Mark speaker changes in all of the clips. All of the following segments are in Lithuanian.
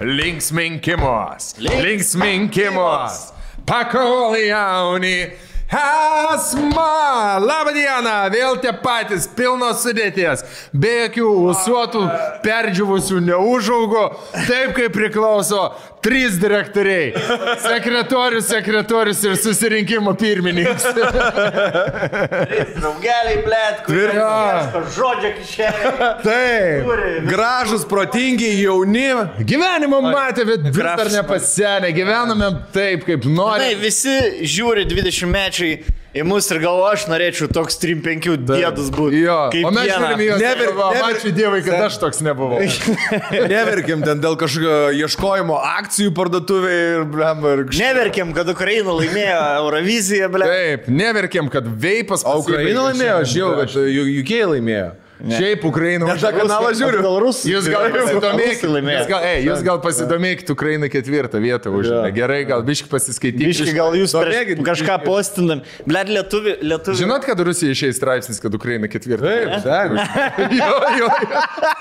Speaker 1: Linksminkimos. Linksminkimos. Pakol jauni. Asma! Labą dieną! Vėl tie patys, pilnos sudėties. Be jokių usuotų, perdžiūvusių neužaugo. Taip kaip priklauso trys direktoriai. Sekretorius, sekretorius ir susirinkimo pirmininkas.
Speaker 2: Draugeliai, blėt, kurie žodžio kišenė.
Speaker 1: Taip.
Speaker 3: Gražus, protingi, jauni.
Speaker 1: Gyvenimo matė, bet dar nepasenę. Gyvename taip, kaip
Speaker 2: Na,
Speaker 1: nori.
Speaker 2: visi žiūri 20 mečiai į mus ir galvo, aš norėčiau toks 3-5 dėdus būti.
Speaker 1: Jo,
Speaker 2: Kaip
Speaker 1: o mes
Speaker 2: vieną.
Speaker 1: žiūrime juos.
Speaker 3: Never-
Speaker 1: Never, Ačiū Dievui, kad aš toks nebuvau.
Speaker 3: Neverkim ten dėl kažkokio ieškojimo akcijų parduotuvėje ir blem. Ir... kažkaip-
Speaker 2: Neverkiam, kad Ukraina laimėjo Euroviziją, blėt.
Speaker 1: Taip, neverkiam, kad veipas.
Speaker 3: O Ukraina laimėjo, aš žinau, kad UK laimėjo.
Speaker 1: Šiaip Ukraina.
Speaker 3: Aš tą kanalą žiūriu.
Speaker 2: Gal rusų?
Speaker 1: Jūs gal pasidomėkit,
Speaker 2: Rusai laimėjo.
Speaker 1: jūs gal, ei, jūs gal pasidomėkit, Ukraina ketvirtą vietą užėmė. Gerai, gal biški pasiskaitykite.
Speaker 2: Biški, gal jūs prieš kažką postinam. Blėt, lietuvi, lietuvi.
Speaker 1: Žinot, kad Rusija išeis straipsnis, kad Ukraina ketvirtą.
Speaker 3: Taip, taip.
Speaker 1: jo, jo.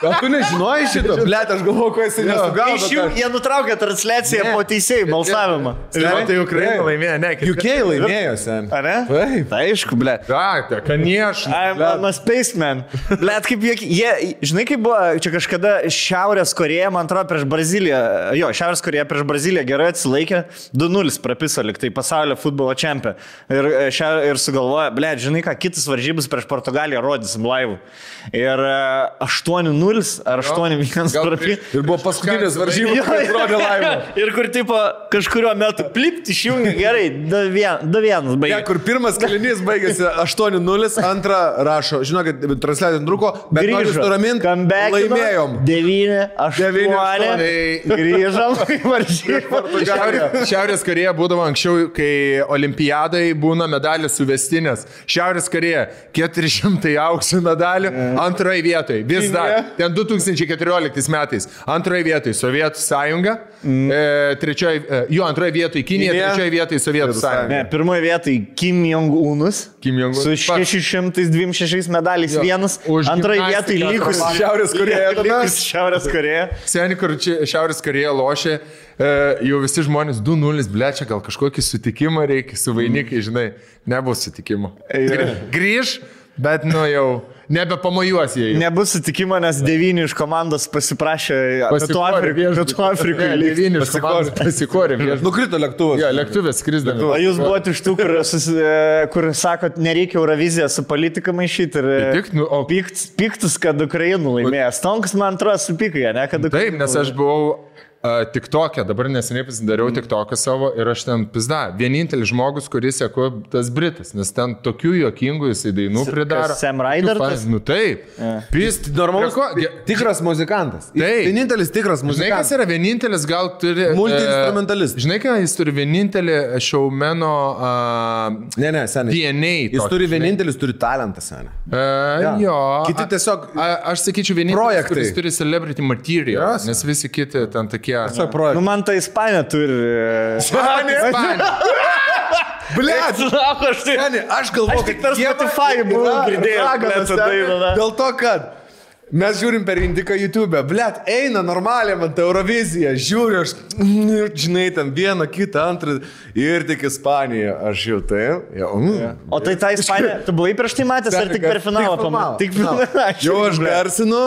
Speaker 3: Gal tu nežinojai šito? Blet, aš galvoju, ko jisai
Speaker 2: Iš jų jie nutraukė transliaciją
Speaker 3: Ne.
Speaker 2: po teisėjų balsavimą.
Speaker 1: Jo, tai Ukraina
Speaker 3: Taip.
Speaker 1: laimėjo, ne.
Speaker 3: UK laimėjo sen.
Speaker 2: Ar ne?
Speaker 3: Taip.
Speaker 2: Tai aišku, blėt.
Speaker 1: Ta, ta, kanieš.
Speaker 2: I'm, I'm a spaceman. Blet, kaip jie, jie, žinai, kaip buvo, čia kažkada Šiaurės Koreja, man atrodo, prieš Braziliją, jo, Šiaurės Koreja prieš Braziliją gerai atsilaikė, 2-0 prapiso liktai pasaulio futbolo čempionė. Ir, e, šia, ir sugalvoja, blet, žinai ką, kitas varžybas prieš Portugaliją rodysim laivų. Ir e, 8-0 ar 8-1
Speaker 1: Gal
Speaker 2: prapi.
Speaker 1: prieš-
Speaker 3: Ir buvo varžybos,
Speaker 2: Jo,
Speaker 3: kurias rodė laimė.
Speaker 2: Ir kur tipo kažkurio metu plipt išjungia gerai, 2-1
Speaker 3: Ne,
Speaker 2: baigė.
Speaker 3: kur pirmas kalinys baigėsi 8-0, antrą rašo, žinokit, transliacija truko, bet
Speaker 2: Grįžo.
Speaker 3: nuraminti, laimėjom.
Speaker 2: 9, 8.
Speaker 3: 9-8.
Speaker 2: Grįžom į varžybą.
Speaker 1: Šiaurės, Šiaurės Koreja būdavo anksčiau, kai olimpiadai būna medalis suvestinės. Šiaurės Koreja 400 auksų medalių, antroje vietoje. Vis dar. Ten 2014 metais. Antroje vietoje Sovietų sąjunga, e, trečioje, e, jo antroje vietoje Kinija, trečioje vietoje Sovietų sąjunga.
Speaker 2: Ne, pirmoje vietoje Kim Jong-unas.
Speaker 1: Kim Jong-un.
Speaker 2: Su 626 medaliais
Speaker 1: Jo.
Speaker 2: vienas.
Speaker 1: Gimnastiką
Speaker 2: vietoje likus.
Speaker 3: Šiaurės Korėja tada.
Speaker 2: Likus Šiaurės Koreja.
Speaker 1: Seniai, kur čia Šiaurės Koreja lošia, e, jau visi žmonės 2-0, blečia, gal kažkokį sutikimą reikia su vainikai, žinai, nebus sutikimo. Grįž, bet nu jau nebepamojuos jau.
Speaker 2: Nebus sutikimo, nes devyni iš komandos pasiprašė Pietų Afrikai.
Speaker 1: devyni iš komandos Pasikorė.
Speaker 3: Nukrito lėktuvas.
Speaker 1: Jo, lėktuvės skrisdami.
Speaker 2: O jūs buvote iš tų, kur, susi, e, kur sakot, nereikia Euroviziją su politika maišyti ir
Speaker 1: Tai tik, nu, o-
Speaker 2: pikt, piktus, kad Ukraina laimėjo. Stonkas, man atrodo, supykai, ne? Kad
Speaker 1: Taip, nes aš buvau tik tokia, dabar neseniai pasidariau tik toką savo ir aš ten pizda. Vienintelis žmogus, kuris seko tas Britas, nes ten tokių juokingų jisai dainų pridaro.
Speaker 2: Sam Ryder
Speaker 1: Nu taip. Pist,
Speaker 3: Normalus,
Speaker 1: ko-
Speaker 3: tikras muzikantas.
Speaker 1: Taip.
Speaker 3: Vienintelis tikras
Speaker 1: Žinai, kas
Speaker 3: muzikantas.
Speaker 1: yra vienintelis, gal turi.
Speaker 3: Multi-instrumentalistas.
Speaker 1: e, Žinai, ką jis turi vienintelį šaumeno uh,
Speaker 3: Ne, ne, seniai.
Speaker 1: DNA.
Speaker 3: Jis
Speaker 1: tokį,
Speaker 3: turi
Speaker 1: žinai.
Speaker 3: vienintelis, turi talentą, seniai.
Speaker 1: Uh,
Speaker 3: Jo.
Speaker 1: jo.
Speaker 3: Kiti tiesiog
Speaker 1: A, aš sakyčiau, vienintelis,
Speaker 3: projektai.
Speaker 1: kuris turi celebrity material.
Speaker 3: Jos.
Speaker 1: Nes visi kiti ten tokie.
Speaker 3: Projektas.
Speaker 2: Nu, man tai Ispanija turi.
Speaker 1: Ispanija.
Speaker 3: Blet,
Speaker 2: Sako, aš tai.
Speaker 3: seniai, aš galvoju,
Speaker 2: tik per Spotify buvau girdėjęs, tą?
Speaker 3: Dėl to, kad mes žiūrim per Indiką YouTube, blet, eina normaliai man ta Eurovizija, žiūriu, aš, mm, žinai, ten vieną, kitą, antrą ir tik Ispanija, aš jau tai, jau. Mm.
Speaker 2: O tai ta Ispanija, tu buvai prieš tai matęs ar tik per finalą pamatai? Tik
Speaker 3: finalą. Jau aš garsinu.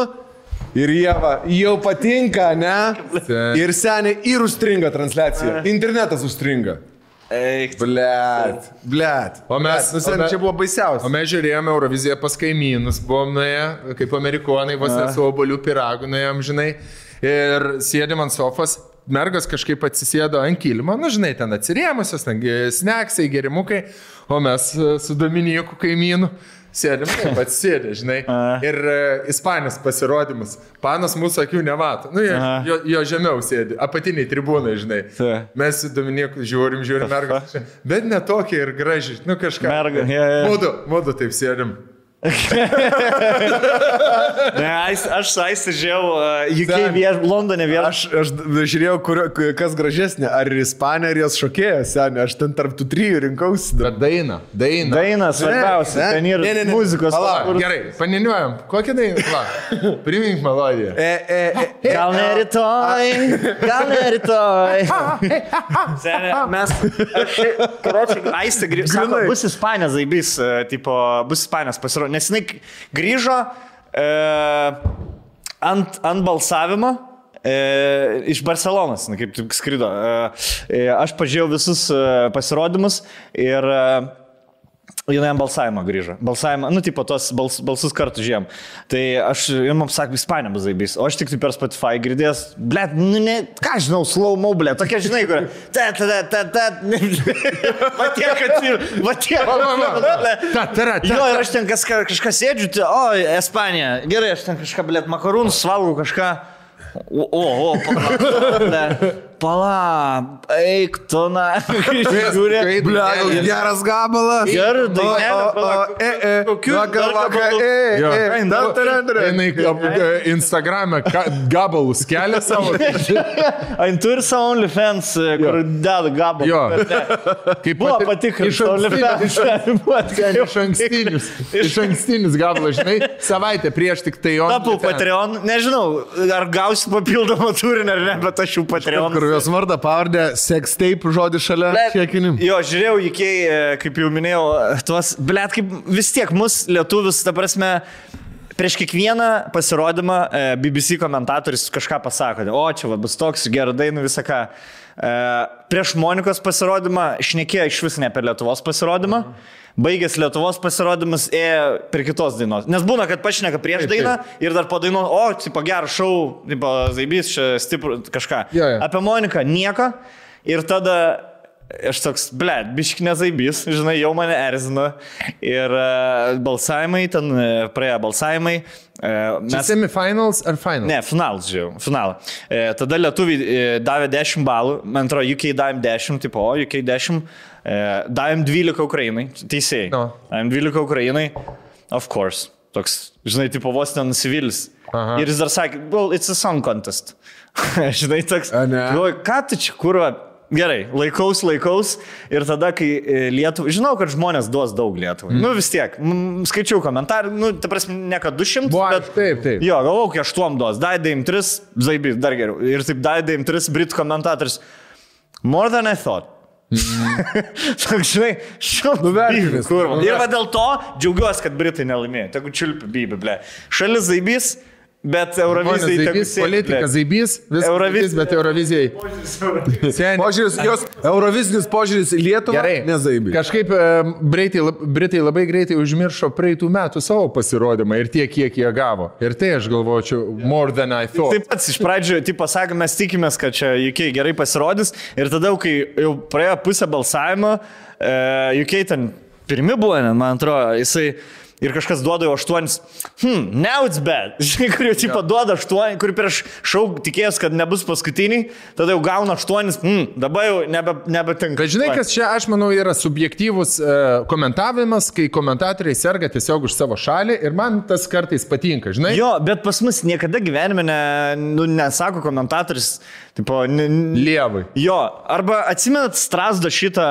Speaker 3: Ir Jėva, jau patinka, ne? Ir seniai ir užstringa transliacija. Internetas užstringa.
Speaker 2: Eik,
Speaker 3: Blet, blet.
Speaker 1: O mes-
Speaker 3: nu,
Speaker 1: o
Speaker 3: seniai,
Speaker 1: me-
Speaker 3: čia buvo
Speaker 1: O
Speaker 3: baisiausia.
Speaker 1: mes žiūrėjome Euroviziją pas kaimynus, buvom nuėję, kaip amerikonai, vos ne su obolių piragu nuėjom, žinai. Ir sėdėm ant sofos, mergas kažkaip atsisėdo ant kilimo, nu žinai, ten atsirėmusios, ten sneksai, gerimukai, o mes su Dominiku kaimynu. Sėdėm, taip, atsisėdė, žinai.
Speaker 2: A.
Speaker 1: Ir uh, Ispanijos pasirodymas. Panas mūsų akių nemato. Nu, jo,
Speaker 2: Aha.
Speaker 1: jo, jo žemiau sėdi, apatiniai tribūnai, žinai.
Speaker 2: Taip.
Speaker 1: Mes su Dominiku žiūrim, žiūrim, mergas. Bet ne tokia ir graži, nu kažką.
Speaker 2: Merga, jo, jo.
Speaker 1: Mūdu, mūdu taip sėdim.
Speaker 2: Ne, aš žiūrėjau, uh, UK vieš, Londone vieš.
Speaker 3: Aš, aš žiūrėjau, kur, kas gražesnė, ar Ispanija, ar jos šokėja, seniai, aš ten tarp tų trijų rinkausi.
Speaker 1: Bet daina, daina.
Speaker 2: Daina svarbiausia,
Speaker 3: ne,
Speaker 2: ten yra
Speaker 3: ne, ne, ne.
Speaker 2: muzikos.
Speaker 3: Palauk,
Speaker 2: kur-
Speaker 1: Gerai, paniniuojam. Kokią dainą? Va, Primink melodiją.
Speaker 3: E, e, e,
Speaker 2: Gal ne rytoj, gal ne rytoj. Senė, mes. Aš, karočiui, Aistė.
Speaker 3: Grynai.
Speaker 2: Bus Ispanijos zaibys, e, tipo, bus Ispanijos pasirodė. Nes jinai grįžo e, ant, ant balsavimo. E, iš Barcelonas, na, kaip tik skrido. E, e, aš pažiūrėjau visus e, pasirodymus ir e, jinai ant balsavimo grįžo. Balsavimą, nu, tipo, tos bals, balsus kartu žiūrėjom. Tai aš, ir mums sakė, Ispanija bus zaibys. O aš tik tai per Spotify girdėjęs, ble, nu, ne, ką žinau, slow mo, ble, tokia, žinai, kur. Ta, ta, ta, ta, ta. Va tiek, kad, va tiek. ble.
Speaker 1: Ta, tara, ta,
Speaker 2: Jo, ir aš ten kas, kažką sėdžiu, tai, o, Ispanija, gerai, aš ten kažką, blėt, makarūnus valgau, kažką. O, o, o pala, pala, eik tu, na, žiūrė.
Speaker 1: kaip-
Speaker 3: Ble, geras gabalas.
Speaker 2: Gerai, dainelė, dar,
Speaker 3: dar.
Speaker 1: Jinai Instagram'e gabalus kelia savo.
Speaker 2: Ant turi savo OnlyFans, e, kur deda gabalą.
Speaker 1: Jo. Kaip
Speaker 2: Buvo
Speaker 1: pati-
Speaker 2: patikrinti
Speaker 1: iš
Speaker 2: OnlyFans.
Speaker 1: Iš ankstinius. Iš ankstinius gabalas, žinai, savaitę prieš tik tai jo.
Speaker 2: Tapau Patreon, nežinau, ar gausiu papildomą turinį ar ne, bet aš jau Patreon.
Speaker 3: Jos vardą pavardę, sex tape žodį šalia čekinim.
Speaker 2: Jo, žiūrėjau, UK, kaip jau minėjau, tuos, blėt, kaip vis tiek mus lietuvius, ta prasme, prieš kiekvieną pasirodymą e, BBC komentatorius kažką pasako, o čia va, bus toks, gerai dainų, visą ką. E, prieš Monikos pasirodymą šnekėjo iš vis ne apie Lietuvos pasirodymą. Baigęs Lietuvos pasirodymus ėjo prie kitos dainos. Nes būna, kad pašneka prieš
Speaker 1: Taip, taip.
Speaker 2: dainą ir dar po dainos, o, tipo, geras šau, tipo, zaibys, čia stiprų kažką.
Speaker 1: Jo, jo.
Speaker 2: Apie Moniką nieko. Ir tada aš toks, ble, biški nezaibys, žinai, jau mane erzina. Ir uh, balsavimai, ten uh, praėjo balsavimai. Uh,
Speaker 1: Mes... Semifinals ar finals?
Speaker 2: Ne, finalas, žiūrėjau, finalą. E, tada lietuviai e, davė 10 balų, man atrodo, UK davėm 10, tipo, o, UK 10, e, davėm 12 Ukrainai, teisėjai.
Speaker 1: No.
Speaker 2: Davėm 12 Ukrainai, of course. Toks, žinai, tipo, vos ten nusivylis.
Speaker 1: Aha.
Speaker 2: Ir jis dar sakė, well, it's a song contest. žinai, toks. Galvoju, ką tu čia, kurva, Gerai, laikaus, laikaus ir tada, kai e, Lietuvai, žinau, kad žmonės duos daug Lietuvai. Mm. Nu vis tiek, m, skaičiau komentarų, nu, ta prasme, ne kad 200,
Speaker 1: Buvo,
Speaker 2: bet...
Speaker 1: taip, taip.
Speaker 2: Jo, galvau, kai aštuom duos, daidėjim tris, zaibys, dar geriau. Ir taip daidėjim tris britų komentatorius. More than I thought. Toks, žinai, šaltas.
Speaker 3: Nuvertinęs.
Speaker 2: Ir va dėl to džiaugiuosi, kad Britai nelaimėjo. Tegu čiulpi bybį, ble. Šalis zaibys, bet Eurovizijai
Speaker 1: Zaibys,
Speaker 2: sėdi,
Speaker 1: politika, zaibys, viskas,
Speaker 2: Eurovizija.
Speaker 1: bet Eurovizijai.
Speaker 3: Požiūris, jos Eurovizinis požiūris į Lietuvą.
Speaker 1: Gerai.
Speaker 3: Nezaibė.
Speaker 1: Kažkaip e, Britai, Britai labai greitai užmiršo praeitų metų savo pasirodymą ir tiek, kiek jie gavo. Ir tai aš galvočiau, more than I thought.
Speaker 2: Taip pat iš pradžių, tipo, sakė, mes tikimės, kad čia UK gerai pasirodys ir tada, kai jau praėjo pusę balsavimo, e, UK ten pirmi buvo, man atrodo, jisai ir kažkas duoda jau aštuonis, hmm, now it's bad. Žinai, kur jau tipo duoda aštuonis, kur prieš šau tikėjęs, kad nebus paskutiniai, tada jau gauna aštuonis, hmm, dabar jau nebe, nebetinka.
Speaker 1: Bet žinai, kas čia, aš manau, yra subjektyvus e, komentavimas, kai komentatoriai serga tiesiog už savo šalį ir man tas kartais patinka, žinai?
Speaker 2: Jo, bet pas mus niekada gyvenime ne, nu, nesako komentatorius, tipo, ne,
Speaker 1: Lievai.
Speaker 2: Jo, arba atsimenat Strasdo šitą,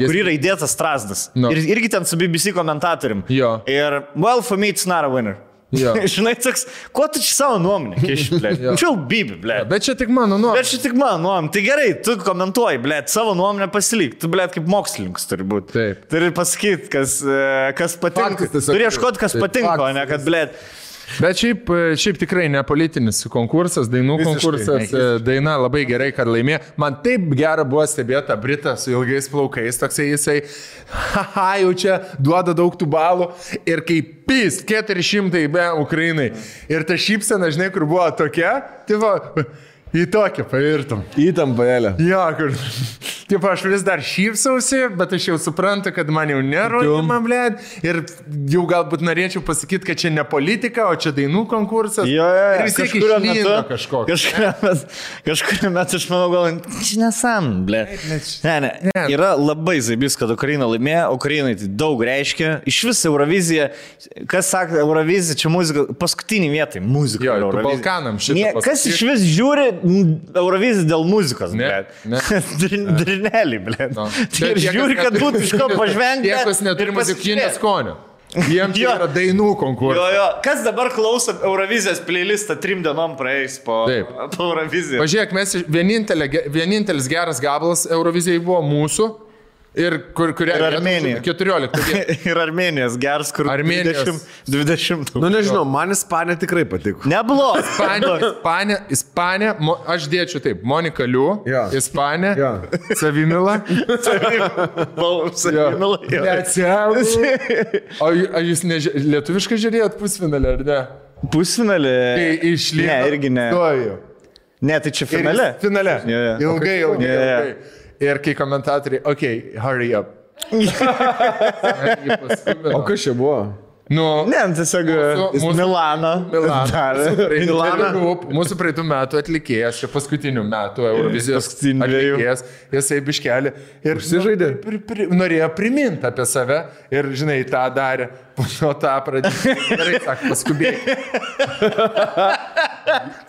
Speaker 1: Jis-
Speaker 2: kur yra įdėtas Strasdas. No. Ir irgi ten su BBC komentatorium.
Speaker 1: Jo.
Speaker 2: Ir, well, for me it's not a winner.
Speaker 1: Jo.
Speaker 2: Žinai, toks, ko tu čia savo nuomonę, kiši, ble.
Speaker 1: Jo.
Speaker 2: Čia bibi, ble.
Speaker 1: Bet čia tik mano nuomonė.
Speaker 2: Bet čia tik mano nuomonė. Tai gerai, tu komentuoji, ble, savo nuomonę pasilik. Tu, ble, kaip mokslininkas turi būti.
Speaker 1: Taip.
Speaker 2: Turi pasakyti, kas, e, kas patinka.
Speaker 3: Faktas.
Speaker 2: Turi ieškoti, kas
Speaker 3: Taip,
Speaker 2: patinka, o ne
Speaker 3: faktas.
Speaker 2: kad, ble.
Speaker 1: Bet šiaip, e, šiaip tikrai ne politinis konkursas, dainų
Speaker 3: Visiškai.
Speaker 1: konkursas. e, Daina labai gerai, kad laimė. Man taip gera buvo stebėti tą Britą su ilgais plaukais, toksai jisai, haha, jau čia duoda daug tų balų. Ir kaip pys, 400 be Ukrainai. Ir ta šypsena, žinai, kur buvo tokia, tai va, Į tokią pavirtum.
Speaker 3: Įtampa, Elė.
Speaker 1: Jo, kur. Taip, aš vis dar šypsausi, bet aš jau suprantu, kad man jau nerodoma, blėd. Ir jau galbūt norėčiau pasakyti, kad čia ne politika, o čia dainų konkursas.
Speaker 2: Jo, jo,
Speaker 1: Ir
Speaker 2: jo.
Speaker 1: vis tiek
Speaker 2: Kažkuriuo metu,
Speaker 1: išlydo kažkoks.
Speaker 2: kažkuriuo metu, kažkuriuo metu aš manau, gal čia nesam, ble. Ne, ne,
Speaker 1: Ne.
Speaker 2: Yra labai zaibys, kad Ukraina laimėjo, Ukrainai tai daug reiškia. Iš vis Eurovizija, kas sako, Eurovizija čia muzika, paskutinį vietą muzika.
Speaker 1: Jo. Balkanam šitą
Speaker 2: Nie, Kas iš vis žiūri m, Euroviziją dėl muzikos,
Speaker 1: Ne, ne.
Speaker 2: Drinelį, ble.
Speaker 1: No.
Speaker 2: Tai ir žiūri, kad būtų iš ko pažvengti.
Speaker 1: Tie, kas neturi muzikinio skonio. Jiems
Speaker 2: Jo.
Speaker 1: yra dainų
Speaker 2: Jo,
Speaker 1: konkursas.
Speaker 2: jo, kas dabar klauso Eurovizijos playlistą trim dienom praeis po,
Speaker 1: Taip.
Speaker 2: po Eurovizijos.
Speaker 1: Pažiūrėk, mes vienintelis geras gabalas Eurovizijai buvo mūsų. Ir kur, kurią
Speaker 2: Ir
Speaker 1: užėmė? 14. vietą.
Speaker 2: Ir Armenijos gers, kur
Speaker 1: Armėnijos.
Speaker 2: 20. 20.
Speaker 3: Nu nežinau, man Ispanija tikrai patiko.
Speaker 2: Neblogas.
Speaker 1: Ispanija, Ispanija, Ispanija, Mo, aš dėčiau taip, Monika Liu,
Speaker 3: Jo.
Speaker 1: Ispanija,
Speaker 3: Jo.
Speaker 1: Savimila. Neatsialu. O ar jūs neži... lietuviškai žiūrėjot pusfinalį, ar ne?
Speaker 2: Pusfinalį.
Speaker 1: Tai išlygo.
Speaker 2: Ne, irgi ne.
Speaker 1: Stojau.
Speaker 2: Ne, tai čia
Speaker 1: Ir
Speaker 2: finale.
Speaker 1: jis Finale.
Speaker 2: Jo.
Speaker 1: Ilgai, ilgai.
Speaker 2: Jo.
Speaker 1: ilgai. Ir kai komentatoriai, okei, okay, hurry up.
Speaker 3: O kas čia buvo?
Speaker 1: Nu,
Speaker 2: Ne, tiesiog
Speaker 1: Mūsų- mūsų-
Speaker 2: Milano.
Speaker 1: Milano.
Speaker 2: Milano.
Speaker 1: Group, mūsų praeitų metų atlikėjas, čia paskutinių metų Eurovizijos atlikėjas, jisai biškelį ir
Speaker 3: Užsižaidė?
Speaker 1: Pri, pri, norėjo priminti apie save ir, žinai, tą darė, po to tą pradėjo. Gerai, sak, paskubėk.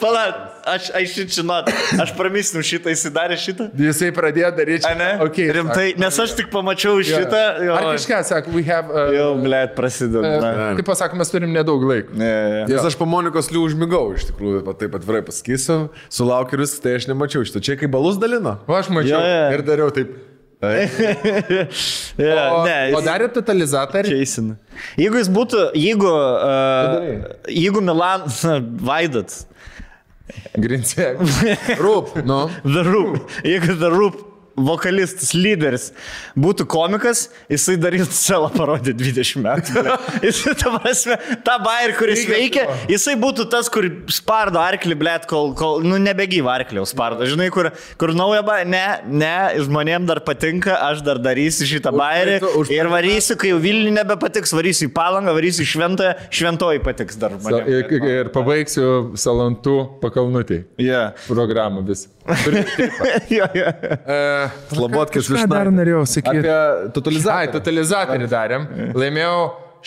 Speaker 2: Palauk, aš, aš šit žinot, aš pramisnau šitą, jis darė šitą.
Speaker 1: Jisai pradėjo daryti.
Speaker 2: A, ne?
Speaker 1: Okay,
Speaker 2: Rimtai, nes aš tik pamačiau šitą. Jo,
Speaker 1: Ar kažką, sako, we have... Uh,
Speaker 2: jau, blėt, prasideda.
Speaker 1: uh, kaip pasakom, mes turim nedaug laiko.
Speaker 2: Ne, ne.
Speaker 3: Nes aš po Monikos lių užmigau, iš tikrųjų, va taip atvirai pasakysiu, sulaukiu ir viską, tai aš nemačiau šito. Čia kaip balus dalino.
Speaker 1: O aš mačiau
Speaker 2: Jo, jo.
Speaker 1: ir dariau taip.
Speaker 2: Ja,
Speaker 1: O,
Speaker 2: ne,
Speaker 1: o
Speaker 2: jis-
Speaker 1: darė totalizatorių?
Speaker 2: Keisina. Jeigu jis būtų, jeigu, uh, jeigu Milan, Vaidat,
Speaker 1: Grinsė.
Speaker 3: Rūp, nu.
Speaker 2: The Roop, jeigu The Roop vokalistas, lyderis būtų komikas, jisai darytų celą parodė 20 metų. Jisai, ta prasme, tą bairį, kuris
Speaker 1: Lygiai
Speaker 2: veikia, jisai būtų tas, kur spardo arklį, blėt, kol, kol, nu, nebegyva arklį spardo. Žinai, kur, kur nauja bairį, ne, ne, žmonėm dar patinka, aš dar darysiu šitą bairį ir varysiu, kai jau Vilniui nebepatiks, varysiu į palangą, varysiu į šventąją, šventoji patiks dar
Speaker 1: Sa-
Speaker 2: žmonėm.
Speaker 1: Ir, ir pabaigsiu salantų pakalnutį.
Speaker 2: Yeah.
Speaker 1: Programą vis.
Speaker 2: jo, jo.
Speaker 3: Slabotkis
Speaker 1: Ką dar norėjau sakyti?
Speaker 3: Apie
Speaker 1: Ai,
Speaker 3: totalizaciją.
Speaker 1: totalizatorių darėm. Laimėjau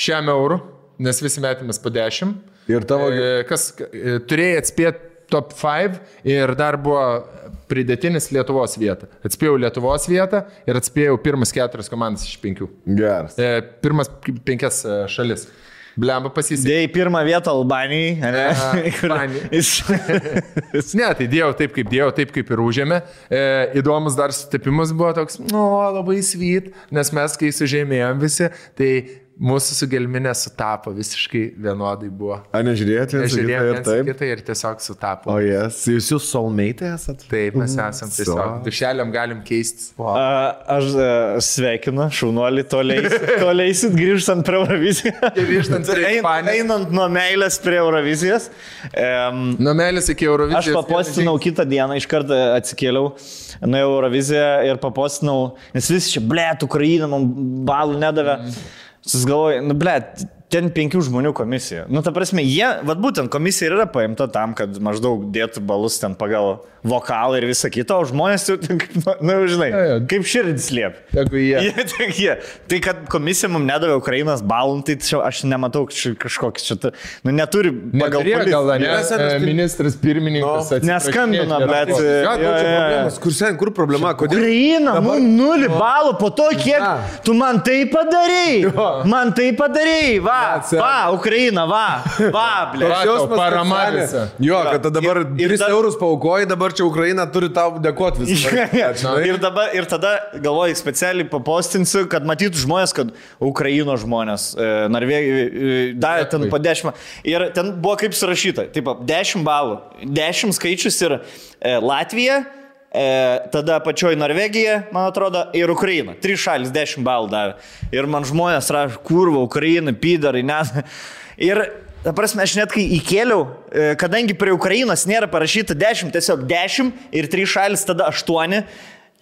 Speaker 1: šiam eurų, nes visi metėmės po 10.
Speaker 3: Ir tavo-
Speaker 1: E, Kas e, turėjai atspėti top 5 ir dar buvo pridėtinis Lietuvos vieta. Atspėjau Lietuvos vietą ir atspėjau pirmas keturias komandas iš penkių.
Speaker 3: Geras.
Speaker 1: E, Pirmas penkias šalis. Blemba pasisekė.
Speaker 2: Dėjai pirmą vietą Albanijai, ne?
Speaker 1: Albanijai. Ne, tai dėjau taip, kaip dėjau, taip, kaip ir užėmė. E, įdomus dar sutapimas buvo toks, nu, labai svyt, nes mes, kai sužėmėjom visi, tai mūsų sugelminė sutapo visiškai vienodai buvo.
Speaker 3: Ar nežiūrėjote?
Speaker 1: Žiūrėjome
Speaker 3: Ir taip.
Speaker 1: kitą ir tiesiog sutapo.
Speaker 3: O jas, jūs jūs soulmate esat?
Speaker 1: Taip, mes esam tiesiog.
Speaker 3: So.
Speaker 1: Dušeliam galim keistis.
Speaker 2: A, Aš e, sveikinu, šaunuolį, toliai eisit grįžtant prie Eurovizijos.
Speaker 1: Grįžtant prie Ispanijos.
Speaker 2: Einant nuo meilės prie Eurovizijos. Um,
Speaker 1: Nuo meilės iki Eurovizijos.
Speaker 2: Aš papostinau kitą dieną, iš karto atsikėliau, nuėjau Euroviziją ir papostinau, nes visi čia, blėt, Ukraina man balų nedavė. Susigalvoju, nu, blėt, ten penkių žmonių komisija. Nu, ta prasme, jie, vad būtent komisija ir yra paimta tam, kad maždaug dėtų balus ten pagal vokalą ir visą kitą, o žmonės jau, na, nu, žinai,
Speaker 1: Jo, jo.
Speaker 2: kaip širdis liep.
Speaker 1: Jeigu jie.
Speaker 2: Jie, tai, jie. tai, kad komisija mums nedavė Ukrainos balų, tai čia aš nematau kažkokį čia, nu, neturi pagal
Speaker 1: Neturėjo gal, ne?
Speaker 3: Senas
Speaker 1: e, Ministras pirmininkas.
Speaker 3: No.
Speaker 1: atsiprašinėti
Speaker 2: Neskambino, bet-
Speaker 1: nu,
Speaker 2: jo, jo.
Speaker 1: problemos.
Speaker 3: Kur sen, kur problema? Kodėl?
Speaker 2: Ukraina, dabar... nu, nulį balų po to, kiek
Speaker 3: Na.
Speaker 2: tu man tai padarėjai.
Speaker 3: Jo.
Speaker 2: Man tai padarėjai, va,
Speaker 3: Atsek.
Speaker 2: va, Ukraina, va, va, ble.
Speaker 1: Va, tau parama visa.
Speaker 3: Jo, kad dabar
Speaker 2: Ir- ir
Speaker 3: 3
Speaker 2: da-
Speaker 3: eurus paukoji, dabar čia Ukraina turi tau dėkoti visą.
Speaker 2: ir, dabar, ir tada galvoju, specialiai papostinsiu, kad matytų žmonės, kad Ukraino žmonės, e, Norvegija, e, davė ten po 10. Ir ten buvo kaip surašyta, taip, 10 balų, 10 skaičius ir e, Latvija. E, tada pačioji Norvegija, man atrodo, ir Ukraina. Trys šalis 10 balų davė. Ir man žmonės rašo, kurva, Ukraina, pydarai, nes. Ir Ta prasme, aš net kai įkėliau, e, kadangi prie Ukrainos nėra parašyta 10, tiesiog 10 ir 3 šalis, tada 8,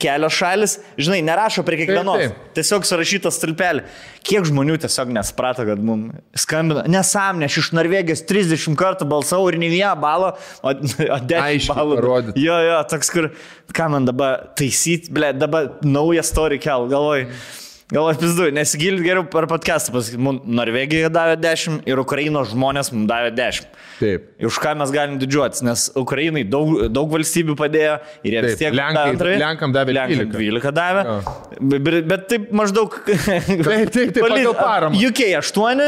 Speaker 2: kelios šalis, žinai, nerašo prie kiekvienos.
Speaker 1: Taip, taip.
Speaker 2: Tiesiog surašyta stulpelė. Kiek žmonių tiesiog nesprato, kad mums skambina. Nesąmonė, aš iš Norvegijos 30 kartų balsavau ir ne vieną balą, o, o 10
Speaker 1: Aiškiai
Speaker 2: balų.
Speaker 1: parodyt.
Speaker 2: Jo, jo, toks, kur, ką man dabar taisyti, ble, dabar naują story kel, galvoj. Galvoju, pizdu, nesigilint geriau per podcastą, pasakyti, mums Norvegija davė 10 ir Ukrainos žmonės mums davė 10.
Speaker 1: Taip.
Speaker 2: Už ką mes galim didžiuotis, nes Ukrainai daug, daug valstybių padėjo ir jie vis
Speaker 1: Taip,
Speaker 2: tiek
Speaker 1: Lenkai-
Speaker 2: antrąjį.
Speaker 1: Lenkam davė
Speaker 2: Lenkam
Speaker 1: 12.
Speaker 2: 12 davė.
Speaker 1: Jo.
Speaker 2: Bet, bet taip maždaug.
Speaker 1: taip, taip, pagal paramą.
Speaker 2: UK 8,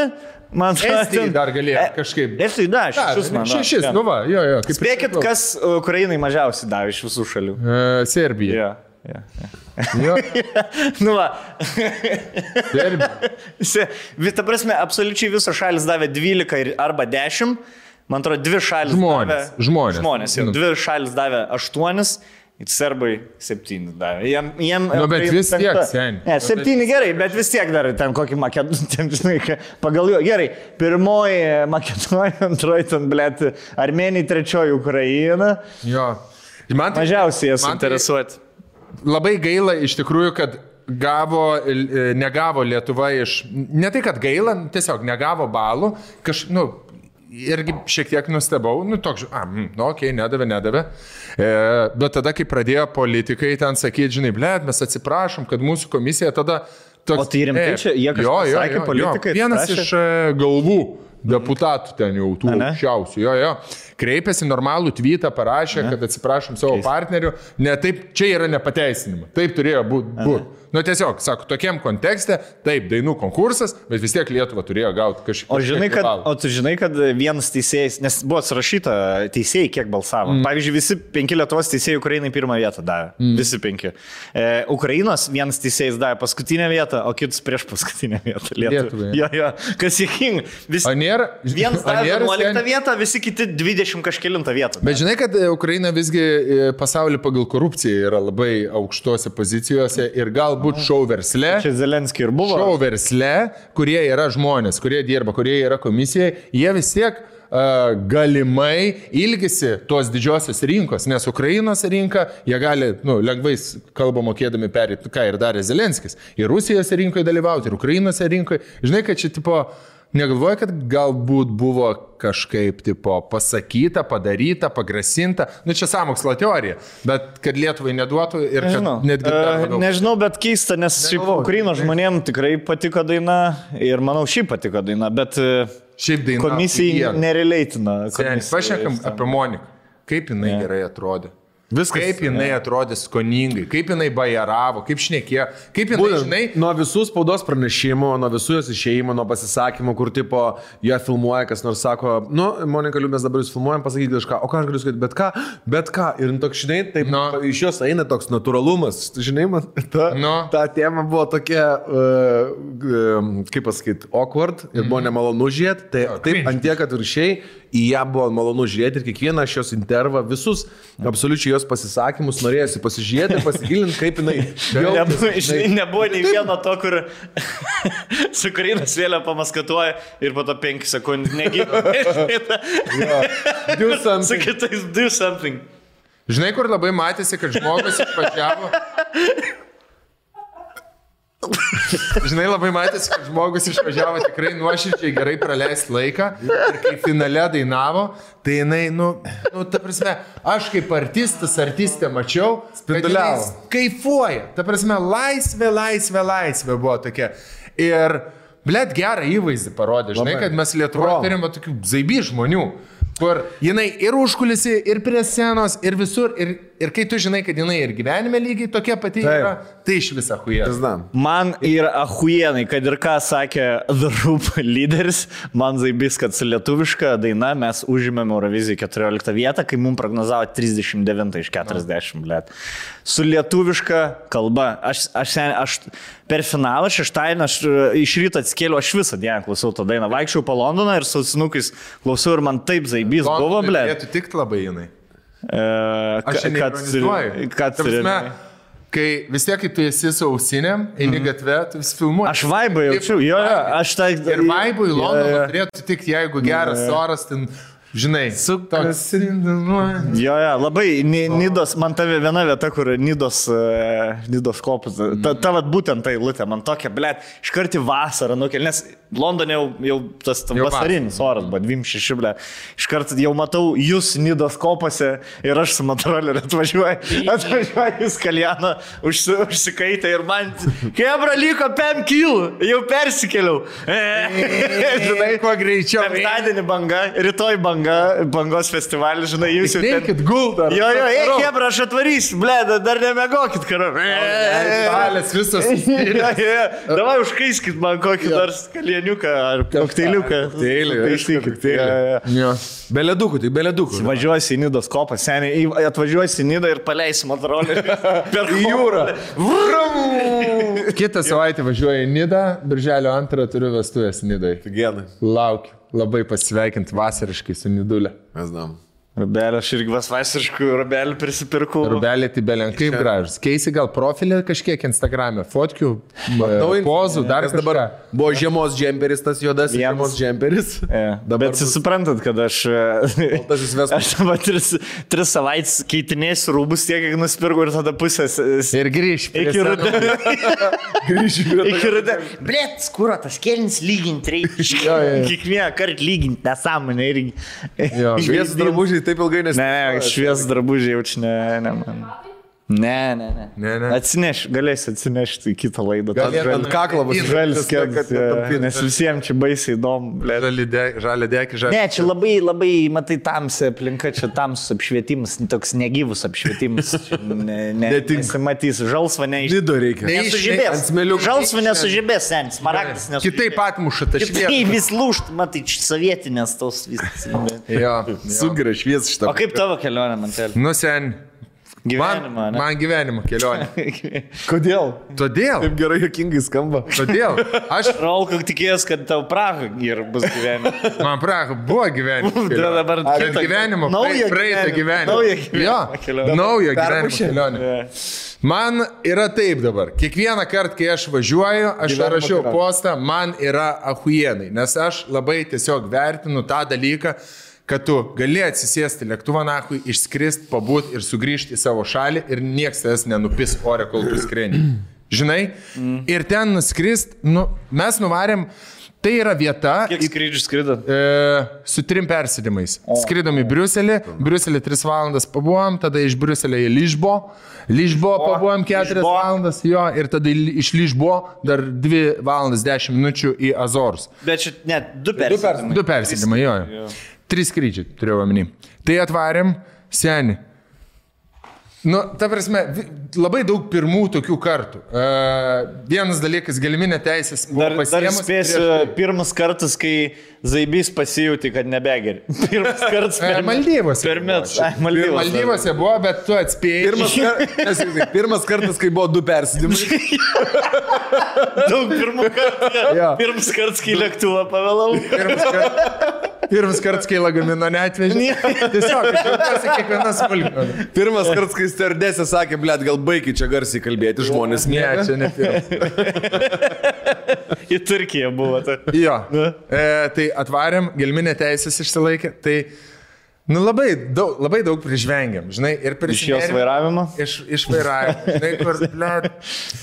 Speaker 2: man atrodo.
Speaker 1: Dar galėjo
Speaker 2: E,
Speaker 1: kažkaip.
Speaker 2: Estijai
Speaker 1: Ką,
Speaker 2: šešis, man.
Speaker 1: Šešis, nu va, jo, jo. ir
Speaker 2: Spėkit, kas Ukrainai mažiausiai davė iš visų šalių.
Speaker 1: E, Serbija.
Speaker 2: Ja, ja, ja.
Speaker 1: Jo,
Speaker 2: nu va.
Speaker 1: Serbija.
Speaker 2: Se- Vi- Ta prasme, absoliučiai visos šalis davė 12 ir- arba 10. Man atrodo, dvi šalis
Speaker 1: Žmonės,
Speaker 2: davė.
Speaker 1: žmonės.
Speaker 2: Žmonės, jau.
Speaker 1: Nu.
Speaker 2: Dvi šalis davė 8. Ir serbai 7 davė. Jiem, jiem,
Speaker 1: Nu, bet vis tiek,
Speaker 2: penkta.
Speaker 1: seni.
Speaker 2: Ne, 7 gerai, bet vis tiek dar ten kokį makedoniją, ten, pagal jo. Gerai, pirmoji Makedonija, antroji ten, blėt, Armenija, trečioji Ukraina.
Speaker 1: Jo. Man tai-
Speaker 2: Mažiausiai esu
Speaker 1: tai
Speaker 2: interesuoti.
Speaker 1: Labai gaila iš tikrųjų, kad gavo, e, negavo Lietuva iš, ne tai, kad gaila, tiesiog negavo balų, kaž, nu, irgi šiek tiek nustebau, nu, toks, a, mm, nu, okei, okay, nedavė, nedavė. E, bet tada, kai pradėjo politikai ten sakyti, žinai, blėt, mes atsiprašom, kad mūsų komisija tada... Toks,
Speaker 2: O tai rimtai
Speaker 1: e,
Speaker 2: čia jie kažką
Speaker 1: jo, jo,
Speaker 2: sakė,
Speaker 1: jo, jo.
Speaker 2: politikai
Speaker 1: Vienas
Speaker 2: atsiprašė?
Speaker 1: iš e, galvų deputatų ten jau tų
Speaker 2: Ane?
Speaker 1: aukščiausių, jo, jo, kreipėsi normalų tweetą, parašė, kad atsiprašom savo partnerių, ne taip, čia yra nepateisinima, taip turėjo būti. Būt. Nu tiesiog, sako, tokiam kontekste, taip, dainų konkursas, bet vis tiek Lietuva turėjo gauti kažkiek.
Speaker 2: O, žinai, kad, o tu žinai, kad vienas teisėjas, nes buvo surašyta teisėjai, kiek balsavo. Mm. Pavyzdžiui, visi penki Lietuvos teisėjai Ukrainai pirmą vietą davė. Mm. Visi penki. E, Ukrainos vienas teisėjas davė paskutinę vietą, o kitas prieš paskutinę vietą.
Speaker 1: Lietuvai.
Speaker 2: Jo, jo. Kas jėkinga. Vis...
Speaker 1: O nėra?
Speaker 2: Vienas davė
Speaker 1: nėra
Speaker 2: 11
Speaker 1: sen-
Speaker 2: vietą, visi kiti 20 kažkėlintą vietą.
Speaker 1: Bet žinai, kad e, Ukraina visgi e, pasaulį pagal korupciją yra labai aukštose pozicijose ir galbūt šou versle.
Speaker 2: Čia Zelenskiai ir buvo.
Speaker 1: Šou versle, kurie yra žmonės, kurie dirba, kurie yra komisijai, jie vis tiek uh, galimai ilgisi tos didžiosios rinkos, nes Ukrainos rinka jie gali nu, lengvai kalbą mokėdami perėti, ką ir darė Zelenskis. Ir Rusijos rinkoje dalyvauti, ir Ukrainos rinkoje. Žinai, kad čia tipo... Negalvoju, kad galbūt buvo kažkaip tipo pasakyta, padaryta, pagrasinta. Nu čia samokslo teorija, bet kad Lietuvai neduotų ir
Speaker 2: Nežinau.
Speaker 1: netgi... labiau-
Speaker 2: Nežinau, bet keista, nes šiaip
Speaker 1: Negalvoju,
Speaker 2: Ukrainos
Speaker 1: tikrai.
Speaker 2: žmonėms tikrai patiko daina ir manau šiaip patiko daina, bet e,
Speaker 1: Šiaip daina.
Speaker 2: komisijai.
Speaker 1: Seniai, Pašnekam apie Moniką. Kaip jinai
Speaker 2: Ne.
Speaker 1: gerai atrodė.
Speaker 3: Viskas.
Speaker 1: Kaip jinai atrodė skoningai, kaip jinai bajaravo, kaip šnekėjo, kaip jinai,
Speaker 3: Būtent,
Speaker 1: žinai,
Speaker 3: nuo visų spaudos pranešimų, nuo visų jos išėjimų, nuo pasisakymų, kur tipo ją filmuoja, kas nors sako, nu, Monika Liu, mes dabar jūs filmuojam, pasakykite kažką, o ką aš galiu sakyti, bet ką, bet ką. Ir toks, žinai, taip,
Speaker 1: Nu.
Speaker 3: no. iš jos eina toks natūralumas. Žinai, man ta,
Speaker 1: Nu.
Speaker 3: ta tema buvo tokia, uh, uh, kaip pasakyti, awkward ir buvo nemalonu žiūrėti. Tai
Speaker 1: Jo,
Speaker 3: taip,
Speaker 1: cringe.
Speaker 3: ant tiek, kad ir šiai į ją buvo malonu žiūrėti ir kiekvieną šios intervą, visus, absoliučiai jos pasisakymus norėjusi pasižiūrėti, pasigilinti, kaip jinai
Speaker 2: Nebuvo,
Speaker 3: jautėsi,
Speaker 2: žinai, nebuvo nei vieno to, kur su Karinas vėliau pamaskatuoja ir po to 5 sekundžių negyvo.
Speaker 3: Do
Speaker 2: su kitais do something.
Speaker 1: žinai, kur labai matėsi, kad žmogus išvažiavo. Žinai, labai matėsi, kad žmogus išvažiavo tikrai nuoširdžiai gerai praleisti laiką ir kai finale dainavo, tai jinai, nu, nu, ta prasme, aš kaip artistas, artistė mačiau,
Speaker 3: Spinduliavo.
Speaker 1: Kaifuoja, ta prasme, laisvė, laisvė, laisvė buvo tokia. Ir, blėt, gerą įvaizdį parodė, žinai,
Speaker 3: Labai.
Speaker 1: kad mes Lietuvoje turime tokių zaiby žmonių. Kur jinai ir užkulisi, ir prie scenos, ir visur. Ir, ir kai tu žinai, kad jinai ir gyvenime lygiai tokia pati
Speaker 3: Taip.
Speaker 1: yra, tai iš viso.
Speaker 3: Znam.
Speaker 2: Man yra ahuienai, kad ir ką sakė The Roop lyderis, man zaibis, kad su lietuviška daina mes užėmėme Euroviziją 14 vietą, kai mums prognozavo 39 iš 40, blėt. Su lietuviška kalba, aš, aš, sen- aš per finalą šeštadienį, aš e, iš ryto atskėliau, aš visą dieną klausiau tą dainą, vaikščiau po Londoną ir su sinukais klausiau ir man taip zaibis buvo, blėt.
Speaker 1: Turėtų tikti labai jinai.
Speaker 2: E,
Speaker 1: Aš šiandien ironizuoju.
Speaker 2: Kad
Speaker 1: Ta
Speaker 2: turi-
Speaker 1: prasme, kai vis tiek, kai tu esi su ausinėm, eini gatve, tu vis filmuoji.
Speaker 2: Aš vaibą jaučiu, jo, aš tai...
Speaker 1: Ir vaibui
Speaker 2: jo.
Speaker 1: turėtų tik, jeigu geras oras, ten, žinai,
Speaker 2: Su
Speaker 1: toks.
Speaker 2: Jo, jo, labai Ni- Nidos, man ta viena vieta, kur Nidos, uh, Nidos kopas, ta, ta vat, būtent tai lūtė, man tokia, blėt, iš karto į vasarą nukel, nes Londone jau, jau tas
Speaker 1: Jau
Speaker 2: vasarinis oras, bet 26, blėt, iš karto jau matau jūs Nidos kopose ir aš su motoroleriu atvažiuoju, atvažiuoju į Skalianą, užsi, užsikaitę ir man, kebra liko 5 kilų, jau persikėliau.
Speaker 1: Žinai, kuo greičiau.
Speaker 2: Penktadienį banga, rytoj banga, bangos festivalis, žinai, jūs jau.
Speaker 1: Eikit guldą.
Speaker 2: Jo, jo, eik, Hebra, aš atvarysiu, ble, dar nemegokit, karo. Jo, jo, Davai užkaiskit man kokį dar skalieniuką ar kokteiliuką.
Speaker 3: Kokteilį, aišku, kokteilį.
Speaker 1: Jo.
Speaker 3: Be ledukų, tai be ledukų.
Speaker 2: Važiuosi į Nidos kopą, seniai, atvažiuosi į Nidą ir paleisi motorolį per
Speaker 3: jūrą.
Speaker 1: Kitą savaitę važiuoju į Nidą, birželio antrą turiu vestuvės Nidai.
Speaker 3: Genai.
Speaker 1: Laukiu. Labai pasveikinti vasariškai su Nidulė.
Speaker 3: Mes znam.
Speaker 2: Rubelė, aš irgi vasvasiškų rubelį prisipirkau.
Speaker 1: Rubelė, tibelė, kaip gražus. Keisi gal profilį kažkiek Instagram'e, fotkių, pozų, dar
Speaker 3: Nes dabar buvo žiemos džemperis, tas juodas
Speaker 2: Vienas.
Speaker 3: žiemos džemperis.
Speaker 2: Ja.
Speaker 3: Dabar
Speaker 2: Bet jūs suprantat, kad aš...
Speaker 3: Vespas.
Speaker 2: Aš dabar tris, tris savaitės keitinėsiu rūbus tiek, kiek nusipirkau ir tada pusės...
Speaker 1: Ir grįž. prie
Speaker 2: Iki rudenio.
Speaker 3: prie
Speaker 2: Iki rudenio. Blet, skuro, tas kelnis lyginti reikia. Kiekvieną kartą lyginti nesąmonę irgi.
Speaker 3: Šviesų drabužiai taip ilgai nes...
Speaker 2: Ne, ne, švies drabužiai jaučiu, ne, ne, man. Ne, ne, ne.
Speaker 1: Ne, ne.
Speaker 2: Atsineš, galėsi atsinešti į kitą laidą.
Speaker 1: Gal-
Speaker 3: Ant kaklo bus
Speaker 2: Žalis, kad, nes visiems čia baisiai įdomu.
Speaker 1: žalį dek, žalį.
Speaker 2: Ne, čia labai, labai, matai, tamsi aplinka, čia tamsus apšvietimas, toks negyvus apšvietimas. Ne, ne, nesimatys, žalsva neiš.
Speaker 3: Nido reikia.
Speaker 1: Ne-
Speaker 2: Nesužibės. Žalsva nesužibės, senis, maragdas nesužibės.
Speaker 1: Kitaip atmuša tą šviesą.
Speaker 2: vis lūšt, matai, sovietinės tos viskas.
Speaker 1: Jo. jo.
Speaker 3: Sugira švies šitą.
Speaker 2: O kaip tavo kelionė, man tėl?
Speaker 1: Nu sen. Man,
Speaker 2: Gyvenimą, ne?
Speaker 1: man gyvenimo kelionė.
Speaker 3: Kodėl?
Speaker 1: Todėl.
Speaker 3: Taip gerai jokingai skamba.
Speaker 1: Todėl. Aš,
Speaker 2: Raul, kaip tikėjęs, kad tau Praha ir bus gyvenime.
Speaker 1: man praha, buvo gyvenimo.
Speaker 2: Tai dabar
Speaker 1: Bet
Speaker 2: kitą-
Speaker 1: gyvenimo,
Speaker 2: naują
Speaker 1: praeitą
Speaker 2: gyvenimą.
Speaker 1: gyvenimą.
Speaker 2: Naują gyvenimą
Speaker 1: Jo,
Speaker 2: kelionę.
Speaker 1: naujo gyvenimo kelionė. Man yra taip dabar. Kiekvieną kartą, kai aš važiuoju, aš
Speaker 3: Gyvenimo
Speaker 1: rašiau
Speaker 3: kelionė.
Speaker 1: postą, man yra ahujienai. Nes aš labai tiesiog vertinu tą dalyką, kad tu gali atsisėsti lėktuvą nahui, išskrist, pabūt ir sugrįžti į savo šalį ir nieks tavęs nenupis ore, kol tu skrendi. Žinai? Mm. Ir ten nuskrist, nu, mes nuvarėm, tai yra vieta,
Speaker 2: Kiek skrydžių skrido?
Speaker 1: E, su trim persėdimais. Skridom į Briuselį, Briuselį 3 valandas pabuvom, tada iš Briuselio į Lyžbo, Lyžbo pabuvom 4
Speaker 2: Ližbo.
Speaker 1: valandas, jo, ir tada iš Lyžbo dar 2 valandas 10 minučių į Azorus.
Speaker 2: Bet čia net du persėdimai.
Speaker 1: Du persėdimai, jo.
Speaker 2: Jo.
Speaker 1: Trys skrydžiai, turėjau omeny. Tai atvarėm, seni. Nu, ta prasme, labai daug pirmų tokių kartų. Uh, vienas dalykas, galiminė teisės. buvo
Speaker 2: Dar, dar spėsiu,
Speaker 1: prieš-
Speaker 2: pirmas kartas, kai Zaibys pasijūti, kad nebegeri. Pirmas kartas
Speaker 1: E,
Speaker 2: per
Speaker 1: Maldyvose.
Speaker 2: Per
Speaker 1: buvo
Speaker 2: metus. Maldyvose.
Speaker 1: Maldyvose buvo, bet tu atspėjai.
Speaker 3: Pirmas, kar... nes, pirmas kartas, kai buvo du persidimai.
Speaker 2: Daug pirmų kartų. Pirmas kartas, kai lėktuvą pavėlau.
Speaker 1: Pirmas kartas, pirmas kartas kai lagamino neatvežė. Tiesiog, kiekvieną smulkmeną.
Speaker 3: Pirmas kartas, kai stardesė sakė, blėt, gal baigi čia garsiai kalbėti, žmonės
Speaker 1: Ne, čia ne pirmas.
Speaker 2: Į Turkiją buvo. Ta.
Speaker 1: Jo. E, tai atvarėm, gelminė teisės išsilaikė. Tai, nu, labai daug, labai daug prižvengiam, žinai, ir prieš
Speaker 2: Iš jos vairavimo?
Speaker 1: Iš, iš vairavimo. Žinai, kur, ble,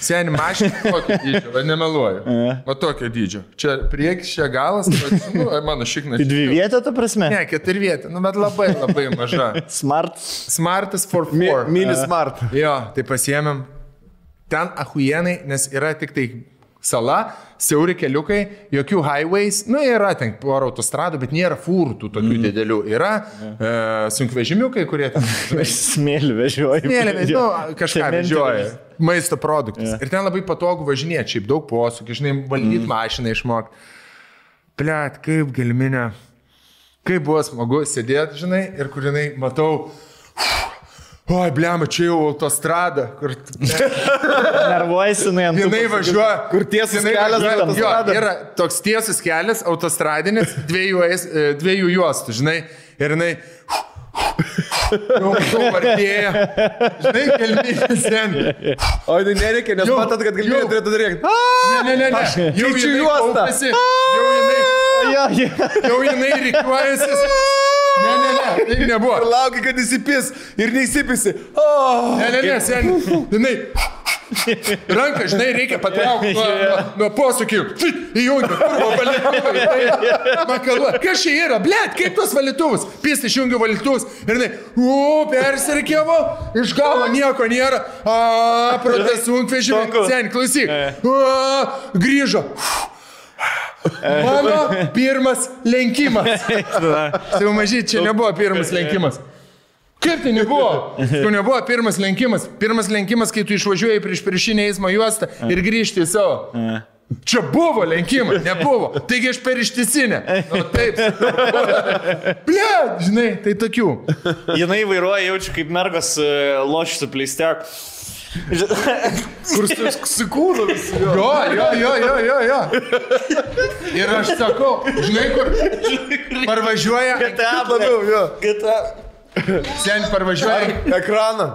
Speaker 1: seniai mašina tokio dydžio, va, nemeluoju. O tokio dydžio. Čia priekis, čia galas, va, nu, mano šiknas.
Speaker 2: Į dvi vietą, ta prasme?
Speaker 1: Ne, keturi vietą, nu, bet labai, labai maža.
Speaker 2: Smart.
Speaker 1: Smartas for
Speaker 3: Mi,
Speaker 1: four.
Speaker 3: mini smart.
Speaker 1: Jo, tai pasiemėm. Ten ahujenai, nes yra tik tai sala, siauri keliukai, jokių highways, nu yra ten porą autostradų, bet nėra fūrų tų tokių mm. didelių. Yra e, sunkvežimiukai, kurie ten...
Speaker 2: Smėlį vežioju.
Speaker 1: Mėly, nu, kažką vežioja. Maisto produktus. Ir ten labai patogu važinėti, šiaip daug posūkių, žinai, valdyti mm. mašiną išmokti. Pliat, kaip gelminė. Kaip buvo smagu sėdėti, žinai, ir kur jinai matau. Oi, blema, čia jau autostrada, kur...
Speaker 2: Nervuojasi, jinai ant...
Speaker 1: Jinai važiuoja.
Speaker 3: Kur tiesas
Speaker 1: jinai
Speaker 3: kelias autostrada.
Speaker 1: Jo, yra toks tiesus kelias, autostradinis, dviejų, e, dviejų juostų, žinai. Ir jinai... Jau jau artėja. Žinai, kelminė seniai.
Speaker 3: O tai nereikia, nes
Speaker 1: Jau,
Speaker 3: matot, kad galimybė turėtų daryti.
Speaker 1: Ne, ne, ne, ne. Jau
Speaker 3: juostą.
Speaker 1: kaupiasi, Jau jinai, jau jinai reikiuojasi. Ne, ne, ne, taip nebuvo.
Speaker 3: Ir laukia, kad įsipis. Ir neįsipisi. Oh.
Speaker 1: Ne, ne, ne, seniai. Jinai. Ranką, žinai, reikia patraukti nuo, nuo, nuo posūkių. Įjungi, kurvo valytuvai. Tai, man kalba, kas čia yra, blėt, kaip tos valytuvus? Pist išjungiu valytuvus ir jinai, u, persirikiavo, iš galo nieko nėra. A, protas sunkvežimį. Seniai, klausyk. A, grįžo. Mano pirmas lenkimas. Sakau, mažy, čia nebuvo pirmas lenkimas. Kaip tai nebuvo? Tu nebuvo pirmas lenkimas. Pirmas lenkimas, kai tu išvažiuoji prieš priešinę eismo juostą ir grįžti į savo. Čia buvo lenkimai, nebuvo. Taigi aš per ištisinę. O taip. Ble, žinai, tai tokių.
Speaker 2: Jinai vairuoja, jaučiu kaip mergos loš su pleistek.
Speaker 3: Kur su kūnu visi. jo.
Speaker 1: Jo, jo, jo, jo, jo. Ir aš sakau, žinai, kur parvažiuoja,
Speaker 3: Labiau, jo.
Speaker 1: sen parvažiuoja
Speaker 3: Ekraną.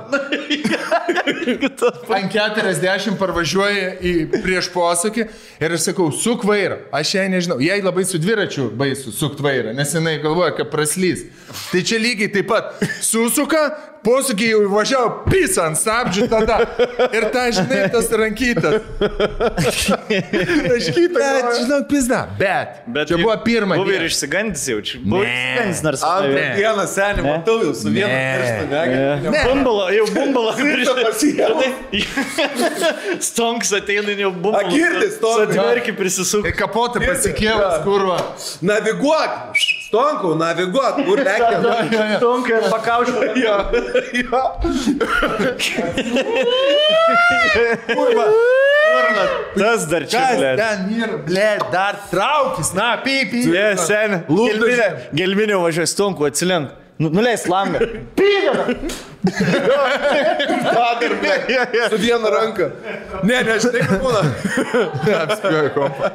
Speaker 1: ant 40 parvažiuoja į prieš posūkį ir aš sakau, suk vairą. Aš jai nežinau, jai labai su dviračiu baisu sukt vairą, nes jinai galvoja, kad praslys. Tai čia lygiai taip pat susuka, posūkį jau įvažiavo, pisa ant stabdžių tada. Ir ta, žinai, tas rankytas.
Speaker 3: Raškyta.
Speaker 1: Bet, žinok, pizda. Bet, Bet čia buvo pirma.
Speaker 2: Buvo ir išsigandęs jaučiu. Buvo
Speaker 1: Ne.
Speaker 2: išsigandęs nors.
Speaker 3: Antrą dieną senį matau jau su vienu pirštu.
Speaker 2: Bumbalo, jau bumbalo. Stonks ateina jau bumbalo.
Speaker 3: A, girdi, Stonkai.
Speaker 2: Atverki prisisuk.
Speaker 1: Tai kapotą pasikėlęs, kurva.
Speaker 3: Naviguok! Stonkau, naviguok, kur lekia.
Speaker 2: Stonkai pakaušė.
Speaker 3: Jo, jo.
Speaker 2: Tas dar čia.
Speaker 1: Kas ten yra, ble, dar traukis, na, pipi.
Speaker 2: Ne, sen. Gelminė, gelminė važiuoja stonku, atsilink. Nu, nuleis langą.
Speaker 3: Su viena ranka. Ne, ne, žinai, kaip būna.
Speaker 1: Apspėjo kompą.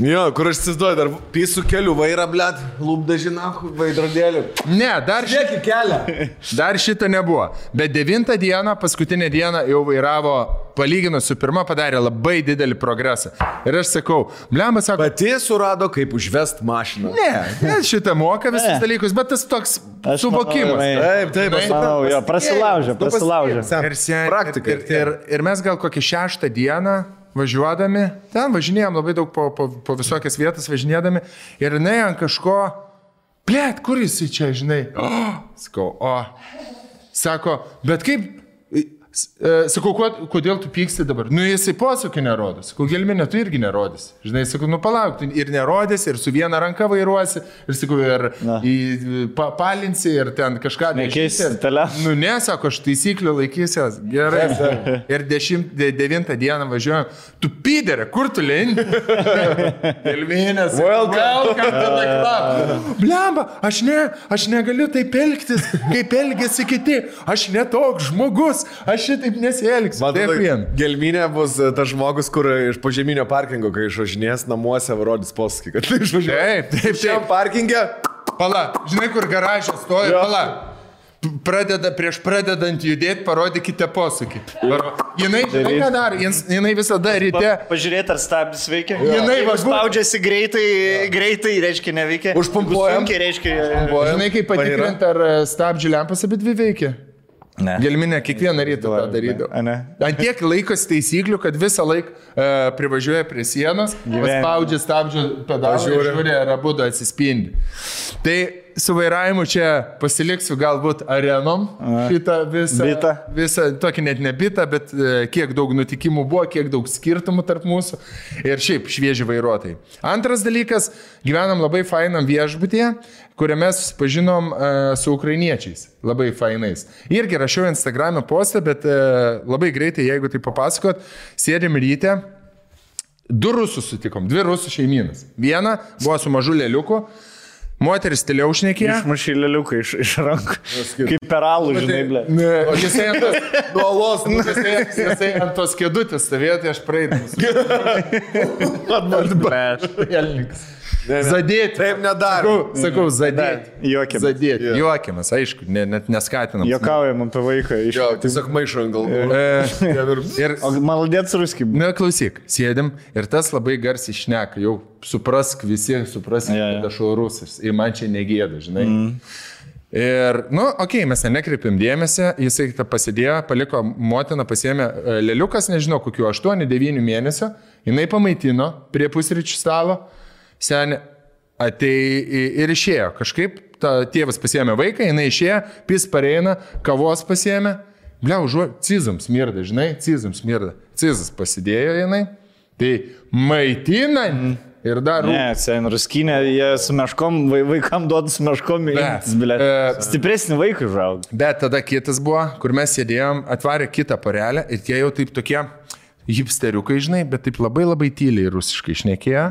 Speaker 3: Jo, kur aš įsivaizduoju, dar pysų kelių vairą, blėt, lūpdažina, vaidrodėlių.
Speaker 1: Ne, dar, ši,
Speaker 3: Žiūrėk į kelią.
Speaker 1: dar šito nebuvo. Bet devintą dieną, paskutinę dieną jau vairavo, palyginus su pirma, padarė labai didelį progresą. Ir aš sakau, blemba sako,
Speaker 3: Pati surado, kaip užvest mašiną.
Speaker 1: ne, ne, šitą moka visus
Speaker 2: Ne.
Speaker 1: dalykus, bet tas toks
Speaker 2: Aš
Speaker 1: suvokimas.
Speaker 2: manau,
Speaker 3: Taip, taip, aš
Speaker 2: Manau, jo, prasilaužė, prasilaužė.
Speaker 1: Ir, sen,
Speaker 3: Praktika.
Speaker 1: ir, ir, ir mes gal kokį šeštą dieną važiuodami, ten važinėjom labai daug po, po, po visokias vietas važinėdami ir jinai ant kažko, blėt, kur jis čia, žinai? O, sakau, o. Sako, bet kaip, sakau, kuo- kodėl tu pyksti dabar? Nu, jisai posūkį nerodo. Sakau, gelminė, tu irgi nerodys. Žinai, sakau, nu palauk, tu ir nerodys, ir su viena ranka vairuosi, ir sakau, ir į, pa, palinsi, ir ten kažką
Speaker 2: Nekeisi telefono.
Speaker 1: Nu, nesako, aš taisyklių laikysiuos. Gerai. Ir dešimt, de, devintą dieną važiuojam. Tu pyderė, kur tu lendi? Elvinės.
Speaker 3: Welcome.
Speaker 1: Welcome. Blemba, aš, ne, aš negaliu taip elgtis, kaip elgesi kiti. Aš netoks žmogus, aš šitaip nesielgsiu.
Speaker 3: Man gelminė bus e, tas žmogus, kur iš požeminio parkingo, kai išvažinės namuose, rodys posakį, kad tai išvažiuoja.
Speaker 1: Taip, taip,
Speaker 3: Šiam
Speaker 1: taip.
Speaker 3: parkingė.
Speaker 1: Pala, žinai, kur garažas stovi, pala. Pradeda, prieš pradedant judėti, parodykite posūkį. Paro... Jinai, žinai, ką? Jins- Jinai visada ryte
Speaker 2: Pažiūrėti, ar stabdis veikia.
Speaker 1: Jinai
Speaker 2: Jeigu
Speaker 1: va,
Speaker 2: spaudžiasi greitai, greitai reiškia neveikia.
Speaker 3: Užpumpuojam.
Speaker 2: Sunkiai reiškia.
Speaker 1: Žinai, kaip patikrinti, ar e, stabdžių lempas abi dvi veikia.
Speaker 2: Ne.
Speaker 1: Gelminė kiekvieną rytą tą darydavo. Ant tiek laikosi taisyklių, kad visą laiką uh, privažiuoja prie sienos, paspaudžia stabdžių pedalą žiūri, ar abu du atsispindi. Tai su vairavimu čia pasiliksiu galbūt arenom šitą visą.
Speaker 2: Bitą.
Speaker 1: Visą, tokį net ne bitą, bet uh, kiek daug nutikimų buvo, kiek daug skirtumų tarp mūsų. Ir šiaip švieži vairuotojai. Antras dalykas, gyvenam labai fainam viešbutyje, kuriame susipažinom uh, su ukrainiečiais. Labai fainais. Irgi rašiau Instagram'e postą, bet uh, labai greitai, jeigu tai papasakot, sėdėm ryte. Du rusus sutikom, dvi rusų šeiminas. Viena buvo su mažu lėliuku, moteris tiliau šnekėjo.
Speaker 2: Išmušai lėliuką iš, iš rankų. Kaip per alų, žinai, ble.
Speaker 1: Ne, o jisai ant tos,
Speaker 3: Nuo alos.
Speaker 1: jisai, jisai ant tos kėdutės stovėjo, tai aš praeidamas. Elnikas. Zadėti.
Speaker 3: Taip nedaro.
Speaker 1: Sakau, sakau zadėti.
Speaker 2: Juokiamės.
Speaker 1: Zadėti.
Speaker 3: Jo.
Speaker 1: Juokiamės, aišku, ne, net neskatinam.
Speaker 2: Jokaujam apie vaiką. Iš...
Speaker 3: Jo, tiesiog maišo ant galvų.
Speaker 1: E,
Speaker 3: Ir
Speaker 2: maladėts ruski.
Speaker 1: na, klausyk, sėdim ir tas labai garsiai šneka, jau suprask visi, suprask,
Speaker 2: Jo, jo.
Speaker 1: kad aš rusas. Ir man čia negėda, žinai. Mm. Ir, nu, okei, okay, mes ten nekreipėm dėmesio, jisai tą pasidėjo, paliko motiną, pasėmė e, leliukas, nežinau, kokiu 8-9 mėnesio, jinai pamaitino prie pusryčių stalo, senė atei ir išėjo. Kažkaip ta, tėvas pasėmė vaiką, jinai išėjo, pis pareina, kavos pasėmė, bliau, žuo, cizams mirda, žinai, cizams mirda. Cizas pasidėjo jinai, tai maitina ir dar...
Speaker 2: Ne, sen ruskinė, jie su meškom, vai- vaikam duoda su meškom,
Speaker 1: Bet,
Speaker 2: bet.
Speaker 1: e,
Speaker 2: Stipresnį vaiką užaug.
Speaker 1: Bet tada kitas buvo, kur mes sėdėjom, atvarė kitą porelę ir tie jau taip tokie hipsteriukai, žinai, bet taip labai labai tyliai rusiškai išnekėjo.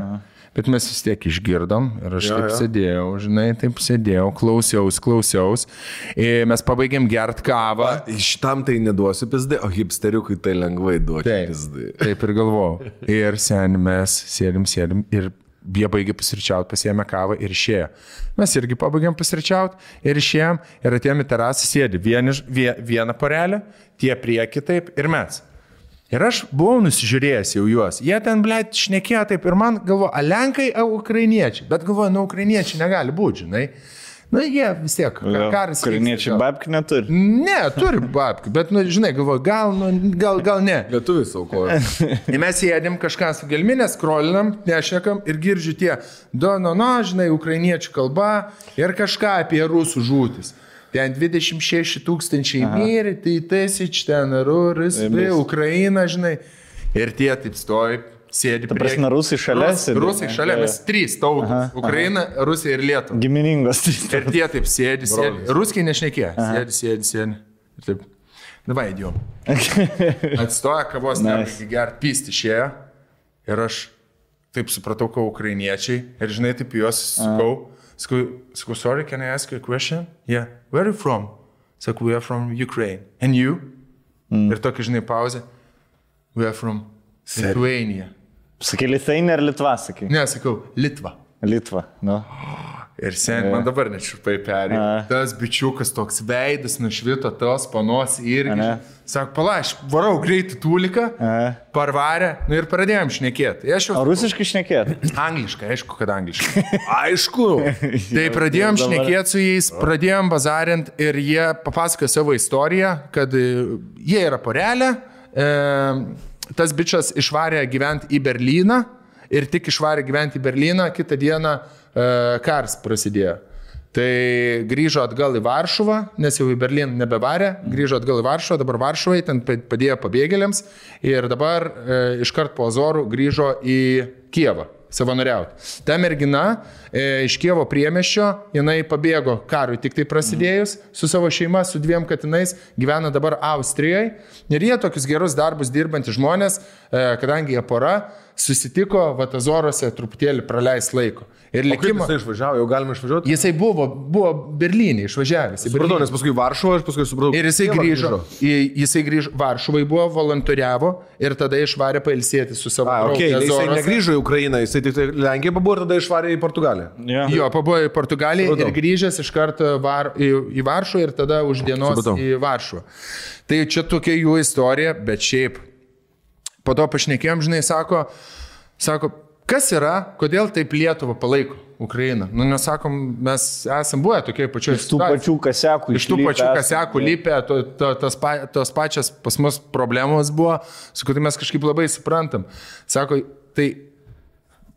Speaker 1: Bet mes vis tiek išgirdom ir aš
Speaker 3: Jo,
Speaker 1: taip
Speaker 3: jo.
Speaker 1: sėdėjau, žinai, taip sėdėjau, klausiaus, klausiaus. Ir mes pabaigėm gert kavą.
Speaker 3: Šitam tai neduosiu pizdai, o hipsteriukui tai lengvai duoti
Speaker 1: Taip,
Speaker 3: pizdai.
Speaker 1: taip ir galvojau. Ir sen mes sėdim, sėdim ir jie baigė pusryčiauti, pasiėmė kavą ir išėjo. Mes irgi pabaigėm pusryčiauti ir išėjom ir atėjome į terasą, sėdi vieni, vie, vieną porelę, tie prieki taip ir mes. Ir aš buvau nusižiūrėjęs jau juos. Jie ten, blėt, šnekėjo taip ir man galvo, a lenkai, a ukrainiečiai. Bet galvoju, nu, ukrainiečiai negali būti, žinai. Na, jie vis tiek, ka- karas.
Speaker 2: Kuriniečiai
Speaker 1: vyksta.
Speaker 2: babkių neturi.
Speaker 1: Ne, turi babkių, bet, nu, žinai, galvoju, gal, nu, gal, gal ne.
Speaker 3: Lietuvis aukoja.
Speaker 1: Ir mes sėdim kažką su gelminė, skrolinam, nešnekam ir girdžiu tie, do, no, no, žinai, ukrainiečių kalba ir kažką apie rusų žūtis. Ten 26 tūkstančiai mirė, tai tesič ten, Ruris,
Speaker 2: Vis.
Speaker 1: Ukraina, žinai. Ir tie taip stovi, sėdi
Speaker 2: Ta prasme, rusai šalia
Speaker 1: Rus,
Speaker 2: sėdi,
Speaker 1: rusai šalia, mes trys tautos. Ukraina, Rusija ir Lietuva.
Speaker 2: Giminingos.
Speaker 1: Ir tie taip sėdi, sėdi. Ruskiai nešnekė. Sėdi, sėdi, sėdi. Ir taip. Davai, idėjom. Atstoja kavos,
Speaker 2: Nice.
Speaker 1: nice. gert pysti išėjo. Ir aš taip supratau, kad ukrainiečiai. Ir žinai, taip juos sakau. Sakau, sakau, sorry, can I ask you a question? Yeah. Where are you from? Sakau, we are from Ukraine. And you? Mm. Ir tokia, žinai, pauzė. We are from Lithuania.
Speaker 2: Sakai, Litvainė ar Litva, sakai?
Speaker 1: Ne, sakau, Litva.
Speaker 2: Litva. Nu.
Speaker 1: Ir sen, man dabar net šiurpai perėjo.
Speaker 2: A.
Speaker 1: Tas bičiukas toks veidas nušvito, tos panos irgi. Sako, palaš, varau greitai tūliką, parvarė, nu ir pradėjom šnekėti. Aš
Speaker 2: O
Speaker 1: jau
Speaker 2: rusiškai šnekėt?
Speaker 1: angliškai, aišku, kad angliškai.
Speaker 3: Aišku.
Speaker 1: Tai pradėjom
Speaker 2: jau
Speaker 1: šnekėti su jais, pradėjom bazarint ir jie papasakojo savo istoriją, kad e, jie yra porelė, e, tas bičias išvarė gyventi į Berliną ir tik išvarė gyventi į Berliną, kitą dieną karas prasidėjo. Tai grįžo atgal į Varšuvą, nes jau į Berliną nebevarė, grįžo atgal į Varšuvą, dabar Varšuvai, ten pa- padėjo pabėgėliams ir dabar e, iškart po Azorų grįžo į Kievą savanoriauti. Ta mergina e, iš Kievo priemešio, jinai pabėgo karui tik tai prasidėjus su savo šeima, su dviem katinais, gyvena dabar Austrijoje. Ir jie tokius gerus darbus dirbantys žmonės, e, kadangi jie pora, susitiko Vatazorose truputėlį praleis laiko. Ir likimo.
Speaker 3: jisai išvažiavo, jau galima išvažiuoti?
Speaker 1: Jisai buvo, buvo Berlyne išvažiavęs.
Speaker 3: Supratau, nes paskui Varšuva, aš paskui supratau.
Speaker 1: Ir jisai grįžo, į- jisai grįžo, Varšuvai buvo, volontariavo ir tada išvarė pailsėti su savo
Speaker 3: A, okay, jisai negrįžo į Ukrainą, jisai tik tai Lenkiją pabuvo ir tada išvarė į Portugaliją.
Speaker 2: Jo.
Speaker 1: Jo, pabuvo į Portugaliją
Speaker 3: Supratau.
Speaker 1: ir grįžęs iš karto var, į, į Varšuvą ir tada už dienos
Speaker 3: Supratau.
Speaker 1: į Varšuvą. Tai čia tokia jų istorija, bet šiaip po to pašnekėjom, žinai, sako, sako, kas yra, kodėl taip Lietuva palaiko Ukrainą. Nu, nesakom, mes esame buvę tokie pačioj
Speaker 2: Iš tų pačių kasekų.
Speaker 1: Iš tų pačių
Speaker 2: esam.
Speaker 1: kasekų lypė, to, to, tos, pa, tos pačios pas mus problemos buvo, su kuriuo mes kažkaip labai suprantam. Sako, tai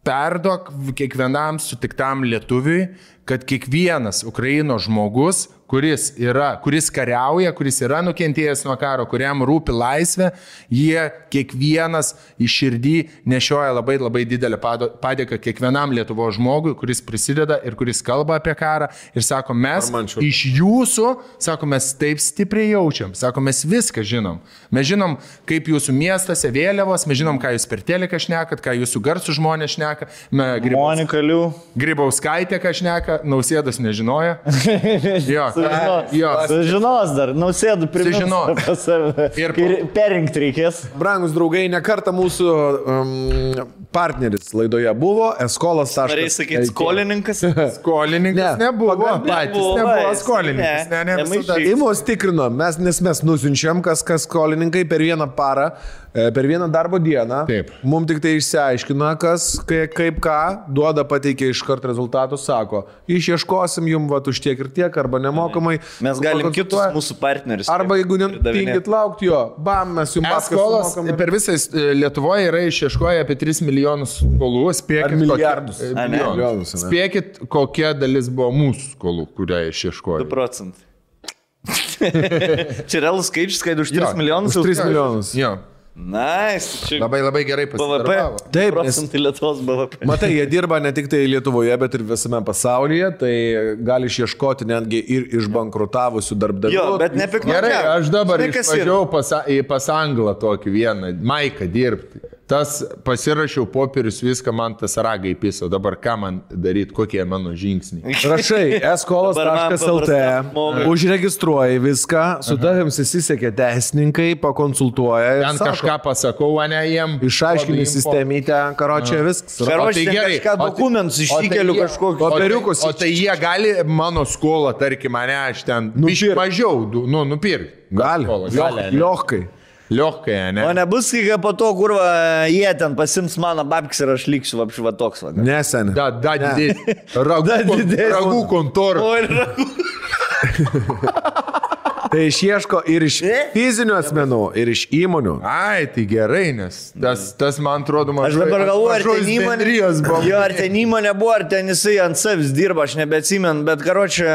Speaker 1: perduok kiekvienam sutiktam lietuviui, kad kiekvienas Ukrainos žmogus, kuris, yra, kuris kariauja, kuris yra nukentėjęs nuo karo, kuriam rūpi laisvė, jie kiekvienas iš širdį nešioja labai labai didelę padėką kiekvienam Lietuvo žmogui, kuris prisideda ir kuris kalba apie karą ir sako, mes iš jūsų, sako, mes taip stipriai jaučiam, sako, mes viską žinom. Mes žinom, kaip jūsų miestuose vėliavos, mes žinom, ką jūs per teleką šnekat, ką jūsų garsų žmonės šneka. Me- Grybaus-. Grybauskaitė, ką šneka, nausėdas nežinojo. Jo,
Speaker 2: Sužinos,
Speaker 1: Jo.
Speaker 2: sužinos dar, nausėdų primins.
Speaker 1: Ir
Speaker 2: Ir, perrinkti reikės.
Speaker 3: Brangus draugai, nekarta mūsų um, partneris laidoje buvo Eskolas.
Speaker 2: Norėjai sakyti, skolininkas?
Speaker 1: Skolininkas
Speaker 3: Ne,
Speaker 1: nebuvo,
Speaker 3: pagal-
Speaker 1: patys
Speaker 2: Nebuvo,
Speaker 1: nebuvo skolininkas.
Speaker 2: ne,
Speaker 1: Ne, ne,
Speaker 2: nemaišyk.
Speaker 1: visada.
Speaker 3: Įmos tikrino, mes, nes mes nusinčiam, kas, kas skolininkai per vieną parą, e, per vieną darbo dieną.
Speaker 1: Taip.
Speaker 3: Mums tik tai išsiaiškina, kas, kaip, kaip ką, duoda, pateikia iš karto rezultatus, sako, išieškosim jums va už tiek ir tiek, arba nemokamai.
Speaker 2: Mes galim kitus
Speaker 3: Pakonsultuoja.
Speaker 2: mūsų partnerius.
Speaker 3: Arba jeigu netingit laukti jo, bam, mes jums
Speaker 1: Eskolas per visą e, Lietuvoje yra išieškoję apie 3 milijonus skolų. Spėkit,
Speaker 3: Ar milijardus?
Speaker 1: Kokia,
Speaker 2: ne?
Speaker 3: Milijonus?
Speaker 1: Spėkit, kokia dalis buvo mūsų skolų, kurią
Speaker 2: 2
Speaker 1: išieškojo.
Speaker 2: procentai. Čia realus skaičius, kad už 3
Speaker 1: Jo,
Speaker 2: milijonus.
Speaker 3: Už 3 milijonus.
Speaker 1: Jo,
Speaker 2: Nice. Čia
Speaker 1: labai labai gerai
Speaker 2: BVP.
Speaker 1: pasidarbavo.
Speaker 3: Taip,
Speaker 2: procentai Lietuvos BVP.
Speaker 3: Matai, jie dirba ne tik tai Lietuvoje, bet ir visame pasaulyje, tai gali išieškoti netgi ir iš bankrutavusių darbdavių.
Speaker 2: Jo, bet nepiknaudžiauk.
Speaker 1: Gerai, aš dabar išvažiavau pas, į pas Anglą tokį vieną, Maiką dirbti. Tas pasirašiau popierius, viską man tas ragai piso. Dabar ką man daryti, kokie mano žingsniai.
Speaker 3: Rašai eskolas.lt, užregistruoji viską, su tavim susisiekia teisininkai, pakonsultuoja.
Speaker 1: Ten
Speaker 3: sako,
Speaker 1: kažką pasakau, o ne jiem.
Speaker 3: Išaiškini sistemytę, karočią viskas.
Speaker 1: O
Speaker 2: Karoči,
Speaker 1: tai
Speaker 2: ten
Speaker 1: gerai,
Speaker 2: kažką
Speaker 1: tai-
Speaker 2: dokumentus
Speaker 1: o tai
Speaker 2: išsikeliu
Speaker 1: jie-
Speaker 2: kažkokius.
Speaker 1: o tai-
Speaker 3: Popieriukus
Speaker 1: O tai jie gali mano skolą, tarkim, mane aš ten biškį mažiau, nu, nupirkti.
Speaker 3: Gali.
Speaker 1: Gali.
Speaker 3: Liokkai.
Speaker 1: Liokkai, ne?
Speaker 2: O nebus, kai po to, kur va, jie ten pasims mano babkis ir aš liksiu apšva toks. Va.
Speaker 3: Nesen.
Speaker 1: Da, da, didės. Ragų,
Speaker 2: Da didesnis.
Speaker 1: ragų kontorą.
Speaker 2: O ir
Speaker 3: Tai išieško ir iš fizinių asmenų, ir iš įmonių.
Speaker 1: Ai, tai gerai, nes tas, tas man atrodo, man
Speaker 2: Aš dabar galvoju, ar ten įmonė
Speaker 1: buvo.
Speaker 2: Jo, ar ten įmonė buvo, ar ten jisai ant savęs dirba, aš nebeatsimenu, bet karočią,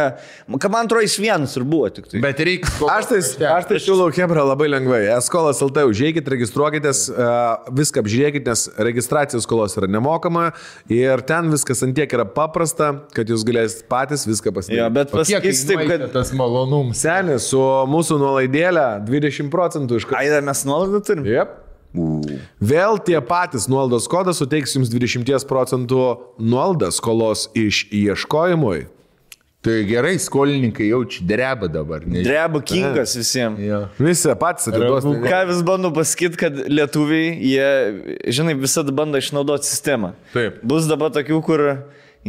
Speaker 2: ką man atrodo, jis vienas ir buvo tik tai.
Speaker 1: Bet reikia.
Speaker 3: Aš tai, aš tai siūlau Hebra labai lengvai. Eskolas LT užėjkit, registruokitės, e, viską apžiūrėkit, nes registracijos skolos yra nemokama ir ten viskas antiek yra paprasta, kad jūs galėsite patys viską pasidaryti.
Speaker 2: bet pasakys taip, kad...
Speaker 1: tas malonums.
Speaker 3: Senis, su mūsų nuolaidėlė 20 procentų iš karto.
Speaker 2: Aida, mes nuolaidą turim.
Speaker 3: Yep. Vėl tie patys nuolaidos kodas suteiks jums 20 procentų nuolaidą skolos iš ieškojimui.
Speaker 1: Tai gerai, skolininkai jaučia dreba dabar. Ne?
Speaker 2: Drebu kingas visiems.
Speaker 1: Ja.
Speaker 3: Visi patys atiduos. Tai-
Speaker 2: Ką vis bandau pasakyti, kad lietuviai, jie, žinai, visada bando išnaudoti sistemą.
Speaker 1: Taip.
Speaker 2: Bus dabar tokių, kur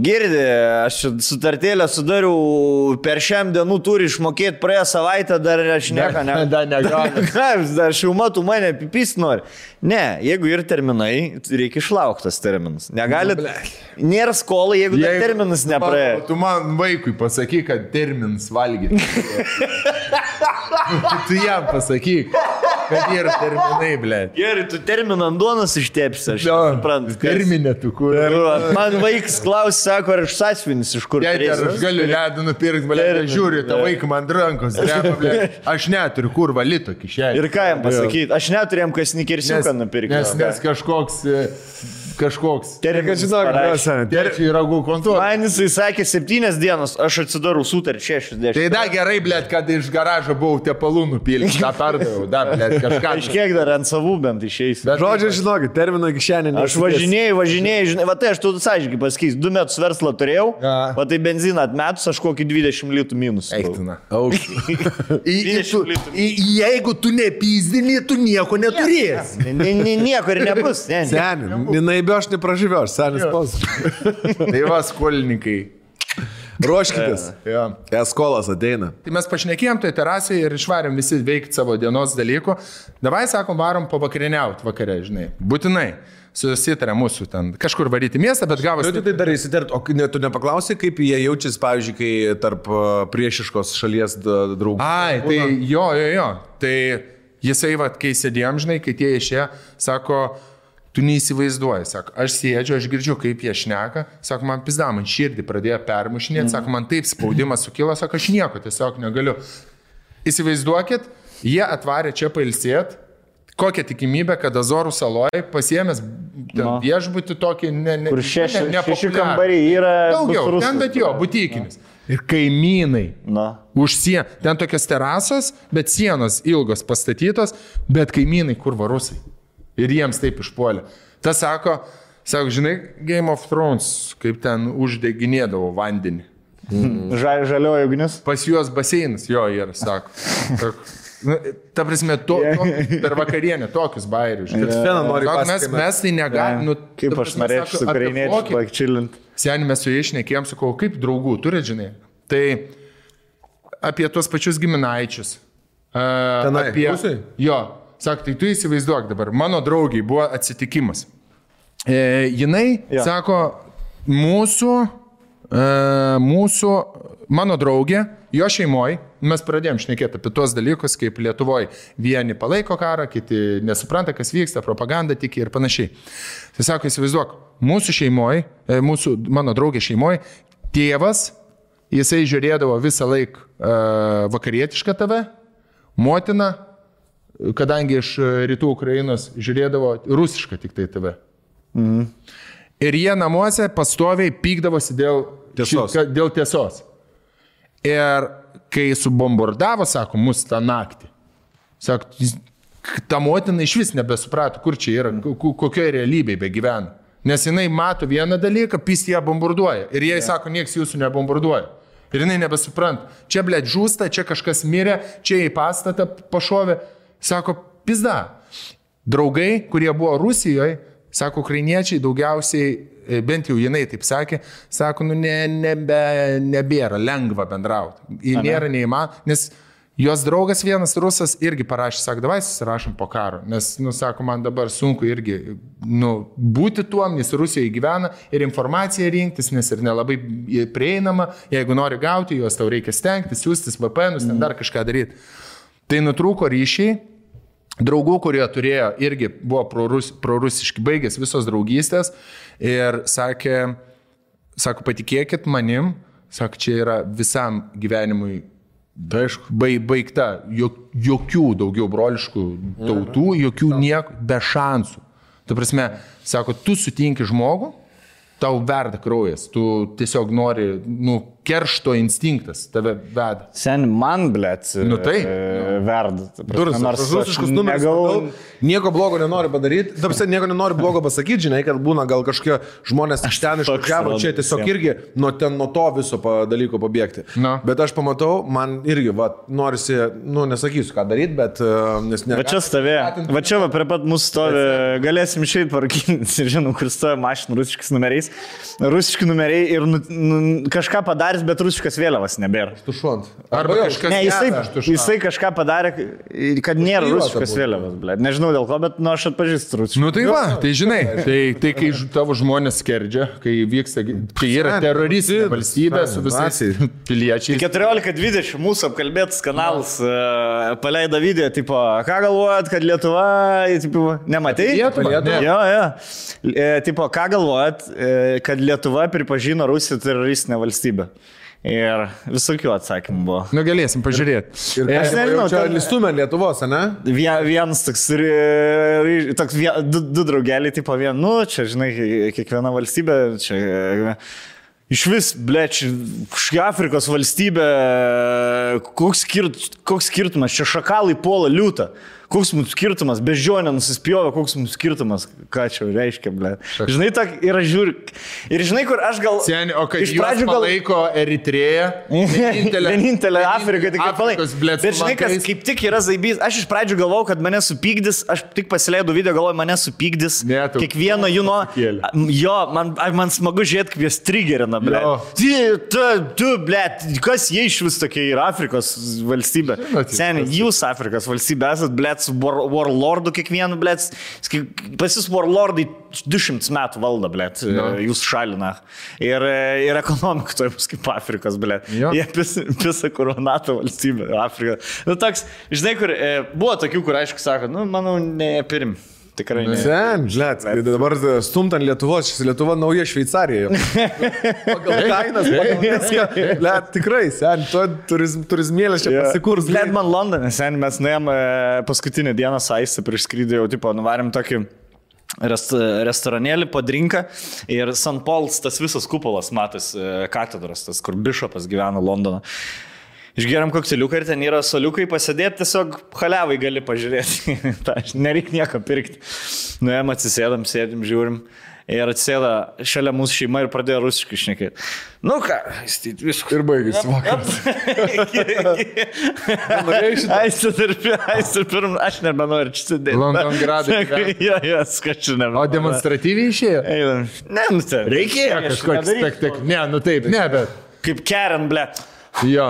Speaker 2: girdi, aš sutartėlę sudariau, per šiam dienų turi išmokėti praėję savaitę, dar aš nieko ne. Ką, jūs dar šilma, tu mane pipys nori. Ne, jeigu ir terminai, reikia išlaukti tas terminas. Negalit. Nėra skola, jeigu dar terminas nepraėjo.
Speaker 1: Tu man vaikui pasakyk, kad terminas valgyti. tu jam pasakyk, kad yra terminai, ble.
Speaker 2: Gerai, tu terminą ant duonos ištepsi, aš suprantu. kas-
Speaker 1: Terminė tu kur.
Speaker 2: Ir Man vaikas klausė, sako, ar aš sąsvinis iš kur.
Speaker 1: Jei ar aš galiu ledų nupirkti, ble,
Speaker 2: Terminą,
Speaker 1: žiūri, tą
Speaker 2: ble.
Speaker 1: vaiką man rankos, dreba. Aš neturiu kur valito kišenį.
Speaker 2: Ir ką jam pasakyti? Aš neturėjom kas nikirsiuką nupirkti.
Speaker 1: Nes, nes kažkoks, e, kažkoks.
Speaker 2: Terminas
Speaker 3: Žinok, seni.
Speaker 1: Terčiai ragų kontorą.
Speaker 2: Man jisai sakė septynias dienas, aš atsidarau sutartį 60.
Speaker 1: Tai da gerai, ble, kad iš garažo buvau tepalų nupilti, tą perdaviau, da, ble, kažką.
Speaker 2: Aš kiek dar ant savų bent išeis.
Speaker 1: Bet-
Speaker 3: Žodžiu, žinokit, termino kišenė.
Speaker 2: Aš važinėjau, važinėjau, žinai, va tai aš tu sąžininkai pasakysiu, du metus verslą turėjau,
Speaker 1: Ja.
Speaker 2: va tai benziną atmetus aš kokį 20 litų minus.
Speaker 1: Eiktina. Jeigu tu nepyzdini, tu nieko neturėsi.
Speaker 2: Ni- ni- Nieko ir nebus. Ne, ne.
Speaker 3: Seniai, jinai bieš, nepražyvios, senis pos.
Speaker 1: Tai va, skolininkai.
Speaker 3: Ruoškitės.
Speaker 1: Ja.
Speaker 3: Eskolas ateina.
Speaker 1: Tai mes pašnekėjom tai terasai ir išvarėm visi veikti savo dienos dalykų. Davai, sakom, varom pavakarieniauti vakare, žinai. Būtinai. Susitarė mūsų ten kažkur varyti miestą, bet gavosi.
Speaker 3: tu tai darai įsitart, o ne, tu nepaklausai, kaip jie jaučiasi, pavyzdžiui, kai tarp a, priešiškos šalies draugų.
Speaker 1: Ai, tai jo, jo, jo. Tai jisai, va, kai sėdėjom, žinai, kai tie išėjo, sako, tu neįsivaizduoji, sako, aš sėdžiu, aš girdžiu, kaip jie šneka, sako, man pizda, man širdį pradėjo permušinėti, sako, man taip spaudimas sukilo, sako, aš nieko tiesiog negaliu. Įsivaizduokit, jie atvarė čia pailsėti. Kokia tikimybė, kad Azorų saloje pasiemęs viešbutį tokį ne, ne,
Speaker 2: Kur šeši,
Speaker 1: ne-
Speaker 2: šeši
Speaker 1: nepopuliarų.
Speaker 2: kambariai yra.
Speaker 1: Daugiau, ten bet jo, būtykinis. Ir kaimynai.
Speaker 2: Na.
Speaker 1: Už sieną. Ten tokios terasos, bet sienos ilgos pastatytos, bet kaimynai kur varusai. Ir jiems taip išpuolė. Tas sako, sako, žinai, Game of Thrones, kaip ten uždeginėdavo vandenį.
Speaker 2: Ža, žalioji ugnis.
Speaker 1: Pas juos baseinas, jo yra, sako. Nu, Ta prasme, to, to, per vakarienę tokius bairius.
Speaker 3: Kad Fena nori
Speaker 1: Sako, mes,
Speaker 3: pasakyti.
Speaker 1: mes tai negalime. Nu,
Speaker 2: Kaip aš norėčiau su
Speaker 1: kokį-
Speaker 2: pakčilint.
Speaker 1: Seniai mes su jais šnekėjom, sakau, kaip draugų turit, žinai. Tai apie tuos pačius giminaičius. a,
Speaker 3: Tenai,
Speaker 1: apie...
Speaker 3: Rusijoj?
Speaker 1: Jo, sak, tai tu įsivaizduok dabar, mano draugiai buvo atsitikimas. E, jinai, ja. sako, mūsų, e, mūsų, mano draugė, jo šeimoje, mes pradėjom šnekėti apie tuos dalykus, kaip Lietuvoje vieni palaiko karą, kiti nesupranta, kas vyksta, propaganda tiki ir panašiai. Tai sako, įsivaizduok, mūsų šeimoje, mūsų, mano draugė šeimoje, tėvas, jisai žiūrėdavo visą laiką uh, vakarietišką tave, motina, kadangi iš e, rytų Ukrainos žiūrėdavo rusišką tik tai tave. Mhm. Ir jie namuose pastoviai pykdavosi dėl
Speaker 3: Tiesos.
Speaker 1: ši- dėl tiesos. Ir kai subombardavo, sako, mus tą naktį, sako, ta motina iš vis nebesuprato, kur čia yra, ko- ko- kokioje realybėje begyvena. Nes jinai mato vieną dalyką, pys ją bombarduoja. Ir jie sako, nieks jūsų nebombarduoja. Ir jinai nebesupranta. Čia, blėt, žūsta, čia kažkas mirė, čia į pastatą pašovė. Sako, pizda. Draugai, kurie buvo Rusijoje, sako, ukrainiečiai daugiausiai, e, bent jau jinai taip sakė, sako, nu ne, nebe, nebėra lengva bendrauti. Ir nėra neįmanoma, nes jos draugas vienas rusas irgi parašė, sako, davai susirašom po karo, nes, nu, sako, man dabar sunku irgi, nu, būti tuom, nes Rusijoje gyvena ir informaciją rinktis, nes ir nelabai prieinama, jeigu nori gauti juos, tau reikia stengtis, siūstis VPN, ten dar kažką daryti. Tai nutrūko ryšiai, draugų, kurie turėjo, irgi buvo prorus, prorusiški, baigės visos draugystės ir sakė, sako, patikėkit manim, sako, čia yra visam gyvenimui
Speaker 3: Aišku.
Speaker 1: bai- baigta, jok, jokių daugiau broliškų tautų, jokių nieko, be šansų. Tu prasme, sako, tu sutinki žmogų, tau verda kraujas, tu tiesiog nori, nu, keršto instinktas tave veda.
Speaker 2: Sen man, blėt,
Speaker 1: Nu tai.
Speaker 2: verda. ta prasme,
Speaker 3: Durus,
Speaker 2: nors
Speaker 3: rusiškus numeris.
Speaker 2: negavau-
Speaker 3: nieko blogo nenori padaryti. Dabar nieko nenori blogo pasakyti, žinai, kad būna gal kažkokie žmonės iš ten išvažiavo, čia tiesiog
Speaker 2: visiem.
Speaker 3: irgi nuo ten, nuo to viso pa, dalyko pabėgti.
Speaker 1: Na.
Speaker 3: Bet aš pamatau, man irgi, va, norisi, nu, nesakysiu, ką daryti, bet uh, nes ne.
Speaker 2: Va čia stovė, va čia va prie pat mūsų stovi, galėsim išeiti parkinti žinom, kur stovi mašina rusiškais numeriais. Rusiški numeriai ir nu, nu, kažką padarys, bet rusiškas vėliavas nebėra.
Speaker 3: Tušuont.
Speaker 1: Arba kažkas
Speaker 2: Ne, jisai,
Speaker 1: tuščią.
Speaker 2: jisai kažką padarė, kad nėra rusiškas vėliavas, ble. Nežinau dėl ko, bet nu aš atpažįstu rusišką.
Speaker 1: Nu tai va, tai žinai, tai, tai kai tavo žmonės skerdžia, kai vyksta, kai yra teroristinė valstybė su visais piliečiais.
Speaker 2: 14.20 mūsų apkalbėtas kanalas uh, paleido video, tipo, ką galvojat, kad Lietuva, tipo, nematai?
Speaker 1: Lietuvą? Ne.
Speaker 2: Jo, jo. E, tipo, ką galvojat, e, kad Lietuva pripažino Rusiją teroristinę valstybę? Ir visokių atsakymų buvo.
Speaker 1: Nu galėsim pažiūrėti.
Speaker 3: Ir
Speaker 2: Aš
Speaker 3: aš
Speaker 2: nežinau,
Speaker 3: čia
Speaker 2: ten-
Speaker 3: listumė Lietuvos, ne?
Speaker 2: Vie- Vienas toks, ry- toks vie, du, du draugeliai, tipo, vien, nu, čia, žinai, kiekviena valstybė, čia e, iš vis, bleč, kažkokia Afrikos valstybė, koks, skirt, koks skirtumas, čia šakalai puola liūtą. Koks mums skirtumas, bežionė nusispjovė, koks mums skirtumas, ką čia reiškia, ble. Žinai, tak, ir aš žiūriu. Ir žinai, kur aš gal...
Speaker 1: Seniai, o kad
Speaker 2: iš
Speaker 1: pradžių palaiko Eritreją.
Speaker 2: Vienintelė Afrika tik palaiko.
Speaker 1: Afrikos, blet,
Speaker 2: Bet žinai, kas kaip tik yra zaibys. Aš iš pradžių galvojau, kad mane supykdys, aš tik pasileidau video, galvojau, mane supykdys.
Speaker 1: Ne, tu-
Speaker 2: Kiekvieno jų nuo... Jo, man, man smagu žiūrėti, kaip jas trigerina, ble. Tu, tu, ble, kas jie iš vis tokie yra Afrikos valstybė? Seniai, jūs Afrikos valstybė esat, ble, su war, warlordu kiekvienu, ble. Pas jūs warlordai 200 metų valdo, ble, jūs šalina. Ir, ir ekonomika to bus kaip Afrikos, ble.
Speaker 1: Jo.
Speaker 2: Jie pisa, pisa koronato valstybė, Afrika. Nu, toks, žinai, kur e, buvo tokių, kur aišku sako, nu, manau, ne pirm. Tikrai ne.
Speaker 3: Sen, žinot, dabar stumtant Lietuvos, šis Lietuva nauja Šveicarija. Pagal kainas, pagal viską. Le, tikrai, sen, to turizm, turizmėlės čia pasikurs.
Speaker 2: Bled man Londone, sen mes nuėjom e, paskutinę dieną saistą prieš skrydį, jau tipo, nuvarėm tokį rest, restoranėlį po drinką ir St. Pauls, tas visas kupolas, matas, e, katedros, tas, kur bišopas gyvena Londono. Išgeriam kokteliuką ir ten yra soliukai pasidėti, tiesiog halevai gali pažiūrėti. Ta, Nereikia nieko pirkti. Nuėjom atsisėdam, sėdim, žiūrim. Ir atsėda šalia mūsų šeima ir pradėjo rusiškai šnekėti. Nu ką, viskas.
Speaker 3: Ir baigėsi vakaras.
Speaker 2: Aš nebenoriu čia sėdėti.
Speaker 1: Londongradai.
Speaker 2: Jo, jo, skačiu
Speaker 1: O
Speaker 2: nebenoriu.
Speaker 1: demonstratyviai išėjo?
Speaker 2: Einam. Ne, nu tai. Reikėjo
Speaker 1: Kažkoks, tak, tak, ne, nu taip, ne, bet.
Speaker 2: Kaip Karen, ble.
Speaker 1: Jo.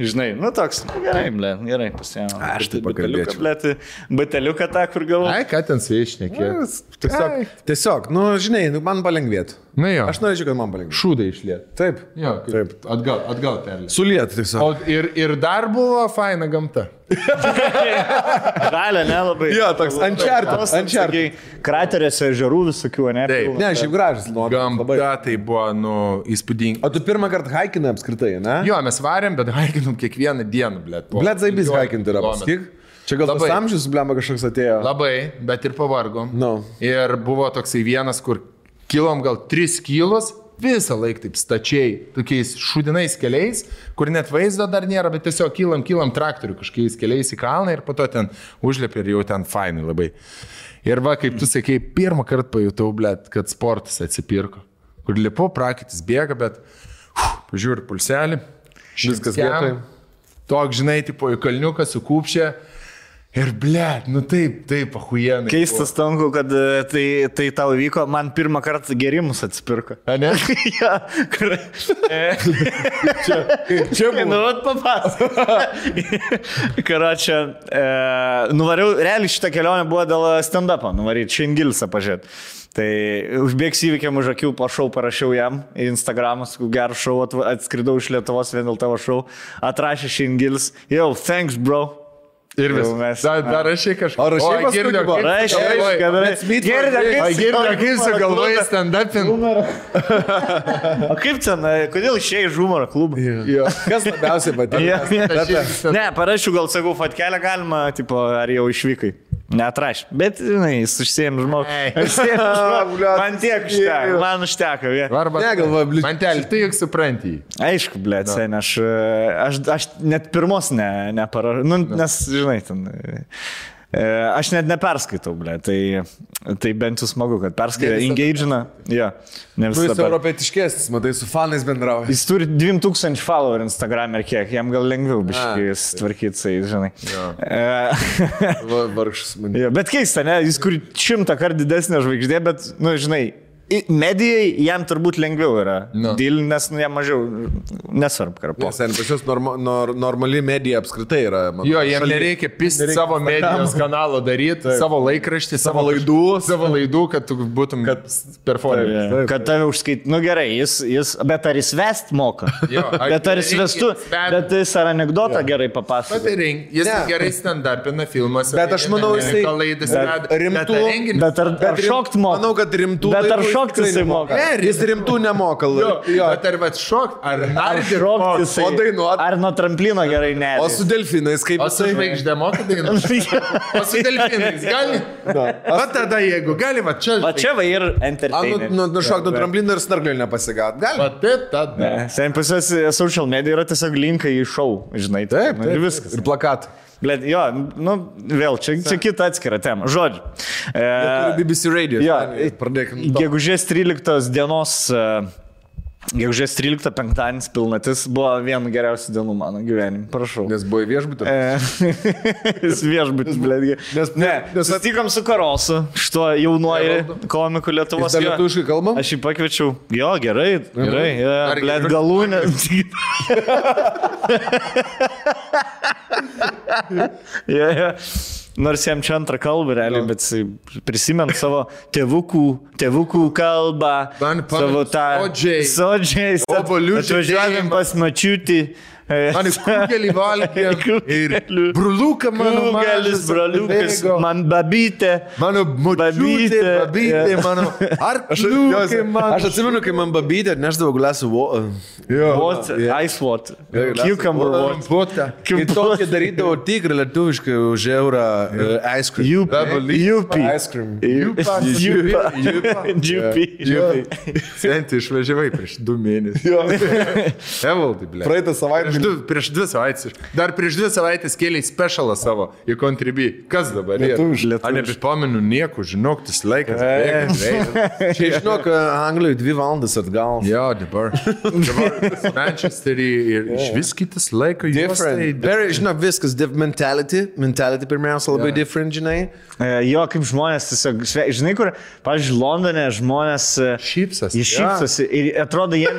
Speaker 2: Žinai, nu toks, nu, gerai, ble, gerai pasiėmė.
Speaker 3: Aš tai pakalbėčiau.
Speaker 2: ble, tai bateliuką tą, kur gavau.
Speaker 1: Ai, ką ten su jais šnekė?
Speaker 3: Tiesiog, tiesiog, nu, žinai, nu, man palengvėtų.
Speaker 1: Na jo.
Speaker 3: Aš norėčiau, kad man palengvėtų.
Speaker 1: Šūdai išliet.
Speaker 3: Taip.
Speaker 1: Jo, kaip, atgal, atgal perlė.
Speaker 3: Suliet tiesiog.
Speaker 1: O ir, ir dar buvo faina gamta.
Speaker 2: Žalia, nelabai.
Speaker 3: Jo, toks Uncharted, Uncharted.
Speaker 2: Krateriuose ežerų visokių, ne?
Speaker 1: Taip.
Speaker 2: pilna.
Speaker 3: Ne, šiaip gražus, nu, labai.
Speaker 1: Gamta tai buvo, nu, įspūdinga.
Speaker 3: O tu pirmą kartą haikinai apskritai, ne?
Speaker 1: Jo, mes varėm, bet haikinom kiekvieną dieną, blėt. po
Speaker 3: Blet zaibys
Speaker 1: 15
Speaker 3: haikinti yra, pasakyk. Čia gal
Speaker 1: Labai.
Speaker 3: amžius, blemba kažkoks atėjo.
Speaker 1: Labai, bet ir pavargom.
Speaker 3: Nu.
Speaker 1: Ir buvo toksai vienas, kur kilom gal 3 kilos, visą laiką taip stačiai, tokiais šudinais keliais, kur net vaizdo dar nėra, bet tiesiog kylam, kylam traktorių kažkokiais keliais į kalną ir po to ten užlėpi ir jau ten fainai labai. Ir va, kaip tu sakei, pirmą kartą pajutau, blėt, kad sportas atsipirko. Kur lipu, prakitis bėga, bet uf, pažiūri pulselį.
Speaker 3: Viskas
Speaker 1: šiltjam,
Speaker 3: vietoj.
Speaker 1: Tok, žinai, tipo į kalniuką su kupšė. Ir blėt, nu taip, taip, ahujenai.
Speaker 2: Keistas tanku, kad e, tai, tai tau vyko, man pirmą kartą gerimus atsipirko.
Speaker 1: A ne?
Speaker 2: ja, kur... e,
Speaker 3: Čia
Speaker 2: Nu, vat papasakok. Karočią, e, nuvariau, realiai šitą kelionę buvo dėl stand-up'o, nuvaryti Šengilsą pažiūrėti. Tai užbėgs įvykiam už akių, po šau parašiau jam į Instagramą, gerą šau, atskridau iš Lietuvos vien dėl tavo šau, atrašė Šengils, jau, thanks bro.
Speaker 1: Ir vis.
Speaker 2: Mes-
Speaker 1: Dar, dar rašai kažką.
Speaker 3: O rašei
Speaker 1: Oi,
Speaker 3: paskui,
Speaker 1: Girdė,
Speaker 3: tipo,
Speaker 1: kaip
Speaker 2: Rašė,
Speaker 1: sugalvojai-
Speaker 2: kad
Speaker 3: Let's meet for
Speaker 2: Girdė,
Speaker 3: drinks.
Speaker 2: kaip
Speaker 1: Oi, Girdė, kaip sugalvojai stand-upin.
Speaker 2: O kaip ten, kodėl išėjai iš humoro klubą?
Speaker 3: Jo. Kas labiausiai
Speaker 2: ja. Ne, parašiau, gal sakau, fatkelę galima, tipo, ar jau išvykai. Neatraš. Bet, žinai, jis užsiem žmogų. Man tiek užteko, man užteko.
Speaker 1: Arba.
Speaker 3: Ne, galvoju, bliu-
Speaker 1: Mantelį, tu juk supranti.
Speaker 2: Aišku, blė, sen, aš, aš, aš net pirmos ne, neparašau, nu, nes, žinai, ten. E, Aš net neperskaitau, blė, tai, tai bent jau smagu, kad perskaitė, engage'ina. Jo, ne
Speaker 3: Tu esi
Speaker 2: visada. per-
Speaker 3: europietiškesnis, matai, su fanais bendrauji.
Speaker 2: Jis turi 2000 follower Instagram ir kiek, jam gal lengviau biškai tvarkyti, tai, žinai.
Speaker 1: Jo.
Speaker 2: E,
Speaker 3: Va, Vargšas man.
Speaker 2: Jo, bet keista, ne? Jis kur šimtą kartų didesnė žvaigždė, bet, nu, žinai, medijai jam turbūt lengviau yra.
Speaker 1: Nu.
Speaker 2: Dėl, nes, nu, jam mažiau nesvarbu, karpo.
Speaker 3: Nes ten pas juos norma, nor, normali medija apskritai yra. man
Speaker 1: Jo, jiem
Speaker 3: šaly.
Speaker 1: nereikia pisti
Speaker 3: Nereikia
Speaker 1: savo medijos kanalo daryti, savo laikraštį,
Speaker 3: Savo laidų.
Speaker 1: savo laidų, kad tu būtum performeris.
Speaker 2: Taip, Kad tave užskait, nu gerai, jis, jis, bet ar jis vest moka?
Speaker 1: Jo, ar
Speaker 2: bet ar jis vestų,
Speaker 1: vest-
Speaker 2: bet jis ar anegdotą gerai
Speaker 1: Bet
Speaker 2: papasako?
Speaker 1: tai reng, jis
Speaker 3: Ne.
Speaker 1: gerai stand-upina filmuose.
Speaker 3: Bet aš manau, jisai- bet rimtų-
Speaker 2: Bet ar, ar
Speaker 3: rim-
Speaker 2: šokt moka?
Speaker 3: Manau, kad rimtų.
Speaker 2: Bet ar šokt
Speaker 3: tikrai
Speaker 2: jisai moka?
Speaker 3: Ne, jis rimtų nemoka.
Speaker 1: Jo,
Speaker 3: Jo.
Speaker 1: bet ar vat šokt, ar
Speaker 2: Ar
Speaker 1: nardi
Speaker 2: šokt jisai?
Speaker 3: o dainuot?
Speaker 2: Ar nuo tramplino gerai ne?
Speaker 3: O su delfinais kaip
Speaker 1: O su žvaigždė moka dainuoti? O su delfinais gali? O tada, jeigu gali, va čia.
Speaker 2: Va čia va ir
Speaker 3: nu,
Speaker 2: entertainment.
Speaker 3: nu, nušok nuo tramplino ir snarglio nepasigat. Gali.
Speaker 1: Va tai tada.
Speaker 2: Sen pas juos social media yra tiesiog linkai į šou, žinai.
Speaker 3: Taip,
Speaker 2: nu,
Speaker 3: taip,
Speaker 2: ir viskas.
Speaker 3: Ir plakatai.
Speaker 2: Blet, jo, nu, vėl, čia, čia kita atskira tema. Žodžiu. E,
Speaker 3: BBC Radio.
Speaker 2: jo,
Speaker 3: Pradėkime.
Speaker 2: gegužės 13 dienos, e, gegužės 13 penktadienis pilnatis buvo viena geriausių dienų mano gyvenime. Prašau.
Speaker 3: Nes buvo į viešbutį.
Speaker 2: E, Jis viešbutis, blėdgi.
Speaker 3: Nes-
Speaker 2: ne,
Speaker 3: nes-
Speaker 2: susitikom su Karosu, šituo jaunuoju komiku Lietuvos. Jo.
Speaker 3: lietuviškai kalba?
Speaker 2: Aš jį pakviečiau. Jo, gerai, gerai. Ja,
Speaker 1: Ar
Speaker 2: blėt, galūnė. ja, ja. Nors jam čia antrą kalbą realiai, bet jisai prisimint savo tėvukų, tėvukų kalbą, savo tą...
Speaker 1: sodžiai.
Speaker 2: Sodžiai. Atvažiavim pas mačiutį.
Speaker 1: Man į kugelį valgė. Ir bruluką mano
Speaker 2: Kūgelis, broliukas, man babytė.
Speaker 1: Mano močiutė,
Speaker 2: Babytė,
Speaker 1: babytė, mano
Speaker 3: Aš,
Speaker 1: arkliukai, man.
Speaker 3: aš atsimenu, kai man babytė atneždavo glasų.
Speaker 2: What? Ice water. Cucumber water.
Speaker 3: Kai tokį darydavo tikrą lietuviškai už eurą uh, ice cream.
Speaker 2: Jupi. Jupi.
Speaker 3: Ice cream.
Speaker 1: Jupa.
Speaker 2: Jupi.
Speaker 1: Senti, išvažiavai prieš du mėnesius. Evaldai, ble.
Speaker 3: Praeitą savaitę
Speaker 1: Du, prieš dvi savaitės. Dar prieš dvi savaitės kėlė specialą savo į Contribui. Kas dabar yra?
Speaker 3: Lietuviš-
Speaker 1: Aš nebepamenu nieko, žinok, tas laikas. bėga.
Speaker 3: Čia, žinok, Anglijoje dvi valandas atgal.
Speaker 1: Jo, dabar. dabar Manchesterį ir iš vis kitas laiko
Speaker 3: Different. Very, žinok, viskas, mentality. Mentality pirmiausia labai yeah. different, žinai.
Speaker 2: E, Jo, kaip žmonės tiesiog, žinai, kur, pavyzdžiui, Londone žmonės e,
Speaker 1: Šypsas.
Speaker 2: Jie šypsosi ir atrodo, jie,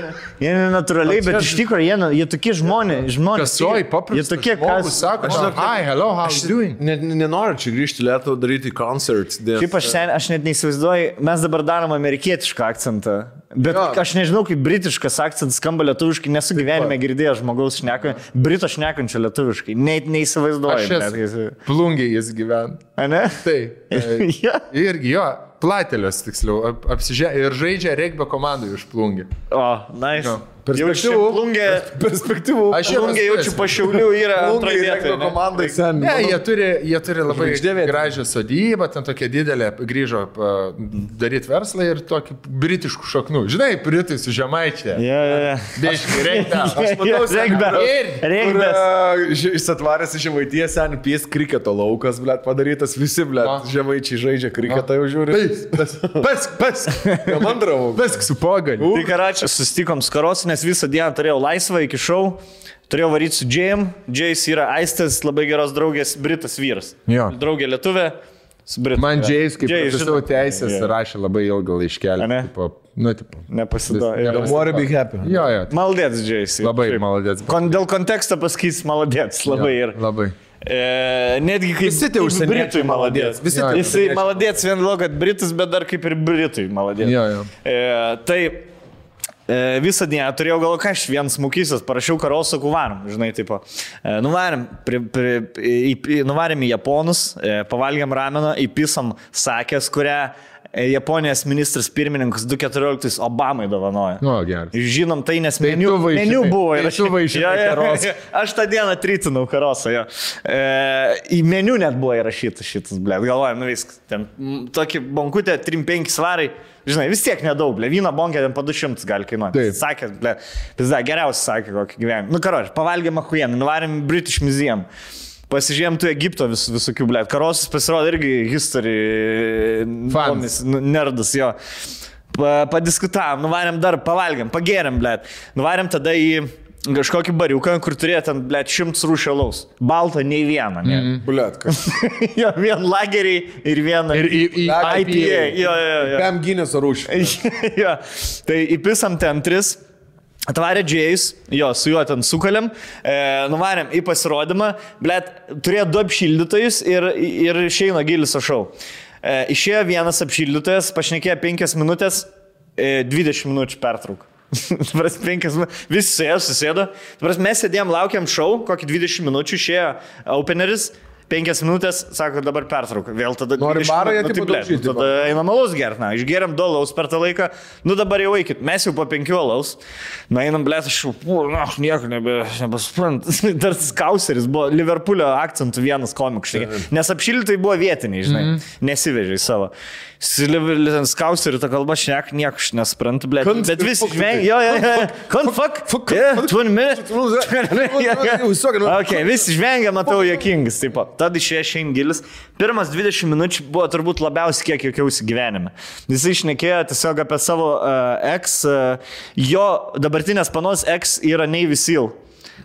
Speaker 2: jie nenatūraliai, bet iš tikrųjų jie, jie tokie žmonės. Žmonės
Speaker 1: Kasoj,
Speaker 2: Jie
Speaker 1: paprastas.
Speaker 2: tokie,
Speaker 1: žmogus
Speaker 2: kas...
Speaker 1: Sako,
Speaker 3: Aš žinok,
Speaker 1: hi, hello, how
Speaker 3: Aš
Speaker 1: you doing?
Speaker 3: ne, ne- nenoriu čia grįžti į Lietuvą daryti koncertus.
Speaker 2: Šiaip aš, sen, aš net neįsivaizduoju, mes dabar darom amerikietišką akcentą. Bet
Speaker 3: Jo.
Speaker 2: aš nežinau, kaip britiškas akcentas skamba lietuviškai, nesu gyvenime girdėjęs žmogaus šneka, brito šnekančio lietuviškai. Net neįsivaizduoju.
Speaker 1: Esu. Plungiai jis gyvena.
Speaker 2: A ne?
Speaker 1: Taip. e,
Speaker 2: Ja.
Speaker 1: Irgi jo, platelios tiksliau, ap- apsižė ir žaidžia regbio komandai už plungį.
Speaker 2: O, nice.
Speaker 1: Jo.
Speaker 3: Perspektyvu.
Speaker 2: Plungė,
Speaker 3: Perspektyvų.
Speaker 1: Aš jau
Speaker 2: plungė jaučiu pašiaulių yra antroje vietoje. ne?
Speaker 3: komandai sen.
Speaker 1: Ne, jie turi, jie turi labai gražią sodybą, ten tokia didelė, grįžo daryti verslą ir tokį britiškų šaknų. Žinai, britai su žemaičia.
Speaker 2: Ja, ja.
Speaker 1: Deškai, reikia.
Speaker 2: Aš matau,
Speaker 1: Ir-
Speaker 2: regbės.
Speaker 3: Jis atvaręs į žemaities sen, pies kriketo laukas, blėt, padarytas visi, blėt, žemaičiai žaidžia kriketą jau žiūri.
Speaker 1: Pask, pask,
Speaker 3: Mandravau.
Speaker 1: pask su poganiu.
Speaker 2: Tai karačią susitikom skaros, nes visą dieną turėjau laisvą iki šau. Turėjau varyti su Džėjim. Džėjus yra Aistės labai geros draugės, Britas vyras.
Speaker 1: Jo.
Speaker 2: Draugė Lietuvė.
Speaker 1: Man Džėjus, kaip
Speaker 2: Džėjus, žinau.
Speaker 1: teisės,
Speaker 2: Jo.
Speaker 1: rašė labai ilgą laiškelį.
Speaker 2: Ane?
Speaker 1: Tipo, nu, tipo.
Speaker 2: Jo.
Speaker 3: Wanna be happy.
Speaker 1: Jo, jo.
Speaker 2: Maldėts Džėjus.
Speaker 1: Labai malodės.
Speaker 2: Kon, dėl konteksto pasakys maladėts labai ir.
Speaker 1: Labai.
Speaker 2: E, netgi kaip
Speaker 3: Visi tie užsieniečiai
Speaker 2: Britui maladėts.
Speaker 3: Visi
Speaker 1: Jo,
Speaker 3: tie
Speaker 2: Jisai maladėts vien dėl to, kad Britas, bet dar kaip ir Britui maladėts.
Speaker 1: Jo, jo.
Speaker 2: E, tai visą dieną turėjau gal ką aš vienas mokysis, parašiau karosą kuvarom, žinai, tipo. E, nuvarėm, pri, pri, į, nuvarėm į Japonus, e, pavalgėm rameną, įpisam sakės, kurią e, Japonijos ministras pirmininkas 2014 Obamai dovanoja.
Speaker 1: Nu, gerai.
Speaker 2: Žinom tai, nes
Speaker 1: Tai
Speaker 2: meniu,
Speaker 1: vaišinai-
Speaker 2: meniu buvo
Speaker 1: tai
Speaker 2: ir
Speaker 1: tu vaišinai karosą.
Speaker 2: Aš tą dieną tritinau karosą, jo. E, į meniu net buvo įrašytas šitas, ble, galvojam, nu viskas. Ten tokį bankutę 3-5 svarai, žinai, vis tiek nedaug, ble, vyną bonkę ten po 200 gali kainuoti.
Speaker 1: Taip.
Speaker 2: Sakė, ble, pizda, geriausias sakė, kokį gyvenimą. Nu, karoči, pavalgėm ahujieną, nuvarėm British Museum. Pasižiūrėjom tų Egipto vis, visokių, ble, karosas pasirodė irgi history,
Speaker 1: Fans.
Speaker 2: domis, nu, nerdas jo. Pa, padiskutavom, nuvarėm dar, pavalgėm, pagėrėm, ble. Nuvarėm tada į kažkokį bariuką, kur turėjo ten, ble, šimts rūšio laus. Balto nei vieną. Ne? Mm.
Speaker 3: Blėt, kas.
Speaker 2: jo, vien lageriai ir vieną.
Speaker 1: Ir į, į
Speaker 2: IPA. Jo, jo, jo.
Speaker 3: Pam gynės rūšį.
Speaker 2: jo. Tai įpisam ten tris. Atvarė Džėjus, jo, su juo ten sukalėm, e, nuvarėm į pasirodymą, blėt, turėjo du apšildytojus ir, ir išeina gilis šau. E, išėjo vienas apšildytojas, pašnekėjo penkias minutės, e, 20 minučių pertrauk. Visi sėdo, susėdo. Tvaras, mes sėdėjom, laukiam šau, kokį 20 minučių išėjo openeris. Penkias minutės, sako, dabar pertrauka. Vėl tada...
Speaker 3: Nori
Speaker 2: 20
Speaker 3: barą, jie
Speaker 2: nu, tai, blet,
Speaker 3: daužyti,
Speaker 2: nu, tada einam alaus gert, na, išgeriam du alaus per tą laiką, nu dabar jau eikit, mes jau po penkių alaus, na einam, blėt, aš jau, na, aš nieko nebe, nebesuprantu, dar skauseris buvo Liverpoolio akcentų vienas komikas, nes apšiltai buvo vietiniai, žinai, mm -hmm. nesivežė į savo. Skauserį tą kalbą šnek, nieko aš nesuprantu, blėt,
Speaker 3: Kant-
Speaker 2: bet visi žvengia, jo, jo, jo, kon, fuck,
Speaker 3: fuck,
Speaker 2: yeah,
Speaker 3: fuck.
Speaker 2: 20 minutes.
Speaker 3: Visokie, nu-
Speaker 2: Ok, visi žvengia, matau, jokingas, taip. Tada išėjo Šengilis. Pirmas 20 minučių buvo turbūt labiausiai, kiek juokiausi gyvenime. Jis išnekėjo tiesiog apie savo uh, ex, uh, jo dabartinės panos ex yra Navy Seal.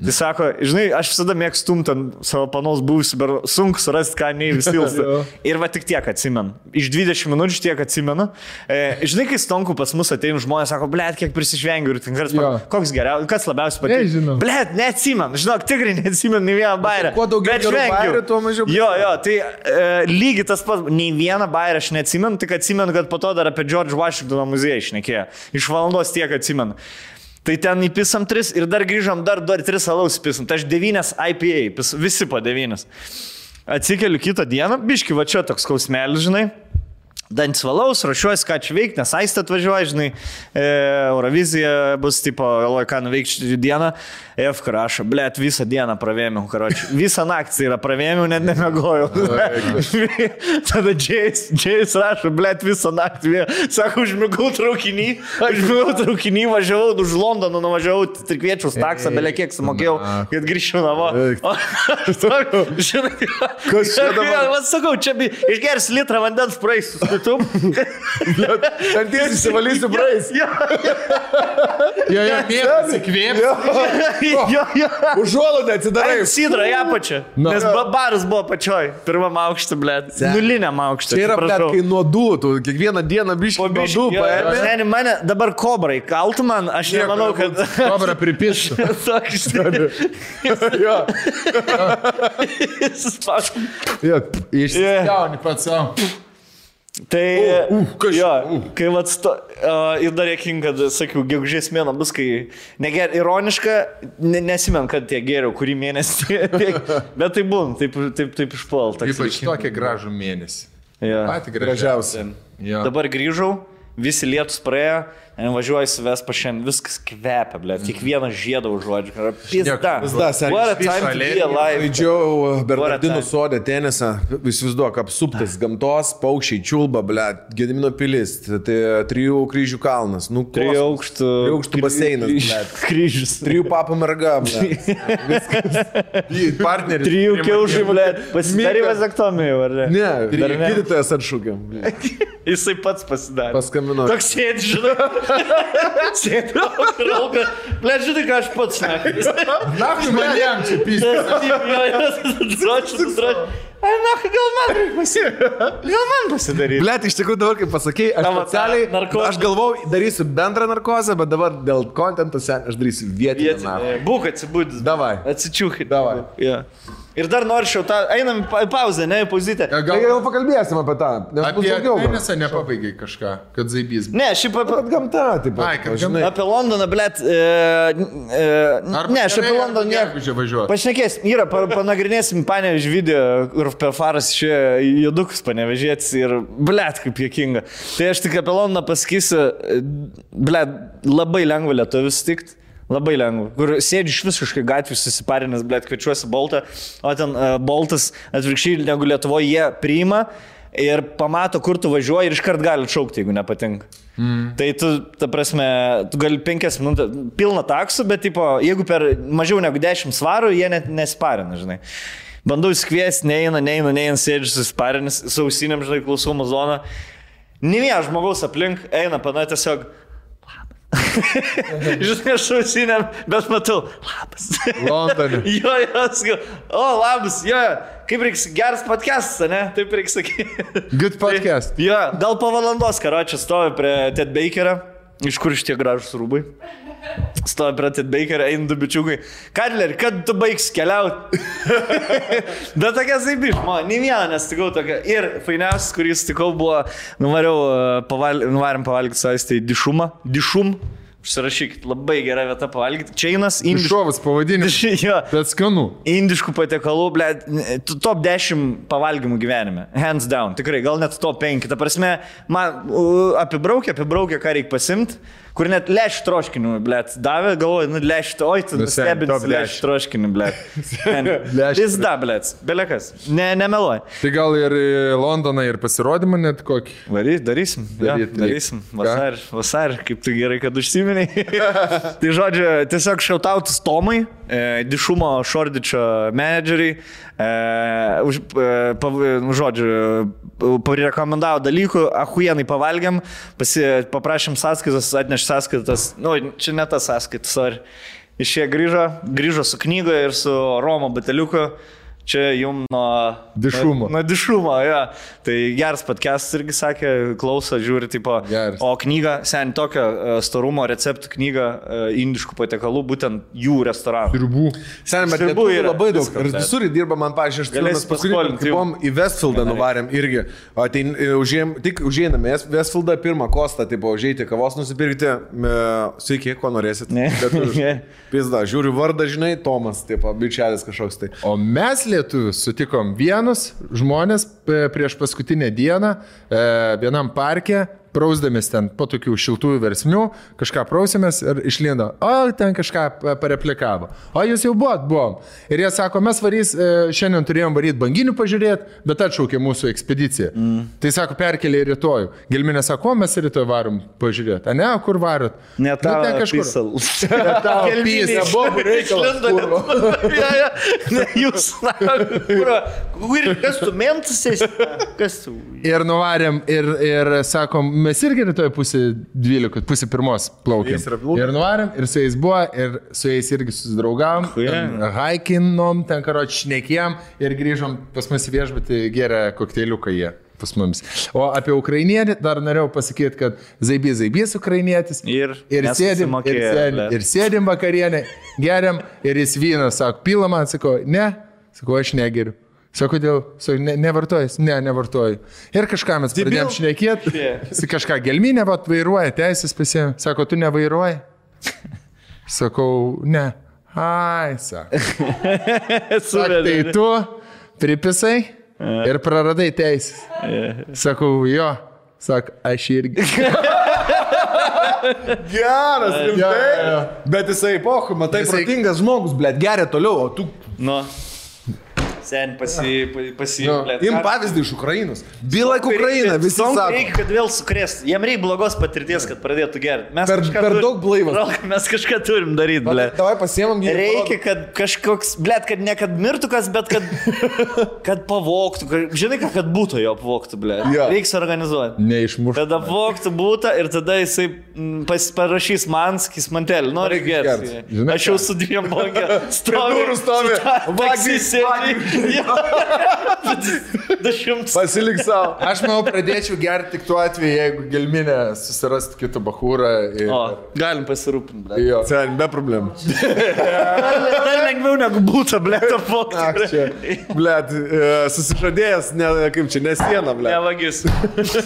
Speaker 2: Jis sako, žinai, aš visada mėgstu stumti ant savo panos buvusių, bet sunku surasti, ką Navy Seal.
Speaker 1: Jo.
Speaker 2: Ir va tik tiek atsimenu. Iš 20 minučių tiek atsimenu. E, žinai, kai stonku pas mus ateina žmonės, sako, blėt, kiek prisižvengiu ir tinkaras,
Speaker 1: Jo.
Speaker 2: koks geriausias, kas labiausiai patiko.
Speaker 1: Nežinau.
Speaker 2: Blėt, neatsimenu, žinok, tikrai neatsimenu nei vieną bairę.
Speaker 3: kuo daugiau
Speaker 2: žvengiu.
Speaker 3: tuo mažiau
Speaker 2: Jo, jo, tai e, lygiai tas pats, nei vieną bairę aš neatsimenu, tik atsimenu, kad po to dar apie George Washingtono muziejų išnekėjo. Iš valandos tiek atsimenu. Tai ten įpisam tris ir dar grįžom, dar, dar tris alaus įpisam. Tai aš devynes IPA, visi po devynes. Atsikeliu kitą dieną, biški va čia toks skausmelis, žinai. Dantis valaus, ruošiuosi, ką čia veikti, nes aistą atvažiuoja, žinai, e, Eurovizija bus, tipo, galvoju, ką nuveikti dieną. F rašo, blėt, visą dieną pravėmiau, karoči. Visą naktį yra pravėmiau, net nemegojau. Tada Džėjus, rašo, blėt, visą naktį. Sako, užmigau traukinį, užmigau traukinį, važiavau už Londoną, nuvažiavau, trikviečiaus taksą, belė kiek sumokėjau, kad grįžčiau namo. Aš sakau, žinai,
Speaker 3: Kas čia dabar?
Speaker 2: Sakau, čia išgers litrą vandens praeis kitu.
Speaker 3: Ten tiesiai įsivalysiu praeis.
Speaker 2: Jo,
Speaker 1: Jo, jo,
Speaker 2: jo, jo.
Speaker 3: Užuolaidą atsidarai.
Speaker 2: Sidra į apačią.
Speaker 1: Nu.
Speaker 2: Nes ba- baras buvo pačioj. Pirmam aukštui, blė. Nuliniam aukštui.
Speaker 3: Čia yra, bet kai nuodų, tu kiekvieną dieną biškai nuodų
Speaker 2: jo,
Speaker 3: paėmė.
Speaker 2: Seni, mane dabar kobrai kaltų man, aš nemanau, kad...
Speaker 1: Kobra pripištų.
Speaker 2: Toks
Speaker 3: Jo.
Speaker 2: Tai,
Speaker 1: Išsijauni pats savo.
Speaker 2: Tai
Speaker 3: uh, kas čia?
Speaker 2: jo, kai vat sto, uh, ir dar jokinga, kad, sakiau, gegužės mėno bus, kai neger, ironiška, ne, nesimenu, kad tiek geriau, kurį mėnesį, tiek, bet tai būn, taip, taip, taip toks
Speaker 1: Ypač tokį gražų mėnesį.
Speaker 2: Jo.
Speaker 1: Patį gražiausią. Jo.
Speaker 2: Dabar grįžau, visi lietus praėjo, važiuoju su Vespa šiandien, viskas kvepia, blė, kiekvieną žiedą užuodžiu. Pizda.
Speaker 3: Pizda, seni.
Speaker 2: What a time to be alive.
Speaker 3: Žaidžiau Bernardinų sodė tenisą, įsivaizduok, apsuptas gamtos, paukščiai, čiulba, ble, Gedimino pilis, tai trijų kryžių kalnas, nu,
Speaker 2: Trijų aukštų.
Speaker 3: Trijų aukštų baseinas, blet.
Speaker 2: Kryžius.
Speaker 3: Trijų papų merga, ble.
Speaker 1: Partneris.
Speaker 2: Trijų kiaušų, blė. Pasidarė
Speaker 3: Mika.
Speaker 2: vasaktomijų, ar ne?
Speaker 3: Ne, gydytojas atšūkė. ble.
Speaker 2: Jisai pats pasidarė.
Speaker 3: Paskambino.
Speaker 2: Toks sėdi, rauka. Ble, žinai, ką aš pats šneku.
Speaker 1: Na, žmonėm čia pystis.
Speaker 2: Dročiu, dročiu. Ai, na, gal man pasidaryti. Gal man pasidaryti.
Speaker 3: Blet, iš tikrųjų dabar, kaip pasakėjai, aš specialiai,
Speaker 2: narkozė.
Speaker 3: aš galvau, darysiu bendrą narkozę, bet dabar dėl kontento sen, aš darysiu vietinę. narkozę.
Speaker 2: Būk atsibūdis.
Speaker 3: Davai.
Speaker 2: Atsičiūkit.
Speaker 3: Davai.
Speaker 2: Ja. Ir dar noriu šiau tą, einam į pa- į pauzę, ne, į.
Speaker 3: Tai
Speaker 1: Gal
Speaker 3: gal pakalbėsim apie tą.
Speaker 1: apie tenisą nepabaigai kažką, kad zaibys.
Speaker 2: Ne, šiaip apie,
Speaker 3: Bet gamta, taip
Speaker 1: Ai, kad
Speaker 3: žinai.
Speaker 2: apie Londoną, blėt. E, e, ne, aš apie Londoną nieko.
Speaker 1: Čia.
Speaker 2: Pašnekėsim, yra, pa, panagrinėsim panevežį video, kur per faras išėjo judukus panevežėtis ir blėt kaip jokinga. Tai aš tik apie Londoną pasakysiu, blėt, labai lengva lietuvių sutikti. Labai lengva. Kur sėdžiu iš visiškai gatvį susiparinęs, blėt, kviečiuosi Boltą, o ten uh, Boltas atvirkščiai negu Lietuvoje jie priima ir pamato, kur tu važiuoji ir iškart gali atšaukti, jeigu nepatinka. Mm. Tai tu, ta prasme, tu gali penkias minutės, pilną taksų, bet tipo, jeigu per mažiau negu 10 svarų, jie net nesiparina, žinai. Bandau įskviesti, neina, neina, neina, sėdžiu susiparinęs, sausinėm, žinai, klausau muzoną. Ne vienas žmogaus aplink eina, pana tiesiog. Žinai, aš ausinėm, bet matau, labas.
Speaker 1: Londone.
Speaker 2: jo, jo, sakau, o, labas, jo, kaip reiks, geras podcastas, ne? Taip reiks sakyti.
Speaker 1: Good podcast.
Speaker 2: Jo, gal po valandos karočią stovi prie Ted Bakerio, iš kur šitie gražus rūbai. Stovi prie Ted Bakerio, eina du bičiukai. Kadler, kad tu baigs keliauti? Bet tokia zaibiš, man, nei vieną nestikau tokia. Ir fainiausias, kurį sutikau, buvo, nuvariau, e, paval, nuvarėm pavalgyti su aistai dišumą. Dišum. Užsirašykit, labai gera vieta pavalgyti. Čiainas, indiškas.
Speaker 1: Iššovas pavadinimas.
Speaker 2: Jo.
Speaker 1: Bet skanu.
Speaker 2: Indiškų patiekalų, ble, top 10 pavalgymų gyvenime. Hands down. Tikrai, gal net top 5. Ta prasme, man apibraukė, apibraukė, ką reikia pasimti. Kur net leš troškinių, ble, davė, galvoju, nu leš, oi, tu
Speaker 1: Nu, top
Speaker 2: leš
Speaker 1: 10.
Speaker 2: troškinių, ble. Jis da, ble, belekas. Ne, nemeluoju.
Speaker 1: Tai gal ir Londoną ir pasirodymą net kokį.
Speaker 2: Varyt, darysim.
Speaker 1: Daryt
Speaker 2: ja, darysim.
Speaker 1: Ką?
Speaker 2: Vasarį, vasarį, kaip tu gerai, kad užsiminiai. tai žodžiu, tiesiog šautautas Tomai, e, Dišumo Šordičio menedžeriai, e, už, e, pav, žodžiu, parekomendavo dalykų, ahujenai pavalgiam, pasi, paprašėm sąskaitas, atneš sąskaitas, nu, čia ne tas sąskaitas, ar iš jie grįžo, grįžo su knyga ir su Romo bateliuku. Čia jum nuo...
Speaker 1: Dišumo.
Speaker 2: Nuo dišumo, jo. Tai geras podcastas irgi sakė, klauso, žiūri, tipo.
Speaker 1: Geras.
Speaker 2: O knyga, sen tokio e, storumo receptų knyga e, indiškų patiekalų, būtent jų restoranų.
Speaker 1: Ribų.
Speaker 3: Sen, bet lietuvių
Speaker 2: yra,
Speaker 3: labai daug.
Speaker 2: visko,
Speaker 3: Ir visur dirba man, pažiūrėjau, aš
Speaker 2: Galėsi paskolinti
Speaker 3: buvom į Westfieldą nuvarėm irgi. O tai e, užėjom, tik užėjome Westfieldą pirmą kostą, tipo, užėjti kavos nusipirkti. Sveiki, ko norėsit?
Speaker 2: Ne.
Speaker 3: Lietuviškai.
Speaker 2: Ne.
Speaker 3: Pizda, žiūriu vardą, žinai, Tomas, tipo, bičelis kažkoks tai.
Speaker 1: O mes lietuvius sutikom vienus žmonės e, prieš paskutinę dieną e, vienam parke, prausdamės ten po tokių šiltųjų versmių, kažką prausėmės ir išlindo, o ten kažką pa- pareplikavo. O jūs jau buvot, buvom. Ir jie sako, mes varys, e, šiandien turėjom varyti banginių pažiūrėti, bet atšaukė mūsų ekspediciją. Mm. Tai sako, perkelė į rytojų. Gelminė sako, mes rytoj varom pažiūrėti. A ne, kur varot?
Speaker 2: Ne
Speaker 1: Nu,
Speaker 2: tavo
Speaker 1: ten kažkur. pys, bobų reikalas.
Speaker 2: Ne, jūs. Kurva. Ir kas tu mentas esi? Kas tu?
Speaker 1: Ir nuvarėm ir, ir sakom, mes irgi rytoj pusė dvylikos, pusė pirmos plaukėm. Ir nuvarėm, ir su jais buvo, ir su jais irgi susidraugavom. Haikinom, ten karo šnekėjom ir grįžom pas mus į viešbutį gerą kokteiliuką jie. Pas mumis. O apie ukrainietį dar norėjau pasakyti, kad Zaibys Zaibys ukrainietis.
Speaker 2: Ir
Speaker 1: ir sėdim, ir, sėdim, ir sėdim vakarienę, geriam, ir jis vyną, sako, pila man, sako, ne, sako, aš negeriu. Sako, dėl, sako, ne, nevartojas, ne, nevartoju. Ir kažką mes pradėjom šnekėti, kažką gelminę, vat vairuoja, teisės pasėmė, sako, tu nevairuoji. Sakau, ne. Ai, sako. Sak, tai tu pripisai ir praradai teisės. Sakau, jo. Sak, aš irgi.
Speaker 3: Geras, rimtai.
Speaker 1: jo, jo.
Speaker 3: Bet jisai, pohu, matai,
Speaker 1: Jisai-
Speaker 3: protingas žmogus, blėt, geria toliau, o tu
Speaker 2: Nu. Sen pasi... pasi blet,
Speaker 3: im pavyzdį iš Ukrainos. Byla Ukraina, visi
Speaker 2: Tom
Speaker 3: sako.
Speaker 2: Reikia, kad vėl sukrės. Jam reikia blogos patirties, kad pradėtų gerti. Mes
Speaker 3: Per- per
Speaker 2: turim-
Speaker 3: daug blaivas.
Speaker 2: Rok, Mes kažką turim daryti, ble.
Speaker 3: Davai pasiemam jį.
Speaker 2: Reikia, kad kažkoks, blėt, kad ne kad mirtų kas, bet kad, kad pavoktų. kad- Žinai, kad būtų jo pavoktų, blėt.
Speaker 3: Jo.
Speaker 2: Reikia suorganizuoti.
Speaker 1: Neišmuš.
Speaker 2: Tada pavoktų būtų ir tada jisai parašys man, skis mantelį. Nori gerti. Aš jau su dviem bangė. Stovi.
Speaker 3: durų stovi.
Speaker 2: Dešimtas.
Speaker 3: Pasilik savo.
Speaker 1: Aš manau, pradėčiau gerti tik tuo atveju, jeigu gelminė susirastų kitą bahūrą. Ir...
Speaker 2: O, galim pasirūpinti.
Speaker 1: Jo.
Speaker 3: Sen, be problemų.
Speaker 2: Dar lengviau negu būtų,
Speaker 3: Ak,
Speaker 2: apvokti.
Speaker 3: čia, blėt, e, susižadėjęs, ne, kaip čia, ne siena,
Speaker 2: Ne
Speaker 3: blėt.
Speaker 2: vagis.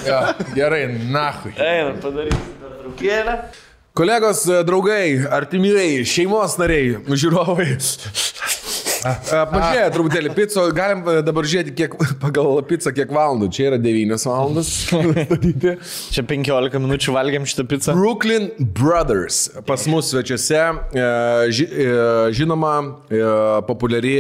Speaker 1: Jo. Gerai, nahui.
Speaker 2: Einam, padarysim pertraukėlę.
Speaker 3: Kolegos, e, draugai, artimieji, šeimos nariai, žiūrovai. Apmažėja truputėlį pico, galim e, dabar žiūrėti, kiek pagal pizzą, kiek valandų. Čia yra 9 valandos. statyti.
Speaker 2: Čia 15 minučių valgiam šitą pizzą.
Speaker 3: Brooklyn Brothers pas mus svečiuose, e, e, žinoma, e, populiari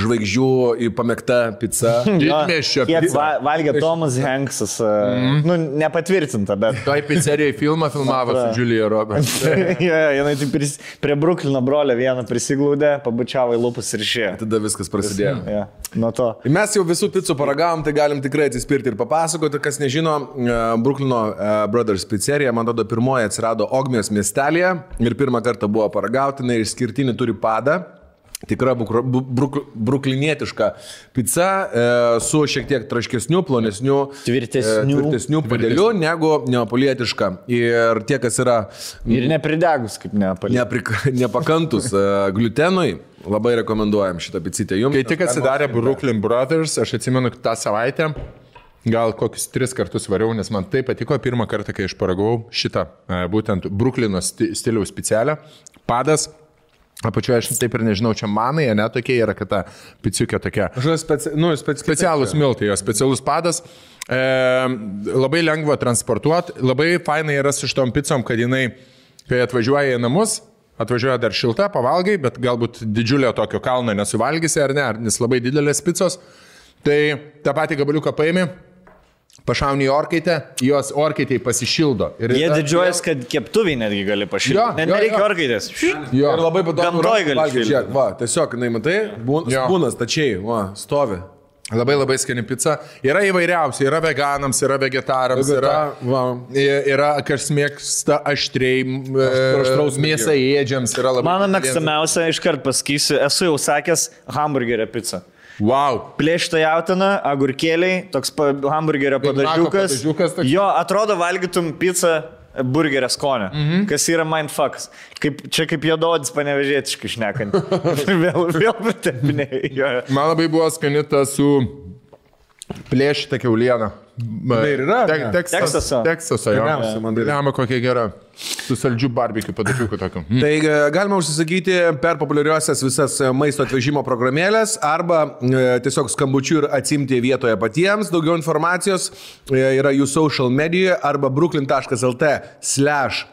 Speaker 3: žvaigždžių pamėgta pica.
Speaker 1: Didmiesčio
Speaker 2: Kiek va, valgė Tomas Hanksas. Mm. Nu, nepatvirtinta, bet.
Speaker 1: Toj pizzerijai filmą filmavo su Julia Roberts.
Speaker 2: jo, jinai taip pris, prie Bruklino brolio vieną prisiglaudė, pabučiavo į lūpas ir išėjo.
Speaker 3: Tada viskas prasidėjo.
Speaker 2: Ja, nuo to.
Speaker 3: Mes jau visų pizzų paragavom, tai galim tikrai atsispirti ir papasakoti, kas nežino, e, Brooklyno e, Brothers pizzerija, man atrodo, pirmoji atsirado Ogmės miestelėje ir pirmą kartą buvo paragauti, jinai išskirtinį turi padą. Tikra bukro- bu- bruk, bruklinietiška pica e, su šiek tiek traškesniu, plonesniu,
Speaker 2: Tvirtesniu.
Speaker 3: e, tvirtesniu padėliu negu neapolietiška. Ir tie, kas yra
Speaker 2: Ir nepridegus, kaip
Speaker 3: neprik, nepakantus e, gliutenui, labai rekomenduojam šitą pizzitę jums.
Speaker 1: Kai tik atsidarė Brooklyn Brothers, aš atsimenu tą savaitę, gal kokius tris kartus variau, nes man tai patiko pirmą kartą, kai aš paragavau šitą, e, būtent Brooklyno sti stiliaus specialią. Padas. Apačioje aš taip ir nežinau, čia manai, ne tokie yra, kad ta piciukė tokia.
Speaker 3: Kažkoks speci... nu, speci...
Speaker 1: Specialus miltai, jo specialus padas. E, labai lengva transportuoti, labai fainai yra su šitom pizzom, kad jinai, kai atvažiuoja į namus, atvažiuoja dar šilta, pavalgai, bet galbūt didžiulio tokio kalno nesuvalgysi ar ne, nes labai didelės pizzos. Tai tą patį gabaliuką paėmė, pašauni orkaitę, jos orkaitėje pasišildo. Ir
Speaker 2: Jie didžiuojas, kad keptuviai netgi gali
Speaker 1: Jo,
Speaker 2: pašildyti. Net
Speaker 1: jo,
Speaker 2: nereikia
Speaker 1: jo.
Speaker 2: orkaitės.
Speaker 1: Jo.
Speaker 3: Ir labai patogu.
Speaker 2: Gamtoj gali
Speaker 3: valgyti.
Speaker 2: šildyti.
Speaker 3: Žiūrėk, Va, tiesiog, jinai, matai, būna,
Speaker 1: Jo.
Speaker 3: būna stačiai, va, stovi.
Speaker 1: Labai labai skani pica. Yra įvairiausių, yra veganams, yra vegetarams, yra...
Speaker 3: Va,
Speaker 1: I- Yra, kas mėgsta aštriai,
Speaker 3: aštraus
Speaker 1: mėsą ėdžiams.
Speaker 2: Mano mėgstamiausia, iškart pasakysiu, esu jau sakęs, hamburgerio pica.
Speaker 1: Wow.
Speaker 2: Plėšta jautina, agurkėliai, toks pa, hamburgerio padažiukas.
Speaker 1: toks.
Speaker 2: Jo, atrodo, valgytum pizzą burgerio skonio, mm -hmm. kas yra mindfucks. Kaip, čia kaip jododis panevežėtiškai šnekant. vėl, vėl pritempinėjai. Jo.
Speaker 1: Man labai buvo skani ta su plėšyta keuliena.
Speaker 3: Tai ir yra,
Speaker 1: Tek,
Speaker 3: ne?
Speaker 1: tekstas,
Speaker 2: Teksaso.
Speaker 1: Teksaso, jo.
Speaker 3: Tikriausiai, man tai-
Speaker 1: Lemą kokia gera. Su saldžiu barbekiu padačiuku tokiu. Mm.
Speaker 3: Tai e, galima užsisakyti per populiariosias visas e, maisto atvežimo programėlės arba e, tiesiog skambučių ir atsimti vietoje patiems. Daugiau informacijos e, yra jų social medijoje arba brooklyn.lt slash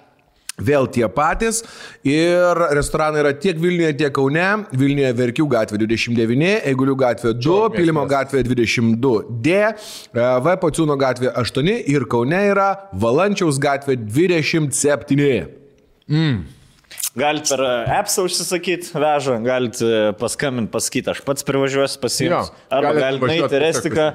Speaker 3: Vėl tie patys. Ir restoranai yra tiek Vilniuje, tiek Kaune. Vilniuje Verkių gatvė 29, Eigulių gatvė 2, Pilimo gatvė 22D, e, V. Pociūno gatvė 8 ir Kaune yra Valančiaus gatvė 27.
Speaker 2: Galit per appsą užsisakyti vežą, galit paskambinti, pasakyti, aš pats privažiuosiu pasiimti. Arba
Speaker 1: galit
Speaker 2: nueiti į Restiką,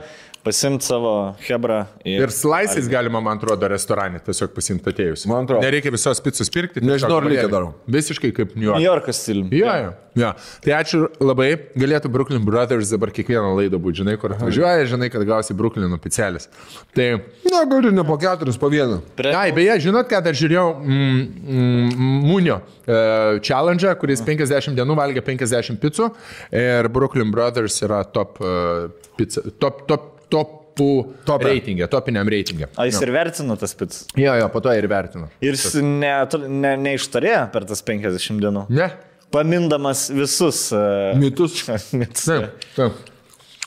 Speaker 2: pasimti savo hebrą.
Speaker 1: Ir slaisais galima, man atrodo, restorane tiesiog pasimti atėjus.
Speaker 3: Man atrodo.
Speaker 1: Nereikia visos pizzos pirkti.
Speaker 3: Nežinau, ar reikia
Speaker 1: gabalėlį.
Speaker 3: dar.
Speaker 1: Visiškai kaip New York.
Speaker 2: New Yorkas stilium.
Speaker 1: Jo, jo, jo. Tai ačiū labai. Galėtų Brooklyn Brothers dabar kiekvieną laidą būti, žinai, kur atvažiuoja, žinai, kad gausi Brooklyn oficialis. Tai,
Speaker 3: Na, galiu ne po keturis, po vieną.
Speaker 2: Pre-
Speaker 1: ai, beje, žinot, ką dar žiūrėjau mm, mm, Munio uh, challenge, kuris 50 dienų valgė 50 pizzų ir Brooklyn Brothers yra top, uh, pizza, top, top, topų
Speaker 3: Tope.
Speaker 1: reitingė, topiniam reitingė.
Speaker 2: A, jis ir vertino tas pits.
Speaker 1: Jo, jo, po to ir vertinu.
Speaker 2: Ir jis ne, ne, neištarėjo per tas 50 dienų.
Speaker 1: Ne?
Speaker 2: Pamindamas visus uh,
Speaker 3: Mitus.
Speaker 2: mitus.
Speaker 1: Taip, taip.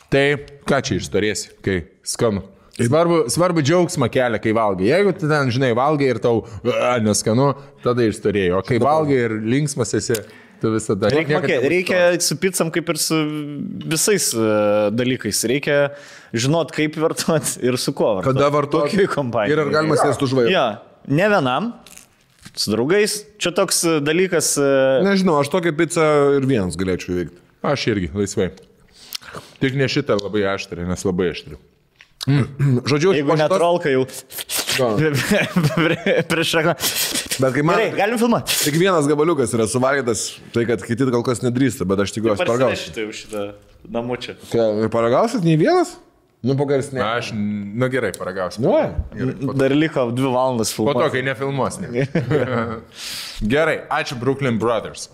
Speaker 1: Tai ką čia išstorėsi, kai skanu? Svarbu, svarbu džiaugsmą kelia, kai valgai. Jeigu tu ten, žinai, valgai ir tau a, neskanu, tada išstorėjai. O kai valgai ir linksmas esi, tu visada...
Speaker 2: Reikia,
Speaker 1: nebus
Speaker 2: reikia su pizzam kaip ir su visais uh, dalykais. Reikia žinot, kaip vartoti ir su kuo vartoti.
Speaker 3: Kada
Speaker 2: kompanijai.
Speaker 3: Ir ar galima sėsti už vairo?
Speaker 2: Ja, ne vienam, su draugais. Čia toks e, dalykas. Uh,
Speaker 3: Nežinau, aš tokią pizzą ir vienas galėčiau veikti.
Speaker 1: Aš irgi, laisvai. Tik ne šitą labai aštrį, nes labai aštri.
Speaker 3: Žodžiu,
Speaker 2: jeigu netrolka jau prieš šaką.
Speaker 3: Bet kai man
Speaker 2: Gerai, galim filmuoti.
Speaker 3: tik vienas gabaliukas yra suvalgytas, tai kad kiti kol kas nedrįsta, bet aš tikiuosi paragausiu.
Speaker 2: Paragausiu jau šitą namučią.
Speaker 3: Paragausit nei vienas? Nu, pagarsnė.
Speaker 1: Aš, na gerai, paragausiu.
Speaker 3: Nu,
Speaker 2: Dar liko dvi valandas
Speaker 1: Po to,
Speaker 2: filmuoti.
Speaker 1: kai nefilmuos. Ne. gerai, ačiū Brooklyn Brothers.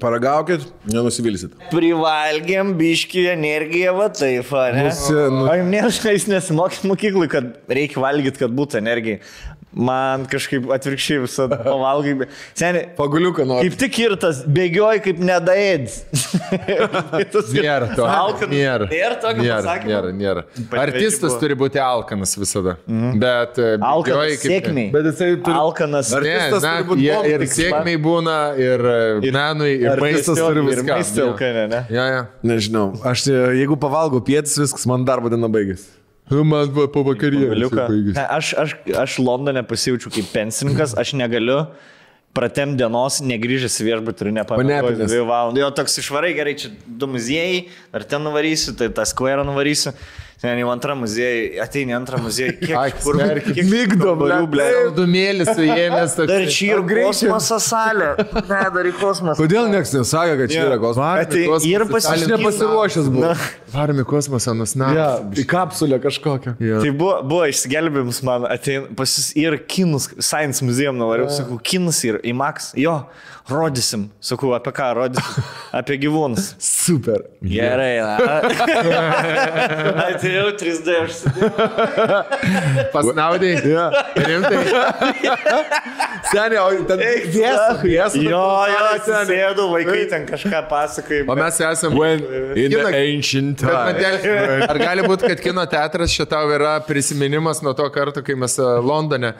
Speaker 3: paragaukit, nenusivilsit.
Speaker 2: Privalgiam biški energiją, va taip, ne?
Speaker 3: Nusi- nu-
Speaker 2: O jums nėra, jūs nesimokėt mokyklai, kad reikia valgyti, kad būtų energija. Man kažkaip atvirkščiai visada pavalgai. Seniai,
Speaker 3: Paguliuką noriu.
Speaker 2: kaip tik ir tas bėgioji kaip nedaėdis.
Speaker 1: Nėra to.
Speaker 2: Alkanas.
Speaker 1: Nėra.
Speaker 2: Nėra
Speaker 1: nėra,
Speaker 2: pasakymo?
Speaker 1: nėra, nėra.
Speaker 2: Ypač
Speaker 1: Artistas turi būti alkanas visada. Bet e,
Speaker 2: Alkanas
Speaker 1: kaip-
Speaker 2: sėkmiai.
Speaker 3: Bet jisai turi...
Speaker 2: Alkanas.
Speaker 3: Ar-
Speaker 1: Ne,
Speaker 3: Artistas
Speaker 1: na,
Speaker 3: turi būt
Speaker 1: jie, ir sėkmiai būna, ir, ir menui, ir
Speaker 2: Artistas
Speaker 1: maistas turi
Speaker 2: ir
Speaker 1: viską.
Speaker 2: maistą alkanė, ne?
Speaker 1: Ja, ja.
Speaker 3: Nežinau, aš e, jeigu pavalgau pietus, viskas, man darbo diena baigėsi.
Speaker 1: Man buvo po.
Speaker 2: Ne, Aš, aš, aš Londone pasijaučiu kaip pensininkas, aš negaliu pratem dienos, negrįžęs į viešbutį ir.
Speaker 3: Panepinęs.
Speaker 2: Dviejų valandų. Jo, toks išvarai gerai, čia du muziejai, ar ten nuvarysiu, tai tą skverą nuvarysiu. Ten jau antrą muziejų, ateini antrą muziejų. Kiek,
Speaker 1: Ai,
Speaker 2: kur,
Speaker 3: ble.
Speaker 2: ble.
Speaker 1: Dumėlis suėmęs toks.
Speaker 2: Dar čia ir kosmoso salė. Ne, dar į kosmosą.
Speaker 3: Kodėl niekas nesakė, kad čia yra kosmosas?
Speaker 1: Kosmosas,
Speaker 2: ir
Speaker 3: Aš
Speaker 2: pasižiūrėjau.
Speaker 3: nepasiruošęs buvau.
Speaker 1: Varom į kosmosą, nusnap.
Speaker 3: Ja, į kapsulę kažkokią.
Speaker 1: Ja.
Speaker 2: Tai buvo, buvo išsigelbėjimas man, atein, pas jūs ir kinus, Science Museum nuvariau, sakau, kinus ir į Max, jo, rodysim, sakau, apie ką rodysim, apie gyvūnus.
Speaker 3: Super.
Speaker 2: Gerai, na. Atėjau 3D, aš sėdėjau.
Speaker 1: Pasnaudai.
Speaker 3: Ja.
Speaker 1: Rimtai.
Speaker 3: Seniai, o ten
Speaker 2: Vėsų,
Speaker 3: vėsų.
Speaker 2: Jo, jo, atsisėdau, vaikai ten kažką pasakoja.
Speaker 1: O mes esame.
Speaker 3: When in
Speaker 1: Kino-
Speaker 3: the ancient time.
Speaker 1: Matėl, ar gali būti, kad kino teatras šitau yra prisiminimas nuo to karto, kai mes Londone,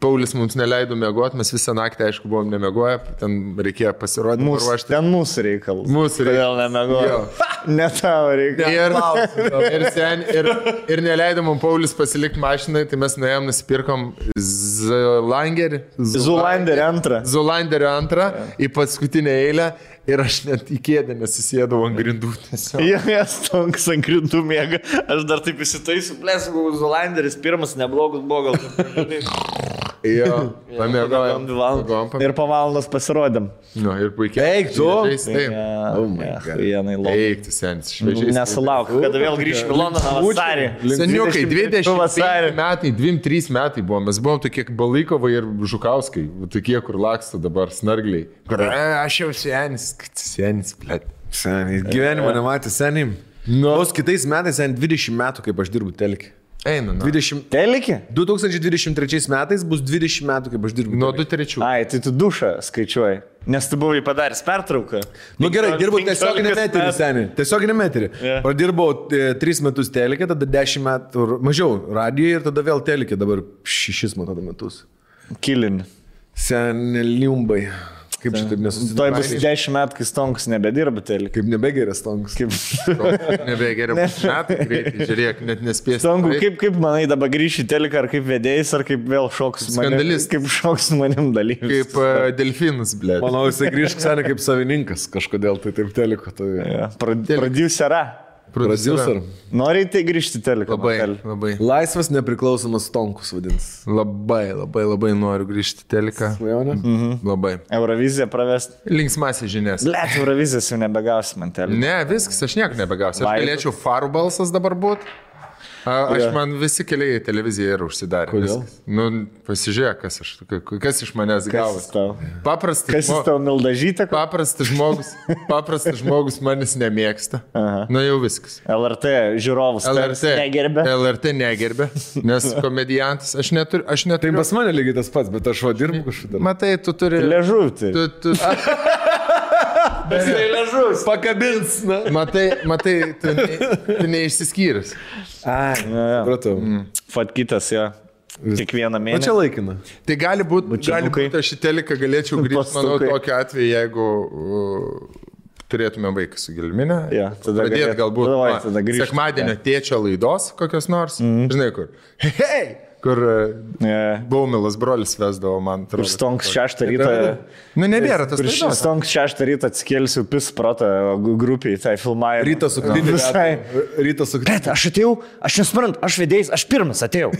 Speaker 1: Paulius mums neleido miegoti, mes visą naktį, aišku, buvom nemiegoję, ten reikėjo pasirodyti,
Speaker 2: Mūsų,
Speaker 1: paruošti.
Speaker 2: ten mūsų reikalas.
Speaker 1: Mūsų
Speaker 2: Kodėl nemegojau? Ne tavo reikalas.
Speaker 1: Ir, ir, sen, ir, ir neleido mums Paulius pasilikti mašinai, tai mes nuėjom, nusipirkom Zulangerį.
Speaker 2: Zulanderį antrą.
Speaker 1: Zulanderio antrą į paskutinę eilę ir aš net į kėdę nesisėdau ant grindų.
Speaker 2: Jie jas tonks ant grindų mėga. Aš dar taip įsitaisiu, blės, buvau Zulanderis, pirmas neblogas buvo gal.
Speaker 1: Jo, pamiegojom.
Speaker 2: Valandas. Ir po valandos pasirodėm.
Speaker 1: Nu, ir puikiai.
Speaker 3: Eik tu.
Speaker 1: Taip.
Speaker 3: Oh.
Speaker 2: Vienai lauk.
Speaker 1: Eik, tu senis.
Speaker 2: Nesulauk, kada vėl grįšime į Londoną vasarį.
Speaker 1: Seniukai, 20
Speaker 2: vasarį.
Speaker 1: metai, 2-3 metai buvo, mes buvom tokie kaip Balykovai ir Žukauskai, tokie, kur laksto dabar snargliai. "E, aš jau senis, senis, blėt.
Speaker 3: Seniai, gyvenimo nematė, seniai.
Speaker 1: Nu.
Speaker 3: Vos kitais metais, seniai, 20 metų, kaip aš dirbu telkį.
Speaker 1: Eina. Nu.
Speaker 3: 20...
Speaker 2: Telikė?
Speaker 3: 2023 metais bus 20 metų, kaip aš dirbu.
Speaker 1: Nuo 2-3.
Speaker 2: Ai, tai tu dušą skaičiuoji. Nes tu buvai padaręs pertrauką.
Speaker 3: Nu gerai, dirbau
Speaker 2: 15
Speaker 3: tiesioginį meterį, seniai. Tiesioginį meterį.
Speaker 2: Jo.
Speaker 3: Pradirbau 3 metus telikė, tada 10 metų, mažiau radijoje ir tada vėl telikė, dabar 6 man tada metus.
Speaker 2: Kilin.
Speaker 3: Seneliumbai. Kaip čia taip
Speaker 2: Tuoj bus
Speaker 3: nesusitikti?
Speaker 2: 10 metų, kai stonkus nebedirba telikė.
Speaker 3: Kaip nebegeras tonks.
Speaker 2: Kaip...
Speaker 1: Nebegeriau. Metai greitai, žiūrėk, net nespės.
Speaker 2: Stongu, kaip, kaip manai dabar grįši į teliką, ar kaip vedėjas, ar kaip vėl šoks su manim? Kaip šoks su manim dalyvis.
Speaker 1: Kaip uh, delfinas, blė.
Speaker 3: Manau, jisai grįžk seniai kaip savininkas kažkodėl tai taip teliko. Tai...
Speaker 2: Ja, Producerą.
Speaker 3: Prodiuser.
Speaker 2: Nori tai grįžti į teliką?
Speaker 1: Labai,
Speaker 2: Martel?
Speaker 1: labai.
Speaker 3: Laisvas nepriklausomas tonkus vadins.
Speaker 1: Labai, labai, labai noriu grįžti į teliką.
Speaker 3: Svajonė?
Speaker 1: Mhm. Labai.
Speaker 2: Euroviziją pravest.
Speaker 1: Linksmasis žinias.
Speaker 2: Blet, Eurovizijos jau nebegausi man telį.
Speaker 1: Ne, viskas, aš nieko nebegausiu. Aš galėčiau farų balsas dabar būti. Aš
Speaker 2: Jo.
Speaker 1: man visi keliai į televiziją yra užsidarę.
Speaker 3: Kodėl?
Speaker 1: Viskas. Nu, pasižiūrėk, kas, aš, kas iš manęs
Speaker 2: tau?
Speaker 1: Paprastas,
Speaker 2: Kas jis tau mildažytė?
Speaker 1: paprastas žmogus, paprastas žmogus manis nemėgsta.
Speaker 2: Aha.
Speaker 1: Na jau viskas.
Speaker 2: LRT žiūrovus.
Speaker 1: LRT
Speaker 2: Negerbė.
Speaker 1: LRT negerbė, nes komedijantas, aš neturiu, aš
Speaker 3: Tai
Speaker 1: neturiu.
Speaker 3: pas mane lygiai tas pats, bet aš va dirbu kažkada.
Speaker 1: Matai, tu turi.
Speaker 2: Ležuvti.
Speaker 1: Tu, tu,
Speaker 2: Tai ležus.
Speaker 3: Pakabins, na.
Speaker 1: matai, matai, tu, ne, tu neišsiskyręs.
Speaker 3: Ai, supratau.
Speaker 2: Fatkitas, jo. Kiekvieną
Speaker 3: O čia
Speaker 2: mėnesį.
Speaker 3: laikina.
Speaker 1: Tai gali būti, gali būti, aš į teliką galėčiau grįžti, manau, tokiu atveju, jeigu uh, turėtume vaiką su gilminė.
Speaker 2: Jo, tada
Speaker 1: Pradėt galbūt
Speaker 2: davai,
Speaker 1: va,
Speaker 2: tada grįžt.
Speaker 1: sekmadienio tėčio laidos kokios nors. Mm. Žinai, kur. Hei! Kur
Speaker 2: Yeah.
Speaker 1: Baumilas brolis vesdavo man. Atrodo.
Speaker 2: stonks šeštą rytą.
Speaker 1: Nu, nebėra tas
Speaker 2: Kur
Speaker 1: laidos.
Speaker 2: stonks šeštą rytą atsikėlsiu pis protą grupiai, tai filmavimą.
Speaker 3: Rytas su knyga.
Speaker 2: Visai.
Speaker 3: Rytas su
Speaker 2: Bet aš atėjau, aš nesuprantu, aš vedėjais, aš pirmas atėjau.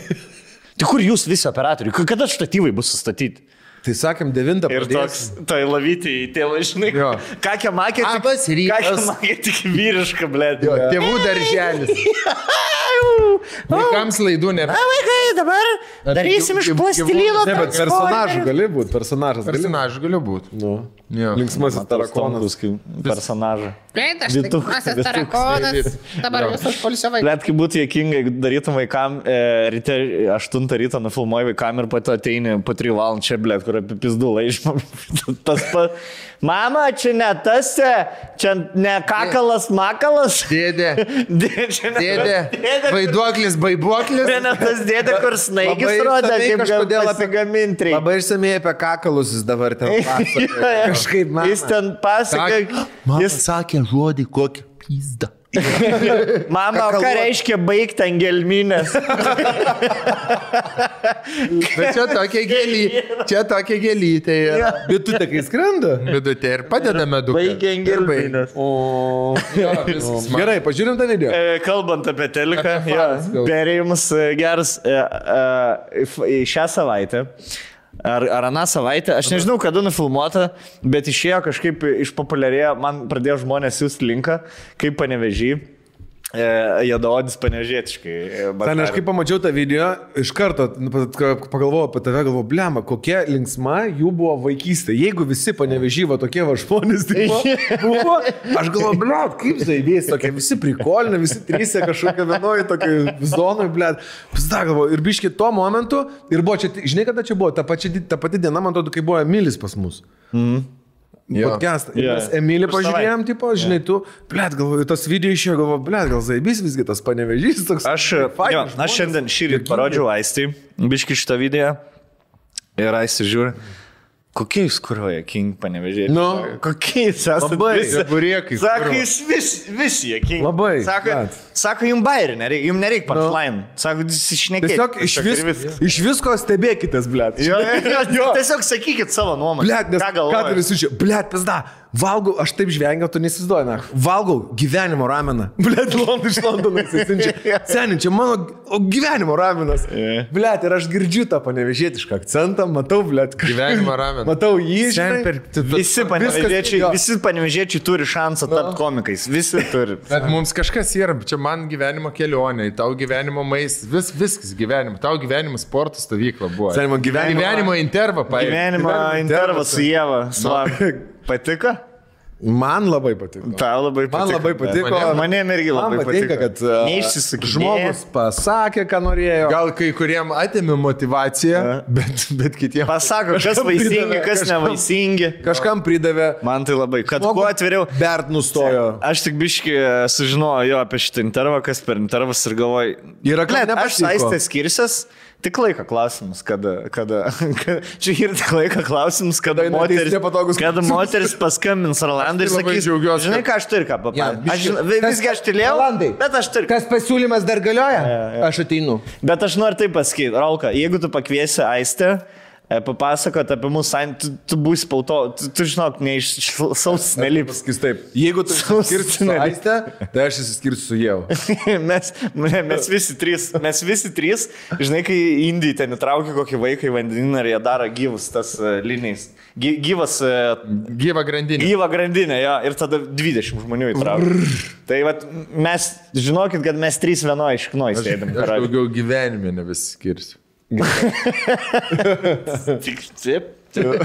Speaker 2: Tai kur jūs visi operatoriai, kada štatyvai bus sustatyti?
Speaker 3: Tai sakėm, 9
Speaker 2: Ir toks, tai lavyti į tėvą, žinai,
Speaker 1: Jo.
Speaker 2: ką kia makė,
Speaker 1: Labas rytas.
Speaker 2: ką kia makė tik vyriška, blė.
Speaker 1: Jo, Tėvų darželis. Vaikams laidų ne.
Speaker 2: Na, vaikai, dabar darysim iš plastilino.
Speaker 3: Ne, bet personažų gali būti, personažas gali būti. Nu.
Speaker 1: Jo.
Speaker 3: Linksmasis tarakonas.
Speaker 2: Tarakonas. Personažą.
Speaker 4: Taip, aš
Speaker 2: Vytuk-
Speaker 4: tikrasis
Speaker 2: vytukas.
Speaker 4: tarakonas. Dabar
Speaker 1: Jo.
Speaker 4: visas polsio vaikas.
Speaker 2: Net kaip būtų jėkinga, jeigu darytum vaikam e, ryte 8 ryto nufilmuoji vaikam ir po to ateini po 3 valandų čia, blėt, kur apie pizdų laižymą. Tas pat. Mama, čia ne tas, čia ne kakalas, makalas.
Speaker 1: Dėdė.
Speaker 2: Dėdė,
Speaker 1: Dėdė.
Speaker 2: Dėdė,
Speaker 1: Vaiduoklis, baibuoklis.
Speaker 2: ne tas dėdė, kur snaigis rodė, kaip
Speaker 3: kažkodėl apie-
Speaker 2: reikia.
Speaker 3: Labai išsamei apie kakalus jis dabar ten pasakoja. Kažkaip man.
Speaker 2: Jis ten pasakė, jis,
Speaker 1: sakė žodį kokį pizdą.
Speaker 2: mama, o ką
Speaker 3: Kakaluot.
Speaker 2: reiškia baigti ant gelminės?
Speaker 1: Bet čia tokia gėlytė. Čia tokia gėlytė. yra.
Speaker 3: Bitutė, kai skrenda.
Speaker 1: Vidutė ir padedame daug.
Speaker 2: Baigė ant gelminės.
Speaker 3: O.
Speaker 1: Gerai.
Speaker 3: Gerai, pažiūrim tą video.
Speaker 2: E, Kalbant apie teliką, ja, perėjimas e, geras e, e, šią savaitę. Ar, ar aną savaitę, aš nežinau, kada nufilmuota, bet išėjo kažkaip išpopuliarėjo, man pradėjo žmonės siūsti linką, kaip panevežį. E, Jadaodis panevežėtiškai.
Speaker 3: Ten aš kai pamačiau tą video, iš karto pa- ka- pagalvojau apie tave, galvojau, blema, kokia linksma jų buvo vaikystė. Jeigu visi panevežyvo tokie va žmonės tai buvo, aš galvoju, blem, kaip vės, tokie visi prikolina, visi trysė kažkokia vienoje tokia zonai, blem. Pizda galvoju, ir biški tuo momentu, ir buvo čia, žinai, kada čia buvo, ta, di- ta pati diena, man atrodo, kai buvo Emilis pas mus.
Speaker 1: Jo.
Speaker 3: Podcastą. Yeah. Mes Emilį pažiūrėjom, tipo, žinai, tu, blėt, galvoju, tas video išėjo, galvoju, blėt, gal zaibys visgi tas panevežys toks.
Speaker 2: Aš,
Speaker 3: Fainas
Speaker 2: jo,
Speaker 3: žmonės.
Speaker 2: aš šiandien šį rytą parodžiau Aistį, biški šitą video. Ir Aistį žiūri. Kokie jūs kuruoja King panevežėjai?
Speaker 3: Nu.
Speaker 2: kokie jūs esate?
Speaker 3: Labai.
Speaker 1: Gaburiekais
Speaker 2: Sako, jūs vis, visi jie King.
Speaker 3: Labai,
Speaker 2: Sako,
Speaker 3: bet.
Speaker 2: sako jums bairį nereikia, jums nereikia punchline. Sako, jūs išnekėkite.
Speaker 3: Tiesiog iš, vis, iš visko stebėkitės, blėt.
Speaker 2: Jo, jo, jo. Tiesiog sakykit savo nuomonę.
Speaker 3: Blėt, nes
Speaker 2: ką
Speaker 3: ką turi
Speaker 2: galvojate?
Speaker 3: sužiūrėti? Blėt, pizda. Valgau, aš taip žvengiau, tu nesizduoji, na. Valgau gyvenimo rameną. Blėt, London iš Londono įsisinčia. Seniai, čia mano o, gyvenimo ramenas.
Speaker 2: Jo.
Speaker 3: Blėt, ir aš girdžiu tą panevežėtišką akcentą, matau, blėt, kažką.
Speaker 1: Gyvenimo rameną.
Speaker 3: Matau jį, žinai.
Speaker 1: per- tu- tu-
Speaker 2: Visi panevežėčiai, visi panevežėčiai turi šansą tapti komikais. Visi turi.
Speaker 1: Bet mums kažkas yra, čia man gyvenimo kelionė, tau gyvenimo maistas, vis, viskas gyvenimo, tau gyvenimo sporto stovykla buvo.
Speaker 3: Seni, man gyvenimo-
Speaker 1: gyvenimo intervą paėmė.
Speaker 2: Gyvenimo
Speaker 3: Gyvenimo
Speaker 2: intervas
Speaker 3: intervas.
Speaker 2: su Jėva. Patiko?
Speaker 3: Man labai patiko.
Speaker 2: Tau labai patiko.
Speaker 3: Man labai patiko.
Speaker 2: Mane, mane irgi labai
Speaker 3: Man patinka,
Speaker 2: patiko.
Speaker 3: kad uh,
Speaker 2: Neišsisukinėja.
Speaker 3: žmogus pasakė, ką norėjo.
Speaker 1: Gal kai kuriem atėmė motivaciją, bet, bet kitiems.
Speaker 2: Pasako, kas vaisingi, kas
Speaker 3: kažkam-
Speaker 2: nevaisingi.
Speaker 3: Kažkam pridavė.
Speaker 2: Man tai labai. Kad kuo atviriau.
Speaker 3: Bert nustojo.
Speaker 2: Aš tik biški sužinojau jo apie šitą intervą, kas per intervas ir galvoju.
Speaker 3: Yra,
Speaker 2: Blet, aš
Speaker 3: nepatiko.
Speaker 2: aistė skirsias. Tik laiko klausimas, kada, kada, kada čia ir tik laiko klausimas, kada, moteris, kada moteris paskambins Rolandai ir
Speaker 1: tai
Speaker 2: sakys,
Speaker 1: džiaugiuosi,
Speaker 2: žinai, ką aš turiu ką papasakoti.
Speaker 3: Ja,
Speaker 2: aš,
Speaker 3: biškį-
Speaker 2: žinau, vi-
Speaker 3: kas-
Speaker 2: visgi aš tylėjau,
Speaker 3: Rolandai,
Speaker 2: bet aš turiu.
Speaker 3: Kas pasiūlymas dar galioja? Aš ateinu.
Speaker 2: Bet aš noriu taip pasakyti, Rauka, jeigu tu pakviesi Aistę, papasakot apie mūsų santykį, tu, tu būsi pauto, tu, tu žinok, ne iš sausis nelips.
Speaker 3: Pasakys taip. Jeigu tu išskirsi su. Aiste, tai aš išskirsiu su Jėvu.
Speaker 2: mes, me- mes visi trys, mes visi trys, žinai, kai Indijai ten įtraukia kokį vaiką į vandenyną ir jie daro gyvus tas uh, linijas. Gy, gyvas, uh,
Speaker 1: Gyva grandinė.
Speaker 2: gyva grandinė, jo, ir tada 20 žmonių įtraukia. Tai vat, mes, žinokit, kad mes trys vienoje iš knoj sėdėm.
Speaker 1: Aš daugiau gyvenime nebesikirsiu.
Speaker 2: Tik taip.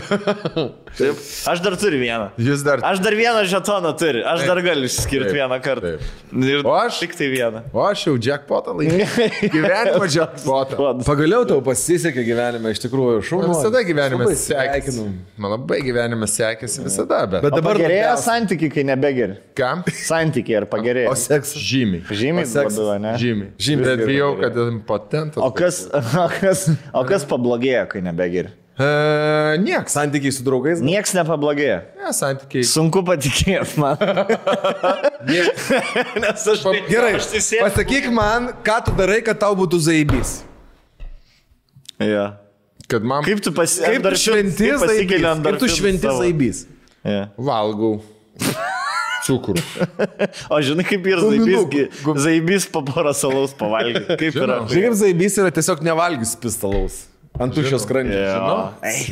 Speaker 2: Taip. taip. Aš dar turiu vieną.
Speaker 1: Jūs dar.
Speaker 2: Aš dar vieną žetoną turiu. Aš dar galiu
Speaker 1: Taip,
Speaker 2: išskirti vieną kartą.
Speaker 1: taip. O aš?
Speaker 2: Tik tai vieną.
Speaker 1: O aš jau jackpotą laimėjau. Gyvenimo jackpotą.
Speaker 3: Pagaliau tau pasisekė gyvenime, iš tikrųjų, šaunu.
Speaker 1: visada gyvenimas
Speaker 3: Labai
Speaker 1: sekėsi. Man labai gyvenimas sekėsi visada, bet.
Speaker 3: Bet dabar labiausiai-
Speaker 2: santykiai, kai nebegeri.
Speaker 1: Kam?
Speaker 2: Santykiai ar pagerėjo?
Speaker 3: O seksas.
Speaker 1: Žymiai.
Speaker 2: Žymiai labiau, ne?
Speaker 1: Žymiai.
Speaker 3: Žymiai
Speaker 1: Bet bijau, kad impotentas.
Speaker 2: O kas, o kas, o kas pablogėjo, kai nebegeri?
Speaker 1: E, nieks.
Speaker 3: Santykiai su draugais.
Speaker 2: Niekas nepablogėjo.
Speaker 1: Ne, santykiai.
Speaker 2: Sunku patikėti man. Nes aš tai-
Speaker 3: Gerai,
Speaker 2: aš sėdžiu-
Speaker 3: pasakyk man, ką tu darai, kad tau būtų zaibys.
Speaker 2: Jo.
Speaker 1: Kad man
Speaker 2: Kaip tu pasi...
Speaker 3: Kaip tu šventi zaibys? Kaip tu šventi zaibys?
Speaker 2: Ja.
Speaker 1: valgau cukrų.
Speaker 2: O žinai, kaip ir zaibys, zaibys po porą salaus pavalgyti. Kaip yra?
Speaker 1: Žinau.
Speaker 3: Žinai, kaip zaibys yra tiesiog nevalgys pistalaus. Ant tuščios skrandžio.
Speaker 2: Jo.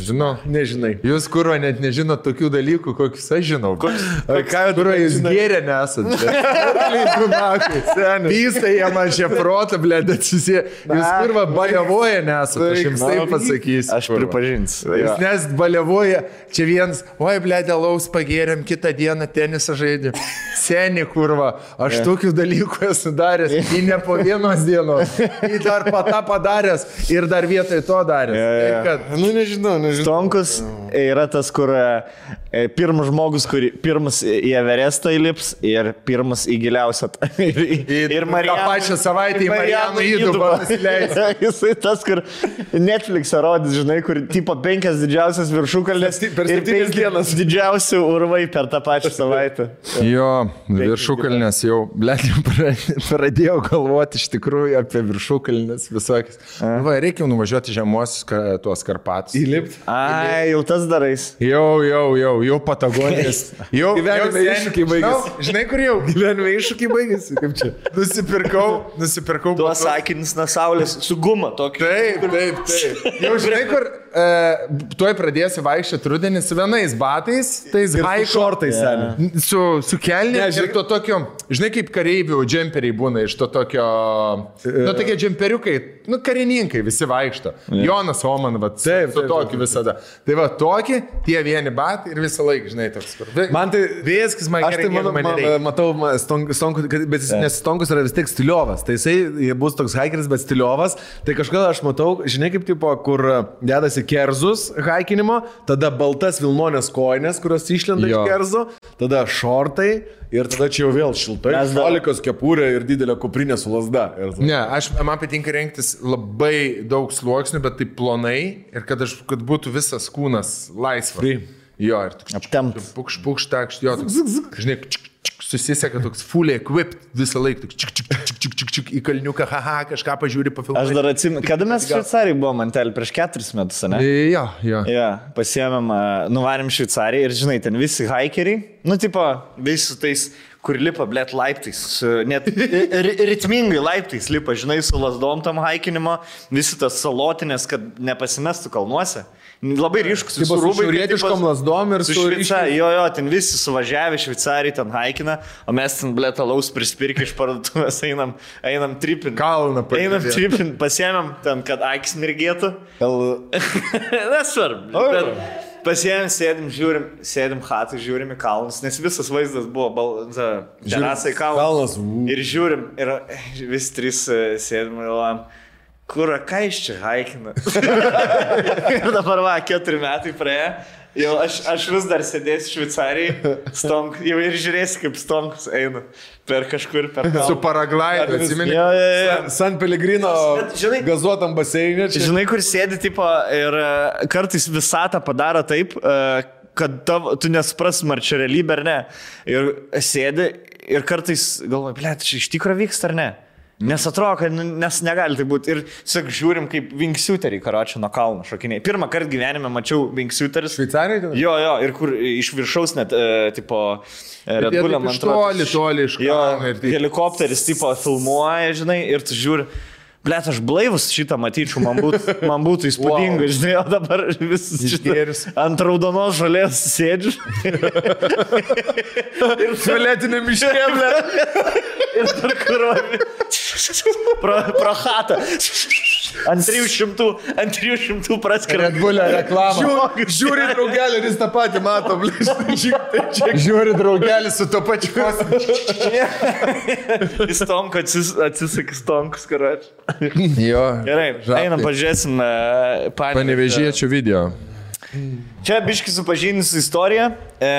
Speaker 1: Žinau.
Speaker 3: Nežinai.
Speaker 1: Jūs kurva net nežinot tokių dalykų, kokius aš žinau.
Speaker 3: O ką jau
Speaker 1: Kurva jūs gėrė nesate. Pystai jie man čia protą, blė, atsisie. Jūs kurva baliavoja nesate, aš jums taip pasakysiu.
Speaker 2: Aš pripažinsiu.
Speaker 1: Jūs nes baliavoja, čia vienas, oi, blė, dėlaus pagėrėm, kitą dieną tenisą žaidėm. Seni kurva, aš tokių dalykų esu daręs, į ne po vienos dienos, į dar patą padaręs ir dar vietoj to daręs. Taip, kad,
Speaker 3: Nu, nežinau, nežinau.
Speaker 2: Stonkus yra tas, kur e, pirmas žmogus, kur pirmas į Everestą įlips ir pirmas į giliausią. ir,
Speaker 1: Į- tą pačią savaitę į Marijanų įdubą.
Speaker 2: Jisai tas, kur Netflix'e rodys, žinai, kur tipo penkias didžiausias viršukalės
Speaker 3: Septy- per
Speaker 2: ir
Speaker 3: septynias dienas.
Speaker 2: didžiausi urvai per tą pačią savaitę.
Speaker 1: Jo, viršukalnės jau, blėt, pradėjau galvoti iš tikrųjų apie viršukalnės visokias. Nu Va, reikia nuvažiuoti žemuosius tuos karpatus.
Speaker 3: Įlipt.
Speaker 2: Ai, jau tas darais.
Speaker 1: Jau, jau, jau, jau Patagonijas. Jau
Speaker 3: Gyvenime iššūkiai baigėsi.
Speaker 1: Žinau, Žinai, kur jau?
Speaker 3: Gyvenime iššūkiai baigėsi, kaip čia.
Speaker 1: Nusipirkau, nusipirkau. Batus.
Speaker 2: sakinis nuo saulės su guma tokiu.
Speaker 1: Taip, taip, taip. Jau žinai, kur e, tuoj pradėsiu vaikščioti rudenį su vienais batais, tais haiko.
Speaker 3: šortais, seniai.
Speaker 1: Su, su kelniu.
Speaker 3: Ne,
Speaker 1: ir to tokio, žinai, kaip kareivių džemperiai būna iš to tokio, nu, tokie džemperiukai, nu, karininkai visi vaikšto. Jonas Oman, va, su,
Speaker 3: Taip,
Speaker 1: su
Speaker 3: taip,
Speaker 1: tokiu visada. Tai va, tokį, tie vieni batai ir visą laiką, žinai, toks. kur-
Speaker 3: Man tai...
Speaker 1: Viskas man
Speaker 3: tai manau,
Speaker 1: man
Speaker 3: matau, ma, stonk, stonk, kad- bet jis, nes Stonkus yra vis tiek stiliovas. Tai jisai bus toks haikeris, bet stiliovas. Tai kažkada aš matau, žinai, kaip tipo, kur dedasi kerzus haikinimo, tada baltas Vilmonės koinės, kurios išlenda
Speaker 1: Jo.
Speaker 3: iš kerzo, tada šortai ir tada čia jau vėl šiltai.
Speaker 2: Mes
Speaker 3: Šalikas kepurė ir didelė kuprinė su lasda. Ir
Speaker 1: Ne, aš, man patinka rengtis labai daug sluoksnių, bet taip plonai ir kad, aš, kad būtų visas kūnas laisvas.
Speaker 3: Free.
Speaker 1: Jo, ir toks
Speaker 2: Aptempt.
Speaker 1: pukš, pukš, takš, jo, žinai, čik, čik, susiseka toks fully equipped visą laiką, toks čik, čik, čik, čik, čik, čik, į kalniuką, haha, kažką pažiūri,
Speaker 2: Aš
Speaker 1: pafilmuoji.
Speaker 2: dar atsimenu, kada mes Šveicarijai buvom, man tel prieš keturis metus, ne?
Speaker 1: Jo, jo.
Speaker 2: Ja, pasiemėm, a, nuvarėm Šveicariją ir žinai, ten visi hikeriai, nu, tipo, visi su tais, kur lipa, blėt, laiptais, su, net ri- ritmingai laiptais lipa, žinai, su lasdom tam hikinimo, visi tas salotinės, kad nepasimestų kalnuose. Labai ryškus
Speaker 3: su
Speaker 2: rūbai.
Speaker 3: šiaurietiškom lazdom ir
Speaker 2: su
Speaker 3: su
Speaker 2: Šveica. Jo, jo, ten visi suvažiavę Šveicarijai, ten haikina, o mes ten, blėt, alaus prispirki iš parduotuvės, einam, einam tripin.
Speaker 1: Kalną
Speaker 2: Einam
Speaker 1: pažiūrėt.
Speaker 2: tripin, pasiemėm ten, kad akis mirgėtų. Nesvarbu. Bet, Pasiem sėdim, žiūrim, sėdim hatai, žiūrim į kalnus, nes visas vaizdas buvo bal- terasai kalnus.
Speaker 3: Kalnas.
Speaker 2: Ir žiūrim, ir vis trys e, sėdim ir galvojam, kur, ką iš čia haikina. ir dabar va, keturi metai praėjo. Jau aš, aš vis dar sėdėsiu Šveicarijai, stonk, jau ir žiūrėsiu, kaip stonkus eina per kažkur per kalną.
Speaker 1: Su paraglaidu, atsimeni?
Speaker 2: Jo, jo, jo.
Speaker 3: San Pellegrino
Speaker 2: Bet, žinai-
Speaker 3: gazuotam baseinė. čia-
Speaker 2: Žinai, kur sėdi tipo ir e, kartais visatą padaro taip, e, kad tavo, tu nesuprasim, ar čia realybė ar ne. Ir sėdi ir kartais galvoji, ble, čia iš tikrųjų vyksta ar ne. Nes atrodo, kad nes negali tai būti. Ir sak, žiūrim, kaip vinksiuteriai karočią nuo kalno šokiniai. Pirmą kartą gyvenime mačiau vinksiuteris.
Speaker 3: Šveicarijoje?
Speaker 2: Jo, jo, ir kur iš viršaus net, e, tipo, e, Red Bull'e, man
Speaker 1: iš toli,
Speaker 2: atrodo,
Speaker 1: toli iš
Speaker 2: Jo,
Speaker 1: kalno taip-
Speaker 2: helikopteris tipo filmuoja, žinai, ir tu žiūri. Blet, aš blaivus šitą matyčiau, man būtų, man būtų įspūdinga, wow. žinai, o dabar vis
Speaker 1: Išgėręs.
Speaker 2: ant raudonos žolės sėdžiu. ir
Speaker 1: Violetinė miškė, ble.
Speaker 2: ir tur kuruoju. Pro, pro hatą. Ant 300, ant 300 praskriu.
Speaker 1: Red Bull'e reklamą.
Speaker 3: Žiūri, žiūri draugelį ir jis tą patį mato.
Speaker 1: Žiūri draugelį su to pačiu kosmu.
Speaker 2: Į stonką atsis, atsisakys stonkus, karoči.
Speaker 1: Jo.
Speaker 2: Gerai,
Speaker 1: žaptai.
Speaker 2: einam pažiūrėsim uh,
Speaker 1: Panevežėčių video.
Speaker 2: Čia biški supažinus su istorija. E,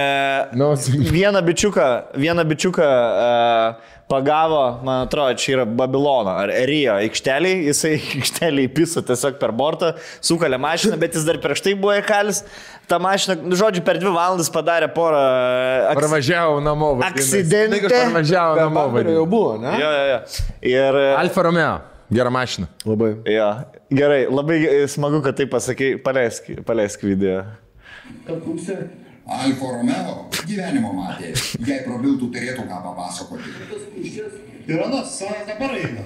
Speaker 1: Nu,
Speaker 2: vieną bičiuką, vieną bičiuką e, pagavo, man atrodo, čia yra Babilono ar Rijo aikštelį, jisai aikštelį įpiso tiesiog per bortą, sukalė mašiną, bet jis dar prieš tai buvo įkalis. Ta mašina, nu, žodžiu, per dvi valandas padarė porą aks...
Speaker 1: Parvažiavo namo. vadinasi.
Speaker 2: Akcidentė.
Speaker 1: Parvažiavo namo.
Speaker 3: Jau buvo, ne?
Speaker 2: Jo, jo, jo. Ir...
Speaker 1: Alfa Romeo. Gera mašina.
Speaker 3: Labai.
Speaker 2: Jo, gerai, labai smagu, kad tai pasakai, paleisk, paleisk video.
Speaker 4: Alfa Romeo gyvenimo matė. Jei prabiltų, turėtų ką papasakoti.
Speaker 5: Ir anas, dabar eina.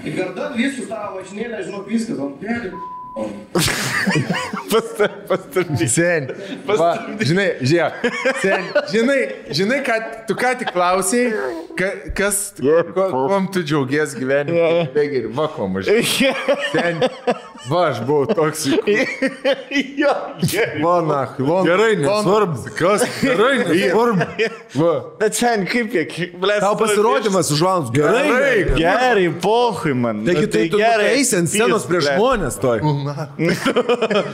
Speaker 5: Ir kada visų tavo važinėlę, žinok, viskas, ant kelių.
Speaker 2: Pastabdys.
Speaker 1: Sen. Va, žinai, žiūrėk. Sen. Žinai, žinai, kad tu ką tik klausiai, ka, kas, ko, kuom tu džiaugies gyvenime. Bėgi ir va, ko mažai. Sen. Va, aš buvau toks.
Speaker 2: jo, gerai.
Speaker 1: Va, na, lon.
Speaker 3: Gerai, nesvarbu. Kas? Gerai, nesvarbu.
Speaker 1: Va.
Speaker 2: Bet sen kaip jie, ble,
Speaker 3: Tau pasirodymas už valandos. Gerai.
Speaker 1: Gerai.
Speaker 2: Gerai, pohui man.
Speaker 3: Taigi
Speaker 2: Nu,
Speaker 3: tai tu
Speaker 2: gerai,
Speaker 3: eisi ant scenos prieš žmonės toj.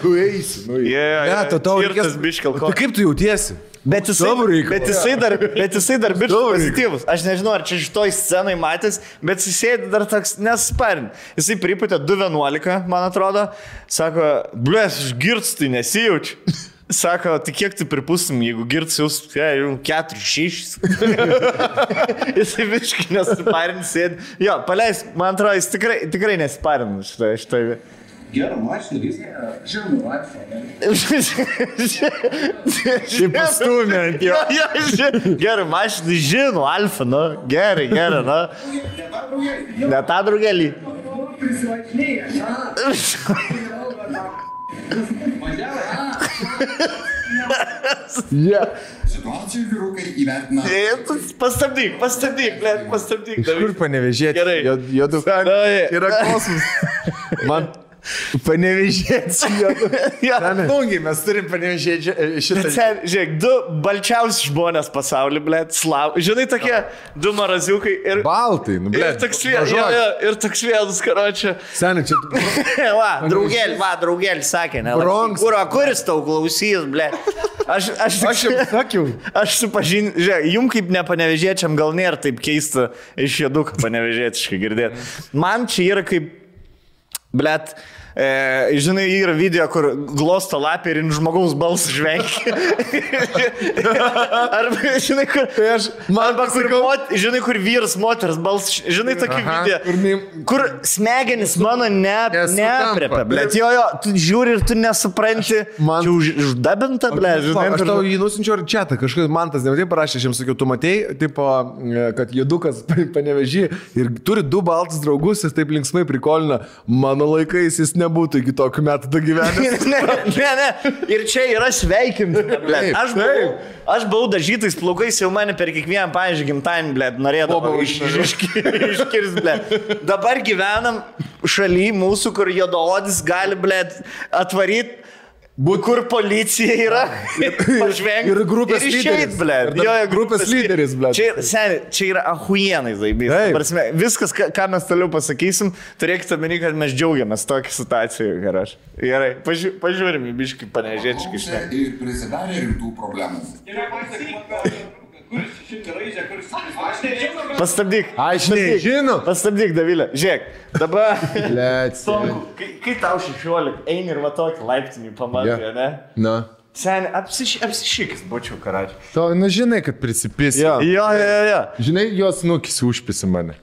Speaker 1: Tu eisi. Nu,
Speaker 2: Yeah,
Speaker 3: Ne, tu tau reikės.
Speaker 2: biškel
Speaker 3: Tai kaip tu jautiesi?
Speaker 2: Bet jisai, bet jisai dar, bet jisai dar
Speaker 3: reikalu.
Speaker 2: pozityvus. Aš nežinau, ar čia šitoj scenai matęs, bet jisai sėdi dar toks nesparin. Jisai priputė 2.11, man atrodo. Sako, blės, aš girts tai nesijaučiu. Sako, tai kiek tu pripūsim, jeigu girts jūs, ja, jau 4-6. jisai visiškai nesiparin sėdi. Jo, paleis, man atrodo, jis tikrai, tikrai nesiparin šitoj. šitoj.
Speaker 5: Gerą mašiną, viską. Žinau,
Speaker 2: Šiaip pastumė ant jo. jo, ži- Gerai, mašinai žino, alfa, nu, gerai, gerai, nu. Ne tą draugelį.
Speaker 4: Situacijų vyrukai įvertina
Speaker 2: Pastabdyk, pastabdyk, pastabdyk.
Speaker 1: Iš kur panevežėti?
Speaker 2: Gerai.
Speaker 1: Jodu.
Speaker 2: Oi.
Speaker 1: Yra kosmos. Man panevežėti.
Speaker 2: Ja.
Speaker 1: Nungi, mes turim panevežėti šitą.
Speaker 2: Bet sen, žiūrėk, du balčiausi žmonės pasaulyje, ble, slav. Žinai, tokie du maraziukai ir...
Speaker 1: Baltai, nu, ble.
Speaker 2: Ir toks vienas, jo, jo, ir toks vienas, karočią.
Speaker 3: Seniai, čia
Speaker 2: va, draugėlį, va, draugėlį sakė, ne?
Speaker 1: Bronx.
Speaker 2: Kur, kuris tau klausys, ble? Aš, aš,
Speaker 3: Aš jau sakiau.
Speaker 2: Aš supažinsiu, žiūrėk, jum kaip nepanevežėčiam gal nėra taip keista iš joduką panevežėtiškai girdėti. Man čia yra kaip, blėt, E, žinai, yra video, kur glosto lapė ir žmogaus balsą žvengia. Arba, žinai, kur...
Speaker 3: Tai aš- man
Speaker 2: arba, kur
Speaker 3: pasakau-
Speaker 2: mot, žinai, kur vyras, moters balsas. Žinai, tokį
Speaker 1: Aha,
Speaker 2: video.
Speaker 3: kur nei-
Speaker 2: Kur smegenis mano ne, neaprepia. Bet jo, jo, tu žiūri ir tu nesupranti.
Speaker 3: man-
Speaker 2: Čia už, uždabinta, ble, žinai.
Speaker 3: Aš tau jį nusinčiau ir čia, tai kažkas man tas nematai parašė, aš jam sakiau, tu matei, tipo, e, kad jėdukas panevežį ir turi du baltus draugus, jis taip linksmai prikolina, mano laikais jis nebūtų iki tokių metų to gyvenimo.
Speaker 2: ne, ne, ne. Ir čia yra.
Speaker 1: Taip,
Speaker 2: Aš buvau, aš buvau dažytais plaukais, jau mane per kiekvieną, pavyzdžiui, gimtadienį, ble, norėdavau
Speaker 3: Bobą
Speaker 2: iš, iškirsti, ble. Dabar gyvenam šaly mūsų, kur juodaodis gali, ble, atvaryti Būt kur policija yra. Pažvengti.
Speaker 3: ir grupės
Speaker 2: ir išeit,
Speaker 3: lyderis.
Speaker 2: ble.
Speaker 3: Ir dar grupės lyderis, blet.
Speaker 2: Čia, seni, čia yra ahuienai zaibys. Viskas, ką, mes toliau pasakysim, turėkite omeny, kad mes džiaugiamės tokią situaciją. Gerai. Gerai. Pažiū, pažiūrim į biškį panežėčiškai
Speaker 4: ir prisidarė rimtų problemų.
Speaker 5: Kuris šitą raižę, kuris... Aš nežinau, kad...
Speaker 2: Pastabdyk.
Speaker 3: Aš nežinau.
Speaker 2: Pastabdyk, Davilė. Žiūrėk, dabar. Tomku, kai, kai tau 16, eini ir va tokį laiptinį pamatai,
Speaker 1: Jo.
Speaker 2: ne?
Speaker 1: Na.
Speaker 2: Seniai, apsiš, apsišykis, būčiau karačiu.
Speaker 1: To, nu žinai, kad prisipis.
Speaker 3: Jo.
Speaker 2: Jo, jo, jo.
Speaker 1: Žinai, jos nukis užpisi mane.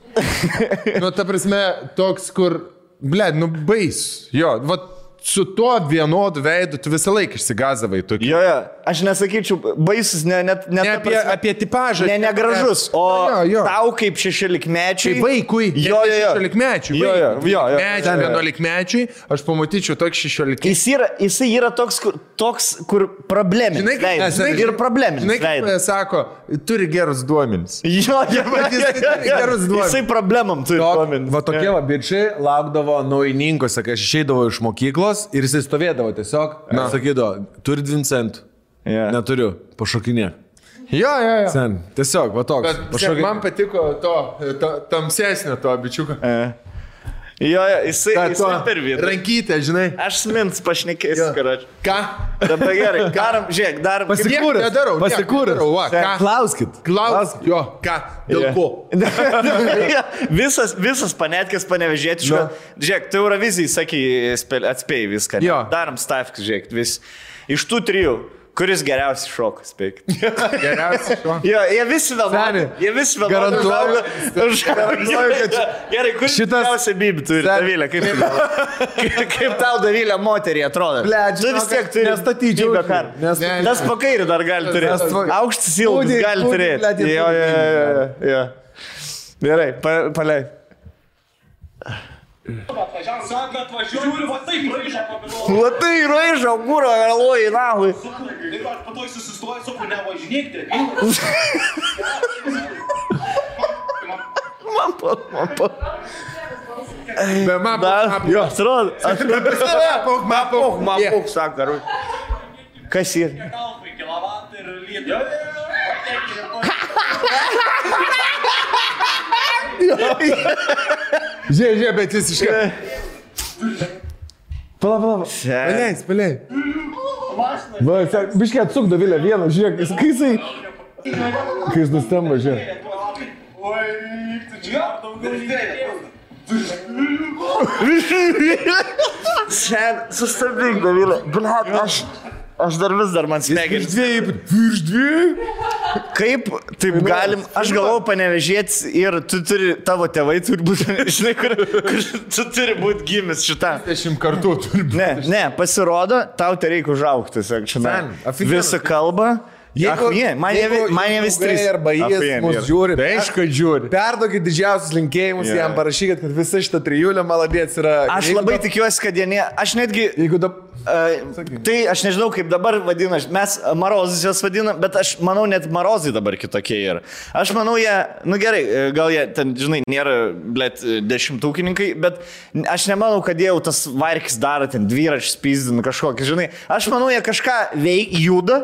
Speaker 1: nu, ta prasme, toks, kur, ble, nu bais. Jo, va, su tuo vienodu veidu tu visą laiką išsigazavai tokį.
Speaker 2: Jo, jo. Aš nesakyčiau, baisus, ne, net ne,
Speaker 1: Ne apie,
Speaker 2: prasme-
Speaker 1: apie tipažą.
Speaker 2: Ne, negražus, o
Speaker 1: Jo, jo.
Speaker 2: tau kaip šešiolikmečiai.
Speaker 1: Tai vaikui,
Speaker 2: Jo, jo, jo.
Speaker 1: šešiolikmečiui.
Speaker 2: Jo, jo, jo, jo.
Speaker 1: Mečiui, vienuolikmečiui, aš pamatyčiau tokį šešiolikmečiui.
Speaker 2: Jis yra, jisai yra toks, kur, toks, kur probleminis.
Speaker 1: Žinai, kaip-
Speaker 2: veidas.
Speaker 1: žinai,
Speaker 2: ir probleminis.
Speaker 1: Žinai, kaip
Speaker 2: veidas.
Speaker 1: jie sako, turi gerus duomenis.
Speaker 2: Jo, jo,
Speaker 1: vat jisai turi gerus duomenis.
Speaker 2: Jisai problemam turi. Duomenis.
Speaker 3: va tokie va bičiai laukdavo naujininkose, kai aš išeidavau iš mokyklos ir jisai stovėdavo tiesiog. Na. Sakydavo, turi 2 centų.
Speaker 2: Jo.
Speaker 3: Neturiu, pašokinė.
Speaker 1: Jo, jo, jo.
Speaker 3: Sen, tiesiog, va toks.
Speaker 1: Bet pašauk, man patiko to, to tamsesnio to bičiuko.
Speaker 2: Jo, jo, jisai,
Speaker 1: Ta,
Speaker 2: jisai per vidurį.
Speaker 1: rankytę, žinai.
Speaker 2: Aš smins pašnekėsiu, karačiu.
Speaker 1: Ką?
Speaker 2: Dabar gerai, darom, žiūrėk, dar
Speaker 1: Nieko nedarau, ką?
Speaker 3: Klauskit.
Speaker 1: Klaus, jo, ką? Dėl
Speaker 2: Jo.
Speaker 1: ko?
Speaker 2: visas, visas panetkės panevežėti.
Speaker 3: Nu.
Speaker 2: Žiūrėk, tu Eurovizijai sakai, atspėjai viską. ne?
Speaker 1: Jo.
Speaker 2: Darom stavkį, žiūrėk, vis. Iš tų trijų, kuris geriausiai šoka, spėk.
Speaker 1: Geriausias šuo.
Speaker 2: Jo, jie visi.
Speaker 3: Seni,
Speaker 2: Jie visi vėl.
Speaker 3: garantuoju- garantuoju, kad
Speaker 2: Gerai, kuris
Speaker 3: šitas-
Speaker 2: bibi turi. Davilė, kaip, kaip, kaip tau Davilė moterį atrodo?
Speaker 3: Blet,
Speaker 2: tu vis tiek turi.
Speaker 3: nestatyčiau čia. Nestatyčiau.
Speaker 2: Tas pakairį dar gali turėti.
Speaker 3: Nes-
Speaker 2: Aukštas ilgas gali turėti. Jo, jo, jo. Gerai, pa, paleid.
Speaker 5: Sako, atvažiuoju, žiūriu, va taip raižę pagalvoju.
Speaker 2: Latai raižo, mūro, galvoji, nahui.
Speaker 5: Ir aš po to susistoju, sakau, nevažinėkite.
Speaker 2: Man po, man po.
Speaker 1: Be man,
Speaker 2: Da, jo, atrodo.
Speaker 1: Mapok, mapok,
Speaker 2: Man
Speaker 1: Yeah.
Speaker 2: puk, sako, karu. Kas yra?
Speaker 5: Kalbai, kilovatą ir lietą.
Speaker 1: Žiūrėk, žiūrėk, bet jis iš karto.
Speaker 3: Pala, pala.
Speaker 1: Paleis, paleis.
Speaker 3: Va, biškiai atsuk Davilę vieną, žiūrėk, jis- kai jisai... Kai jis nustemba, žiūrėk.
Speaker 5: Oi, tu čia daugiau nei
Speaker 2: Sen, sustabdyk, Davilė. Blet, aš, aš dar vis dar man smegenis.
Speaker 3: dviejų, virš dviejų.
Speaker 2: Kaip taip galim, aš galvau panevežėti ir tu turi, tavo tėvai turi būti, žinai, kur, kur tu turi būti gimęs šitą.
Speaker 1: Dešimt kartų turi būti.
Speaker 2: Ne, ne, pasirodo, tau tai reikia užaukti,
Speaker 3: aфиgenas.
Speaker 2: Visą kalbą. Jeigu, je, man jie, vi- man jie vis trys.
Speaker 3: Arba jis
Speaker 2: Achujieni
Speaker 3: mus žiūri.
Speaker 1: Tai aišku, kad žiūri.
Speaker 3: Perduokit didžiausius linkėjimus
Speaker 2: Jo.
Speaker 3: jam, parašykit, kad visa šita trijulė maladėts yra.
Speaker 2: Aš
Speaker 3: Jeigu
Speaker 2: labai
Speaker 3: dab-
Speaker 2: tikiuosi, kad jie ne... Aš netgi...
Speaker 3: Jeigu dabar...
Speaker 2: Uh, tai aš nežinau, kaip dabar vadina, mes marozis jas vadinam, bet aš manau, net marozai dabar kitokie yra. Aš manau, jie, nu gerai, gal jie ten, žinai, nėra, blėt, dešimtūkininkai, bet aš nemanau, kad jie jau tas varkis daro, ten dviračius pizdina kažkokį, žinai. Aš manau, jie kažką veik, juda,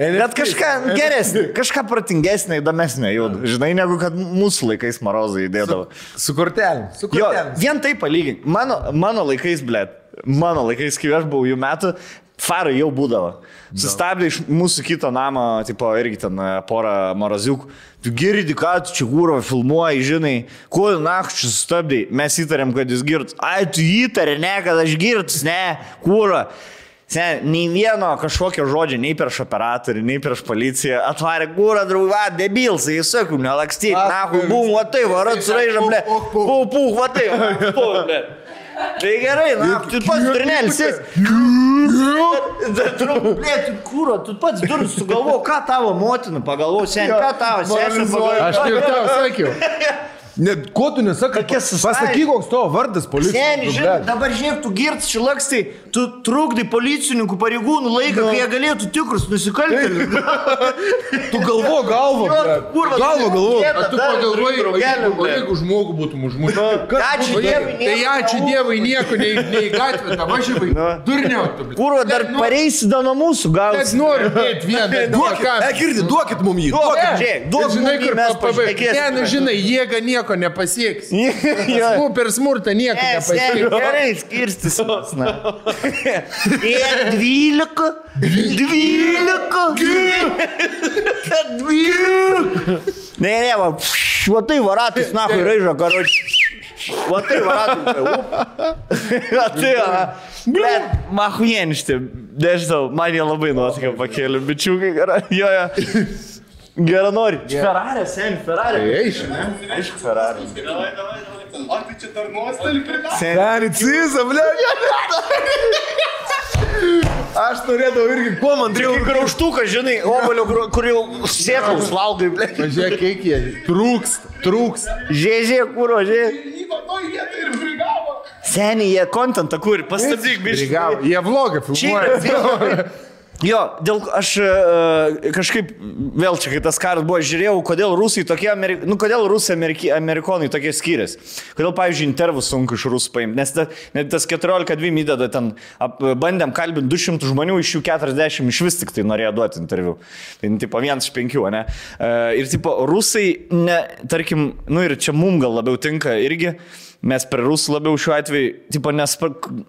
Speaker 2: bet kažką geresnį, kažką protingesnį, įdomesnį juda, žinai, negu kad mūsų laikais marozai įdėdavo.
Speaker 3: Su kortelėm. Su
Speaker 2: Jo,
Speaker 3: kortelėm.
Speaker 2: vien tai palyginti. Mano, mano laikais, blėt, mano laikais, kai aš buvau jų metų, farai jau būdavo. Sustabdė iš mūsų kito namo, tipo, irgi ten e, porą maraziukų. Tu girdi, ką tu čia kūro filmuoji, žinai, kuo nakčių sustabdai. Mes įtarėm, kad jis girtas. Ai, tu įtarė, ne, kad aš girtas, ne, kūro. Sen, nei vieno kažkokio žodžio, nei prieš operatorių, nei prieš policiją. Atvarė gūrą, draugą, debilsai, jis sakau, nelakstyk, na, bum, va tai, varat, suraižam, ble. Pū, pū, va tai, pū, ble. Tai gerai, na, tu pats turnelis. Ble, tu kūro, tu pats durus sugalvo, ką tavo motina pagalvo, sen, ką tavo sesė pagalvo.
Speaker 1: Aš ir tau sakiau.
Speaker 3: Ne, ko tu nesakai? Pasakyk, koks tavo vardas policijos.
Speaker 2: Seniai, žinai, dabar žiūrėk, tu girts šilakstai, tu trukdai policininkų pareigūnų laiką, kai jie galėtų tikrus nusikaltėlius.
Speaker 3: Tu galvo galvo.
Speaker 2: Kurva,
Speaker 3: Galvo
Speaker 2: tu
Speaker 3: galvo.
Speaker 1: tu pagalvoji, jeigu, žmogų būtum užmušęs.
Speaker 2: Ačiū Dievui,
Speaker 1: Tai ačiū
Speaker 2: nebūna.
Speaker 1: Dievui, nieko nei, nei į gatvę, tą važiavai. Durniau, tu. blet.
Speaker 2: Kurva, dar
Speaker 1: Net
Speaker 2: pareisi nuo mūsų
Speaker 1: Net
Speaker 2: gausi.
Speaker 1: noriu dėti vieną.
Speaker 3: Duokit, e, girdi, duokit mums jį.
Speaker 2: Duok,
Speaker 3: Duokit.
Speaker 2: žiūrėk, duok
Speaker 1: Bet žinai,
Speaker 2: mum jį,
Speaker 1: kur
Speaker 2: mes pašnekėsime.
Speaker 1: Ne, nu žinai, jėga nieko nepasieks.
Speaker 2: Jo.
Speaker 1: Smu per smurtą nieko nepasieks.
Speaker 2: gerai, skirstysimės. na. Ir dvylika, dvylika, dvylika. Ne, ne, va, va tai varatis, na, kai raižo, karoči. Va tai varatis. Va tai, va. Bet, mahuieništi, nežinau, man jie labai nuotaiką pakėlė, bičiukai, jo, jo. Gerą nori. Yeah. Ferrari, sen, Ferrari.
Speaker 1: Tai eik, ne?
Speaker 2: Aišku, Ferrari.
Speaker 5: Davai, davai, davai. O tai čia dar nuostolį
Speaker 3: pritaikė. Seniai, cizą, ble. Aš norėdavau irgi, kuo man
Speaker 2: reikia. Kaip graužtukas, žinai, obalio, kur jau sėklus valgai, ble.
Speaker 1: Pažiūrėk, kiek jie. Trūks, trūks.
Speaker 2: Žėžė, kūro,
Speaker 5: žėžė.
Speaker 2: Seniai, jie kontentą kur, pastabdyk,
Speaker 1: bičiuli. Jie vlogą filmuoja.
Speaker 2: Jo, dėl aš e, kažkaip vėl čia, kai tas karas buvo, žiūrėjau, kodėl rusai tokie, Ameri... nu, kodėl rusai Ameriki... amerikonai tokie skiriasi. Kodėl, pavyzdžiui, intervų sunku iš rusų paimti, nes ta, net tas 14-2 įdeda ten, ap, bandėm kalbinti 200 žmonių, iš jų 40 iš vis tik tai norėjo duoti interviu. Tai, nu, tipo, vienas iš penkių, ne? E, ir, tipo, rusai, ne, tarkim, nu ir čia mum gal labiau tinka irgi. Mes prie rusų labiau šiuo atveju, tipo, nes,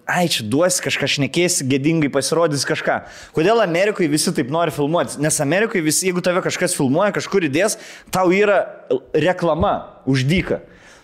Speaker 2: ai, čia duosi kažką, šnekėsi, gėdingai pasirodys kažką. Kodėl Amerikoje visi taip nori filmuoti? Nes Amerikoje visi, jeigu tave kažkas filmuoja, kažkur įdės, tau yra reklama uždyka.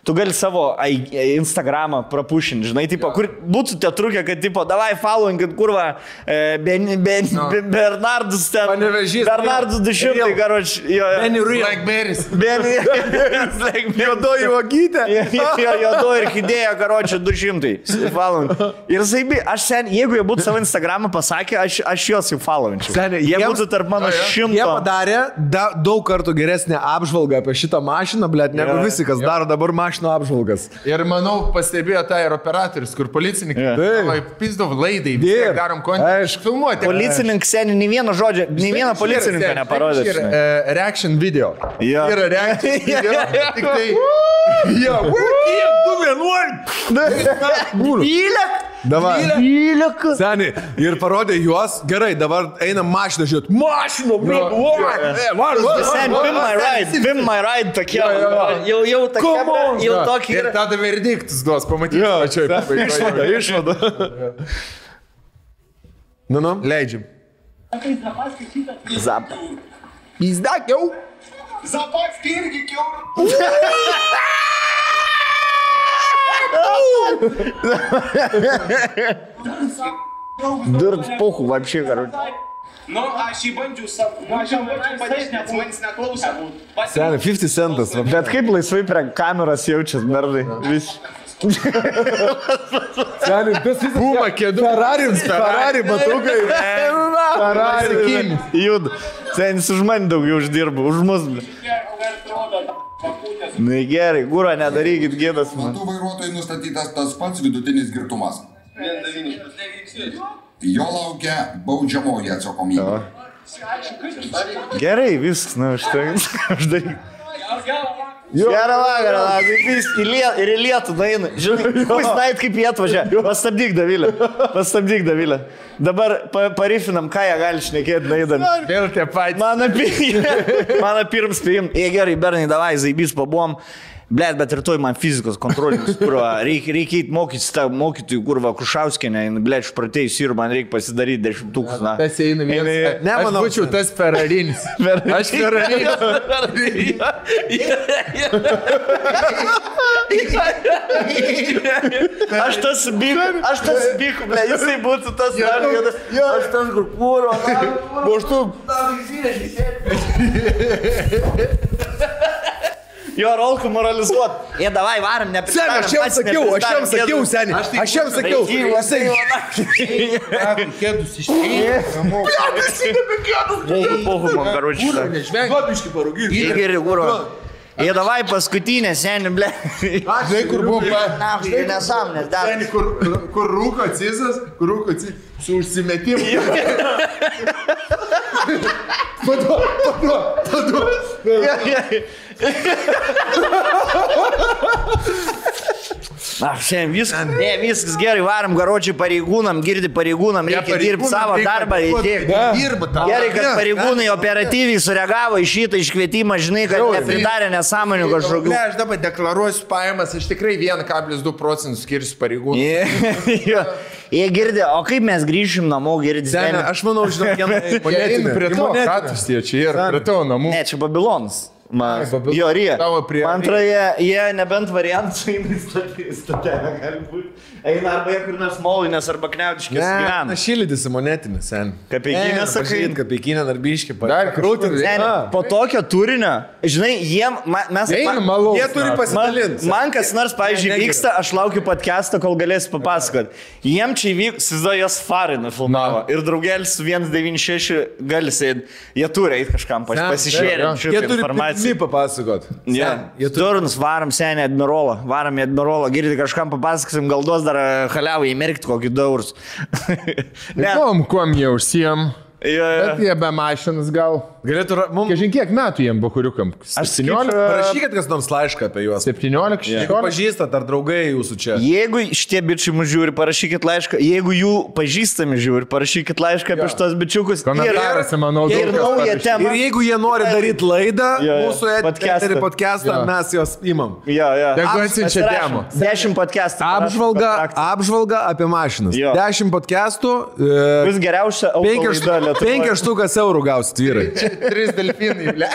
Speaker 2: Tu gali savo Instagramą prapušinti, žinai, tipo, kur būtų tie trukę, kad, tipo, davai followingit, kurva, e, ben, ben,
Speaker 1: No.
Speaker 2: ben, Bernardus ten.
Speaker 3: Panevėžys,
Speaker 2: Bernardus 200, karoč, jo.
Speaker 3: Benny Real.
Speaker 1: Blackberries.
Speaker 2: Ben, like,
Speaker 3: Juodoji vagytė.
Speaker 2: Jo, jo, du ir kidėjo, karočią 200 valandų. Ir Zaibi, aš sen, jeigu jie būtų savo Instagramą pasakę, aš, aš juos jau followinčiau.
Speaker 3: Seni,
Speaker 2: jie
Speaker 3: jiems-
Speaker 2: būtų tarp mano
Speaker 1: jo.
Speaker 3: Jie
Speaker 2: šimto.
Speaker 3: padarė da, daug kartų geresnę apžvalgą apie šitą mašiną, blėt, negu
Speaker 2: Jo.
Speaker 3: visi, kas daro dabar mašinų apžvalgas.
Speaker 1: Ir manau, pastebėjo tą ir operatorius, kur policininkai.
Speaker 3: Taip.
Speaker 1: Pizdov laidai, vis darom kontentą.
Speaker 3: Aišku.
Speaker 1: Filmuoti.
Speaker 2: Policininkas seniai, nei vieno žodžio, nei vieno policininko neparodė.
Speaker 1: Ir uh, reaction video.
Speaker 2: Jo.
Speaker 1: Yra reaction video. Tik tai... Jo,
Speaker 3: Tu vienuolį.
Speaker 2: Įlek!
Speaker 3: Dabar.
Speaker 2: 12.
Speaker 3: Seniai. Ir parodė juos. Gerai, dabar eina mašina žiūrėt. Mašina, bro. Var, var.
Speaker 2: Sen, pim my ride. Pim my ride tokie. Jau, jau tokie. Jau tokie.
Speaker 1: Ir tada verdiktas duos, pamatysime.
Speaker 3: Išvada, išvada. Nu, nu.
Speaker 1: Leidžiam.
Speaker 2: Zap.
Speaker 1: Pizdak jau.
Speaker 5: Zapat irgi kiaur.
Speaker 2: Dirt puhų, вообще, karoči.
Speaker 5: Nu, aš jį bandžiau savo. Nu, aš jam bandžiau padėti, nes manis neklausė.
Speaker 3: Seniai, 50 centas. va.
Speaker 2: Bet kaip laisvai prie kameros jaučias, merdai. Vis.
Speaker 3: Seniai, tas visas.
Speaker 1: Puma kėdų.
Speaker 3: Ferrari, Ferrari, batukai. Ferrari.
Speaker 2: Jud. Senis už mane daugiau uždirba, už mus. Na gerai, gūro nedarykit gėdas man.
Speaker 4: Tų vairuotojų nustatytas tas pats vidutinis girtumas. Jo laukia baudžiamoji atsakomybė.
Speaker 2: Gerai, viskas, na, aš tai uždaryk. Gerą vakarą, kaip vis į lietų, ir į lietų daina. Žinai, jūs nait kaip jie atvažiavo. Pastabdyk, Davilė. Pastabdyk, Davilė. Dabar pa, parifinam, ką jie gali šnekėti, naidami.
Speaker 1: Vėl tie patys.
Speaker 2: Mano, pi- mano pirmas spėjim. Jie gerai, bernai, davai, zaibys pabuvom. Blet, bet rytoj man fizikos kontrolinis, kur reikia, reikia eiti mokytis tą mokytojų, kur va, Kušauskinė, blet, išpratėjus ir man reikia pasidaryti dešimtukus. na.
Speaker 1: Tas eina vienas. Ne, manau, būčiau tas Ferrarinis. Aš Ferrarinis.
Speaker 2: Aš tas biku, aš tas biku, ble, jisai būtų tas, kad aš tas kur kūro.
Speaker 3: Boštu.
Speaker 2: Jo, rolku moralizuot. Jie davai varom, ne
Speaker 3: Seniai, aš jam sakiau, aš jam sakiau, seniai. Aš jam sakiau. Jisai.
Speaker 1: Kėdus iškėlė.
Speaker 2: Pohu, man karočiui.
Speaker 1: Nežvengia.
Speaker 3: Duobiški parūgyti.
Speaker 2: Įgeri, kūro. Jie davai paskutinė, seniai, ble.
Speaker 1: Žinai, kur buvo...
Speaker 2: Na, žinai, nesąmonės, dar.
Speaker 1: Seni, kur, kur rūko cizas, kur rūko cizas, su užsimetimu. Paduok, paduok, paduok.
Speaker 2: Na, šiandien viskas. Ne, viskas gerai, varom garočiai pareigūnam, girdi pareigūnam, reikia dirbti savo darbą. reikia-
Speaker 1: Dirba tą.
Speaker 2: Gerai, kad pareigūnai operatyviai sureagavo į šitą iškvietimą, žinai, kad nepridarė nesąmonių kažkokių.
Speaker 1: Ne, aš dabar deklaruosiu pajamas, aš tikrai 1,2 procentų skirsiu pareigūnų.
Speaker 2: Jo. Jie girdi, o kaip mes grįšim namo.
Speaker 3: Seni,
Speaker 2: seni?
Speaker 3: aš manau, žinok,
Speaker 1: Jie eina prie to, kratus tie čia yra, prie tavo namų.
Speaker 2: Ne, čia Babilonas. Man,
Speaker 1: Ai,
Speaker 2: jo,
Speaker 1: prie-
Speaker 2: Man atrodo, jie, jie nebent variantų eina į stotelę, gali būti. Eina arba jie kur nors molinės arba kneutiškės
Speaker 3: Ne,
Speaker 2: gyvena.
Speaker 3: aš šildys į monetinę, sen.
Speaker 2: Kapeikinę sakai?
Speaker 3: Kapeikinę darbiškį.
Speaker 1: Dar kažkur-
Speaker 2: Ne, po tokio turinio, žinai, jiem, ma, mes...
Speaker 1: Eina
Speaker 2: ma-
Speaker 1: malaus.
Speaker 3: Jie turi
Speaker 1: rato.
Speaker 2: Man,
Speaker 3: pasidalinti.
Speaker 2: man kas nors, pavyzdžiui,
Speaker 3: Ne,
Speaker 2: vyksta, aš laukiu podcast'o, kol galėsiu papasakot. Jiem čia įvyks, Sizojas Farai nufilmavo. Ir draugelis su 196 gali sėdėti. Jie turi eiti kažkam pas,
Speaker 3: Sen,
Speaker 2: pasišėrė
Speaker 1: jo,
Speaker 3: Jie
Speaker 2: šitą
Speaker 3: turi
Speaker 2: informaciją.
Speaker 3: papasakot. Jie turi.
Speaker 2: Turnus varom senį admirolą, varom į admirolą, girdi kažkam papasakosim, gal duos dar e, haliavą įmerkti kokį daurus. ne,
Speaker 1: Kuom, kuom jie užsiem?
Speaker 2: Jo,
Speaker 1: Bet
Speaker 2: jo.
Speaker 1: jie be mašinas gal.
Speaker 3: Galėtų, mums
Speaker 1: Kažin kiek metų jiem bahuriukam?
Speaker 2: Aš
Speaker 1: 17?
Speaker 2: skaičiu-
Speaker 3: parašykit kas nors laišką apie juos.
Speaker 1: 17,
Speaker 3: Jeigu
Speaker 1: 16?
Speaker 3: pažįstat ar draugai jūsų čia.
Speaker 2: Jeigu šitie bičiai mus žiūri, parašykit laišką. Jeigu jų pažįstami žiūri, parašykit laišką apie šitos bičiukus.
Speaker 1: Komentaruose, manau,
Speaker 2: ir, naują temą.
Speaker 3: Ir jeigu jie nori daryti laidą,
Speaker 2: Jo, jo.
Speaker 3: mūsų eterį podcastą,
Speaker 1: Jo.
Speaker 3: mes juos imam.
Speaker 2: Jo, jo.
Speaker 1: Tegu atsiunčia temą.
Speaker 2: Dešimt podcastų.
Speaker 3: Apžvalga, apžvalga apie mašinas.
Speaker 2: Jo.
Speaker 3: Dešimt podcastų,
Speaker 2: Bus geriausia
Speaker 3: penkias
Speaker 2: auto
Speaker 3: penkias štukas eurų gausit vyrai.
Speaker 1: Tris delfinai, ble.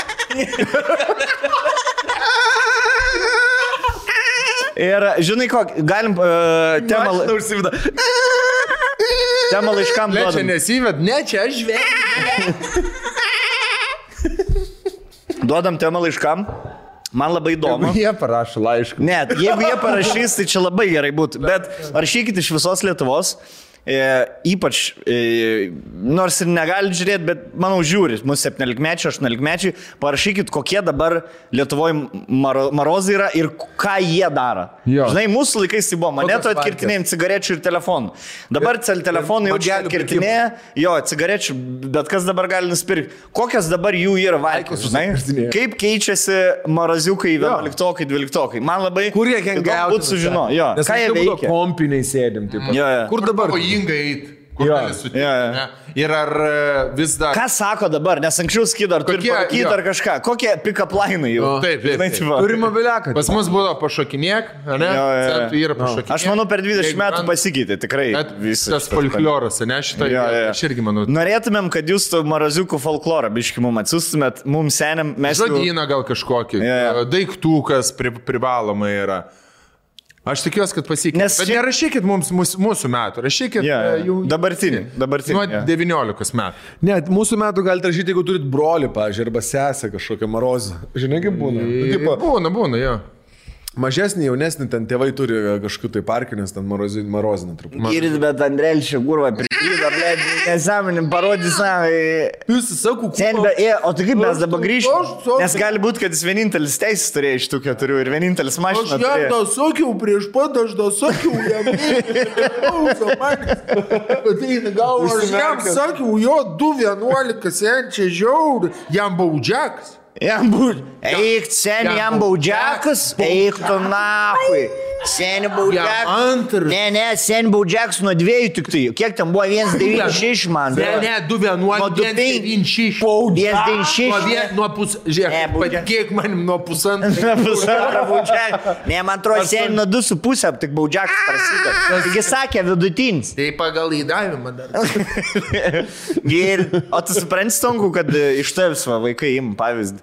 Speaker 2: Ir žinai, ko, galim uh, temą,
Speaker 3: Mašina užsiveda.
Speaker 2: temą laiškam
Speaker 1: Ble, čia nesived, ne, čia aš žvėjau.
Speaker 2: Duodam temą laiškam. Man labai įdomu.
Speaker 1: Jie parašo laišką.
Speaker 2: Ne, jeigu jie parašys, tai čia labai gerai būtų. Bet rašykit iš visos Lietuvos. E, ypač, e, nors ir negali žiūrėti, bet manau žiūri, mūsų 17-mečiai, 18-mečiai, parašykit, kokie dabar Lietuvoje maro, marozai yra ir ką jie daro.
Speaker 1: Jo.
Speaker 2: Žinai, mūsų laikais tai buvo monetų atkirtinėjim cigarečių ir telefonų. Dabar cel telefonų jau čia atkirtinėja, jo, cigarečių, bet kas dabar gali nusipirkti. Kokios dabar jų yra valkos, žinai? Kaip keičiasi maraziukai 11-okai, 12-okai. Man labai
Speaker 3: Kur jie hengauti?
Speaker 2: Būt sužino, jo.
Speaker 3: Nes
Speaker 2: Ką jie veikia?
Speaker 3: Kompiniai sėdim. Taip.
Speaker 2: Jo, jo.
Speaker 3: Kur dabar?
Speaker 1: Pavojinga eiti.
Speaker 3: Jo,
Speaker 1: gali sutikti?
Speaker 2: jo.
Speaker 1: ne? Ir ar e, vis dar...
Speaker 2: Ką sako dabar, nes anksčiau skydar, turi
Speaker 1: jo.
Speaker 2: ar kažką. Kokie pick-up lainai jau?
Speaker 1: Taip, taip,
Speaker 2: Žinai,
Speaker 1: taip.
Speaker 2: tipo.
Speaker 3: Turi mobiliaką.
Speaker 1: Pas mus buvo pašokinėk, ne?
Speaker 2: Jo, jo, jo.
Speaker 1: Yra pašokinėk.
Speaker 2: Aš manau, per 20
Speaker 1: Jeigu
Speaker 2: metų pasikeitė tikrai. Visas
Speaker 1: tas folkloras, ne šitą.
Speaker 2: Jo, jo.
Speaker 1: Aš irgi manau.
Speaker 2: Norėtumėm, kad jūs to maraziukų folklorą biški mums atsiustumėt, mums seniam, mes...
Speaker 1: Žodyną gal kažkokį.
Speaker 2: Jo, jo.
Speaker 1: Daiktukas pri, privalomai yra. Aš tikiuosi, kad pasikeitė.
Speaker 2: Nes
Speaker 1: Bet
Speaker 2: šiaip-
Speaker 1: nerašykit mums mūsų, mūsų metų, rašykit
Speaker 2: jo.
Speaker 1: e, jų.
Speaker 2: Dabartinį, dabartinį,
Speaker 1: Nuo
Speaker 2: jo.
Speaker 1: 19 metų.
Speaker 3: Ne, mūsų metų galite rašyti, jeigu turit brolį, pažiūrėjau, arba sesę kažkokią marozą. Žinai, kaip būna. Tipo,
Speaker 1: Būna, būna, jo.
Speaker 3: Mažesnį, jaunesnį, ten tėvai turi kažkokiu tai parkinės, ten marozi- marozinę truputį.
Speaker 2: Girdit, bet Andrelčio gurva priklydo, blė, nesąmonim parodys savo.
Speaker 3: Jūs sakau,
Speaker 2: Sen, be, e, o tai kaip mes dabar
Speaker 3: Aš-
Speaker 2: grįžtame?
Speaker 3: aš-
Speaker 2: Nes gali būti, kad jis vienintelis teisės turėjo iš tų keturių ir vienintelis mašiną. turėjo.
Speaker 1: sakiau prieš pat, aš tą sakiau jam.
Speaker 3: Aš jam
Speaker 1: sakiau, jo 2.11 senčia žiauri, jam baudžiakas.
Speaker 2: Jam būtų. Eik, seniai,
Speaker 1: Jam
Speaker 2: baudžiakas, eik tu nahui. Seniai baudžiakas.
Speaker 1: antras.
Speaker 2: Ne, ne, seniai baudžiakas nuo dviejų tik tai. Kiek ten buvo 196 man?
Speaker 1: Ne, ne, 2.11,
Speaker 2: Nuo du penki.
Speaker 1: 1.96.
Speaker 2: Nuo 196.
Speaker 1: Nuo, vien, nuo pus... Žiūrėk, patikėk manim nuo pusantro.
Speaker 2: Pusantro baudžiakas. Ne, man atrodo, seniai nuo 2,5 tik baudžiakas prasideda. Taigi sakė vidutinis.
Speaker 1: Tai pagal įdavimą dar.
Speaker 2: Ir, o tu supranti, Stonku, kad iš tavęs va, vaikai im pavyzdį.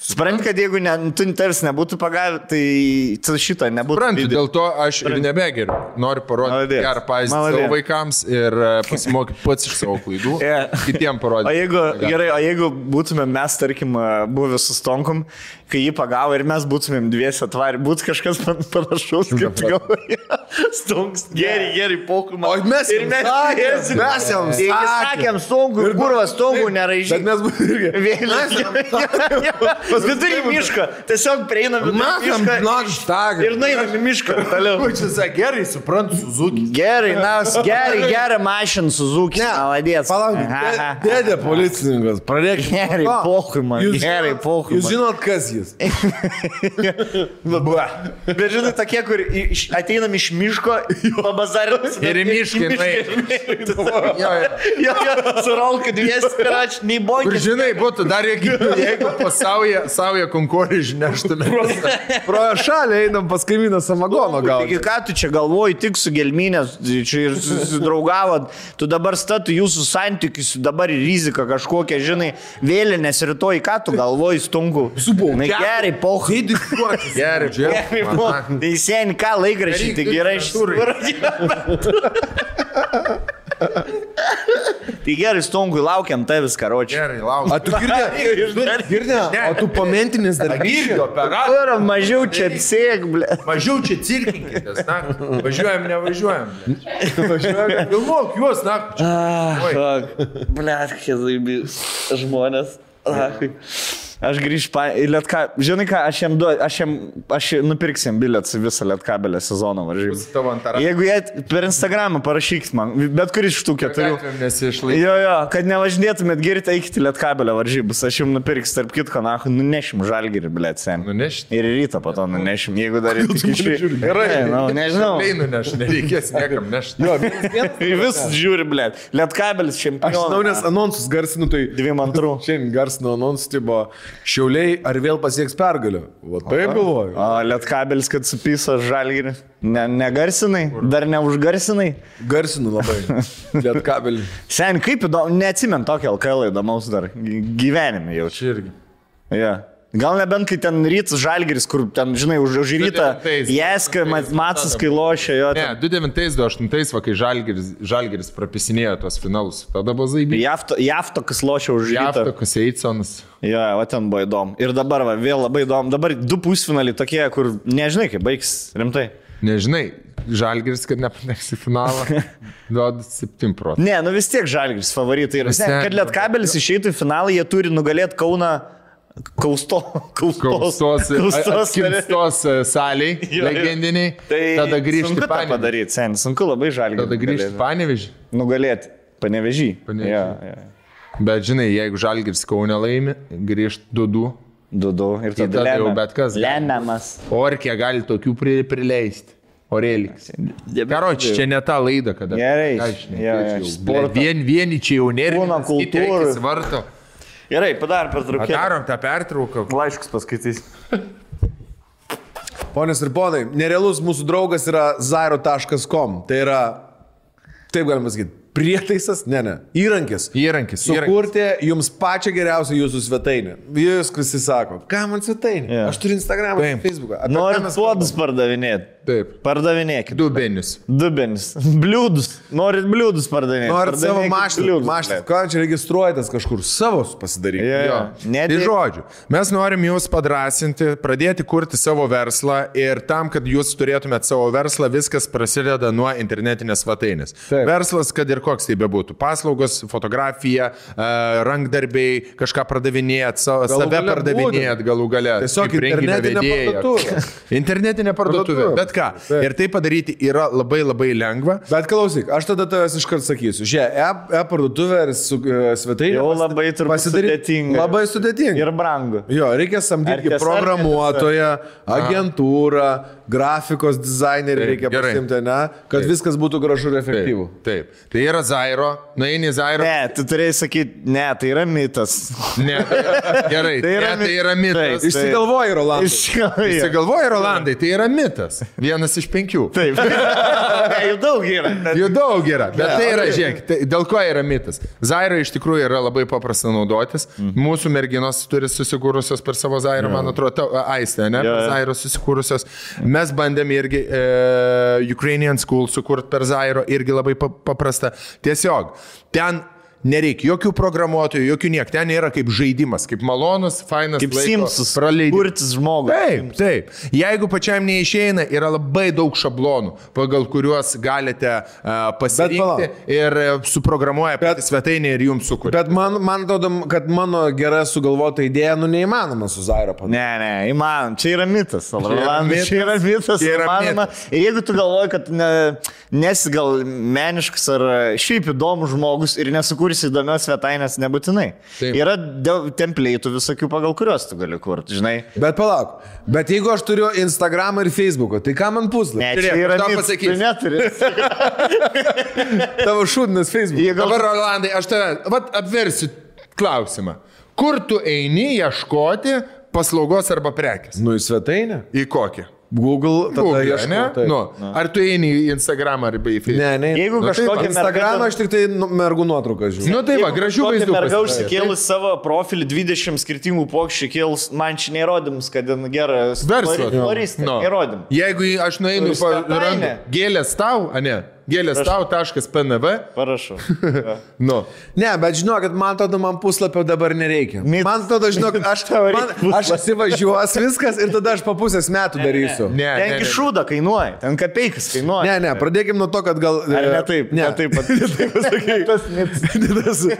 Speaker 2: Supranti, kad jeigu ne, tu tavęs nebūtų pagavę, tai šito nebūtų.
Speaker 1: Suprantu,
Speaker 2: video.
Speaker 1: dėl to aš ir nebegeriu. Noriu parodyti gerą pavyzdį savo vaikams ir e, pasimokyti pats iš savo klaidų.
Speaker 2: Jo.
Speaker 1: Kitiem
Speaker 2: O
Speaker 1: parodyti.
Speaker 2: jeigu, gerai, o jeigu būtume mes, tarkim, buvę su Stonkom, kai jį pagavo ir mes būtumėm dviesi atvarę, būtų kažkas pan- panašaus, kaip tu galvoji. Stonks, gerai, gerai, pokumą.
Speaker 3: O mes
Speaker 2: ir mes dviesi-
Speaker 3: mes jam
Speaker 2: mes
Speaker 3: sakėm.
Speaker 2: sakėm, Stonkui, kurva, Stonkų
Speaker 3: Bet
Speaker 2: neraižyti.
Speaker 3: mes būtume irgi.
Speaker 2: Vėliau. Vidury miško. Tiesiog prieinam vidury miško.
Speaker 3: nak, štag.
Speaker 2: Ir nueinam į mišką. Toliau.
Speaker 1: Čia gerai, suprantu, Suzuki.
Speaker 2: Gerai, na, gerai, gerai, mašin Suzuki. Maladės.
Speaker 3: Palaukit, dė- dėdė policininkas, pradėkime.
Speaker 2: Gerai, pochui man,
Speaker 3: Jūs
Speaker 2: gerai, pochui
Speaker 3: Jūs žinot, kas jis?
Speaker 2: Bet žinai, tokie, kur iš- ateinam iš miško, pabazarinam.
Speaker 1: Ir į mišką,
Speaker 2: Jo, jo, su rolku 200 pirač, nei bonkis.
Speaker 1: žinai, būtų dar jeigu, jeigu pasaulyje, saują konkurį išneštume.
Speaker 3: Pro šalį einam pas kaimyną samagono
Speaker 2: Taigi
Speaker 3: gauti.
Speaker 2: ką tu čia galvoji, tik su gelminės, čia ir susidraugavot, tu dabar statu jūsų santykius, dabar rizika kažkokia, žinai, vėlinės rytoj, ką tu galvoji, stungu. Subau. Na gerai, pohai.
Speaker 1: Gerai,
Speaker 2: Gerai. Tai seniai, ką laikraščiai, tai gerai iš Tai gerai, stungui, laukiam tavęs, karočią.
Speaker 1: Gerai,
Speaker 3: A
Speaker 1: laukiu.
Speaker 3: tu girdė? Girdė? O tu pamentinis dar
Speaker 1: operatorių.
Speaker 2: Kur mažiau čia sėk, ble.
Speaker 1: Mažiau čia cirkinkitės, na. Važiuojam, nevažiuojam. Važiuojam. Filmuok juos, na. Oi.
Speaker 2: Blet, kėdai, žmonės. Ai. Aš grįžtu į Lietką. Žinai ką, aš jam duodu, aš jam, aš nupirksim bilietus visą.
Speaker 1: Bus tavo antara.
Speaker 2: Jeigu jie per Instagramą parašykit man, bet kuris iš tų keturių. Jo, jo, kad nevažinėtumėt girti eikti Lietkabelio varžybus, aš jums nupirksiu, tarp kitko, na, nunešim žalgirį, blėt, sen.
Speaker 1: Nunešti.
Speaker 2: Ir ryto po to nunešim, jeigu dar ir tik iš jų.
Speaker 1: Gerai.
Speaker 2: Na, nežinau.
Speaker 1: Einu, neš, nereikės niekam nešti.
Speaker 2: Vis žiūri, blėt. Lietkabelis
Speaker 3: Aš
Speaker 2: čempionas.
Speaker 3: žinau, nes anonsus garsinu, tai
Speaker 2: Dviem antrų.
Speaker 3: šiandien garsinu anonsus, tai buvo šiauliai ar vėl pasieks pergalę. O taip galvoju.
Speaker 2: Lietkabelis, kad supyso žalgirį. Ne, negarsinai, dar neužgarsinai.
Speaker 3: Garsinu labai. Liet kabelį.
Speaker 2: Sen, kaip įdomu, neatsimint tokio LKL įdomaus dar gy- gyvenime jau.
Speaker 1: Čia irgi.
Speaker 2: Ja. Gal nebent, kai ten rytas žalgeris, kur ten, žinai, už, už rytą. Jeska, Matsas, kai lošia jo.
Speaker 1: Ne,
Speaker 2: ten-
Speaker 1: 2009-2008, va, kai Žalgiris, Žalgiris prapisinėjo tuos finalus. Tada buvo zaibė.
Speaker 2: Jafto, Jafto, kas lošia už rytą.
Speaker 1: Javtokas, Eitsonas.
Speaker 2: Jo, o ten buvo įdomu. Ir dabar, va, vėl labai įdomu. Dabar du pusfinaliai tokie, kur nežinai, kaip baigs rimtai.
Speaker 1: Nežinai, Žalgiris, kad nepateks į finalą. Duoda 7 procentų.
Speaker 2: Ne, nu vis tiek žalgeris favoritai yra. Ne, kad Lietkabelis išeitų į finalą, jie turi nugalėti Kauną Kausto. Kaustos.
Speaker 1: Kaustos,
Speaker 2: Kaustos.
Speaker 1: e, saliai,
Speaker 2: Jo,
Speaker 1: legendiniai.
Speaker 2: Tai
Speaker 1: tada grįžti Panevežį.
Speaker 2: padaryti, sen. Sunku labai žalgerį.
Speaker 1: Tada grįžti Panevežį.
Speaker 2: Nugalėti. Panevežį.
Speaker 1: Panevėžį.
Speaker 2: Ja, ja.
Speaker 1: Bet žinai, jeigu Žalgiris Kaune laimi, grįžti 2-2.
Speaker 2: Du, du. Ir tada,
Speaker 1: tada jau
Speaker 2: lemia-
Speaker 1: bet kas.
Speaker 2: Lemiamas.
Speaker 1: Orkė gali tokių pri, prileisti. Oreliks. Karoči, čia ne ta laida, kada.
Speaker 2: Gerai.
Speaker 1: Aš
Speaker 2: jo,
Speaker 1: Blet,
Speaker 2: sportą.
Speaker 1: Vien, vieni čia jau nervina.
Speaker 2: Kūno kultūrą.
Speaker 1: Svarto.
Speaker 2: Gerai, padar per truputį.
Speaker 1: Darom tą pertrauką.
Speaker 2: Laiškus paskaitys.
Speaker 3: Ponės ir ponai, nerealus mūsų draugas yra zairo.com. Tai yra, taip galima sakyti, prietaisas, ne, ne, įrankis.
Speaker 1: Įrankis. įrankis.
Speaker 3: Sukurti jums pačią geriausią jūsų svetainę. Viskas įsako, ką man svetainė?
Speaker 2: Jo.
Speaker 3: Aš turiu Instagram,
Speaker 1: Taip.
Speaker 3: Facebooką. Mes
Speaker 2: puodus pardavinėti?
Speaker 1: Taip.
Speaker 2: Pardavinėkit.
Speaker 1: Dubenis.
Speaker 2: Dubenis. Bliūdus. Norit bliūdus pardavinėti?
Speaker 3: Norit savo mašiną, mašiną, ką čia registruojatės kažkur savo pasidaryti.
Speaker 2: Jo.
Speaker 1: jo.
Speaker 2: Net
Speaker 1: Tai žodžiu, mes norim jūs padrasinti, pradėti kurti savo verslą ir tam, kad jūs turėtumėt savo verslą, viskas prasideda nuo internetinės svetainės. Verslas, kad ir koks tai bebūtų. Paslaugos, fotografija, e, rankdarbiai, kažką pardavinėjat, sa-
Speaker 3: Galų
Speaker 1: save
Speaker 3: gale
Speaker 1: pardavinėjat galų gale.
Speaker 3: Tiesiog internetinė parduotuvė.
Speaker 1: Internetinė. Parduotuvė. Bet ką.
Speaker 3: Taip.
Speaker 1: Ir tai padaryti yra labai labai lengva.
Speaker 3: Bet klausyk, aš tada tavęs iškart sakysiu. Žiūrėk, e-parduotuvė ir su, e, svetainė.
Speaker 2: Jau labai turbūt
Speaker 3: pasidaryt-
Speaker 2: sudėtinga.
Speaker 3: Labai sudėtinga.
Speaker 2: Ir brangu.
Speaker 3: Jo, reikia samdyti programuotoją, agentūrą, grafikos dizainerį
Speaker 1: Taip,
Speaker 3: reikia
Speaker 1: gerai.
Speaker 3: pasimti, ne? Kad
Speaker 1: Taip.
Speaker 3: viskas būtų gražu ir efektyvu.
Speaker 1: Taip. Taip. Tai yra Zairo, nueini Zairo.
Speaker 2: Ne, tu turėjai sakyti, ne, tai yra mitas.
Speaker 1: Ne. Gerai,
Speaker 2: Tai
Speaker 1: tai
Speaker 2: yra
Speaker 1: ne, tai yra mitas.
Speaker 2: Taip.
Speaker 3: Išsigalvoji, Rolandas.
Speaker 2: Išsigalvoja.
Speaker 1: Įsigalvoja, Rolandai, tai yra mitas. Vienas iš penkių.
Speaker 2: Taip. Ne, Jau daug yra.
Speaker 1: Jų daug yra, bet tai yra, žiūrėk, tai dėl ko yra mitas. Zaira iš tikrųjų yra labai paprasta naudotis. Mūsų merginos turi susikūrusios per savo Zairą, man atrodo, Aistė, ne?
Speaker 2: Jo.
Speaker 1: Zairą susikūrusios. Mes bandėm irgi e, Ukrainian School sukurti per Zairo, irgi labai pa- paprasta. Tiesiog ten nereikia jokių programuotojų, jokių niek. Ten yra kaip žaidimas, kaip malonus, fainas.
Speaker 2: Kaip Simsus.
Speaker 1: praleidimas.
Speaker 2: Kurtis žmogų.
Speaker 1: Taip, taip. Jeigu pačiam neišeina, yra labai daug šablonų, pagal kuriuos galite uh, pasirinkti
Speaker 3: palauk.
Speaker 1: ir suprogramuoja bet, svetainę ir jums sukuria.
Speaker 3: Bet man, man atrodo, kad mano gera sugalvota idėja, nu neįmanoma su Zairo padaryti.
Speaker 2: Ne, ne, įmanom. Čia yra mitas, Rolandai.
Speaker 1: mitas.
Speaker 2: Čia yra mitas.
Speaker 1: Čia yra
Speaker 2: įmanoma. Ir jeigu tu galvoji, kad ne, nesi gal meniškas ar šiaip įdomus žmogus ir nesukursi įdomios svetainės, nebūtinai.
Speaker 1: Taip.
Speaker 2: Yra templėtų visokių, pagal kuriuos tu gali kurti, žinai.
Speaker 3: Bet palauk, bet jeigu aš turiu Instagramą ir Facebooką, tai ką man puslapį?
Speaker 2: Ne, čia yra
Speaker 1: pasakysiu.
Speaker 2: Tu neturi.
Speaker 3: Tavo šūdinas Facebookas.
Speaker 2: Jeigu
Speaker 1: Dabar, Rolandai, aš tave, vat apversiu klausimą. Kur tu eini ieškoti paslaugos arba prekės?
Speaker 3: Nu, į svetainę.
Speaker 1: Į kokią?
Speaker 3: Google, tada
Speaker 1: Google,
Speaker 3: ieškau.
Speaker 1: ne?
Speaker 3: taip.
Speaker 1: Nu, ar tu eini į Instagram arba į Facebook?
Speaker 3: Ne, ne.
Speaker 2: Jeigu
Speaker 1: Nu,
Speaker 2: kažkokia
Speaker 1: taip,
Speaker 3: Instagramą aš tik tai nu, mergų nuotrauką žiūriu.
Speaker 1: Nu tai va, gražių vaizdų.
Speaker 2: Merga užsikėlus savo profilį 20 skirtingų pokščių kėlus, man čia neįrodymus, kad ten geras
Speaker 1: Verslas.
Speaker 2: Floristė,
Speaker 1: Nu.
Speaker 2: neįrodym.
Speaker 1: Jeigu aš nueinu, randu gėlės tau, a ne? Gėlės tau, taškas PNV.
Speaker 2: Parašau.
Speaker 1: Nu.
Speaker 3: Ne, bet žinokit, man tada man puslapio dabar nereikia. Man tada, žinok, aš, man, aš įsivažiuos viskas ir tada aš po pusės metų darysiu.
Speaker 1: Ne,
Speaker 2: Ten
Speaker 1: ne, ne.
Speaker 2: šūdą kainuoja, ten kapeikas kainuoja.
Speaker 3: Ne, ne, pradėkim nuo to, kad gal...
Speaker 2: Ar
Speaker 3: e,
Speaker 2: ne taip?
Speaker 3: Ne,
Speaker 2: Ne taip pat. taip pasakai.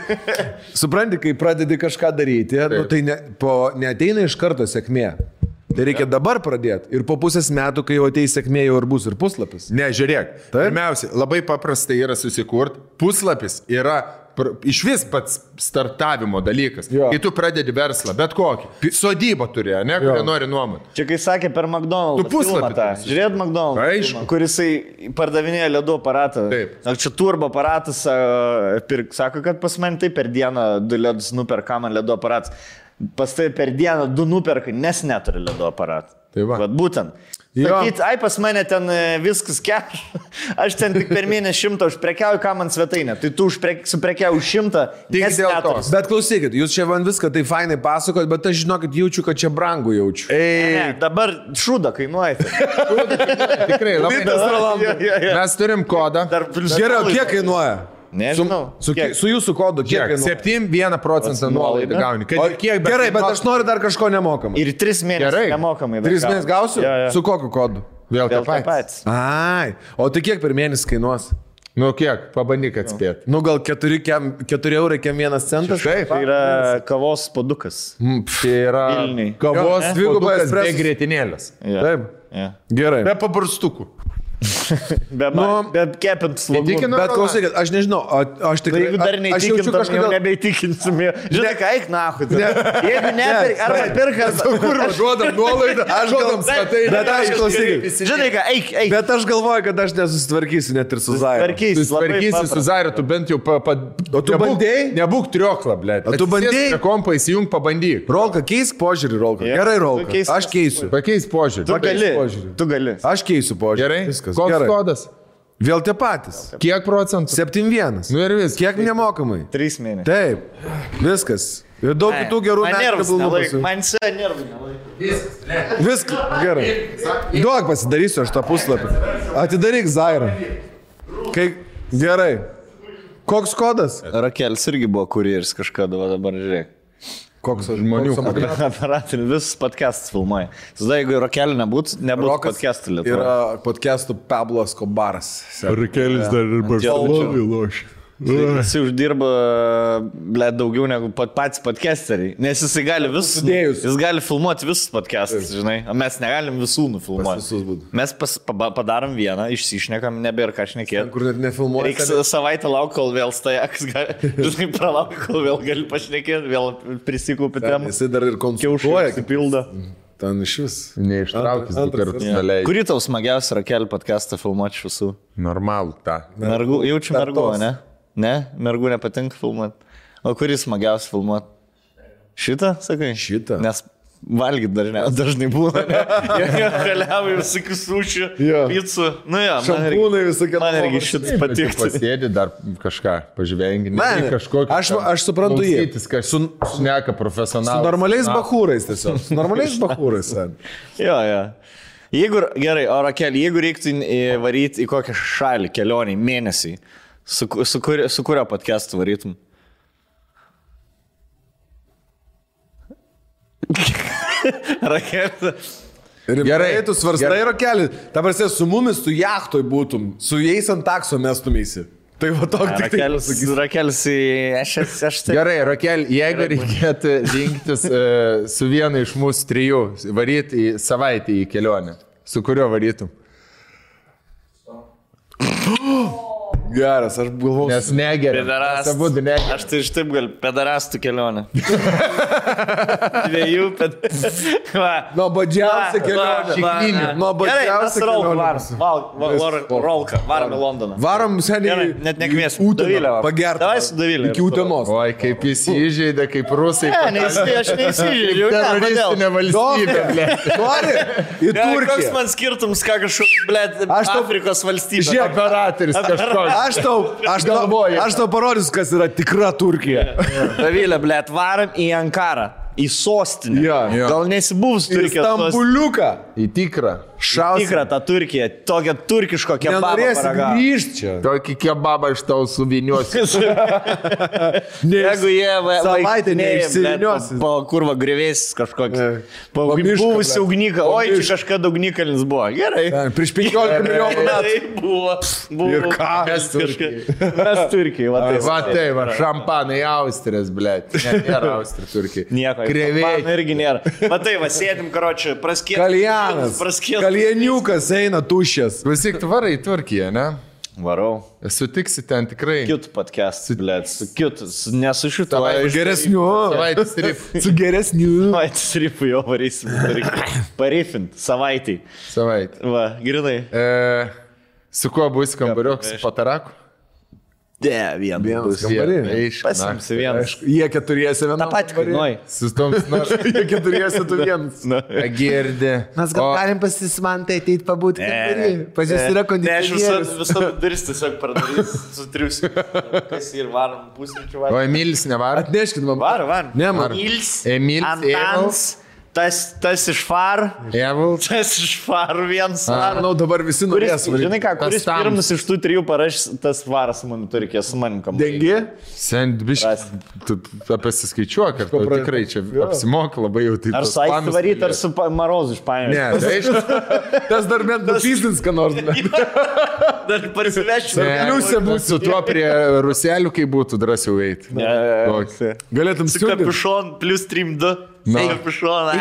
Speaker 3: Supranti, kai pradedi kažką daryti, nu, tai ne, po, neteina iš karto sėkmė. Tai reikia dabar pradėti. Ir po pusės metų, kai jau ateis sėkmė, jau ir bus ir puslapis.
Speaker 1: Ne, žiūrėk.
Speaker 3: Taip.
Speaker 1: Pirmiausia, labai paprasta yra susikurti. Puslapis yra pr- iš vis pats startavimo dalykas.
Speaker 3: Jo.
Speaker 1: Kai tu pradedi verslą, bet kokį. Sodybą turi, ne, kurią nori nuomoti.
Speaker 2: Čia kai sakė per McDonald's.
Speaker 1: Tu puslapį.
Speaker 2: Žiūrėt McDonald's.
Speaker 1: Aišku.
Speaker 2: filmą, Kur jisai pardavinėja ledų aparatą.
Speaker 1: Taip.
Speaker 2: Ar čia turbo aparatas, pirk, sako, kad pas mane tai per dieną du ledus nuperka man ledų aparatas. Pas tai per dieną du nuperka, nes neturi ledų aparatą.
Speaker 1: Tai va.
Speaker 2: Vat būtent. Sakyt, ai pas mane ten e, viskas keš. Aš ten tik per mėnesį šimtą užprekiauju, ką man svetainė. Tai tu užprek, suprekiauju šimtą.
Speaker 1: Tik dėl to.
Speaker 3: Bet klausykit, jūs čia man viską tai fainai pasakot, bet aš žinokit, jaučiu, kad čia brangu jaučiu.
Speaker 2: Ne,
Speaker 1: Ei,
Speaker 2: dabar šūda kainuoja.
Speaker 1: tikrai labai.
Speaker 2: Jo.
Speaker 1: Mes turim kodą.
Speaker 2: Dar
Speaker 3: Geriau, kiek kainuoja?
Speaker 2: Nežinau.
Speaker 3: Su,
Speaker 2: Kiek?
Speaker 3: su jūsų kodu, kiek
Speaker 1: Kiek?
Speaker 3: kainuoja?
Speaker 1: 7-1 procentą nuolaidą gauni. Kad
Speaker 3: O,
Speaker 1: kiek,
Speaker 3: gerai, bet aš noriu dar kažko nemokamai.
Speaker 2: Ir tris mėnesius
Speaker 1: Gerai.
Speaker 2: nemokamai. dar
Speaker 3: Tris
Speaker 2: gaunu.
Speaker 3: mėnesius gausiu?
Speaker 2: Jo, jo.
Speaker 3: Su kokiu kodu?
Speaker 1: Vėl
Speaker 2: Vėl
Speaker 1: tą patį.
Speaker 3: Ai, o tai kiek per mėnesį kainuos?
Speaker 1: Nu kiek, pabandyk atspėti.
Speaker 3: Nu gal 4, kem, 4 eurai, kem vienas centas?
Speaker 1: Taip.
Speaker 2: Tai yra kavos padukas.
Speaker 1: Tai yra
Speaker 2: Vilniui.
Speaker 1: kavos be
Speaker 3: espreso.
Speaker 1: grėtinėlės.
Speaker 2: Ja.
Speaker 3: Taip.
Speaker 2: Ja.
Speaker 3: Gerai.
Speaker 1: Be pabarstukų.
Speaker 2: Be,
Speaker 3: Nu,
Speaker 2: be kepint slogų.
Speaker 1: įtikina-
Speaker 3: Bet klausykit, aš nežinau, o, aš tik...
Speaker 2: Tai jeigu dar neįtikintum, kažkodėl...
Speaker 3: kažkodėl...
Speaker 2: nebeįtikinsim. Žinai, ką eik nahu. Jeigu nepirk, arba pirk, arba...
Speaker 1: Kur duodam nuolaidą, aš duodam statai.
Speaker 3: Bet aš klausykit.
Speaker 2: Žinai, ką eik, eik.
Speaker 3: Bet aš galvoju, kad aš nesusitvarkysiu net ir su Zairu.
Speaker 2: Tvarkys.
Speaker 1: Tu tvarkysi su Zairu, tu bent jau pa... pa
Speaker 3: O tu bandei?
Speaker 1: Nebūk triokla, ble.
Speaker 3: O tu bandei?
Speaker 1: Kompą įsijung, pabandyk.
Speaker 3: Rolka, keisk požiūrį, Rolka. Gerai, Rolka. Aš keisiu.
Speaker 1: Pakeis požiūrį.
Speaker 2: Tu gali. Tu gali.
Speaker 3: Aš keisiu požiūrį.
Speaker 1: Gerai.
Speaker 3: Viskas.
Speaker 1: Koks
Speaker 3: Gerai.
Speaker 1: kodas?
Speaker 3: Vėl tie patys.
Speaker 1: Kiek procentų?
Speaker 3: 7-1.
Speaker 1: Nu ir vis.
Speaker 3: Kiek nemokamai?
Speaker 2: Trys mėnesiai.
Speaker 3: Taip. Viskas. Ir daug kitų gerų metų.
Speaker 2: Man se nervų nelaiko.
Speaker 3: Viskas. Gerai. Duok pasidarysiu aš tą puslapį. Atidaryk Zairą. Kai... Gerai. Koks kodas?
Speaker 2: Rakelis irgi buvo kurjeris kažkada, dabar žiūrėk.
Speaker 3: Koks
Speaker 1: Žmonių
Speaker 3: koks-
Speaker 2: Aparatai, visus podcastus filmuoja. Tada jeigu Rakelį nebūtų, nebūtų podcastų lietuvoje.
Speaker 3: Yra podcastų Pablo Skobaras.
Speaker 1: Rakelis dar ir
Speaker 2: Barcelonoj
Speaker 1: lošia.
Speaker 2: Jis uždirba, ble, daugiau negu pat, patys podcasteriai. Nes jisai gali visus. Jis gali filmuoti visus podcastus, žinai. O mes negalim visų nufilmuoti.
Speaker 3: Pas visus.
Speaker 2: Mes pas, pa, padarom vieną, išsišnekam, nebėra ką šnekėti.
Speaker 3: Kur net nefilmuoja.
Speaker 2: Reiks savaitę laukti, kol vėl stajaks, žinai, pralauk, kol vėl gali pašnekėti, vėl prisikūpti temą.
Speaker 3: Jisai dar ir konsultuoja.
Speaker 2: pasipildo.
Speaker 3: Ten iš vis.
Speaker 1: Neištraukis du kartus neleidžiu.
Speaker 2: Kurį tau smagiausią rakelį podcastą filmuoti iš visų?
Speaker 1: Normalų tą.
Speaker 2: Mergų, jaučiu
Speaker 3: Tetos.
Speaker 2: ne? Ne, mergų nepatinka filmuoti. O kuris smagiausias filmuoti? Šitą, sakai?
Speaker 3: Šitą.
Speaker 2: Nes valgyti dažnai, dažnai būna. Jie Keliauja visokių sušių, picų. Nu jo, man irgi,
Speaker 3: Šampūnai visokie.
Speaker 2: man irgi šitas patiktų.
Speaker 1: Pasėdi dar kažką, pažvengi.
Speaker 3: Ne,
Speaker 1: kažkokį.
Speaker 3: Aš- aš suprantu jį.
Speaker 1: Kas su, šneka
Speaker 3: Su
Speaker 1: profesionalai.
Speaker 3: normaliais bahūrais tiesiog. Su normaliais bahūrais.
Speaker 2: Jo, jo. Jeigu, gerai, o Rakelį, jeigu reiktų varyti į kokią šalį kelionį, mėnesį, Su, su, kur, su kurio podcastu varytum?
Speaker 3: Raketą.
Speaker 1: Gerai,
Speaker 3: tu svarstai rokelį. Ta prasė, su mumis tu jachtoj būtum, su jais ant takso mestumėsi. Tai va toks tik
Speaker 2: rakelis.
Speaker 3: Tai...
Speaker 2: Rakelis, aš, aš tai.
Speaker 1: Gerai, Rakel, jeigu Gerai. reikėtų rinktis uh, su vienu iš mūsų trijų, varyti į savaitę į kelionę, su kuriuo varytum? Oh!
Speaker 3: Geras, aš galvoju.
Speaker 1: Nes negeria.
Speaker 2: Pedarastas.
Speaker 1: Abu du negeria.
Speaker 2: Aš tai iš taip gal pedarastų kelionę. Dviejų. Va.
Speaker 3: Nuobodžiausia kelionė. Nuobodžiausia kelionė.
Speaker 2: Rolka, varom į Londoną.
Speaker 3: Varom seniai.
Speaker 2: Net nekviesiu. Dovilę, va.
Speaker 3: Pagerti.
Speaker 2: Davai su Dovilė.
Speaker 3: Iki Utenos.
Speaker 1: Oi, kaip jis įžeidė, kaip rusai.
Speaker 2: Ne, aš neįsižeidžiu. ne,
Speaker 1: Teroristinė valstybė.
Speaker 3: Nori? Į
Speaker 2: Gerai, Koks
Speaker 3: Turkiją.
Speaker 2: man skirtums, ką kažkoks, blėt, Afrikos valstybė.
Speaker 3: Žiūrėk,
Speaker 1: Operatorius kažkoks.
Speaker 3: Aš tau, aš
Speaker 1: Galvoju.
Speaker 3: aš tau parodysiu, kas yra tikra Turkija.
Speaker 2: Davilė, blėt, varom į Ankarą. Į sostinę.
Speaker 3: Jo.
Speaker 1: Jo.
Speaker 2: Gal Turkijos sostinę.
Speaker 3: Stambuliuką.
Speaker 1: Į tikrą.
Speaker 3: Šaus.
Speaker 2: Tikrą tą Turkiją, tokią turkiško kebabą.
Speaker 3: Grįžti čia.
Speaker 1: Tokį kebabą iš tau suviniuosiu.
Speaker 2: Jeigu jie va,
Speaker 3: Savaitę
Speaker 2: blet, Po kurva grįvėsis kažkoks.
Speaker 3: Ne.
Speaker 2: Po buvusi ugnika. Oi, čia kažkada ugnikalnis buvo. Gerai.
Speaker 3: Ten, Prieš 15 milijonų metų.
Speaker 2: Tai buvo. buvo.
Speaker 3: Ir ką?
Speaker 1: Mes Turkijai.
Speaker 2: Mes Turkijai, va tai.
Speaker 1: Va tai, va, šampanai Austrijas. Ne, nėra Austrija, Turkija.
Speaker 2: Nieko. Man irgi nėra. Va tai, va sėdim, karočiui, praskėt.
Speaker 3: Kaljanas.
Speaker 2: Praskėt.
Speaker 3: Kaljaniukas eina tuščias.
Speaker 1: Klausyk, tu varai į Turkiją, ne?
Speaker 2: Varau.
Speaker 1: Sutiksi ten tikrai.
Speaker 2: Kiut podcast, blėt. Su kiut. su- Ne su šituo.
Speaker 1: Savaitės-
Speaker 3: Geresniu.
Speaker 1: Savaitės rip.
Speaker 3: Su geresniu.
Speaker 2: Savaitės ripų jau varysim. Parifint. Savaitį.
Speaker 1: Savaitę.
Speaker 2: Va, grinai.
Speaker 1: E, su kuo bus kambariukas? Su pataraku?
Speaker 2: De, vien.
Speaker 3: Vienas kambarį.
Speaker 1: Eiš,
Speaker 2: Pasimsi vienas.
Speaker 3: Jie keturiesi vieną.
Speaker 2: Ta pati kainuoja.
Speaker 1: Su tom, na,
Speaker 3: Jie keturiesi tu vienas.
Speaker 1: girdė.
Speaker 3: Mes gal galim pasismantai ateiti pabūti kambarį. Pas jūs yra
Speaker 2: Ne, aš visą, duris tiesiog pradarys, sutriusiu. Kas ir varom pusryčių
Speaker 1: O
Speaker 2: varom.
Speaker 1: Emilis nevaro?
Speaker 3: Atneškit man.
Speaker 2: Varom, varom.
Speaker 3: Ne, man.
Speaker 2: Emils.
Speaker 1: Emils,
Speaker 2: Antans. Tas, tas iš far.
Speaker 1: Evil.
Speaker 2: Tas iš far viens. Ar...
Speaker 3: Manau, dabar visi
Speaker 2: Kuris,
Speaker 3: norės varyti.
Speaker 2: žinai ką,
Speaker 1: Tas
Speaker 2: kuris
Speaker 1: tams.
Speaker 2: pirmas iš tų trijų parašys, tas varas manim turi, su manim kam.
Speaker 3: Dengi?
Speaker 1: Sendbiš.
Speaker 2: Ras.
Speaker 1: Tu pasiskaičiuok, kad tau
Speaker 3: pra-
Speaker 1: tikrai čia apsimok labai jau taip.
Speaker 2: Ar su Aiste
Speaker 1: planus
Speaker 2: varyti, ar su Marozu iš paėmė.
Speaker 1: Ne, tai aišku.
Speaker 3: Tas dar bent nupysins, ką nors.
Speaker 2: Dar parsivešiu.
Speaker 1: Ne,
Speaker 3: Pliusė bus.
Speaker 1: Su tuo prie ruselių, kai būtų drąsiau eiti.
Speaker 3: Galėtum
Speaker 2: Su kapišon plus 3-2.
Speaker 1: Na.
Speaker 2: Kapišoną.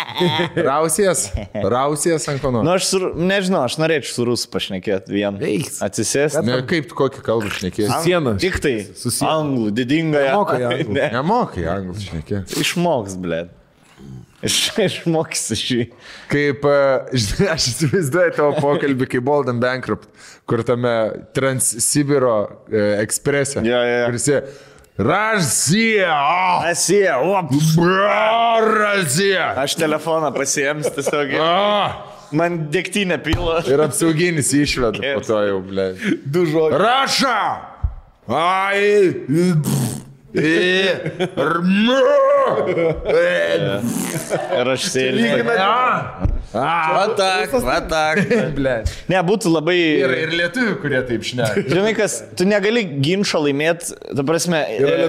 Speaker 1: Rausies, rausies ant ko
Speaker 2: Nu,
Speaker 1: nors.
Speaker 2: aš su, nežinau, aš norėčiau su rusų pašnekėti vien.
Speaker 1: Eik.
Speaker 2: Atsisėsti.
Speaker 1: Ne, kaip tu kokį kalbą šnekėsi?
Speaker 3: Sieną.
Speaker 2: Tik tai.
Speaker 3: siena.
Speaker 2: Anglų, didingąją.
Speaker 3: Mokai anglų.
Speaker 2: Ne.
Speaker 1: Nemokai anglų šnekėti.
Speaker 2: Išmoks, blė. Iš, išmoks šį.
Speaker 1: Kaip, e, žinai, aš įsivaizduoju tavo pokalbį kaip Bolden Bankrupt, kur tame Transsibiro e, eksprese.
Speaker 2: Jo, jo, jo.
Speaker 1: Kuris jie, Razija!
Speaker 2: Asie, op.
Speaker 1: Razija!
Speaker 2: Aš telefoną pasiėms tiesiog. Man dėktinė pila.
Speaker 1: Ir apsauginis išveda po to jau, ble.
Speaker 3: Du žodžiai.
Speaker 1: Raša! Ai!
Speaker 2: Ir aš sėdžiu. Va tak, va tak. Ne, būtų labai...
Speaker 1: Ir, ir lietuvių, kurie taip šneka.
Speaker 2: Žinai, kas, tu negali ginčio laimėti, ta prasme,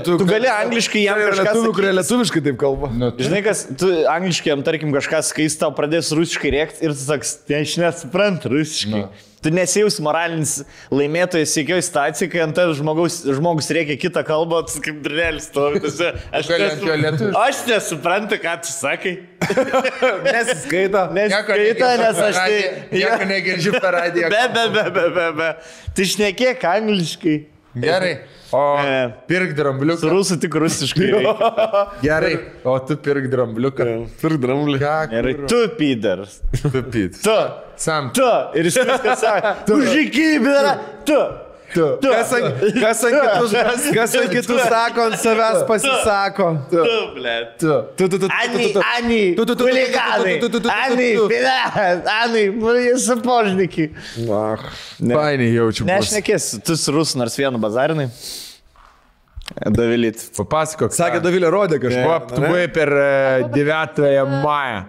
Speaker 2: tu gali angliškai jam kažką
Speaker 3: lietuvių, kurie lietuviškai taip kalba.
Speaker 1: Nu,
Speaker 2: Žinai, kas, tu angliškai jam, tarkim, kažkas, kai jis tau pradės rusiškai rėkti ir tu saks, tai aš nesuprantu rusiškai.
Speaker 1: Nu.
Speaker 2: Tu nesijaus moralinis laimėtojas sėkioj situacijai, kai ant tavęs žmogus, žmogus reikia kitą kalbą, tu kaip drelis tu esi, Aš, nesu- aš nesuprantu, ką tu sakai.
Speaker 3: Nesiskaito.
Speaker 2: Neskaita, nes aš tai...
Speaker 1: Nieko negirdžiu per radiją.
Speaker 2: Be, be, be, be, be, be. Tai šnekėk angliškai.
Speaker 1: Gerai. O
Speaker 2: Ne.
Speaker 1: pirk drambliuką.
Speaker 2: rusų tik rusiškai.
Speaker 1: Gerai. O tu pirk drambliuką.
Speaker 3: Pirk dramblį.
Speaker 1: Ką?
Speaker 2: Gerai, tu pydaras.
Speaker 1: Tu pyt.
Speaker 2: Tu.
Speaker 1: Sam.
Speaker 2: Tu. Ir jis viską sako. Tu žykybė. Tu.
Speaker 3: Tu. Kas ant, kas ant kitų, kas ant kitų sako, ant savęs pasisako.
Speaker 2: Tu, ble.
Speaker 3: Tu. Tu, tu, tu, tu,
Speaker 2: Ani,
Speaker 3: tu, tu.
Speaker 2: Ani,
Speaker 3: Tu, tu, tu, tu, tu,
Speaker 2: huliganai,
Speaker 3: tu, tu, tu, tu, tu, tu,
Speaker 2: Ani,
Speaker 3: tu.
Speaker 2: pidas, Ani, jūs sapožnikai.
Speaker 3: Ach.
Speaker 1: Painiai jaučiu.
Speaker 2: Ne,
Speaker 1: bus.
Speaker 2: aš nekės, tu su rusų nors vienu bazarinai. Davilyt.
Speaker 1: Papasakok.
Speaker 3: Sakė. Davilė rodė kažką.
Speaker 1: Buvo, tu buvai per e, 9 mają.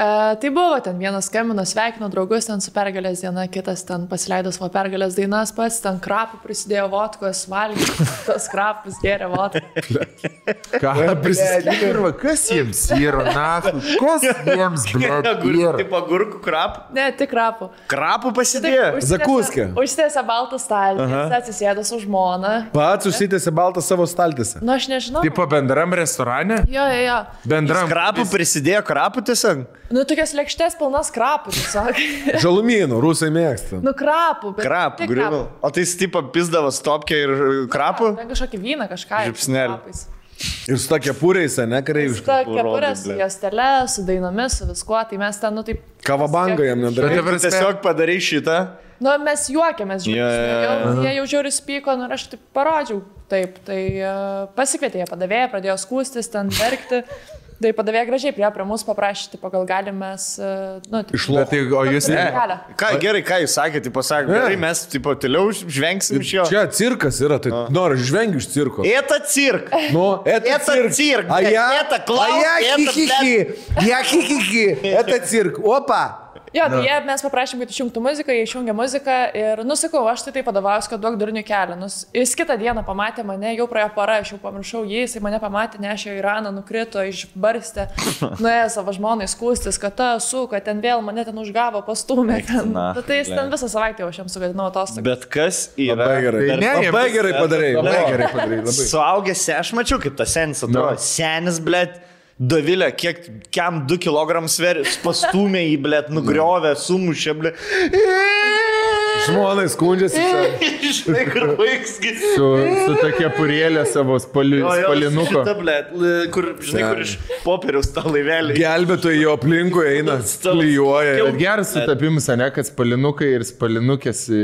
Speaker 6: E, tai buvo ten vienas skambino, sveikino draugus ten su pergalės diena, kitas ten pasileido savo pergalės dainas, pats ten krapų prisidėjo vodkos, valgė tos krapus, gėrė vodką.
Speaker 1: Ką prisidėjo? Kas jiems yra, na, kas jiems, yra?
Speaker 2: Tipo agurkų krapų.
Speaker 6: Ne, tik krapų.
Speaker 2: Krapų pasidėjo.
Speaker 3: Zakuskė.
Speaker 6: Užsitęsė baltą stalį, atsisėdo su žmona.
Speaker 3: Pats užsitęsė baltą savo staltėse.
Speaker 6: Nu, aš nežinau.
Speaker 1: Tipo bendram restorane?
Speaker 6: Jo, jo, jo.
Speaker 1: Bendram.
Speaker 2: Krapų prisidėjo krapų tiesiog.
Speaker 6: Nu, tokias lėkštės pilnas krapų, tiesiog.
Speaker 3: Žalumynų, rusai mėgsta.
Speaker 6: nu, krapų. bet
Speaker 2: Krapų,
Speaker 6: tik
Speaker 2: grinų. O tai jis tipo pizdavo stopkę ir krapų?
Speaker 6: Ten kažkokį vyną, kažką. krapais.
Speaker 3: Ir su tokia pūreisa, ne kareiviška.
Speaker 6: Ta
Speaker 2: Urodai,
Speaker 6: kepurė su
Speaker 2: blet.
Speaker 6: jostele, su dainomis, su viskuo, tai mes ten, nu, taip...
Speaker 3: Kavabanga jam nedarai.
Speaker 1: Prasme-
Speaker 2: Tiesiog padarai šitą.
Speaker 6: Nu, mes juokėmės,
Speaker 2: Jo,
Speaker 6: žinai.
Speaker 2: jo, jo.
Speaker 6: Yeah, jie jau žiūri spyko, nu, aš taip parodžiau. Taip, tai uh, pasikvietė jie padavėją, pradėjo skūstis, ten verkti. Tai padavė gražiai prie, prie mūsų paprašyti, pagal galime mes... E, nu,
Speaker 1: Išlūkti, tai o jūs ne.
Speaker 6: Galę.
Speaker 2: Ką, gerai, ką jūs sakėte, pasakė, gerai, mes tipo, toliau žvengsim iš jo.
Speaker 3: Čia cirkas yra, tai nori, žvengi iš cirko.
Speaker 2: Eta cirk.
Speaker 3: Nu,
Speaker 2: eta
Speaker 3: cirk.
Speaker 2: cirk. Aja,
Speaker 3: eta klaus.
Speaker 2: Aja,
Speaker 3: kikiki. Aja, kikiki. Eta cirk. Opa.
Speaker 6: Jo, tai nu. jie, mes paprašėm, kad išjungtų muziką, jie išjungė muziką ir, nu, sakau, aš tai taip padavau, kad duok durnių kelią. Nu, jis kitą dieną pamatė mane, jau praėjo para, aš jau pamiršau jį, jis mane pamatė, nešė į Iraną, nukrito, išbarstė, nuėjo savo žmonai skūstis, kad ta su, kad ten vėl mane ten užgavo, pastumė. Ten.
Speaker 2: Na,
Speaker 6: nu, tai jis ten visą savaitę jau aš jam sugadinau atostogų.
Speaker 2: Bet kas yra?
Speaker 3: Labai gerai,
Speaker 1: dar, ne,
Speaker 3: labai gerai padarė,
Speaker 1: labai gerai padarė.
Speaker 2: Suaugęs, aš mačiau, kaip tas senis atrodo.
Speaker 1: Nu.
Speaker 2: Senis, blėt. Dovilė, kiek, kiam 2 kg sveria, pastumė į, blėt, nugriovė, sumušė, blėt.
Speaker 3: Žmonai skundžiasi. čia.
Speaker 2: Žinai, kur baigsgi.
Speaker 1: Su, su tokia purėlė savo spali, spalinuko.
Speaker 2: Šita, l- kur, žinai, kur iš popieriaus tą laivelį.
Speaker 3: Gelbėtojai jo aplinkui eina, klyjuoja.
Speaker 1: Geras sutapimas, ne, kad spalinukai ir spalinukės e,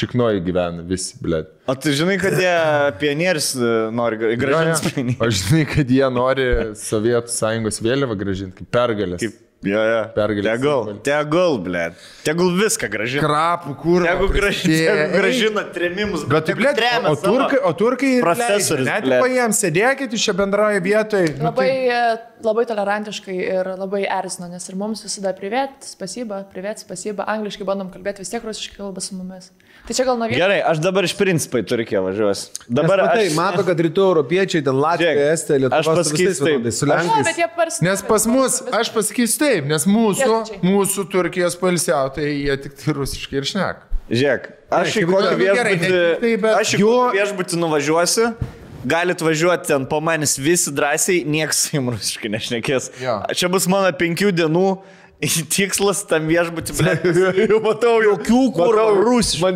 Speaker 1: šiknoji gyvena visi, blėt.
Speaker 2: O tu žinai, kad jie pionierius e, nori gražinti.
Speaker 1: Aš žinai, kad jie nori Sovietų sąjungos vėliavą gražinti kaip pergalės.
Speaker 2: Kaip, jo, jo.
Speaker 1: Pergalės
Speaker 2: Tegul, tegul, blėt. Tegul viską gražina.
Speaker 1: Krapų, kur.
Speaker 2: Jeigu gražina, gražina tremimus,
Speaker 1: Bet tai, blėt,
Speaker 2: tremia
Speaker 1: o turkai, o turkai
Speaker 2: Profesorius,
Speaker 1: Net jiems sėdėkit jūs čia bendroje vietoje. Nu,
Speaker 6: Labai, e, labai tolerantiškai ir labai erzino, nes ir mums visada privėt, spasiba, privėt, spasiba, angliškai bandom kalbėti, vis tiek rusiškai kalba su mumis. Tai čia gal nuo vietos.
Speaker 2: Gerai, aš dabar iš principo į Turkiją važiuosiu.
Speaker 3: Dabar matai,
Speaker 2: aš...
Speaker 3: mato, kad rytų europiečiai, ten Latvija, Estija, Lietuva,
Speaker 2: aš pasakysiu taip.
Speaker 3: su Lenkais.
Speaker 6: jie parsi...
Speaker 1: Nes pas mus, aš pasakysiu taip, nes mūsų,
Speaker 6: Vokiečiai.
Speaker 1: mūsų Turkijos palsiautojai, jie tik tai rusiškai ir šneka.
Speaker 2: Žiūrėk, aš į
Speaker 1: Gerai,
Speaker 2: kokį viešbutį,
Speaker 1: tai,
Speaker 2: aš į
Speaker 1: jo-
Speaker 2: viešbutį nuvažiuosiu. Galit važiuoti ten po manęs visi drąsiai, niekas su jums rusiškai nešnekės.
Speaker 1: Jo.
Speaker 2: Čia bus mano penkių dienų tikslas tam viešbutį. Jau matau, jokių kur rusiškų.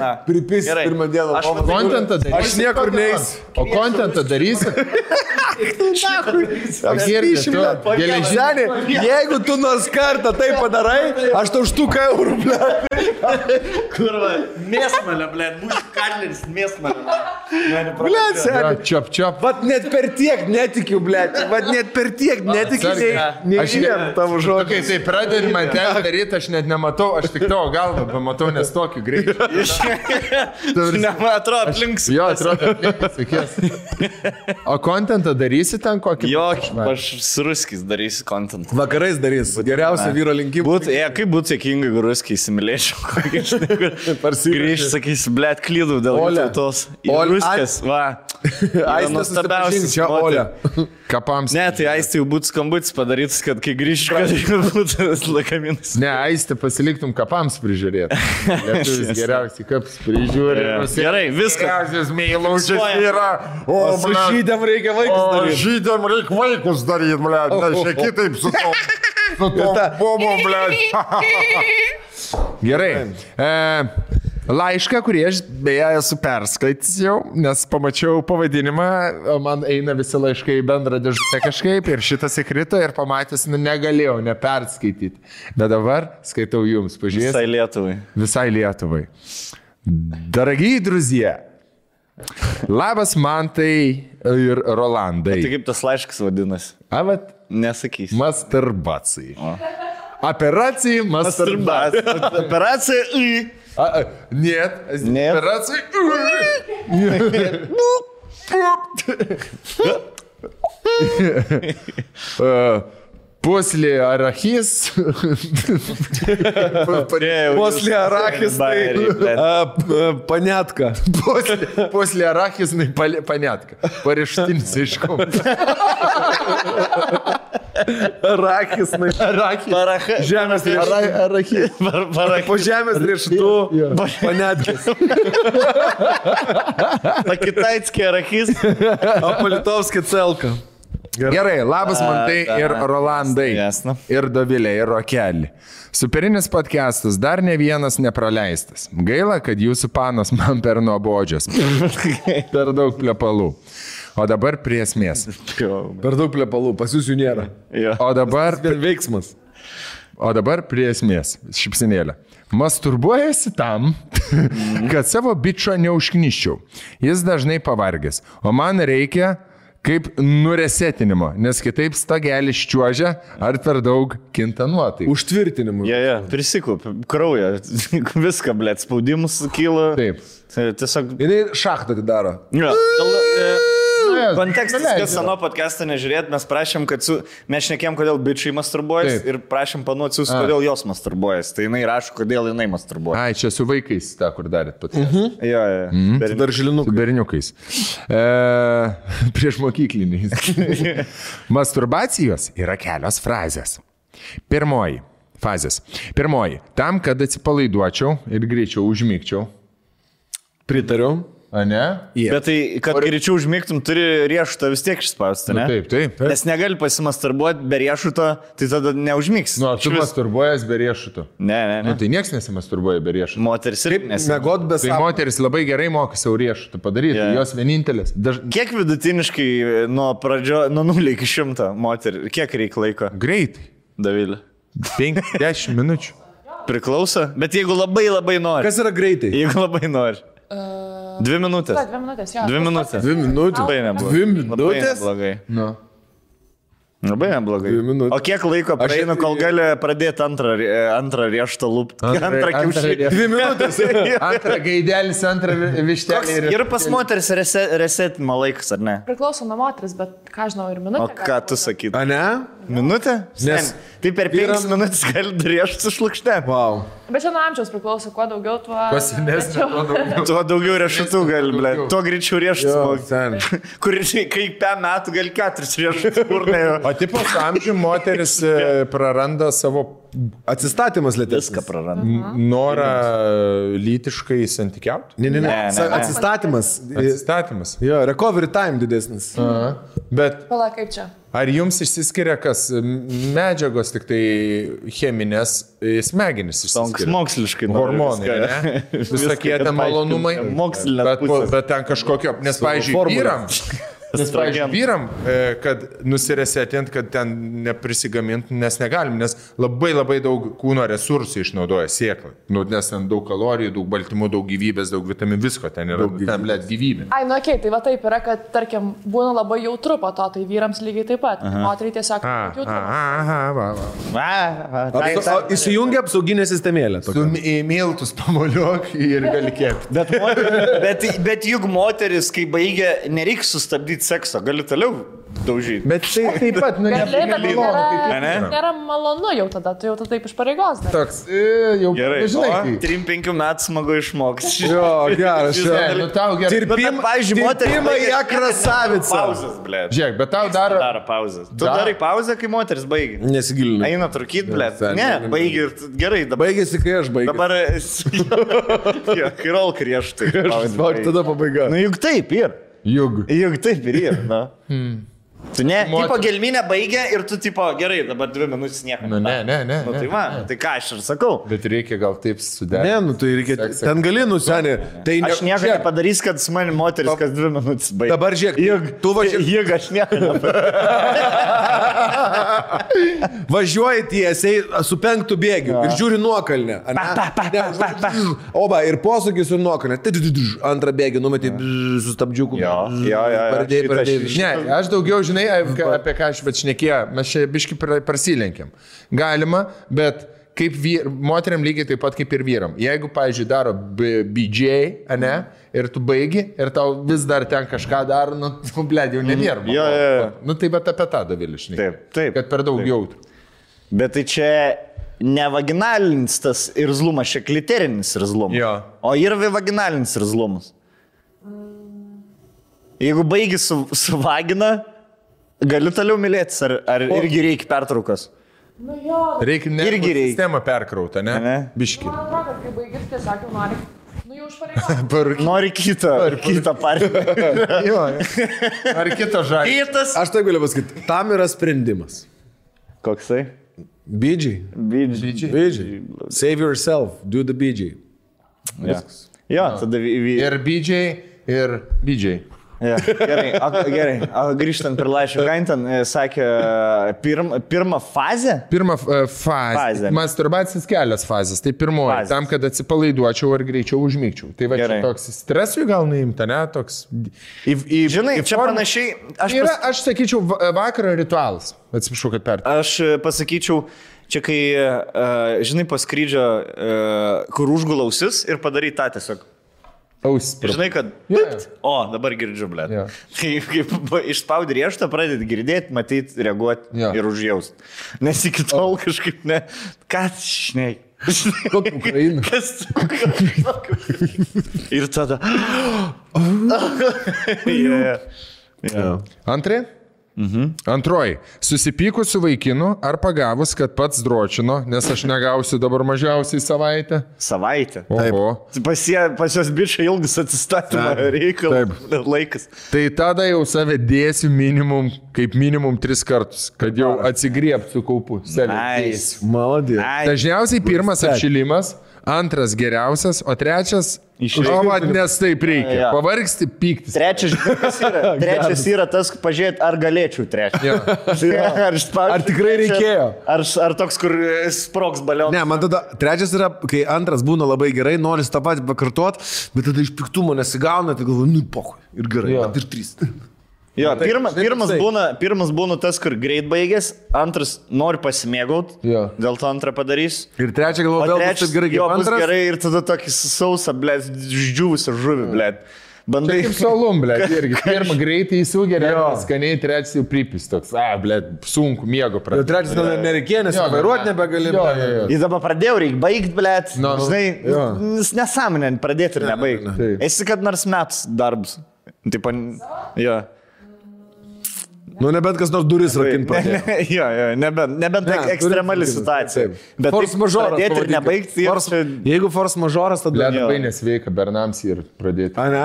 Speaker 2: Na.
Speaker 3: pripis pirmą dieną.
Speaker 2: Aš
Speaker 1: Kontentą darysi.
Speaker 3: Aš niekur neisiu.
Speaker 1: O kontentą darysi? Girdi, tu, geležinė.
Speaker 3: Jeigu tu nors kartą tai padarai, aš tau štuką eurų, ble.
Speaker 2: Kurva, mėsmalė, ble, mūsų katleris mėsmalė.
Speaker 3: Ble, seniai.
Speaker 1: Čiap, čiap.
Speaker 3: Vat net per tiek netikiu, ble. Vat net per tiek netikiu, nei, nei
Speaker 1: Aš
Speaker 3: vienam tavo žodžiu.
Speaker 1: Pradedi man ten daryti, aš net nematau, aš tik tavo galvą pamatau, nes tokį greitį.
Speaker 2: Ne, man atrodo, aplink.
Speaker 1: Jo, atrodo, sakės. O kontentą darysi ten kokį?
Speaker 2: Jo, aš su ruskiais darysiu kontent.
Speaker 3: Vakarais darys. Geriausia vyro linkimų.
Speaker 2: Būtų, e, kaip būtų sėkmingai, jeigu ruskiai įsimylėčiau. Grįžti, sakysi, blėt, klydau dėl tautos.
Speaker 3: Olia.
Speaker 2: Ruskas, va.
Speaker 3: Aistė,
Speaker 2: nuostabiausias.
Speaker 3: čia Olia.
Speaker 1: Kapams.
Speaker 2: Ne, tai aistė jau būtų skambutis padarytas, kad kai grįžtų, kad būtų lagaminas.
Speaker 1: Ne, aistė pasiliktum kapams prižiūrėti. Lietuvis geriausiai kaps prižiūri. Rusiai
Speaker 2: Gerai, viskas.
Speaker 1: Geriausias meilužis yra. O,
Speaker 3: O su šydėm reikia vaikus daryti.
Speaker 1: žydėm reikia vaikus daryti, ble. Ne, čia kitaip su tom. Su tom bomom, ble. Gerai. E, laišką, kurį aš beje esu perskaitęs jau, nes pamačiau pavadinimą, o man eina visi laiškai į bendrą dėžutę kažkaip ir šitas įkrito ir pamatęs, nu, negalėjau neperskaityti. Bet dabar skaitau jums, pažiūrėsiu.
Speaker 2: Visai Lietuvai.
Speaker 1: Visai Lietuvai. Daragiai друзья. Labas mantai ir Rolandai.
Speaker 2: Tai kaip tas laiškas vadinasi?
Speaker 1: Avat
Speaker 2: Nesakysiu.
Speaker 1: masturbacijai. Operacija masturbacija.
Speaker 2: Operacija I.
Speaker 1: A, a, Нет.
Speaker 2: Нет.
Speaker 1: Operacija. Puslį arachis.
Speaker 3: Poslė arachis, tai
Speaker 2: Bairiai, blet.
Speaker 3: a, p- panetka.
Speaker 1: Arachis,
Speaker 3: na.
Speaker 1: Arachis.
Speaker 2: Paracha.
Speaker 3: Žemės riešutų.
Speaker 1: Arachis.
Speaker 2: Par- Paracha.
Speaker 3: Po žemės riešutų panetkis.
Speaker 2: Pakitaitskė rakis.
Speaker 3: Apolitovskė celka.
Speaker 1: Gerai, labas man tai ir
Speaker 2: da.
Speaker 1: Rolandai.
Speaker 2: Jasna.
Speaker 1: Ir Dovilė, ir Rokelį. Superinis podcastas, dar ne vienas nepraleistas. Gaila, kad jūsų panos man per nuobodžios. per daug plepalų. O dabar prie esmės.
Speaker 3: Per daug plepalų, pas jūs jų nėra.
Speaker 1: O dabar,
Speaker 3: Vien veiksmas.
Speaker 1: o dabar prie esmės. Šipsinėlė. Masturbuojasi tam, kad savo bičio neužkniščiau. Jis dažnai pavargęs. O man reikia kaip nuresetinimo, nes kitaip stagelis čiuožia ar per daug kinta nuotaika.
Speaker 3: Užtvirtinimu.
Speaker 2: Ja, ja, prisikaup, kraują, viską, blėt, spaudimus kyla.
Speaker 1: Taip.
Speaker 2: Tai Tiesiog.
Speaker 3: Jis šachtą atidaro.
Speaker 2: Ja,
Speaker 1: Ne,
Speaker 2: Kontekstas,
Speaker 1: neleidžia.
Speaker 2: kas seno podcast'ą nežiūrėt, mes prašėm, kad su, mes šnekėm, kodėl bičiai masturbuojas
Speaker 1: Taip.
Speaker 2: ir prašėm panuotsius, kodėl jos masturbuojas. Tai jinai rašo, kodėl jinai masturbuoja.
Speaker 1: Ai, čia su vaikais, tą, kur darėt pat.
Speaker 2: Jo, jo.
Speaker 1: Mhm.
Speaker 2: Per-
Speaker 3: Dar
Speaker 1: Su
Speaker 3: žilinukai.
Speaker 1: berniukais. E, prieš mokykliniais. Masturbacijos yra kelios frazės. Pirmoji. Fazės. Pirmoji. Tam, kad atsipalaiduočiau ir greičiau užmygčiau.
Speaker 3: Pritariu.
Speaker 1: A ne?
Speaker 2: Bet tai, kad greičiau užmigtum, turi riešutą vis tiek išspausti,
Speaker 1: Nu,
Speaker 2: ne?
Speaker 1: taip, taip.
Speaker 2: Nes negali pasimasturbuoti be riešuto, tai tada neužmigs.
Speaker 1: Nu, tu
Speaker 2: Išvis-
Speaker 1: masturbuojas be riešutų.
Speaker 2: Ne, ne,
Speaker 1: Nu,
Speaker 2: ne.
Speaker 1: tai niekas nesimasturbuoja be riešutų.
Speaker 2: Moteris ir nes.
Speaker 3: Megot be
Speaker 1: Tai
Speaker 3: sapno.
Speaker 1: moteris labai gerai moka savo riešutų padaryti. Yeah. Jos vienintelis. Daž...
Speaker 2: Kiek vidutiniškai nuo pradžio, nuo 0 iki 100 moterį, kiek reikia laiko,
Speaker 1: Greitai.
Speaker 2: Davilė?
Speaker 1: 5-10 minučių.
Speaker 2: Priklauso, bet jeigu labai labai nori.
Speaker 3: Kas yra greitai?
Speaker 2: Jeigu labai nori. Dvi minutės.
Speaker 6: Ta, dvi minutės, jo.
Speaker 2: Dvi minutės.
Speaker 3: Dvi minutės.
Speaker 2: Labai neblogai.
Speaker 3: Dvi
Speaker 2: Labai
Speaker 3: minutės?
Speaker 2: neblogai.
Speaker 1: Nu.
Speaker 2: Labai neblogai.
Speaker 3: Dvi minutės.
Speaker 2: O kiek laiko praeina, kol gali pradėti antrą, antrą rieštą lūpti?
Speaker 1: Antrą-
Speaker 2: kiaušinį.
Speaker 3: Dvi minutės.
Speaker 1: Antrą gaidelis, antrą vištelį.
Speaker 2: Ir pas moteris rese, resetimo laikas, ar ne?
Speaker 6: Priklauso nuo moteris, bet ką žinau, ir minutė.
Speaker 2: O ką tu sakytum?
Speaker 3: A ne?
Speaker 2: Minutė?
Speaker 3: Nes
Speaker 2: Sen, tai per penkias minutės gali riešti šlukštę.
Speaker 3: Wow.
Speaker 6: Bet čia nuo amžiaus priklauso, kuo daugiau, tuo...
Speaker 1: Kuo senesnė, tuo daugiau.
Speaker 2: Tuo daugiau riešutų gali, ble. Tuo greičiau
Speaker 3: seni.
Speaker 2: Kur kai pe metų gali keturis riešutus
Speaker 1: tipo, su amžiumi moteris e, praranda savo
Speaker 3: Atsistatymas lėtesnis.
Speaker 2: Viską praranda.
Speaker 1: norą lytiškai santykiauti.
Speaker 3: Ne, ne, ne.
Speaker 2: Ne, ne, ne.
Speaker 3: Atsistatymas.
Speaker 1: Atsistatymas.
Speaker 3: Jo, recovery time didesnis.
Speaker 1: Aha. Bet
Speaker 6: Pala, kaip čia?
Speaker 1: ar jums išsiskiria kas medžiagos, tik tai cheminės e, smegenys išsiskiria?
Speaker 2: moksliškai.
Speaker 1: Hormonai,
Speaker 2: viską,
Speaker 1: ne?
Speaker 2: Viską,
Speaker 1: Visokie ten malonumai.
Speaker 2: Mokslinė
Speaker 1: Bet, bet ten kažkokio, nes, pavyzdžiui, vyram. Nes, pavyzdžiui, vyram, e, kad nusiresetint, kad ten neprisigamint, nes negalim, nes labai labai daug kūno resursų išnaudoja sėklą. Nu, nes ten daug kalorijų, daug baltymų, daug gyvybės, daug vitaminų, visko ten yra. Daug ten, blėt, gyvybė.
Speaker 6: Ai, nu, okei, okay, tai va taip yra, kad, tarkim, būna labai jautru po to, tai vyrams lygiai taip pat. Moteriai tiesiog jautru.
Speaker 1: aha, va, va.
Speaker 2: Va, va, tai-
Speaker 3: o, Įsijungia apsauginė sistemėlė.
Speaker 1: Tu
Speaker 3: tokia.
Speaker 1: mi- į miltus pamoliuok ir gali kepti.
Speaker 2: Bet, bet, bet juk moteris, kai baigia, nereikia sustabdyti sekso, gali toliau daužyti.
Speaker 1: Bet tai taip pat, nu,
Speaker 6: Gali, bet tai
Speaker 1: nemalonu, kaip
Speaker 6: nėra,
Speaker 2: Ne?
Speaker 6: nėra malonu jau tada, tu jau tada taip iš pareigos. darai.
Speaker 1: Toks, e, jau
Speaker 2: Gerai,
Speaker 1: žinai,
Speaker 2: o,
Speaker 1: kai.
Speaker 2: 3-5 metų smagu išmokti.
Speaker 3: Jo, geras. Jo.
Speaker 1: Ne, nu tau gerai.
Speaker 2: Nu, bet, pavyzdžiui, moteris
Speaker 3: Tirpimą į
Speaker 2: baigia-
Speaker 3: akrasavicą.
Speaker 2: Pauzas, ble.
Speaker 1: Žiūrėk, bet tau daro.
Speaker 2: Daro pauzas. Tu
Speaker 1: Dar-
Speaker 2: darai pauzę, kai moteris baigia.
Speaker 3: Nesigilinu.
Speaker 2: Eina trukyti,
Speaker 3: sen,
Speaker 2: Ne, baigia ir gerai. Dabar,
Speaker 3: Baigėsi, kai aš baigiau.
Speaker 2: dabar jo, kai rol krieštai.
Speaker 3: Tada pabaiga.
Speaker 2: Nu juk taip ir.
Speaker 1: Juk.
Speaker 2: Juk taip ir yra. Tu ne,
Speaker 1: Moter-
Speaker 2: tipo gelminę baigia ir tu tipo gerai, dabar dvi minutės nieko.
Speaker 1: Nu, ne, ne, ne.
Speaker 2: Nu,
Speaker 1: ne.
Speaker 2: tai va, tai ką aš ir sakau.
Speaker 1: Bet reikia gal taip suderinti.
Speaker 3: Ne, nu tai reikia.
Speaker 1: Sek, sek.
Speaker 3: Ten gali nusenį. Tai ne,
Speaker 2: Aš nieko
Speaker 3: žiūrėk,
Speaker 2: nepadarys, kad su manimi moteris kas dvi minutės baigia.
Speaker 3: Dabar žiūrėk,
Speaker 2: Juk,
Speaker 3: tu važiuoji.
Speaker 2: Juk aš nieko.
Speaker 3: Važiuoji tiesiai su penktu bėgiu ir žiūri nuokalnę.
Speaker 2: Pa, pa, pa,
Speaker 3: Ne,
Speaker 2: pa, pa.
Speaker 3: Oba, ir posūkis ir nuokalnė. Antrą bėgį numetė su stabdžiuku.
Speaker 2: Jo, jo, jo.
Speaker 3: Pradėjai, pradėjai.
Speaker 1: Ne, aš daugiau žinai, apie, apie ką aš bet šnekėjau, mes čia biški pra- prasilenkiam. Galima, bet kaip vyr, moteriam lygiai taip pat kaip ir vyram. Jeigu, pavyzdžiui, daro BJ, ne, ir tu baigi, ir tau vis dar ten kažką daro, nu, blėd, jau nebėra.
Speaker 2: Jo, jo, jo.
Speaker 1: Nu, tai bet apie tą davilį, žinai.
Speaker 2: Taip, taip.
Speaker 1: Kad per daug jautrų.
Speaker 2: Bet tai čia ne vaginalinis tas irzlumas, čia kliterinis irzlumas.
Speaker 1: Jo.
Speaker 2: O yra vaginalinis irzlumas. Jeigu baigi su, su vagina, gali toliau mylėtis, ar, ar irgi reikia pertraukos?
Speaker 6: Nu jo,
Speaker 1: Reikia ne
Speaker 2: Irgi reikia.
Speaker 1: sistemą perkrautą, ne?
Speaker 2: Ne.
Speaker 1: Biški.
Speaker 6: man atrodo, kai baigit, tiesiog jau nori. Nu jau užpareigoju.
Speaker 2: Nori kitą, kitą partiją.
Speaker 1: Jo. Ar kito žodžio?
Speaker 2: Kitas.
Speaker 3: Aš tai galiu pasakyti, tam yra sprendimas.
Speaker 2: Koksai?
Speaker 3: Bidžiai.
Speaker 2: Bidžiai.
Speaker 3: Bidžiai. Save yourself, do the bidžiai.
Speaker 2: Ja. Jo, tada vy... vy-
Speaker 1: Ir bidžiai, ir bidžiai.
Speaker 2: Ja, gerai, o, gerai. O, grįžtant prie laiško, ten e, sakė, pirm, pirmą fazę?
Speaker 1: Pirma e, fazė.
Speaker 2: Fazė.
Speaker 1: Masturbacijos kelios fazės. Tai pirmoji,
Speaker 2: Fazės.
Speaker 1: tam, kad atsipalaiduočiau ar greičiau užmygčiau. Tai va čia
Speaker 2: Gerai.
Speaker 1: toks stresui gal nuimta, ne? Toks... Į, į,
Speaker 2: Žinai,
Speaker 1: į
Speaker 2: čia
Speaker 1: formą-
Speaker 2: panašiai, aš,
Speaker 1: Yra,
Speaker 2: pas,
Speaker 1: aš sakyčiau, va- vakaro ritualas. Atsiprašau, kad per.
Speaker 2: aš e, pasakyčiau, čia kai, žinai, po skrydžio, uh, kur užgulausis ir padarai tą tiesiog.
Speaker 1: Aus.
Speaker 2: Žinai, kad...
Speaker 1: Jo, jo.
Speaker 2: O, dabar girdžiu, ble.
Speaker 1: Jo.
Speaker 2: Kai, kai pa- išspaudi rieštą, pradedi girdėti, matyti, reaguoti
Speaker 1: Jo.
Speaker 2: ir užjausti. Nes iki tol kažkaip ne... Ką šnei?
Speaker 3: Kokia Ukraina?
Speaker 2: Kas? ir tada... yeah. Yeah.
Speaker 1: Antrai? Mhm. Antroji. Susipykus su vaikinu ar pagavus, kad pats dročino, nes aš negausiu dabar mažiausiai savaitę.
Speaker 2: Savaitę.
Speaker 1: Oho.
Speaker 2: Pas, jie, pas jos bičiai ilgas atsistatymo reikalas. Laikas.
Speaker 1: Tai tada jau save dėsiu minimum, kaip minimum tris kartus, kad jau atsigriebtų kaupu.
Speaker 2: Nice.
Speaker 3: Maladė.
Speaker 2: Ai,
Speaker 1: Dažniausiai pirmas apšilimas, antras geriausias, o trečias...
Speaker 2: Išeis.
Speaker 1: O, va, nes taip reikia.
Speaker 2: Jo.
Speaker 1: Pavargsti, pyktis.
Speaker 2: Trečias, yra? Trečias yra tas, pažiūrėti, ar galėčiau trečią.
Speaker 1: Jo.
Speaker 2: ar,
Speaker 3: Ar tikrai reikėjo?
Speaker 2: Ar, ar toks, kur e, sproks balionas?
Speaker 3: Ne, man tada trečias yra, kai antras būna labai gerai, nori tą patį pakartot, bet tada iš piktumo nesigauna, tai galvoju, nu, pohui. Ir gerai,
Speaker 1: jo.
Speaker 3: ir trys.
Speaker 2: Jo, pirma,
Speaker 1: žinai,
Speaker 2: pirmas, būna, pirmas būna tas, kur greit baigės, antras nori pasimėgauti,
Speaker 1: Jo.
Speaker 2: dėl to antrą padarys.
Speaker 3: Ir trečia
Speaker 2: O
Speaker 3: galvoju, vėl
Speaker 2: trečias,
Speaker 3: taip gerai,
Speaker 2: bus
Speaker 3: antras.
Speaker 2: gerai ir tada tokį sausą, blė, išdžiūvusią žuvį, blė. Bandai.
Speaker 1: Kaip salum, ble, irgi. Pirmą greitai įsūgeria, skaniai, trečias jau pripis toks. A, ble, sunku miego
Speaker 3: Ir
Speaker 1: pradėti.
Speaker 3: trečias gal nereikėjo, nes
Speaker 1: Jo,
Speaker 3: vairuoti
Speaker 1: ne.
Speaker 3: nebegali.
Speaker 1: Jo, jo, jo.
Speaker 2: Ir dabar pradėjau, reikia baigti, blė.
Speaker 1: Nu, nu.
Speaker 2: Žinai, nesąmonė pradėti ir nebaigti.
Speaker 1: Taip.
Speaker 2: Esi kad nors metus darbs. Taip, jo.
Speaker 3: Nu, nebent kas nors duris rakint
Speaker 2: Ne,
Speaker 3: pradėjo.
Speaker 2: ne, jo, jo, nebent, nebent
Speaker 3: Ne,
Speaker 2: ne, ekstremali
Speaker 3: turi-
Speaker 2: situacija.
Speaker 3: taip.
Speaker 2: Bet
Speaker 3: Force majeure
Speaker 2: pradėti ir nebaigti,
Speaker 3: Force-
Speaker 2: čia-
Speaker 3: Jeigu force majoras, tada...
Speaker 2: Jo.
Speaker 1: labai nesveika bernams ir pradėti.
Speaker 3: A, ne?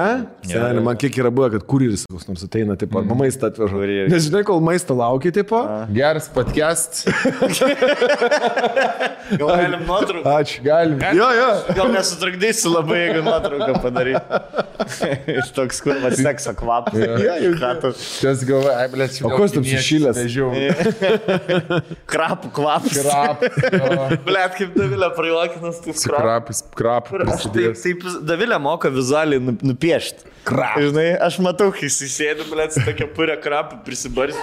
Speaker 3: Senelė, man kiek yra buvę, kad kurjeris koks nors ateina, taip, arba maistą atveža. Nežinai, kol maistą laukia, taip.
Speaker 1: Geras podcast.
Speaker 2: Gal galim nuotrauką.
Speaker 3: Ačiū.
Speaker 1: Galim.
Speaker 3: Jo, jo.
Speaker 2: Gal nesutrukdysi labai, jeigu nuotrauką padaryti. Iš toks kur va sekso kvapas. Kratų-
Speaker 1: Kas galvoja, ai, ble, čia.
Speaker 3: O kas taip sušilęs?
Speaker 1: Vežiau.
Speaker 2: Krapų kvapas.
Speaker 1: Krap. o,
Speaker 2: Blet, kaip Davilė prajuokinas, tu
Speaker 1: Su krapais, krap.
Speaker 2: Aš taip, taip Davilė moka vizualiai nu- nupiešti. Krap. Žinai, aš matau, kai jis sėdi, blet, su tokia purė krapų prisibarsi.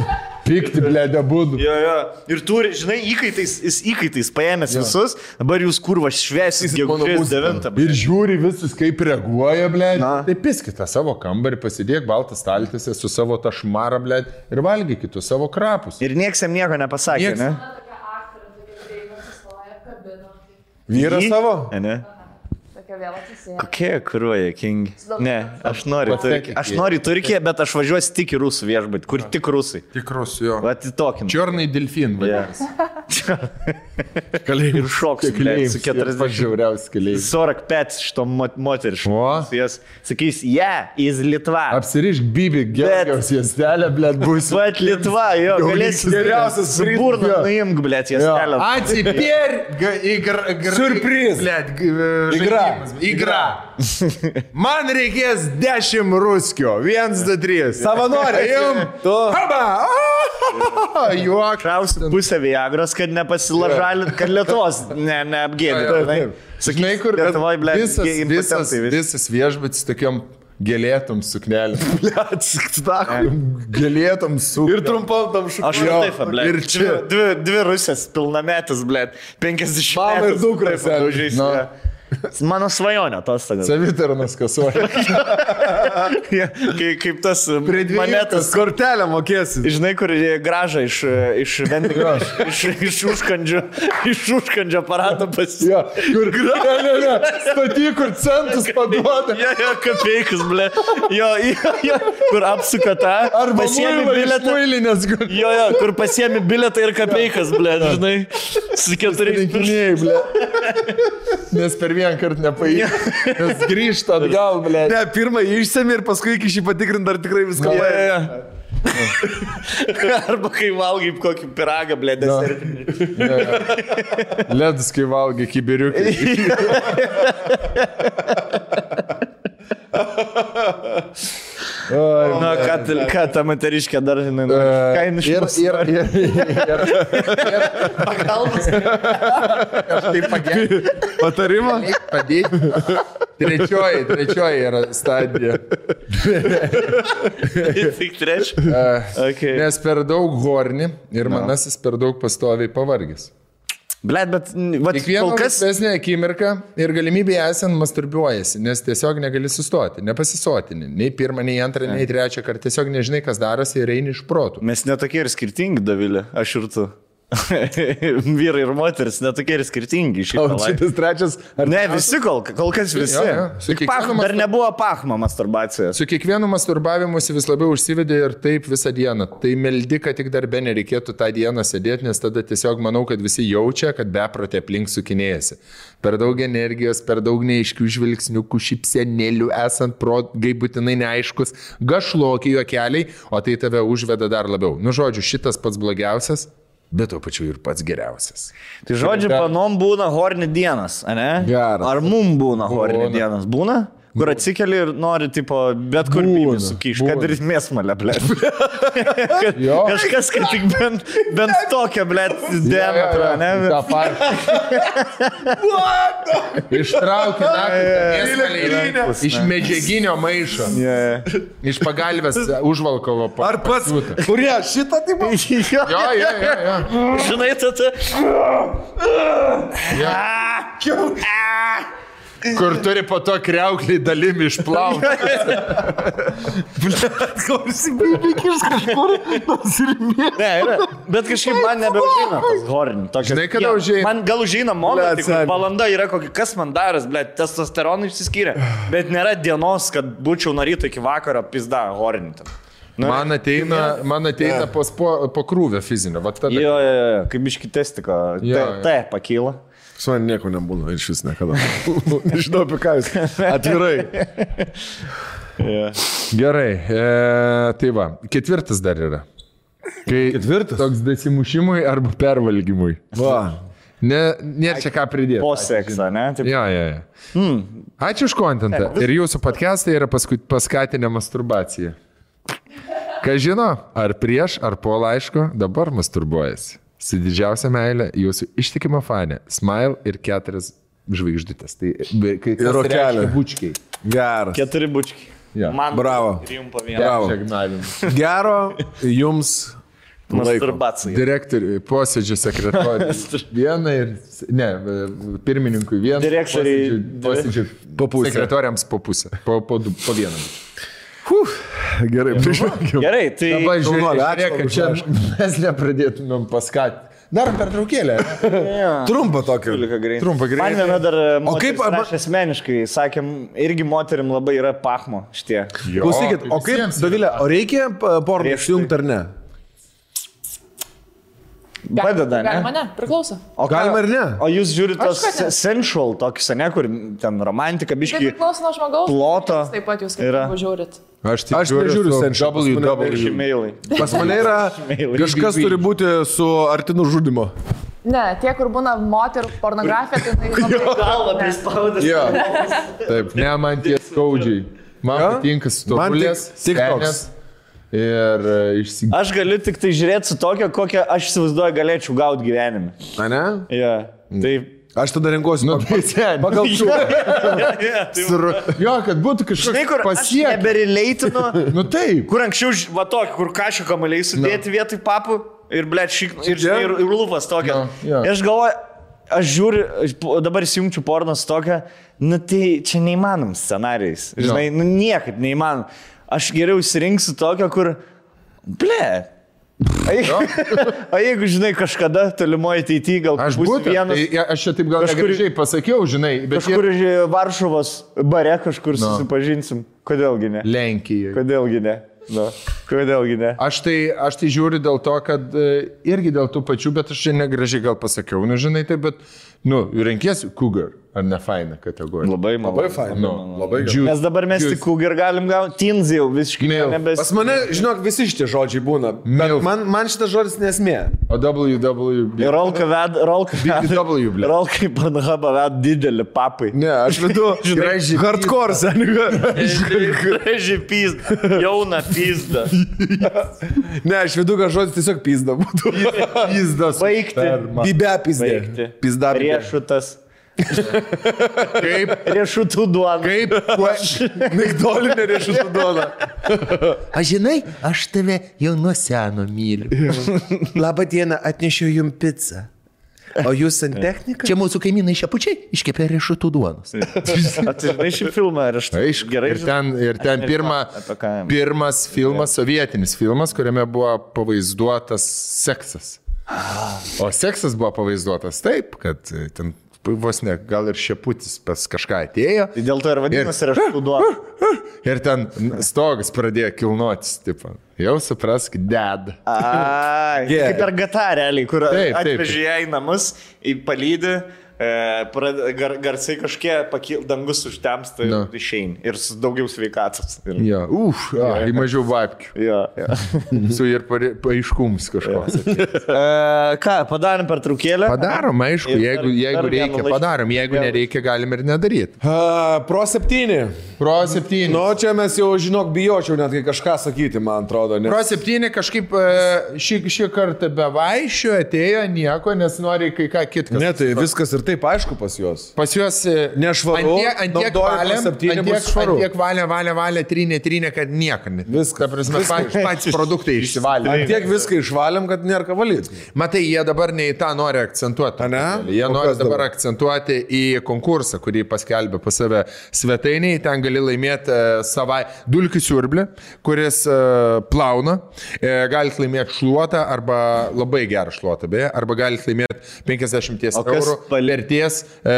Speaker 1: Pikti, ble, debūdų.
Speaker 2: Jo, jo. Ir turi, žinai, įkaitais, jis įkaitais paėmęs visus, dabar jūs kurva šviesis,
Speaker 3: mano
Speaker 2: gegužės
Speaker 3: būstas.
Speaker 2: 9.
Speaker 1: Ir žiūri visus, kaip reaguoja, ble.
Speaker 2: Na.
Speaker 1: Tai piskite savo kambarį, pasidėk baltą staltėse su savo tašmarą, ble. Ir valgykite savo krapus.
Speaker 2: Ir nieks jam nieko nepasakė,
Speaker 1: Nieks.
Speaker 2: ne?
Speaker 3: Vyras savo?
Speaker 2: Ne?
Speaker 6: Tokia vėl atsisėda.
Speaker 2: Kokie kruoja, King? Ne, aš noriu, Turkiją. aš
Speaker 1: į-
Speaker 2: noriu į Turkiją, bet aš važiuosiu tik į rusų viešbutį, kur tik rusai.
Speaker 1: Tikrus jo.
Speaker 2: Va, į tokį.
Speaker 1: Čiornai delfin, vadinasi.
Speaker 2: Ir šoks, blet, su 40.
Speaker 1: Pažiauriausi keliai.
Speaker 2: 45 šito moteriško.
Speaker 1: O.
Speaker 2: Jas sakys, ja, iz Lietuva.
Speaker 1: Apsirišk bibi, geros juostelė, ble, bus.
Speaker 2: Bet Lietuva, jo, galėsi
Speaker 3: geriausias
Speaker 2: burną
Speaker 3: jo.
Speaker 2: nuimk, blėt, jas kelio.
Speaker 1: Atsipir.
Speaker 3: Surprise.
Speaker 1: Blet,
Speaker 3: Igra.
Speaker 1: Igra. Man reikės 10 ruskio. 1, 2, 3.
Speaker 3: Savanoriai.
Speaker 1: Jum.
Speaker 3: Tu.
Speaker 1: Haba. Juok.
Speaker 2: Krausiu pusę Viagros, kad nepasilažalint, kad Lietuvos ne, neapgėdė.
Speaker 1: Žinai, kur kad
Speaker 2: Lietuvoj, blėt,
Speaker 1: visas, visas, visas viešbutis tokiam gėlėtom suknelėm.
Speaker 3: Atsiktako.
Speaker 1: Gėlėtom su.
Speaker 3: Ir trumpam tam
Speaker 2: Aš
Speaker 3: šukui.
Speaker 2: jau taip, blėt.
Speaker 1: ir čia.
Speaker 2: Dvi, dvi, rusės, pilnametis, blėt. 50
Speaker 3: Mama ir
Speaker 2: metų.
Speaker 3: dukra,
Speaker 2: Taip, Mano svajonė atostogas.
Speaker 1: Savitarnas kasuoja.
Speaker 2: Kai, kaip tas
Speaker 3: Monetas kortelę mokėsi.
Speaker 2: Žinai, kur gražą iš, iš iš, iš užkandžio, iš užkandžio aparato pasiūlė.
Speaker 1: Jo, kur ne, ne, ne. Staty, kur centus paduoda.
Speaker 2: Jo, jo, kapeikas, ble. Jo, jo, jo, kur apsuka tą.
Speaker 1: Arba
Speaker 2: pasiemi bilietą.
Speaker 1: muilinės. kur-
Speaker 2: Jo, jo, kur pasiemi biletą ir kapeikas, ble, žinai, su keturiais
Speaker 1: Rinkiniai, ble. Nes per vieną kartą nepavyko. Nes grįžta atgal, ble.
Speaker 3: Ne, pirmą išsemi ir paskui iki šį patikrinti, ar tikrai viską paėmė.
Speaker 2: jo, jo. Arba kai valgai kokį piragą, ble, desertinį.
Speaker 1: Ledus, kai valgai kibiriukai.
Speaker 2: Na, ką, tu- ką ta moteriškė dar, žinai, jin iš
Speaker 1: Ir, ir,
Speaker 2: nori?
Speaker 1: ir, ir,
Speaker 2: pagalbos.
Speaker 1: Kažkaip pagerinti.
Speaker 3: Patarimą?
Speaker 1: Padėti. Trečioji, trečioji yra stadija.
Speaker 2: Tik trečia. Okay.
Speaker 1: Nes per daug horni ir manasis per daug pastoviai pavargęs.
Speaker 2: Blet, bet, va,
Speaker 1: Kiekvieną
Speaker 2: kol kas...
Speaker 1: laisvesnę akimirką ir galimybė esant masturbiuojasi, nes tiesiog negali sustoti, nepasisotini. Nei pirmą, nei antrą, nei trečią kartą. Tiesiog nežinai, kas darosi ir eini iš protų.
Speaker 2: Mes netokie ir skirtingi, Davilė, aš ir tu. Vyrai ir moteris netokie ir skirtingi iš
Speaker 3: O
Speaker 2: šito.
Speaker 3: šitas trečias. Ar
Speaker 2: Ne, visi kol, kol kas visi.
Speaker 1: Jo, jo. Kiekvienu
Speaker 2: pach, dar nebuvo pachmo masturbacijos.
Speaker 1: Su kiekvienu masturbavimusi vis labiau užsivedė ir taip visą dieną. Tai meldi, kad tik darbe nereikėtų tą dieną sėdėti, nes tada tiesiog manau, kad visi jaučia, kad beprotė aplink sukinėjasi. Per daug energijos, per daug neaiškių žvilgsnių, šipsenėlių, esant progai būtinai neaiškus, gašlokiai juokeliai, o tai tave užveda dar labiau. Nu, žodžiu, šitas pats blogiausias, bet tuo pačiu ir pats geriausias.
Speaker 2: Tai žodžiu, panom būna horni dienas, ne?
Speaker 3: Geras.
Speaker 2: Ar mum būna horni dienas? Būna? Kur atsikeli ir nori, tipo, bet kur
Speaker 1: Būna,
Speaker 2: pybį sukiš, kad ir mėsmalę, ble. Kažkas, kad tik bent, bent tokią, ble, diametrą, ne?
Speaker 1: Ta patį. Ištraukė naktį iš medžiaginio maišo.
Speaker 2: Yeah.
Speaker 1: Iš pagalbės užvalkovo. pa-
Speaker 3: Ar pats? Kurie šitą tipo?
Speaker 1: Jo, jo, jo, jo.
Speaker 2: Žinai, tada.
Speaker 1: Kur turi po to kreuklį dalim išplauti.
Speaker 2: Ne, yra. Bet kažkaip man nebeužeina tas horni.
Speaker 1: Žinai, kada užeina?
Speaker 2: Man gal
Speaker 3: Blet,
Speaker 2: kur
Speaker 3: seni.
Speaker 2: valanda yra kokia, kas man daras, ble, testosteronai išsiskyrė. Bet nėra dienos, kad būčiau nuo ryto iki vakaro pizda horni. ten. Nu,
Speaker 1: Man ateina, man ateina po, po, po krūvio fizinio.
Speaker 2: Jo, jo, jo, kaip iški testiko. T. T pakyla.
Speaker 3: Su man nieko nebūna iš vis niekada. Nežinau apie ką jūs. Atvirai.
Speaker 1: Gerai, e, tai va, ketvirtas dar yra. Kai
Speaker 3: Ketvirtas?
Speaker 1: Toks dasimušimui arba pervalgymui.
Speaker 3: Va.
Speaker 1: Ne, nėra čia ką pridėti.
Speaker 2: Po seksą, ne? Taip,
Speaker 1: Jo, jo, jo. Hmm. Ačiū už kontentą. Ir jūsų podcastai yra paskui paskatinę masturbaciją. Kas žino, ar prieš, ar po laiško, dabar masturbuojasi. Su didžiausia meilė jūsų ištikima fanė. Smile ir keturias žvaigždutės. Tai kai
Speaker 3: Ir rokelė.
Speaker 1: bučkiai.
Speaker 3: Geras.
Speaker 2: Keturi bučkiai.
Speaker 1: Jo.
Speaker 2: Man
Speaker 3: Bravo. Bravo. Gero jums.
Speaker 2: Masturbacija.
Speaker 1: Direktoriui, posėdžio sekretoriui. Vieną ir, ne, pirmininkui vieną.
Speaker 2: Direktoriai
Speaker 1: posėdžių- Posėdžių
Speaker 3: Po pusę.
Speaker 1: Sekretoriams po pusę. Po, po, po vieną.
Speaker 3: Gerai, prižvelgiam.
Speaker 2: Gerai, tai...
Speaker 1: Dabar žiūrėk, kad čia mes nepradėtumėm paskatinti. Darom per traukėlę.
Speaker 3: Trumpą tokį.
Speaker 1: Trumpą
Speaker 2: Man
Speaker 1: greitai.
Speaker 2: viena dar o
Speaker 3: kaip arba-
Speaker 2: aš asmeniškai, sakėm, irgi moterim labai yra pachmo šitie.
Speaker 3: Klausykit, o kaip, Davilė, o reikia porno
Speaker 2: Prieš tai.
Speaker 3: išjungti ar ne?
Speaker 2: Padeda, ne?
Speaker 6: Galima ne, priklauso.
Speaker 2: O
Speaker 3: Galima ir ne?
Speaker 2: O jūs žiūrite
Speaker 6: ne.
Speaker 2: sensual, tokius, ne, kur ten romantika,
Speaker 6: Tai
Speaker 2: biški.
Speaker 6: priklauso nuo žmogaus.
Speaker 2: ploto
Speaker 6: Taip pat jūs kaip žiūrit.
Speaker 1: Aš tik
Speaker 3: Aš nežiūriu sensual, pas mane mane yra kažkas turi būti su artinu žudimo.
Speaker 6: Ne, tie, kur būna moterų pornografija, tai tai.
Speaker 2: Galva
Speaker 6: Ne.
Speaker 2: prispaudęs.
Speaker 3: Jo.
Speaker 1: Taip, ne man tie skaudžiai. Man
Speaker 3: Jo?
Speaker 1: patinka
Speaker 3: Man tik
Speaker 1: stobulės,
Speaker 3: TikToks.
Speaker 1: senės ir išsigyti.
Speaker 2: Aš galiu tik tai žiūrėti su tokia, kokią aš įsivaizduoju galėčiau gauti gyvenime.
Speaker 3: A ne?
Speaker 2: Ja. Tai...
Speaker 3: Aš tada renkuosi.
Speaker 1: Nu, tai sen.
Speaker 3: Pagal šių.
Speaker 2: ja, tai...
Speaker 1: Jo, kad būtų
Speaker 2: Žinai,
Speaker 1: kažkas
Speaker 2: kur aš
Speaker 1: pasiekti.
Speaker 2: neberileitinu,
Speaker 1: Nu taip.
Speaker 2: kur anksčiau, va tokį, kur kažką kamaliai sudėti vietoj papų ir, ble, šik, ir, žinai, ir, ir lūpas tokia.
Speaker 1: Nu, jo.
Speaker 2: Ir aš galvoju, aš žiūriu, dabar įsijungčiau pornos tokią, nu tai čia neįmanom scenarijais. Žinai, nu niekaip neįmanom. Aš geriau įsirinksiu tokią, kur, ble. O jeigu, o jeigu, žinai, kažkada tolimoje ateityje gal
Speaker 1: Aš
Speaker 2: būsiu vienas,
Speaker 1: tai, aš čia taip gal
Speaker 2: Kažkur-
Speaker 1: negražiai pasakiau, žinai, bet
Speaker 2: kažkur
Speaker 1: jie-
Speaker 2: Varšuvos bare kažkur susipažinsim. Kodėlgi ne?
Speaker 1: Lenkijoje.
Speaker 2: Kodėlgi ne? Nu, kodėlgi ne?
Speaker 1: Aš tai, aš tai žiūriu dėl to, kad e, irgi dėl tų pačių, bet aš čia negražiai gal pasakiau, nu žinai, tai bet, nu, renkiesi Cougar, ar ne faina kategorija.
Speaker 2: Labai malonu.
Speaker 3: Labai fain.
Speaker 1: Nu,
Speaker 3: Labai gerai.
Speaker 1: Juice-
Speaker 2: Mes dabar mes tik ir galim gauti. Tins jau visiškai nebes.
Speaker 3: Pas mane, žinok, visi šitie žodžiai būna. Man, man šitas žodis nesmė.
Speaker 1: O WW.
Speaker 2: Ir Rolka ved, Rolka ved.
Speaker 1: BBW, ble.
Speaker 2: Rolka į Pornhubą ved didelį papai.
Speaker 3: Ne, aš vedu
Speaker 1: Graži
Speaker 3: hardcore, seniai.
Speaker 2: Graži pizda. Jauna pizda.
Speaker 3: Ne, aš vedu, kad žodis tiesiog pizda būtų.
Speaker 1: Pizdas.
Speaker 2: Baigti.
Speaker 3: Bibė.
Speaker 2: Baigti.
Speaker 3: Pizda.
Speaker 2: Riešutas.
Speaker 1: Kaip,
Speaker 2: Riešutų duona.
Speaker 1: kaip,
Speaker 3: Migdolinė riešutų duona.
Speaker 1: Aš žinai, aš tave jau nuo seno myliu.
Speaker 3: Labą dieną, atnešiau jums pizzą. O jūs santechnika?
Speaker 1: Čia mūsų kaimynai šiapučiai iškepė riešutų duonos.
Speaker 2: Atsižinai šį filmą ir aš
Speaker 1: Aišku,
Speaker 2: gerai
Speaker 1: ir ten, ir ten pirma, pirmas filmas, sovietinis filmas, kuriame buvo pavaizduotas seksas. O seksas buvo pavaizduotas taip, kad e, ten vos ne, gal ir šeputis pas kažką atėjo.
Speaker 2: Tai dėl to ir vadinasi riešutų duona.
Speaker 1: Ir ten stogas pradėjo kilnotis, tipo. Jau suprask, ded.
Speaker 2: Ai,
Speaker 3: Yeah.
Speaker 2: kaip per gatą realiai, kur atvežė ją į namus, į prad- gar, garsai kažkiek pakil, dangus užtemsta
Speaker 1: Nu.
Speaker 2: ir išein. Ir su daugiau sveikatos. Ir,
Speaker 1: Jo, uf, jo, į mažiau vapkių.
Speaker 2: jo, jo.
Speaker 1: Su ir paaiškums kažkoks.
Speaker 2: e, ką, padarėm per trukėlę?
Speaker 1: Padarom, aišku,
Speaker 2: Ir
Speaker 1: jeigu,
Speaker 2: dar-
Speaker 1: jeigu
Speaker 2: dar
Speaker 1: reikia,
Speaker 2: laišką.
Speaker 1: padarom, jeigu nereikia, galim ir nedaryti.
Speaker 3: Uh, pro septyni.
Speaker 1: Pro 7.
Speaker 3: Nu, čia mes jau, žinok, bijočiau netgi kažką sakyti, man atrodo. Nes...
Speaker 1: Pro 7 kažkaip e, šį, šį kartą be vaišių atėjo nieko, nes nori kai ką kitką.
Speaker 3: Ne, tai viskas ir taip aišku pas juos.
Speaker 1: Pas juos e,
Speaker 3: Nešvaru,
Speaker 1: Ant tiek
Speaker 3: septyni,
Speaker 1: ant tiek, valė, valė, valė, trynė, trynė, kad.
Speaker 3: Viskas.
Speaker 1: Ta prasme, patys, patys produktai išsivalė.
Speaker 3: Ant tiek viską išvalėm, kad nėra ką valyti.
Speaker 1: Matai, jie dabar ne į tą nori akcentuoti.
Speaker 3: Ne?
Speaker 1: Jie nori dabar
Speaker 3: dabar?
Speaker 1: akcentuoti į konkursą, kurį paskelbė pas save svetainiai. Ten gali laimėti e, savai dulkių siurblį, kuris e, plauna. Galite laimėti šluotą arba labai gerą šluotą, beje, arba galite laimėti 50
Speaker 2: O kas
Speaker 1: eurų vertės e,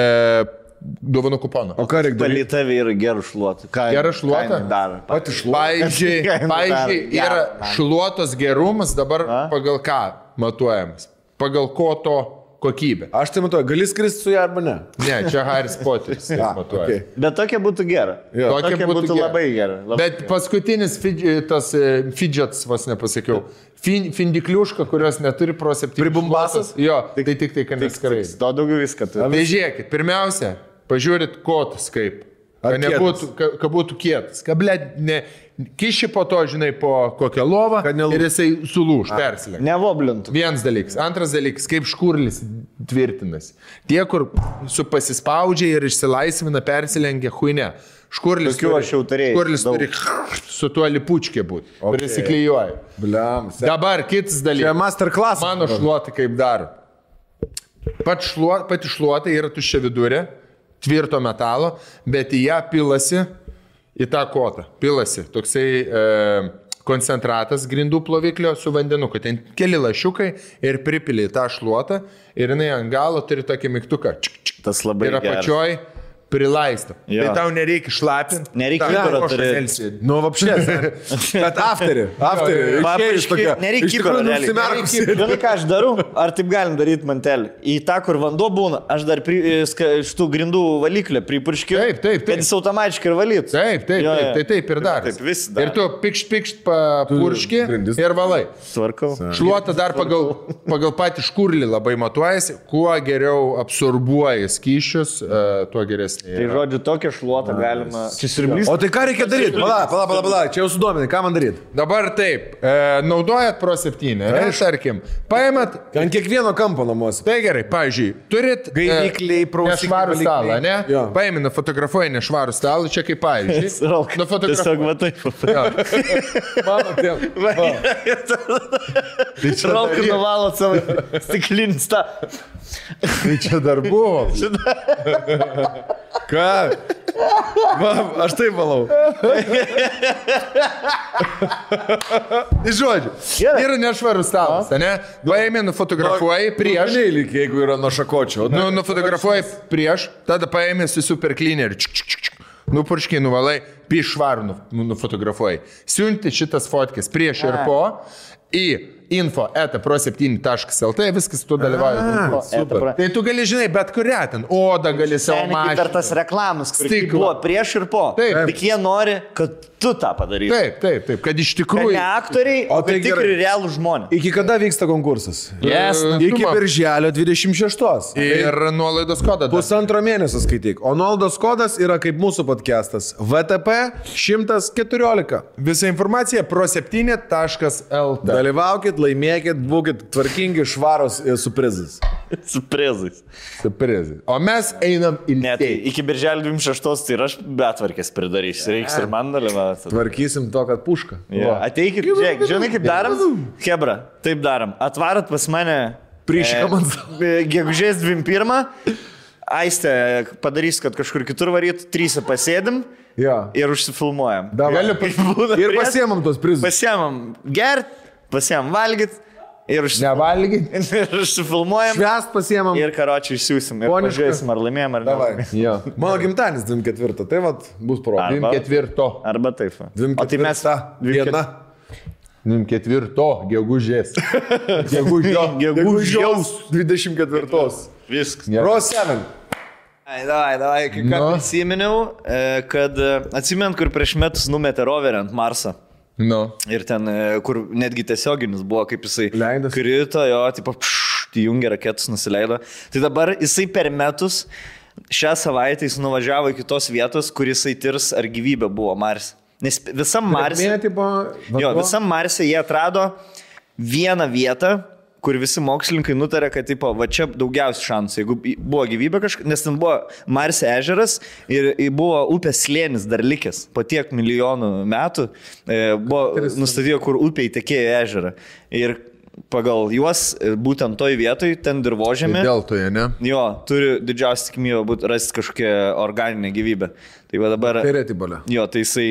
Speaker 1: dovanų kuponą.
Speaker 3: O ką reikia daryti?
Speaker 2: Palyta vyrai gerų šluotų. Ką,
Speaker 1: Gerą šluotą?
Speaker 2: ką jinai Daro.
Speaker 3: Pati šluota.
Speaker 1: Pavyzdžiui, yra
Speaker 2: Gerą.
Speaker 1: šluotos gerumas dabar
Speaker 2: A?
Speaker 1: pagal ką matuojamas? Pagal koto kokybę.
Speaker 3: Aš tai matau, gali skristi su ją arba ne?
Speaker 1: Ne, čia Haris Poteris taip
Speaker 3: A,
Speaker 1: matuoja.
Speaker 3: okay.
Speaker 2: Bet tokia būtų gera.
Speaker 3: Jo.
Speaker 2: Tokia būtų,
Speaker 1: gera.
Speaker 2: labai gera. Labai
Speaker 1: Bet paskutinis fidž- tas e, fidžets, vos nepasakiau, fin, findikliuška, kurios neturi pro 7.
Speaker 3: Pribumbasas?
Speaker 1: Jo, tai tik tai, kad neskarai.
Speaker 2: To daugiau viską turi.
Speaker 1: Tai žiūrėkit, pirmiausia, pažiūrit kotas kaip. Kad, nebūtų, kad, kad būtų kietas. Kad, ble, ne, kiši po to, žinai, po kokią lovą
Speaker 3: nelūž.
Speaker 1: ir jisai sulūž, persilenkia.
Speaker 2: Nevoblintų.
Speaker 1: Vienas dalykas. Antras dalykas, kaip škurlis tvirtinas. Tie, kur su pasispaudžia ir išsilaisvina, persilenkia huine. Škurlis,
Speaker 2: Tokių aš jau turėjau
Speaker 1: škurlis
Speaker 2: daug.
Speaker 1: turi su tuo lipučkė būti. Okay. Prisiklijuoja.
Speaker 3: Bliam. se-
Speaker 1: Dabar kitas
Speaker 3: Čia
Speaker 1: dalykas.
Speaker 3: masterclass.
Speaker 1: Mano šluota kaip daro. Pat šluo, pati šluota yra tuščia vidurė, tvirto metalo, bet į ją pilasi, į tą kotą, pilasi toksai e, koncentratas grindų ploviklio su vandeniu, kad ten keli lašiukai ir pripili į tą šluotą ir jinai ant galo turi tokį mygtuką. Čik, čik,
Speaker 2: Tas labai
Speaker 1: ir
Speaker 2: geras.
Speaker 1: Prilaisto.
Speaker 2: Jo.
Speaker 1: Tai tau nereikia šlapinti.
Speaker 2: Nereikia kibiro turėt.
Speaker 3: Nu, vapšės. Bet afterį. Afterį.
Speaker 2: Nereikia
Speaker 3: iš
Speaker 2: kibiro. Žinai, ką aš darau? Ar taip galim daryti mantelį? Į tą, kur vanduo būna, aš dar pri, ska- iš tų grindų valiklio pripurškiu.
Speaker 1: Taip, taip, taip.
Speaker 2: Kad jis automatiškai ir valytų.
Speaker 1: Taip, taip,
Speaker 2: Jo,
Speaker 1: taip,
Speaker 2: jo.
Speaker 1: tai taip ir dar.
Speaker 2: Taip, daro.
Speaker 1: Ir tu pikšt, pikšt papurški ir valai.
Speaker 2: Tvarkau.
Speaker 1: Šluota dar pagal, pagal patį škurlį labai matuojasi. Kuo geriau absorbuoji skyšius, e, tuo geresnė
Speaker 2: Tai žodžiu, tokią šluotą galima. Čia siurblys.
Speaker 3: O tai ką reikia daryti? Pala, pala, pala, pala, čia jau sudomini, ką man daryti?
Speaker 1: Dabar taip, e, naudojat Pro 7, ne, tarkim, paimat,
Speaker 3: Ant kiekvieno kampo namuose.
Speaker 1: tai gerai, pavyzdžiui, turit
Speaker 3: Gaivikliai, prausikliai,
Speaker 1: nešvarų stalą, ne?
Speaker 3: Jo.
Speaker 1: Paimi, nufotografuoji nešvarų stalą, čia kaip pavyzdžiui.
Speaker 2: Tiesiog matai.
Speaker 3: Mano tėvas.
Speaker 2: Traukiu nuvalot savo stiklinį tą.
Speaker 1: Tai čia dar buvo.
Speaker 3: Ką? Va, aš taip valau.
Speaker 1: Tai žodžiu, yra nešvarus stalas, ne? Paimi, nufotografuoji prieš.
Speaker 3: Prieš. Jeigu yra nuo šakočio.
Speaker 1: Nu, nufotografuoji prieš, tada paėmė su super cleaner. Nupurškiai, nuvalai, pišvarų nu, nufotografuoji. Siunti šitas fotkės prieš ir po į info etapro7.lt, viskas tu dalyvauji.
Speaker 2: Super.
Speaker 1: Tai tu gali, žinai, bet kurią ten, odą gali savo
Speaker 2: Seniai per tas reklamas,
Speaker 1: Stiklą.
Speaker 2: buvo prieš ir po.
Speaker 1: Taip.
Speaker 2: Tik jie nori, kad tu tą padarytum.
Speaker 1: Taip, taip, taip, kad iš
Speaker 2: Kad
Speaker 1: tikrųjų...
Speaker 2: ne aktoriai,
Speaker 3: O tai
Speaker 2: tai tikri realų žmonės.
Speaker 3: Iki kada vyksta konkursas?
Speaker 2: Yes,
Speaker 1: E,
Speaker 3: Iki birželio 26.
Speaker 1: Ir nuolaidos kodą. dar.
Speaker 3: Pusantro mėnesio skaityk. O nuolaidos kodas yra kaip mūsų podcastas. VTP 114.
Speaker 1: Visa informacija pro7.lt.
Speaker 3: Dalyvaukit, laimėkit, būkit tvarkingi, švaros su prizais.
Speaker 2: Su prezais.
Speaker 1: Surprizai. O mes einam į
Speaker 2: Ne, tai iki birželio 26 tai ir aš betvarkės pridarysiu. Reiks ir man dalyvauti.
Speaker 3: Tvarkysim to, kad puška.
Speaker 2: Ja. Ateikit, žiūrėk, žinai kaip darom? Hebra, taip darom. Atvarat pas mane.
Speaker 3: Prišika man
Speaker 2: e, Gegužės 21. Aistė padarys, kad kažkur kitur varyt, trys pasėdim
Speaker 3: Jo.
Speaker 2: ir užsifilmuojam. Būna
Speaker 3: Ir pasiemam tos prizus.
Speaker 2: Pasiemam gert, pasiemam valgyt ir, užsi...
Speaker 1: Nevalgyti.
Speaker 2: ir užsifilmuojam.
Speaker 3: Švest pasiemam.
Speaker 2: Ir karočiui išsiųsim. Ir pažiūrėsim, ar laimėjom, ar ne.
Speaker 1: Jo.
Speaker 3: Mano gimtadienis 24, tai vad bus proga.
Speaker 2: Arba-
Speaker 1: 24.
Speaker 2: Arba taip. va.
Speaker 3: 24
Speaker 2: O tai mes
Speaker 3: diena.
Speaker 1: 24. Gegužės. Gegužės.
Speaker 2: Gegužės.
Speaker 3: 24.
Speaker 2: Viskas.
Speaker 3: Pro 7.
Speaker 2: Ai, davai, davai, kai ką
Speaker 1: Nu.
Speaker 2: prisiminiau, e, kad e, atsimint, kur prieš metus numetė roverį ant Marsą.
Speaker 1: Nu.
Speaker 2: Ir ten, e, kur netgi tiesioginis buvo, kaip jisai
Speaker 3: Leidosi.
Speaker 2: krito, jo, tipo, pšt, įjungė raketus, nusileido. Tai dabar jisai per metus, šią savaitę jis nuvažiavo iki tos vietos, kur jisai tirs, ar gyvybė buvo Marse. Nes visam Marse... Jo, visam Marse jie atrado vieną vietą, kur visi mokslininkai nutarė, kad tipo, va čia daugiausiai šansų, jeigu buvo gyvybė kažkokia, nes ten buvo Marse ežeras ir buvo upės slėnis dar likęs po tiek milijonų metų, e, buvo nustatyta, kur upė įtekėjo ežerą. Ir pagal juos, e, būtent toj vietoj, ten dirbožėme.
Speaker 1: Deltoje, ne?
Speaker 2: Jo, turi didžiausią tikimybę rasti kažkokią organinę gyvybę. Tai va dabar...
Speaker 3: Tai retibolė.
Speaker 2: Jo, tai jisai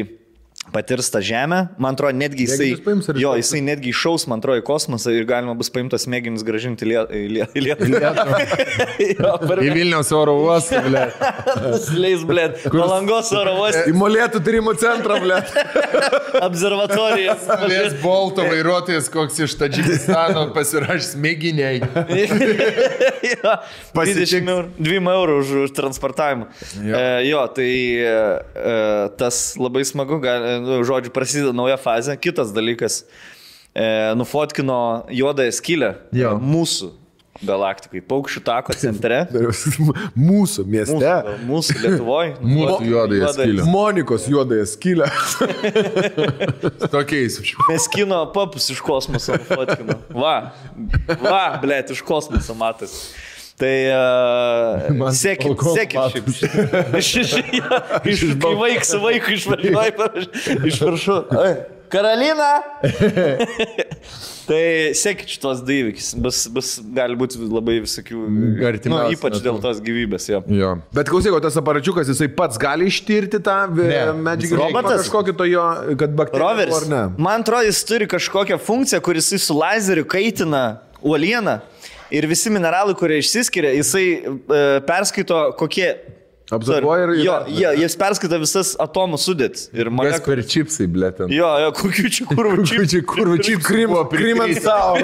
Speaker 2: patirs tą žemę, man atrodo, netgi jisai,
Speaker 3: paims
Speaker 2: jo, jisai netgi iššaus, man atrodo, į kosmosą ir galima bus paimtas mėginis gražinti į Liet- Liet- į Lietuvą. Jo, per
Speaker 1: Į Vilniaus oro uostą, ble.
Speaker 2: Leis, blė, Palangos oro uostą,
Speaker 3: Į molėtų tyrimo centrą, ble.
Speaker 2: observatorijas.
Speaker 1: Vės Bolto vairuotojas, koks iš Tadžikistano pasirašys mėginiai.
Speaker 2: jo, 20 eurų, 2 eurų už, už transportavimą. Jo. E, jo, tai e, e, tas labai smagu, gal, nu, žodžiu, prasideda nauja fazė. Kitas dalykas, e, nufotkino juodąją skylę
Speaker 1: Jo.
Speaker 2: mūsų galaktikai, paukščių tako centre.
Speaker 3: Mūsų mieste.
Speaker 2: Mūsų, mūsų Lietuvoje.
Speaker 1: Mūsų juodąją skylę.
Speaker 3: Monikos juodąją skylę.
Speaker 1: Tokiais.
Speaker 2: Mes kino papus iš kosmoso fotkino. Va, va, blėt, iš kosmoso matas. Tai uh,
Speaker 1: balkono
Speaker 2: sekit šiaip. Iš, vaikas su vaiku išvažiuoja iš viršų. Karolina! tai sekit šitos du įvykius. Bus, bus, gali būti labai visokių... Nu, ypač
Speaker 1: metu.
Speaker 2: dėl tos gyvybės, jo.
Speaker 1: Jo.
Speaker 3: Bet klausyk, o tas aparačiukas, jisai pats gali ištirti tą medžiagą.
Speaker 2: Robotas?
Speaker 3: Kažkokį to jo, kad bakterijos.
Speaker 2: Man atrodo, jis turi kažkokią funkciją, kuris su lazeriu kaitina uolieną. Ir visi mineralai, kurie išsiskiria, jisai e, perskaito, kokie...
Speaker 3: Absorbuoja ir-
Speaker 2: Jo, jo, jis perskaito visas atomų sudėtis. Ir
Speaker 1: Kas
Speaker 2: mane...
Speaker 1: per čipsai, ble, ten.
Speaker 2: Jo, jo, kokių čia kurvų čia.
Speaker 3: Čia kur, čia krim, krimant savo.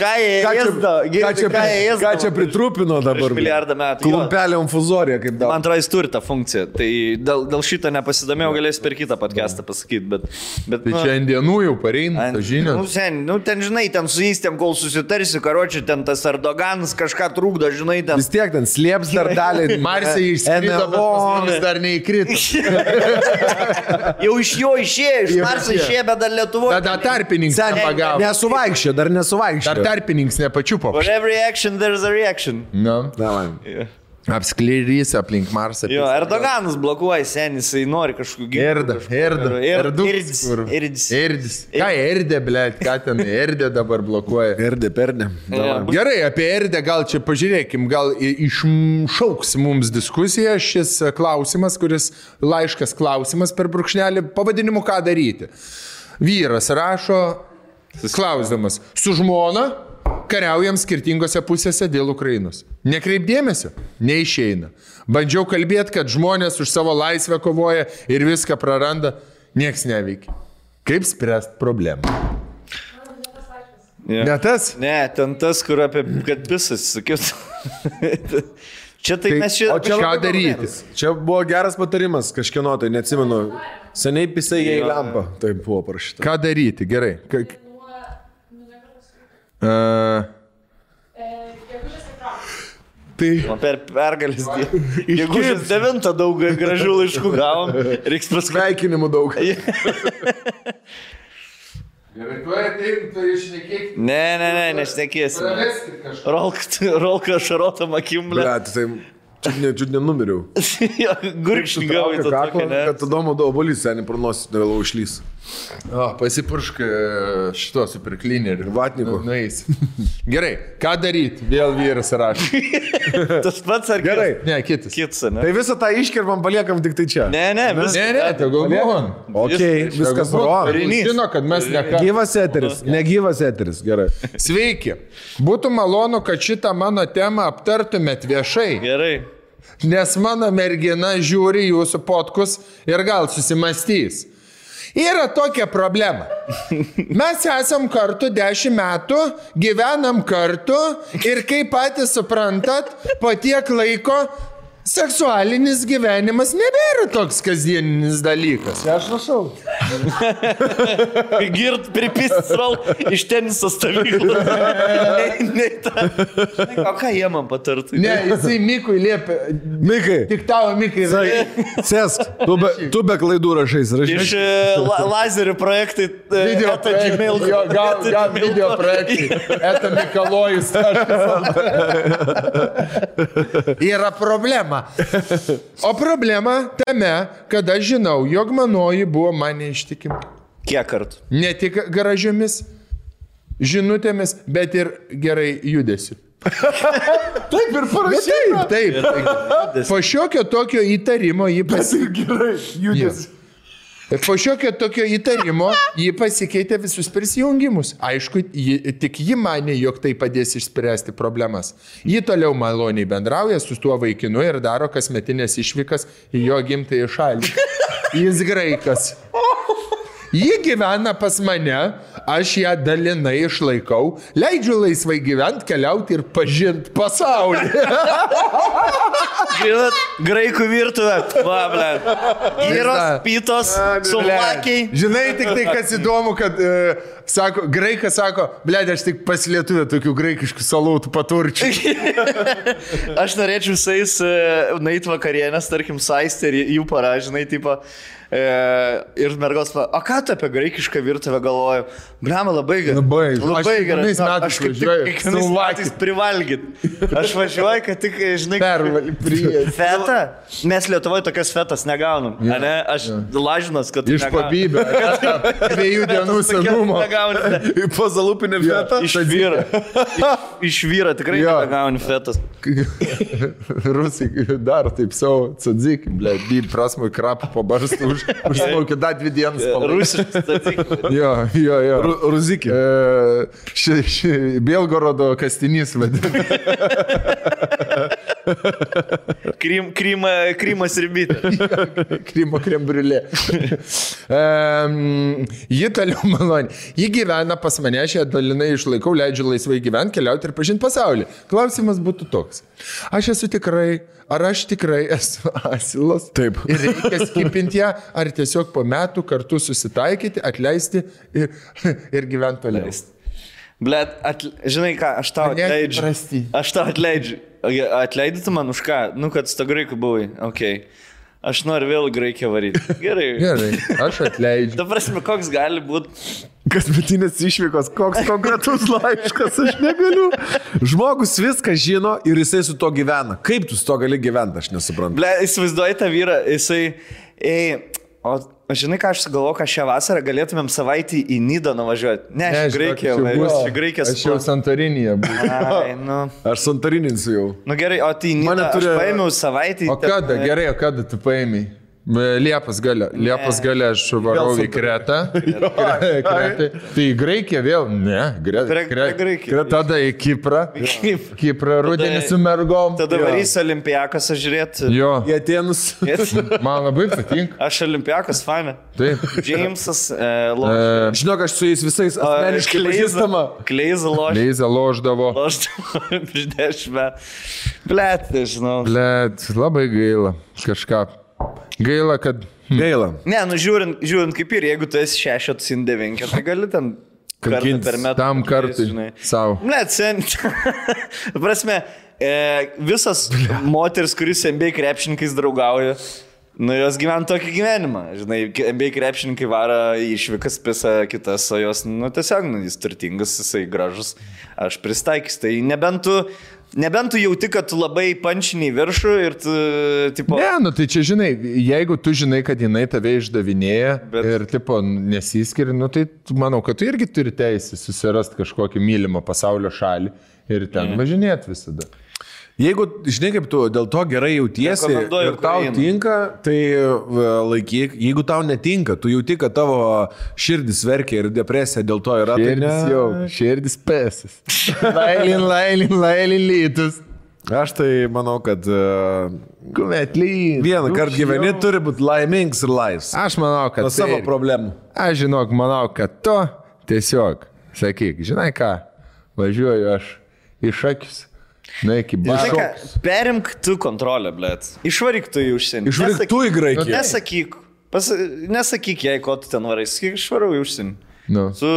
Speaker 2: Ką jie ėsda?
Speaker 3: ką čia,
Speaker 2: Ką jie ėsda?
Speaker 3: ką čia pritrupino dabar?
Speaker 2: Milijardą metų.
Speaker 3: Klumpelė infuzorija, kaip dabar.
Speaker 2: Man atrodo, jis turi tą funkciją. Tai dėl, dėl šito nepasidomėjau, galėsiu per kitą podcastą pasakyti, bet... bet
Speaker 1: Tai čia ant dienų jau pareina, ta
Speaker 2: Nu,
Speaker 1: žinia.
Speaker 2: sen, nu, ten, žinai, ten su jais, ten kol susitarsi, karočiui, ten tas Erdoganas kažką trūkdo, žinai, ten.
Speaker 3: Vis tiek ten slėps dar dalį.
Speaker 1: Marsai išskrido, bet pas mumis dar neįkrito.
Speaker 2: Jau iš jo išėjo, iš Marso išėjo, bet dar Lietuvoje.
Speaker 1: Tada tarpininkas
Speaker 3: Sen,
Speaker 1: pagavo.
Speaker 3: nesuvaikščio, dar
Speaker 1: Dar
Speaker 3: nesuvaikščio.
Speaker 1: tarpininkas nepačiupo.
Speaker 2: For every action there's a reaction.
Speaker 1: Nu,
Speaker 3: Davai.
Speaker 1: Apskleidys aplink Marsą.
Speaker 2: Jo, Erdoganas blokuoja senis, jisai nori kažkokių
Speaker 1: Erda, erda, erdų.
Speaker 2: Irdis. Irdis.
Speaker 1: Erdis. Ką erdė, ble, ką ten erdė dabar blokuoja.
Speaker 3: Perdė, perdė.
Speaker 1: Gerai, apie Erdę gal čia pažiūrėkim, gal iššauks mums diskusiją šis e, klausimas, kuris laiškas klausimas per brūkšnelį pavadinimu ką daryti. Vyras rašo, klausdamas, su žmona kariaujam skirtingose pusėse dėl Ukrainos. Nekreipdėmėsio, neišeina. Bandžiau kalbėti, kad žmonės už savo laisvę kovoja ir viską praranda, nieks neveikia. Kaip spręsti problemą?
Speaker 2: Jo.
Speaker 1: Ne tas?
Speaker 2: Ne, ten tas, kur apie, kad pisas, sakyt. Čia tai,
Speaker 1: Tai-
Speaker 2: mes čia...
Speaker 1: o čia ką daryti?
Speaker 3: Čia buvo geras patarimas, kažkieno tai neatsimenu. Seniai pisai į lempą. Tai buvo parašyta.
Speaker 1: Ką daryti? Gerai. Ka, uh,
Speaker 3: Tai
Speaker 2: O per pergalės dieną. Jeigu už 9 daug gražių laiškų gavom, reiks paskui.
Speaker 3: sveikinimų daug.
Speaker 1: Gerai, tu ateik, tu išnekėk.
Speaker 2: Ne, ne, ne, nešnekėsim. Rolka šarotam akimblė.
Speaker 3: Bet tai čiut ne, čiut nenumiriau.
Speaker 2: Gurkšnį gavai ne?
Speaker 3: Kad įdomu, du obolys seniai pronosis, nevėlau išlys.
Speaker 1: O, pasipuršk e, šito superklineriu.
Speaker 3: Vatniku.
Speaker 1: Nu, Nueis. Gerai, ką daryti? Vėl vyras rašo.
Speaker 2: Tas pats ar
Speaker 3: Gerai.
Speaker 1: Ne, kitas.
Speaker 2: Kits, ne?
Speaker 3: Tai visą tą iškirpam paliekam tik tai čia.
Speaker 2: Ne, ne, vis.
Speaker 1: Ne, ne, tegul būn.
Speaker 3: Ok, viskas
Speaker 1: Tegul būn.
Speaker 3: buvo.
Speaker 1: Žino, kad mes ne ką.
Speaker 3: Gyvas eteris, negyvas eteris, gerai.
Speaker 1: Sveiki. Būtų malonu, kad šitą mano temą aptartumėt viešai,
Speaker 2: Gerai.
Speaker 1: nes mano mergina žiūri jūsų potkus ir gal susimastys. Yra tokia problema. Mes esam kartu dešimt metų, gyvenam kartu ir kaip patys suprantat, po tiek laiko seksualinis gyvenimas nebėra toks kasdieninis dalykas.
Speaker 3: Aš rašau.
Speaker 2: Girt pripist rol iš teniso stovyklos. ne, ne ta. O ką jie man patartų?
Speaker 1: Ne, jisai Mikui liepia.
Speaker 3: Mikai,
Speaker 1: Tik tavo Mikai.
Speaker 3: sėsk, tu be, tu be klaidų rašai, rašai.
Speaker 2: Iš e, la, lazerių projektai. e,
Speaker 1: Video projektai. Jo, gal, gal
Speaker 2: Gmail.
Speaker 1: video projektai. Eta Mikalojus. Yra problema. O problema tame, kad aš žinau, jog manoji buvo mane ištikima.
Speaker 2: Kiek kartų?
Speaker 1: Ne tik gražiomis žinutėmis, bet ir gerai judesiu.
Speaker 3: Taip ir
Speaker 1: Taip, taip. taip. Po šiokio tokio įtarimo jį pasikeitė.
Speaker 3: Gerai, judės.
Speaker 1: Po šiokio tokio įtarimo jį pasikeitė visus prisijungimus. Aišku, ji, tik ji mane, jog tai padės išspręsti problemas. Ji toliau maloniai bendrauja su tuo vaikinu ir daro kasmetinės išvykas į jo gimtąją šalį. Jis graikas. Ji gyvena pas mane, aš ją dalinai išlaikau, leidžiu laisvai gyventi, keliauti ir pažinti pasaulį.
Speaker 2: Žinot, graikų virtuvė. Va, ble. Gyros, pytos, sulakiai.
Speaker 1: Žinai, tik tai kas įdomu, kad, e, sako, graikas sako, blėdė, aš tik pasilietuvę tokių graikiškų salautų paturčių.
Speaker 2: Aš norėčiau visais uh, nait vakarienės, tarkim, saisterį, jų paražinai, tipo. E, ir mergos, o ką tu apie graikišką virtuvę galvoju? Blema, labai gerai.
Speaker 1: Labai. Aš
Speaker 2: labai gerai.
Speaker 1: kiekvienais
Speaker 2: Na, Aš kaip tik kiekvienais metais privalgyt. Aš važiuoju, kad tik, žinai,
Speaker 1: Pervalį prie.
Speaker 2: Feta? Mes Lietuvoje tokias fetas negaunam. Ja, ne? Aš ja. lažinas, kad...
Speaker 1: Iš pabybę. Dviejų dienų senumo.
Speaker 3: pozalupinę vietą.
Speaker 2: Iš vyro. Iš vyro tikrai
Speaker 1: Jo.
Speaker 2: negauni fetas.
Speaker 1: Rusai daro taip savo tsadzik, ble, byb prasmui krapą pabarstų už, užsmaukė dar dvi dienas.
Speaker 2: Rusiškas.
Speaker 1: Jo, jo, jo.
Speaker 3: Ru- Ruzikė.
Speaker 1: E, ši, ši, Belgorodo kastinys vadina.
Speaker 2: Krym, krymą, krymas ir bitė.
Speaker 1: Krymo krembrilė. um, ji toliau maloni. Ji gyvena pas mane, aš ją dalinai išlaikau, leidžiu laisvai gyventi, keliauti ir pažinti pasaulį. Klausimas būtų toks. Aš esu tikrai, ar aš tikrai esu asilas?
Speaker 3: Taip.
Speaker 1: Ir reikia skipinti ją, ar tiesiog po metų kartu susitaikyti, atleisti ir, ir gyventi toliau.
Speaker 2: Blet, atl... žinai ką, aš tau atleidžiu.
Speaker 1: prasti.
Speaker 2: Aš tau atleidžiu. Atleidytum man už ką? Nu, kad su to graiku buvai. Ok. Aš noriu vėl Graikiją varyti. Gerai.
Speaker 1: Gerai, aš atleidžiu.
Speaker 2: Ta prasme, koks gali būti.
Speaker 3: Kasmetinės išvykos, koks konkretus laiškas, aš negaliu. Žmogus viską žino ir jisai su to gyvena. Kaip tu su to gali gyventi, aš nesuprantu.
Speaker 2: Ble, įsivaizduoji tą vyrą, jisai, ei, o žinai, ką aš sugalvoju, ką šią vasarą galėtumėm savaitį į Nidą nuvažiuoti. Ne, aš
Speaker 1: žinok,
Speaker 2: važiuosiu,
Speaker 1: aš
Speaker 2: į
Speaker 1: jau
Speaker 2: Graikiją
Speaker 1: Aš jau Santorinėje buvau.
Speaker 2: Nu.
Speaker 3: Aš santarinsiu jau.
Speaker 2: nu gerai, o tai Nidą turi... aš paėmiau savaitį.
Speaker 1: O kada, gerai, o kada tu paėmė? Liepos gale. Liepos gale aš varau į Kretą. Kretai. Tai į Graikiją vėl? Ne,
Speaker 2: Prie-
Speaker 1: Gre-
Speaker 2: prie Graikijos.
Speaker 1: Tada į Kiprą. Kiprą rudenį su mergom.
Speaker 2: Tada varysiu olimpiakas žiūrėti.
Speaker 1: Jo,
Speaker 3: Į Atenus.
Speaker 1: man labai patinka.
Speaker 2: Aš olimpiakas, faina.
Speaker 1: Taip.
Speaker 2: Džeimsas, e.
Speaker 1: E,
Speaker 3: Žinok, aš su jais visais asmeniškai pažįstama.
Speaker 2: Kleiza loš.
Speaker 1: Leiza loždavo.
Speaker 2: Aš prieš dešimt metų. Blet, nežinau.
Speaker 1: Blet, labai gaila. Kažką. Gaila, kad...
Speaker 3: Gaila.
Speaker 2: Ne, nu žiūrint, žiūrint kaip ir, jeigu tu esi šešiotas indevinkė, tai gali ten kartą
Speaker 3: Kankintis
Speaker 2: per metą.
Speaker 1: Tam kartui.
Speaker 2: žinai.
Speaker 1: Savo.
Speaker 2: Ne, sen. prasme, e, visas moteris, kuris MBA krepšininkais draugauja, nu jos gyvena tokį gyvenimą. Žinai, MBA krepšininkai varo išvykas pisa kitas, o jos, nu tiesiog, nu, jis turtingas, jisai gražus, aš pristaikys. Tai nebent tu, nebent tu jauti, kad tu labai pančiniai viršų ir tu, tipo...
Speaker 1: Ne, nu tai čia žinai, jeigu tu žinai, kad jinai tave išdavinėja
Speaker 2: Bet-
Speaker 1: ir tipo nesiskiri, nu tai manau, kad tu irgi turi teisę susirasti kažkokį mylimą pasaulio šalį ir ten mm. važinėti visada.
Speaker 3: Jeigu, žinai, kaip tu dėl to gerai jautiesi ir tau
Speaker 2: Ukrainą.
Speaker 3: tinka, tai va, laikyk, jeigu tau netinka, tu jauti, kad tavo širdis verkia ir depresija dėl to yra. tai
Speaker 1: Širdis
Speaker 3: ne-
Speaker 1: jau, širdis pesas. Lailin, lailin, lailin lytus.
Speaker 3: Aš tai manau, kad uh,
Speaker 1: Kumet lytus.
Speaker 3: vieną kartą gyveni, turi būti laimingas ir laisvas.
Speaker 1: Aš manau, kad...
Speaker 3: Nuo savo
Speaker 1: tai-
Speaker 3: problemų.
Speaker 1: Aš žinok, manau, kad tu tiesiog, sakyk, žinai ką, važiuoju aš iš akius. Na, iki
Speaker 2: ką, Perimk tu kontrolę, blėt. Išvaryk tu į užsienį.
Speaker 3: Išvaryk
Speaker 2: Nesakyk-
Speaker 3: tu į Graikiją.
Speaker 2: Nesakyk. Pas, nesakyk jai, ko tu ten varai. Sakyk, išvarau į užsienį.
Speaker 1: Nu.
Speaker 2: Su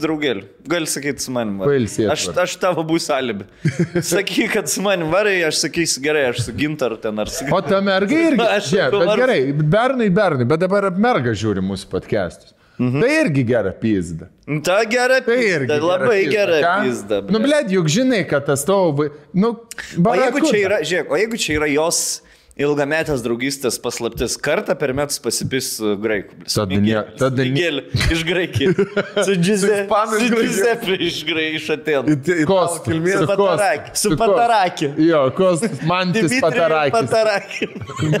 Speaker 2: draugeliu. Gali sakyti su manim. va.
Speaker 1: Pailsėt
Speaker 2: Aš, aš tavo būsiu alibi. Sakyk, kad su manim varai, aš sakysiu gerai, aš su gintaru ten ar su...
Speaker 1: O ta merga irgi.
Speaker 2: Aš
Speaker 1: Aš bet
Speaker 2: vargu.
Speaker 1: gerai, bernai, bernai, bet dabar merga žiūri mūsų podcastus. Mhm. Tai irgi gera pizda.
Speaker 2: Ta gera
Speaker 1: Tai irgi.
Speaker 2: pizda. Labai gera pizda.
Speaker 1: Nu, blėd, juk žinai, kad tas tavo... Nu,
Speaker 2: O jeigu
Speaker 1: barakuda.
Speaker 2: yra, žiūrėk, o jeigu čia yra jos ilgametės draugystės paslaptis, kartą per metus pasipis graiku. blis.
Speaker 1: Tada ne- tada ne-
Speaker 2: iš graikijos. Su Giuseppe.
Speaker 3: iš Graikijos.
Speaker 2: Atenų.
Speaker 1: Kostu.
Speaker 3: kilmės.
Speaker 2: Su. Pataraki.
Speaker 1: Jo, Kostas, Mantis. Patarakis.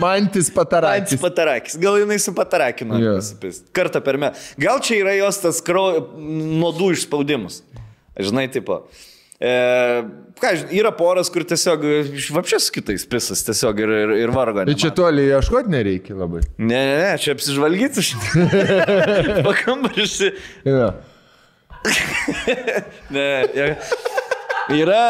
Speaker 1: Mantis
Speaker 2: Antis
Speaker 1: Patarakis.
Speaker 2: Patarakis. Gal jinai su Patarakinu
Speaker 1: Jo.
Speaker 2: pasipis. Kartą per metą. Gal čia yra jos tas nuodų išspaudimas. Žinai, tipo. E, ką, yra poras, kur tiesiog iš vapšės kitais pisas tiesiog ir, ir, ir vargo.
Speaker 1: Tai čia toli ieškoti nereikia labai.
Speaker 2: Ne, ne, ne, čia apsižvalgyti. Pakambarisi.
Speaker 1: Jo.
Speaker 2: Ne, ja. Yra,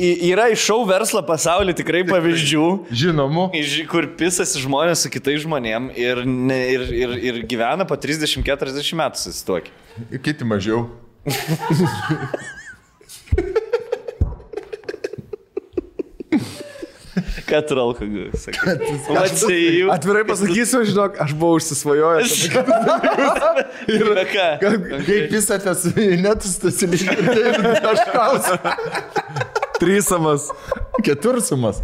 Speaker 2: yra iš šau verslo pasaulio tikrai pavyzdžių.
Speaker 1: Žinomų.
Speaker 2: iš- Kur pisasi žmonės su kitais žmonėm ir, ne, ir, ir, ir gyvena po 30-40 metų susituokė.
Speaker 1: Kiti mažiau.
Speaker 2: Ralka, sakai? Atsijau.
Speaker 3: Atvirai pasakysiu, žinok, aš buvau užsisvajojęs.
Speaker 2: Ir ką?
Speaker 1: Kaip visatės netus tas lygiai. Aš klausiu.
Speaker 3: Trysamas.
Speaker 1: Ketursumas.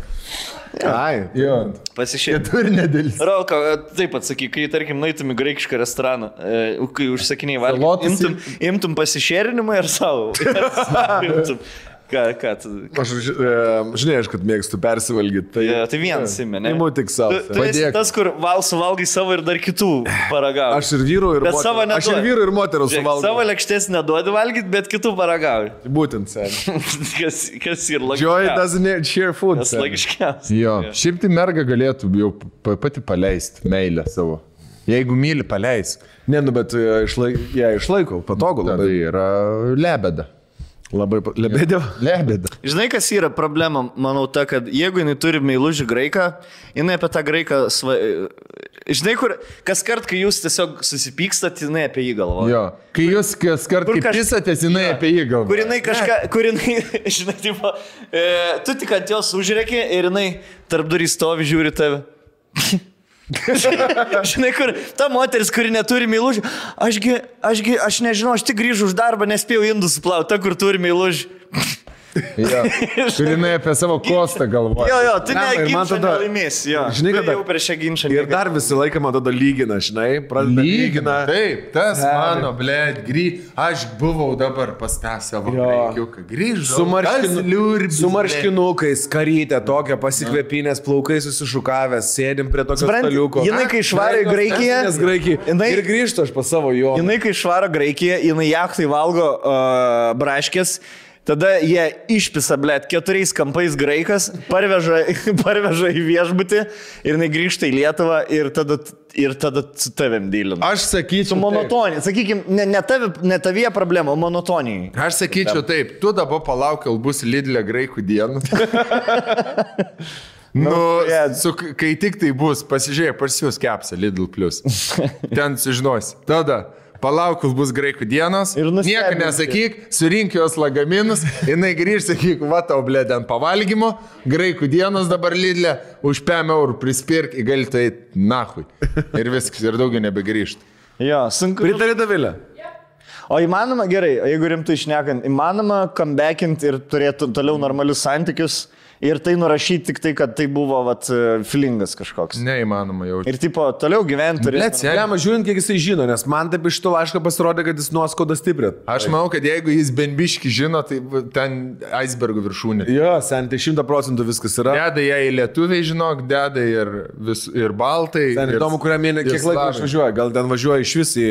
Speaker 3: Ai.
Speaker 1: Jo.
Speaker 2: Pasišėrė.
Speaker 1: Keturnedėlis.
Speaker 2: Ralka, taip atsakyk, kai tarkim nueitum į graikišką restoraną, e, kai užsakiniai valgyti, imtum, imtum pasišėrinimą ir savo. Imtum. Ką, ką tu...
Speaker 3: Aš, e, žinai, aš kad mėgstu persivalgyti. Tai,
Speaker 2: Ja, tai vienas įmė, ne?
Speaker 3: Imu tik savo.
Speaker 2: Tu, tu esi tas, kur val suvalgai savo ir dar kitų paragauji.
Speaker 3: Aš ir vyrų, ir moterų. Aš ir vyrų, ir moterų suvalgau.
Speaker 2: Savo lėkštės neduodi valgyti, bet kitų paragauji.
Speaker 3: Būtent, sen.
Speaker 2: kas, kas ir
Speaker 3: Joy
Speaker 2: logiškiausia.
Speaker 3: doesn't share food.
Speaker 2: Kas logiškiausia.
Speaker 1: Jo. Šiaip tai merga galėtų jau pa- pati paleisti meilę savo. Jeigu myli, paleisk.
Speaker 3: Ne, nu, bet e, išlaik, ją išlaikau, patogu labai.
Speaker 1: yra lebeda.
Speaker 3: Labai lebėdė.
Speaker 1: Lebeda.
Speaker 2: Žinai, kas yra problema, manau, ta, kad jeigu jinai turi meilužį graiką, jinai apie tą graiką sva... Žinai, kur kas kart, kai jūs tiesiog susipykstat, jinai apie jį galvoja.
Speaker 1: Jo. Kai jūs kas kart
Speaker 2: Kur kaž-
Speaker 1: pisatės, jinai apie jį galvoja.
Speaker 2: Kur jinai kažką, kur jinai, žinai, tipo, e, tu tik ant jos užrėki ir jinai tarp durų stovi, žiūri tave. žinai, kur ta moteris, kuri neturi meilužį, ašgi, ašgi, aš nežinau, aš tik grįžu už darbą, nespėjau indų suplauti, ta, kur turi meilužį.
Speaker 1: Jo. Kur jinai apie savo kostą galvoja.
Speaker 2: Jo, jo, tu
Speaker 3: Blemba, ir man tada-
Speaker 2: nelaimėsi, jo.
Speaker 3: Žinai,
Speaker 2: Tu
Speaker 3: kada-
Speaker 2: jau prieš šią ginčą.
Speaker 3: Ir dar visą laiką man tada lygina, žinai, pradeda lygina.
Speaker 1: Taip, tas mano, ble, grį. Aš buvau dabar pas tą savo
Speaker 3: Jo.
Speaker 1: graikiuką. Grįžau.
Speaker 3: Su, marškinu,
Speaker 1: liurbis,
Speaker 3: su marškinukais, karytė, tokia pasikvėpinės, plaukai susišukavęs, sėdim prie tokio
Speaker 2: Supranti,
Speaker 3: staliuko.
Speaker 2: jinai kai išvarė į Graikiją,
Speaker 3: Nes Graikija.
Speaker 2: jinai-
Speaker 3: Ir grįžta aš pas savo jo.
Speaker 2: Jinai, kai švaro Graikiją, jinai jachtai valgo uh, braškės, tada jie išpisa, blėt, keturiais kampais graikas, parveža, parveža į viešbutį ir jinai grįžta į Lietuvą ir tada, ir tada su tavim dylina.
Speaker 1: Aš sakyčiau.
Speaker 2: Monotonija, sakykime, ne, ne, tavi, ne tavie problema.
Speaker 1: Taip. Aš sakyčiau taip, tu dabar palauk, kol bus Lidlė graikų dienų. Nu,
Speaker 2: yeah.
Speaker 1: su, kai tik tai bus, pasižiūrėk, pas jūs kepsa Lidl. Ten sužinosi. Tada palauk, kol bus graikų dienos. Nieko nesakyk, surink jos lagaminus, jinai grįž, sakyk, va tau blėdė ant pavalgymo, graikų dienos dabar Lidlė, už 5 eurų prispirk, gali tai nahui. Ir viskas, ir daugiau nebegrįžti.
Speaker 2: Jo, sunku.
Speaker 3: Pritarė Davilė.
Speaker 2: O įmanoma, gerai, jeigu rimtai išnekant, įmanoma comebackint ir turėti toliau normalius santykius ir tai nurašyti tik tai, kad tai buvo, vat, feelingas kažkoks.
Speaker 1: Neįmanoma jau.
Speaker 2: Ir tipo, toliau gyventi turėti.
Speaker 1: seniai.
Speaker 3: Lemą žiūrint, kiek jisai žino, nes man taip iš to laiško pasirodė, kad jis nuoskauda stiprėt.
Speaker 1: Aš manau, kad jeigu jis benbiški žino, tai ten icebergo viršūnė.
Speaker 3: Jo, sen, tai šimta procentų viskas yra.
Speaker 1: Deda ją į lietuviai, žinok, deda ir, vis, ir baltai.
Speaker 3: Ten įdomu, kurią mėnesį, kiek laiko važiuoju. Gal ten važiuoju iš vis į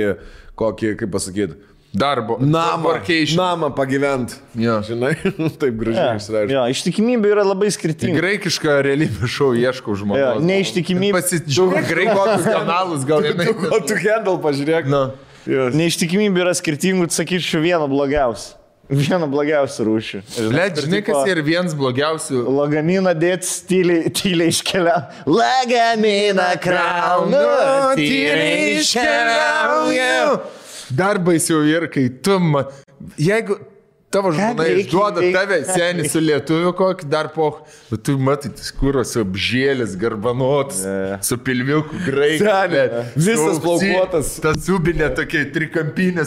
Speaker 3: kokį, kaip pasakyti,
Speaker 1: Darbo.
Speaker 3: namą. Namą pagyvent.
Speaker 1: Jo.
Speaker 3: Žinai, taip gražiai išsireiškia.
Speaker 2: Jo, ištikimybė yra labai skirtinga.
Speaker 1: Graikišką realybę šou ieškau
Speaker 2: Jo,
Speaker 1: žmogaus.
Speaker 2: neištikimybė.
Speaker 1: Pasižiūrėk, graikotus kanalus gal jinai.
Speaker 3: O tu handle pažiūrėk.
Speaker 1: Nu.
Speaker 2: Neištikimybė yra skirtingų, sakyčiau, vieno blogiausių. Vieno blogiausių rūšių.
Speaker 1: Let, žinai, kas yra vienas blogiausių.
Speaker 2: Lagaminą dėti tyliai, tyliai iškelia. Lagaminą kraunu, tyliai iškeliauju.
Speaker 1: Dar baisiau ir kai tu, jeigu tavo žmona išduoda tave senį su lietuviu kokį dar po, bet tu matai, tas kūros apžėlis, garbanotas, su pilviuku, graikiu.
Speaker 3: Seni, visas plaukuotas.
Speaker 1: Ta subinė tokia trikampinė.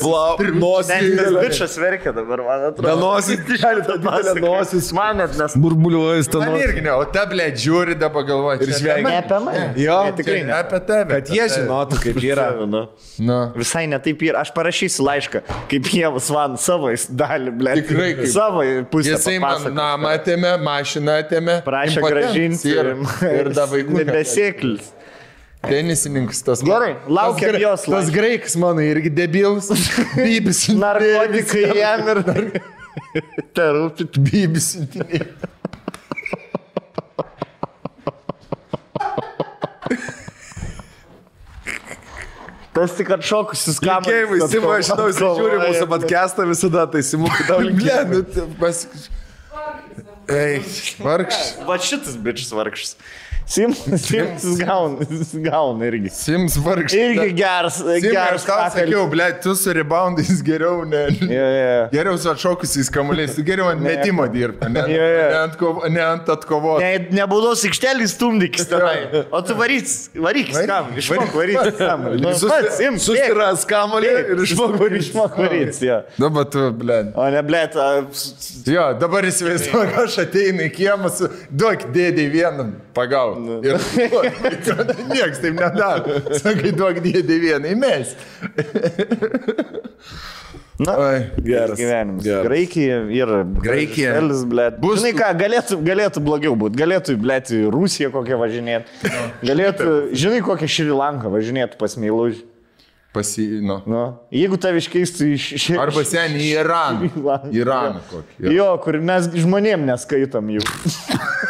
Speaker 3: Nosis.
Speaker 2: Tas bičias verkia dabar, man atrodo.
Speaker 3: Nosis, gali ta didelė nosis.
Speaker 2: Man net nes.
Speaker 3: Burbuliuojas
Speaker 1: Man
Speaker 3: nosis.
Speaker 1: irgi ne, o ta ble žiūri dabar galvoja.
Speaker 3: Ir žvengia.
Speaker 2: Ne apie mane.
Speaker 3: Jo,
Speaker 2: Ne, tikrai ne.
Speaker 1: Apie tave.
Speaker 3: Kad jie žinotų, kaip yra.
Speaker 2: Nu. Visai netaip ir aš parašysiu laišką, kaip Jėvas man savo dalį, ble.
Speaker 1: Tikrai kaip.
Speaker 2: Savo pusę.
Speaker 1: Jisai man namą atėmė, mašiną atėmė.
Speaker 2: Prašė gražinti
Speaker 1: Ir, ir da vaikų.
Speaker 2: Nebesėklis.
Speaker 1: Tenisininkas tas.
Speaker 2: Gerai,
Speaker 1: gra-
Speaker 2: jos
Speaker 1: Tas graikas mano irgi debilas. Bybis.
Speaker 2: Narkotikai jam ir dar. Terupit.
Speaker 1: Bybis.
Speaker 2: Tas tik atšokusis kamas.
Speaker 3: Linkėjimai, Simo, aš žinau, jis žiūri mūsų podcastą visada, tai Simu, tau linkėjimai.
Speaker 1: nu, tai. Ei, vargš.
Speaker 2: Va šitas bičias vargšas. Simas jis gauna, jis gauna irgi.
Speaker 1: Sims vargš.
Speaker 2: Irgi geras,
Speaker 1: Simai,
Speaker 2: geras kakalis.
Speaker 1: sakiau, ble, tu su reboundais geriau, ne.
Speaker 2: Jo, jo.
Speaker 1: Geriau su atšokusiais kamuoliais, geriau ant metimo dirbi, ne,
Speaker 2: Jo, jo.
Speaker 1: ne, ant, kov, ne ant atkovos.
Speaker 2: Ne, nebūdos aikštelį stumdykis tenai. O tu varyk, varyk, skam, išmok varyk, skam. Nu, imk,
Speaker 3: Susiras kamolį ir išmok varyti.
Speaker 2: Išmok varyk, jo.
Speaker 1: Dabar tu, ble.
Speaker 2: O ne, blėt,
Speaker 1: Jo, dabar įsivaizduoju, aš ateinu į kiemą duok dėdį vieną pagauti.
Speaker 2: Nu.
Speaker 1: Ir niekas taip nedaro. Sakai, duok dėdį vieną, įmes.
Speaker 2: Na,
Speaker 1: Oi,
Speaker 3: Geras.
Speaker 2: gyvenimas.
Speaker 3: Geras.
Speaker 2: Graikija ir
Speaker 1: Graikija.
Speaker 2: Šalis, blėt.
Speaker 1: Bus-
Speaker 2: Žinai ką, galėtų, galėtų blogiau būti. Galėtų, blėt, į Rusiją kokią važinėti. Galėtų, žinai, kokią Šrilanką važinėtų pas Meilužį.
Speaker 1: Pasi, nu.
Speaker 2: Nu, jeigu tave iškeistų iš... iš
Speaker 1: Arba seniai į. Iraną.
Speaker 2: Iraną
Speaker 1: kokį. Jo.
Speaker 2: Jo, kur mes žmonėm neskaitom jų.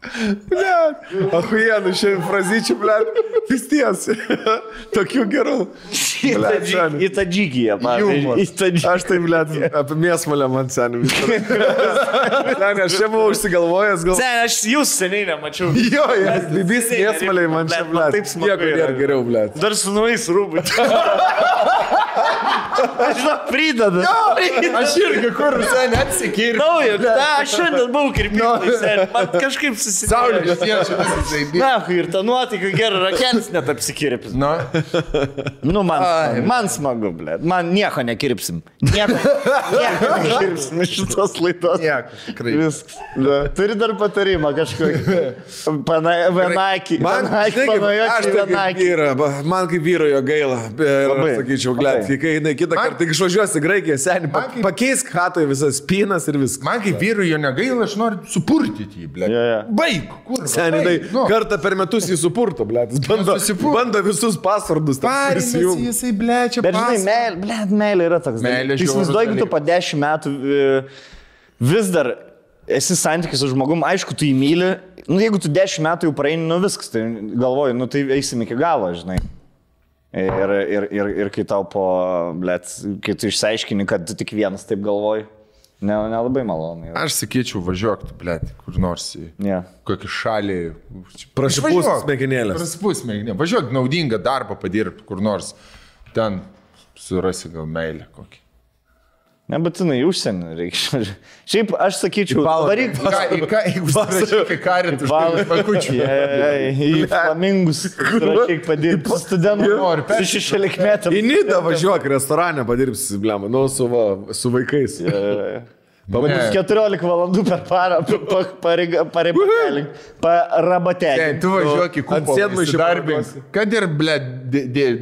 Speaker 3: Ahuienų šiandien frazyčių, ble, vis ties. Tokių gerų.
Speaker 2: Tadži- Į Tadžikiją, pavyzdžiui.
Speaker 3: Aš tai, blėt, apie mėsmalę man seniai. Seniai, aš čia buvau užsigalvojęs, gal...
Speaker 2: Sen, aš jūs seniai nemačiau.
Speaker 3: Jo, bibis mėsmaliai man čia, blėt.
Speaker 2: taip smagu
Speaker 3: Nieko geriau, blėt.
Speaker 2: Dar su naujais rūbais. Aš žinau, pridedu.
Speaker 1: Aš irgi kur sen atsikirti.
Speaker 2: Naujo, aš šiandien buvau kirpimui, man kažkaip susitikau.
Speaker 1: Saulė, vis tiek šitas žaidėjas.
Speaker 2: Na, ir ta nuotaika gera, rakelis net apsikirpis.
Speaker 1: Nu,
Speaker 2: Nu, man, smagu, man smagu, ble. Man nieko nekirpsim. Nieko, nieko nekirpsim iš šitos laidos.
Speaker 1: nieko, tikrai.
Speaker 2: Viskas. Da. Turi dar patarimą kažkokį. Pana, vienakį.
Speaker 3: Man, ba- man kaip vyro jo gaila.
Speaker 2: Labai.
Speaker 3: sakyčiau,
Speaker 2: Labai.
Speaker 3: kai jinai kitą kartą išvažiuosi į Graikiją, seniai, pa, pakeisk hatoje visas spynas ir viskas.
Speaker 1: man kaip vyrui jo negaila, aš noriu supurtyti jį, ble.
Speaker 2: Jo, jo.
Speaker 1: Baig, kur?
Speaker 3: Seniai, tai
Speaker 1: nu.
Speaker 3: kartą per metus jį supurto, blėt. Bando, bando visus pasvardus. prisijungt.
Speaker 1: jisai, ble, čia
Speaker 2: Bet žinai, meilė, blėt, meilė yra toks.
Speaker 1: Meilė žiaurus
Speaker 2: Įsivaizduoju, jeigu tu po dešimt metų e, vis dar esi santykis su žmogum, aišku, tu jį myli. Nu, jeigu tu dešimt metų jau praeini, nu viskas, tai galvoju, nu tai eisim iki galo, žinai. Ir, ir, ir, ir kai tau po, blėt, kai tu išsiaiškini, kad tu tik vienas taip galvoji, ne, nelabai malonu. yra.
Speaker 1: Aš sakyčiau, važiuok tu, ble, kur nors į
Speaker 2: Ne.
Speaker 1: kokį šalį.
Speaker 3: Prašipūsk
Speaker 1: Važiuok.
Speaker 3: smegenėlės.
Speaker 1: Prasipūs smegenėlės. Važiuok naudingą darbą padirbti kur nors. Ten surasi gal meilę kokį.
Speaker 2: Nebūtinai užsienį reikia. Šiaip aš sakyčiau, varyk
Speaker 1: Ką, į
Speaker 2: flamingus. Rašyk padirbti studentų.
Speaker 1: Nori,
Speaker 2: Su šešiolikmetėm.
Speaker 3: Į Nidą važiuok, restorane padirbsi, blem, nu, su, va, su vaikais.
Speaker 2: Pabandys 14 valandų per parą parabatelį. Parabatelį.
Speaker 1: Tu važiuok į kupolą.
Speaker 3: sėdmaišio
Speaker 1: įsidarbink.
Speaker 3: parduosi.
Speaker 1: Kad ir, ble,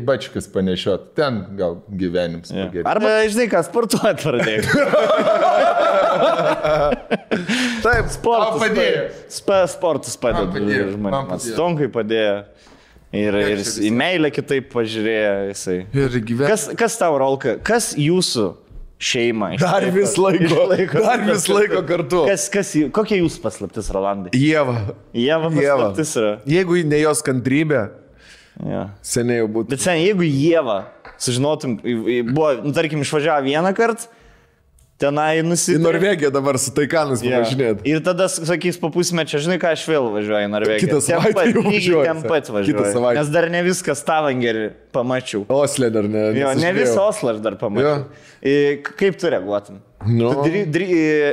Speaker 1: bačkas panešiot. Ten gal gyvenims. pagerės.
Speaker 2: Arba, žinai, ką sportuoti pradėjai.
Speaker 3: Taip,
Speaker 2: Sportas
Speaker 1: padėjo.
Speaker 2: Spa, sportas
Speaker 1: padėjo, man
Speaker 2: žmonėms. Stonkai padėjo. Ir, ir į meilę kitaip pažiūrėjo jisai.
Speaker 1: Ir gyvenimas.
Speaker 2: Kas, kas tau, Rolka, kas jūsų šeima?
Speaker 3: dar vis laiko.
Speaker 2: Išlaiko.
Speaker 3: Dar vis laiko kartu.
Speaker 2: Kas, kas, kokia jūsų paslaptis, Rolandai? Jėva
Speaker 3: Ieva.
Speaker 2: paslaptis yra.
Speaker 3: Jeigu ne jos kantrybė,
Speaker 2: Ja.
Speaker 3: seniai jau būtų.
Speaker 2: Bet sen, jeigu Jėva, sužinotum, buvo, nu, tarkim, išvažiavo vieną kartą, tenai
Speaker 3: Į
Speaker 2: nusipirko.
Speaker 3: Norvegiją dabar su taikanais
Speaker 2: Jo.
Speaker 3: pavažinėt.
Speaker 2: Ir tada sakys po pusmečio, žinai ką, aš vėl važiuoju į Norvegiją.
Speaker 3: Kitą
Speaker 2: Ten
Speaker 3: savaitę
Speaker 2: pat-
Speaker 3: jau
Speaker 2: lygiai
Speaker 3: važiuoji,
Speaker 2: Ten pat važiuoju. Nes dar ne viskas tavangerį pamačiau.
Speaker 3: Oslė dar ne.
Speaker 2: Jo, ne visą Oslą aš dar pamačiau. I, Kaip tu reaguotum?
Speaker 3: Nu.
Speaker 2: Tu dry, dry,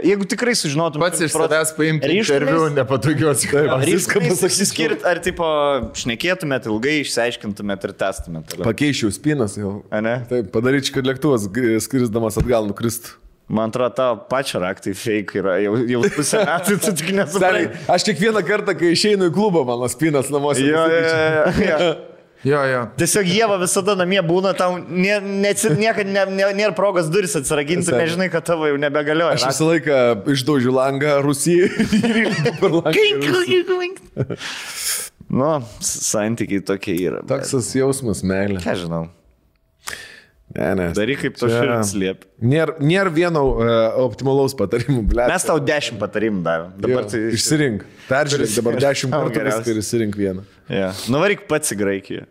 Speaker 2: jeigu tikrai sužinotum.
Speaker 1: Pats iš savęs paimti interviu nepatogios.
Speaker 2: Ryškiai pasiskirti, ar tipo šnekėtumėt ilgai, išsiaiškintumėt ir testumėt.
Speaker 3: Pakeičiau spinas jau.
Speaker 2: A ne?
Speaker 3: Taip, padaryčiau, kad lėktuvas skrisdamas atgal nukristų.
Speaker 2: Man atrodo, tavo pačio raktai fake yra. Jau, jau pusę metų tu tik nesupranti.
Speaker 3: aš kiekvieną kartą, kai išeinu į klubą, mano spinas namuose.
Speaker 2: Jo, jo, jo, jo.
Speaker 1: Jo, jo.
Speaker 2: Tiesiog Jėva visada namie būna, tau nė- neatsi- niekad ne, ne, nėra progos duris atsiraginti, nežinai, kad tavo jau nebegalioja.
Speaker 3: Aš visą laiką išdaužiu langą Rusijai ir įlipu per langą.
Speaker 2: Nu, santykiai tokie yra. bet
Speaker 3: Toks tas jausmas, meilė.
Speaker 2: Ką žinau.
Speaker 3: Ne, ne.
Speaker 2: Daryk kaip to
Speaker 3: Čia-
Speaker 2: širdis liep.
Speaker 3: Nėra nėr vieno uh, optimalaus patarimų, ble.
Speaker 2: Mes tau dešimt patarimų davėm. Dabar tai
Speaker 3: Išsirink. Peržiūrėk dabar dešimt kartų viską ir išsirink vieną.
Speaker 2: Ja. Nuvaryk pats į Graikiją.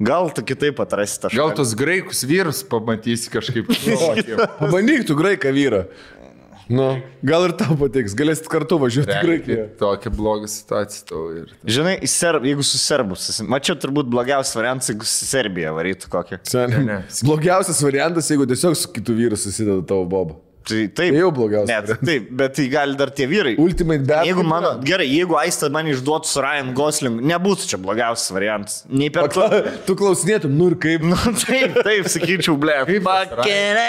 Speaker 2: Gal tu kitaip atrasi tą
Speaker 1: Gal
Speaker 2: šalį.
Speaker 1: tos graikus vyrus pamatysi kažkaip.
Speaker 3: Pabandyk tu graiką vyrą. Nu, gal ir tau patiks, galėsit kartu važiuoti į Graikiją.
Speaker 1: Tokia bloga situacija tau ir.
Speaker 2: Žinai, į serb, jeigu su serbu, susim- mačiau turbūt blogiausias variantas, jeigu su Serbija varytų kokią.
Speaker 1: Ne, ne.
Speaker 3: Blogiausias variantas, jeigu tiesiog su kitu vyru susideda tavo boba.
Speaker 2: Tai taip.
Speaker 3: Tai jau blogiausias
Speaker 2: Net, taip, bet tai gali dar tie vyrai.
Speaker 3: Ultimate bet.
Speaker 2: Jeigu man, gerai, jeigu Aista man išduotų su Ryan Gosling, nebūtų čia blogiausias variantas. Nei per to.
Speaker 3: Tu klausinėtum, nu ir kaip.
Speaker 2: Nu, taip, taip, sakyčiau, ble. Pakelė.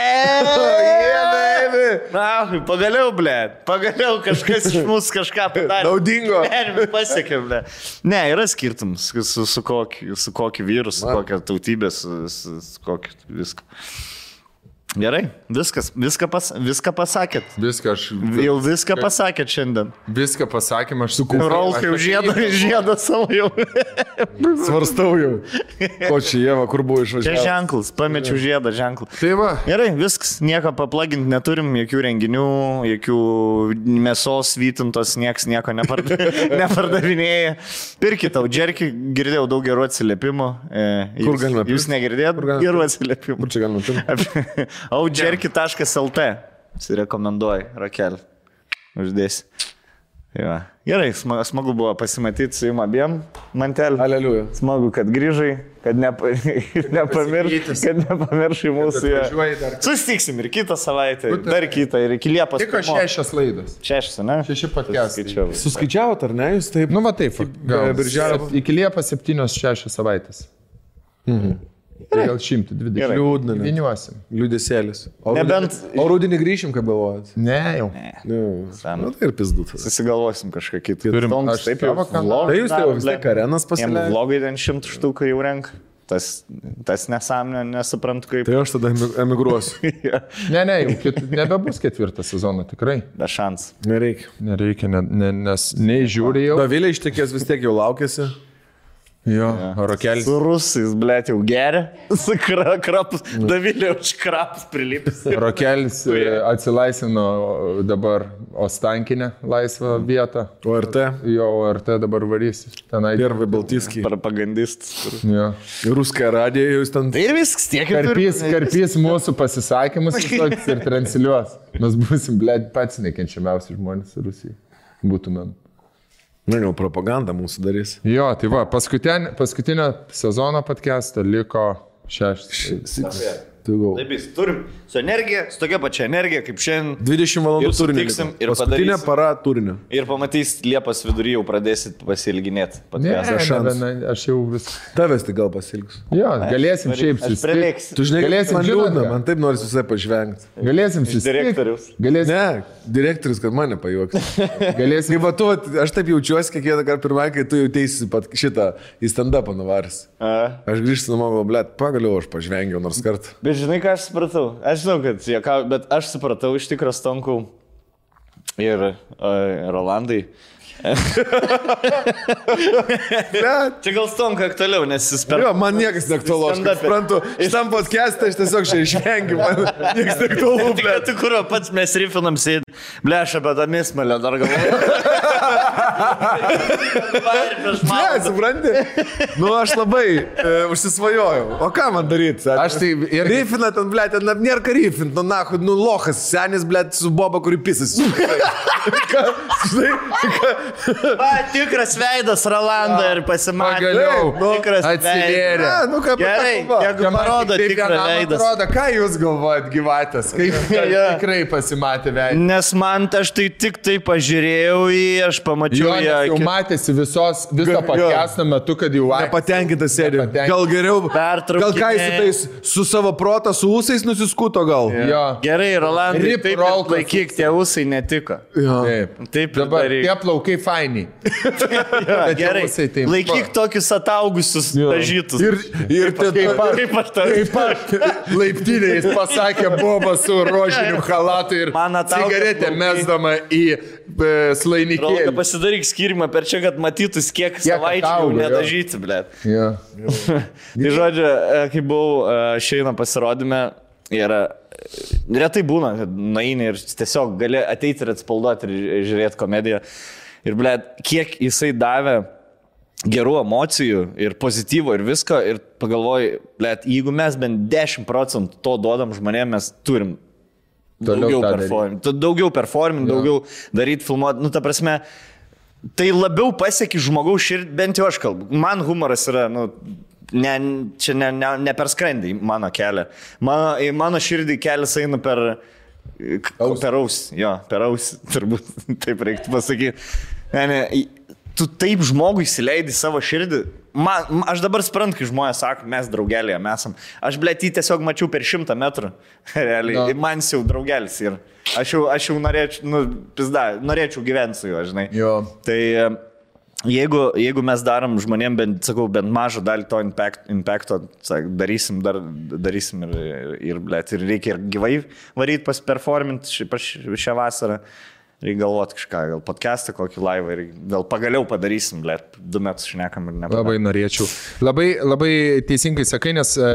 Speaker 2: Na, pagaliau, ble. Pagaliau kažkas iš mūsų kažką padarė.
Speaker 3: Naudingo.
Speaker 2: Gyvenime pasiekė, ble. Ne, yra skirtumas su, su, kokiu, su kokiu vyru, su kokia tautybė, su, su, su kokiu viską. Gerai, viskas, viską, pas, viską pasakėt.
Speaker 1: Viską aš.
Speaker 2: Jau viską pasakėt šiandien.
Speaker 1: Viską pasakėm, aš su
Speaker 2: Rolkai jau žiedą, žiedą savo jau.
Speaker 3: Svarstau jau. Ko čia Jėva, kur buvo
Speaker 2: Čia
Speaker 3: išvažiavęs?
Speaker 2: ženklas, pamečiau žiedą ženklą.
Speaker 1: Tai va,
Speaker 2: Gerai, viskas, nieko paplaginti neturim, jokių renginių, jokių mėsos vytintos, nieks nieko neparda, nepardavinėja. Pirkit tau, džerkį, girdėjau daug gerų atsiliepimų. E,
Speaker 3: Kur
Speaker 2: jūs-
Speaker 3: galime pirkt?
Speaker 2: Jūs negirdėjot
Speaker 3: Kur
Speaker 2: gerų atsiliepimų.
Speaker 3: Kur čia galima pirkti?
Speaker 2: Audžerki.lt. Rekomenduoju, Rakel. Uždėsi. Jo. Gerai, smagu, smagu buvo pasimatyti su jum abiem, Mantel.
Speaker 3: Aleliuja.
Speaker 2: Smagu, kad grįžai, kad nepa, nepamiršai, kad nepamiršai mūsų. Sustiksim ir kitą savaitę,
Speaker 1: Būtent.
Speaker 2: dar kitą ir iki Liepos.
Speaker 1: tik
Speaker 2: pirmos.
Speaker 1: šešias laidas.
Speaker 2: Šešias, ne?
Speaker 1: Šeši.
Speaker 2: Skaičiau.
Speaker 3: Suskaičiavot ar ne jūs taip?
Speaker 1: Nu, va taip. Gal,
Speaker 3: birželio-
Speaker 1: Iki Liepos 7-6 savaitės. Mhm. Tai gal 120.
Speaker 2: Gerai.
Speaker 3: Liūdna.
Speaker 1: Viniuosim.
Speaker 3: Liūdėsėlis. O
Speaker 2: Nebent-
Speaker 3: rudenį- O rūdienį grįšim, kaip galvojat?
Speaker 1: Ne, jau.
Speaker 3: Nu, nu, tai ir pizdutas.
Speaker 2: Susigalvosim kažką kitą.
Speaker 1: Turim-
Speaker 2: Tonks,
Speaker 1: aš
Speaker 2: taip jau
Speaker 1: kanalą-
Speaker 2: vlogą
Speaker 3: Tai jūs tai jau vis tiek arenas pasileidžiate.
Speaker 2: vlogai ten šimtų štukų jau renk. Tas, tas nesąmonė, nesuprantu kaip.
Speaker 3: Tai aš tada emi- emigruosiu.
Speaker 1: Ne, ne, jau kit, nebebus ketvirtą sezoną, tikrai.
Speaker 2: Be šans.
Speaker 3: Nereikia.
Speaker 1: Nereikia, ne, ne, nes nei žiūri jau.
Speaker 3: Davilė ištekės vis tiek jau laukėsi.
Speaker 1: Jo, rokelis.
Speaker 2: Su rusais, ble, jau geria. Su kra, krapus. Davilė už krapus prilipęs.
Speaker 1: Rokelis e, atsilaisvino dabar Ostankinę laisvą vietą.
Speaker 3: ORT.
Speaker 1: Jo RT dabar varys. Tenai.
Speaker 3: Pirvai Baltiskį.
Speaker 2: Propagandistas.
Speaker 1: Jo.
Speaker 3: Ruską radiją jūs ten.
Speaker 2: Tai ir viskas, tiek
Speaker 1: Karpys, karpys mūsų pasisakymus ir transliuos. Mes būsim, ble, pats nekenčiamiausi žmonės Rusijai. Būtumėm.
Speaker 3: Na, jau propaganda mūsų darys.
Speaker 1: Jo, tai va, paskutinio, paskutinio sezono podcast'o liko šeštas.
Speaker 3: Gal.
Speaker 2: Taip, jis turim su energija, su tokia pačia energija kaip šiandien.
Speaker 3: 20 valandų liko.
Speaker 2: ir
Speaker 3: Paskutinė para turinio.
Speaker 2: Ir pamatys, Liepos vidury jau pradėsit pasilginėti.
Speaker 1: Ne,
Speaker 3: šansų.
Speaker 1: ne, aš jau vis.
Speaker 3: Tavęs tik gal pasilgs.
Speaker 1: Jo, galėsim šiaip
Speaker 2: Aš
Speaker 1: susitikti.
Speaker 2: priliksiu.
Speaker 3: Tu žinai,
Speaker 1: Galėsim,
Speaker 3: man liūdna, man taip nori visai pažvengti.
Speaker 1: Galėsim susitikti.
Speaker 2: direktoriaus.
Speaker 1: Galėsim,
Speaker 3: Ne, direktorius, kad mane pajuoks.
Speaker 1: galėsim
Speaker 3: Kaip tu, aš taip jaučiuosi kiekvieną kartą pirmą, kai tu jau teisi pat šitą į stand-upą nuvaris. Aš grįžtu namo, blėt, pagaliau aš pažvengiau nors kartą.
Speaker 2: Bet žinai, ką aš supratau? Aš žinau, kad jokau, bet aš supratau iš tikrųjų stonkų ir uh, Rolandai. Čia gal stonka aktualiau, nes jis per...
Speaker 3: Jo, man niekas neaktualu, aš suprantu. Šitam podcast'e aš tiesiog čia išvengiu, man niekas neaktualu, blėt.
Speaker 2: tu kur pats mes rifinam sėd. Bleša, bet amis malė dar galvoju.
Speaker 3: Ne, supranti? Nu, aš labai e, užsisvajojau. O ką man daryti?
Speaker 1: Aš tai irgi-
Speaker 3: Rifina ten, blė, ten nėra ką rifint, nu, nahu, nu, lochas, senis, blė, su boba, kuri pisas. Žinai,
Speaker 2: Va, tikras veidas Rolando ir pasimatė.
Speaker 1: Pagaliau,
Speaker 3: nu,
Speaker 2: tikras
Speaker 1: atsivėrė.
Speaker 3: Ne, nu, ką,
Speaker 2: Gerai, jeigu parodo
Speaker 1: Taip,
Speaker 2: tikrą veidą.
Speaker 1: Atrodo, ką jūs galvojat, gyvatės? Kaip
Speaker 2: Jo.
Speaker 1: tikrai pasimatė veidą.
Speaker 2: Nes man aš tai tik tai pažiūrėjau į, aš pamačiau
Speaker 1: Jo,
Speaker 2: ją.
Speaker 1: jau matėsi visos, viso podcast'o metu, kad jau ai-
Speaker 3: Nepatenkintas sėdė. Gal geriau.
Speaker 2: Pertraukinėja.
Speaker 3: Gal ką jis su tais, su savo protą, su ūsais nusiskuto gal?
Speaker 1: Jo.
Speaker 2: Gerai, Rolandai,
Speaker 1: Rip
Speaker 2: taip
Speaker 1: Rolkas.
Speaker 2: laikyk, tie ūsai netiko.
Speaker 3: Jo.
Speaker 1: Taip.
Speaker 2: Taip, ir
Speaker 1: Dabar
Speaker 2: daryk.
Speaker 1: tie plaukai faini.
Speaker 2: Ja, gerai,
Speaker 1: taip.
Speaker 2: laikyk tokius ataugusius dažytus.
Speaker 3: Ir, ir te,
Speaker 1: Kaip aš.
Speaker 2: Kaip aš tau.
Speaker 1: Kaip aš laiptinėje jis pasakė Boba su rožiniu halatu ir cigaretę mesdama į e,
Speaker 2: Rolka,
Speaker 1: slainikėlį.
Speaker 2: pasidaryk skirimą per čia, kad matytus, kiek,
Speaker 1: Kiek
Speaker 2: savaičių nedažyti, blė.
Speaker 1: Jo.
Speaker 2: Tai žodžiu, e, kai buvau e, šeina pasirodymę, yra retai būna, kad naini ir tiesiog gali ateiti ir atspalduoti ir žiūrėti komediją. Ir, blė, kiek jisai davė gerų emocijų ir pozityvo ir visko ir pagalvoju, blė, jeigu mes bent 10 procentų to duodam žmonėms, mes turim daugiau
Speaker 1: tą daryt.
Speaker 2: performing, tu- daugiau daugiau daryti, filmuoti, nu ta prasme, tai labiau pasieki žmogaus širdį, bent jau aš kalbu. Man humoras yra, nu, ne, čia ne, ne, ne į mano kelią. Mano, mano širdį kelias eina per... k- Per ausį, jo, per ausį, turbūt taip reiktų pasakyti. Ne, ne, tu taip žmogui įsileidai savo širdį. Man, ma- aš dabar suprantu, kai žmonės sako, mes draugelėje esam. Aš blėt jį tiesiog mačiau per šimtą metrų. Realiai. No. Man jau draugelis ir aš jau, aš jau norėčiau, nu, pizda, norėčiau gyventi su juo, žinai.
Speaker 1: Jo.
Speaker 2: Tai Jeigu, jeigu mes darom žmonėm, bent, sakau, bent mažą dalį to impact, impacto, sak, darysim, dar, darysim ir, ir, ir, blėt, ir reikia ir gyvai varyti pasiperforminti ši, pa ši- šią vasarą. Reikia galvoti kažką, gal podcastą, kokį laivą ir gal pagaliau padarysim, blėt, du metus šnekam ir nepadarėm.
Speaker 1: Labai norėčiau. Labai, labai teisingai sakai, nes e,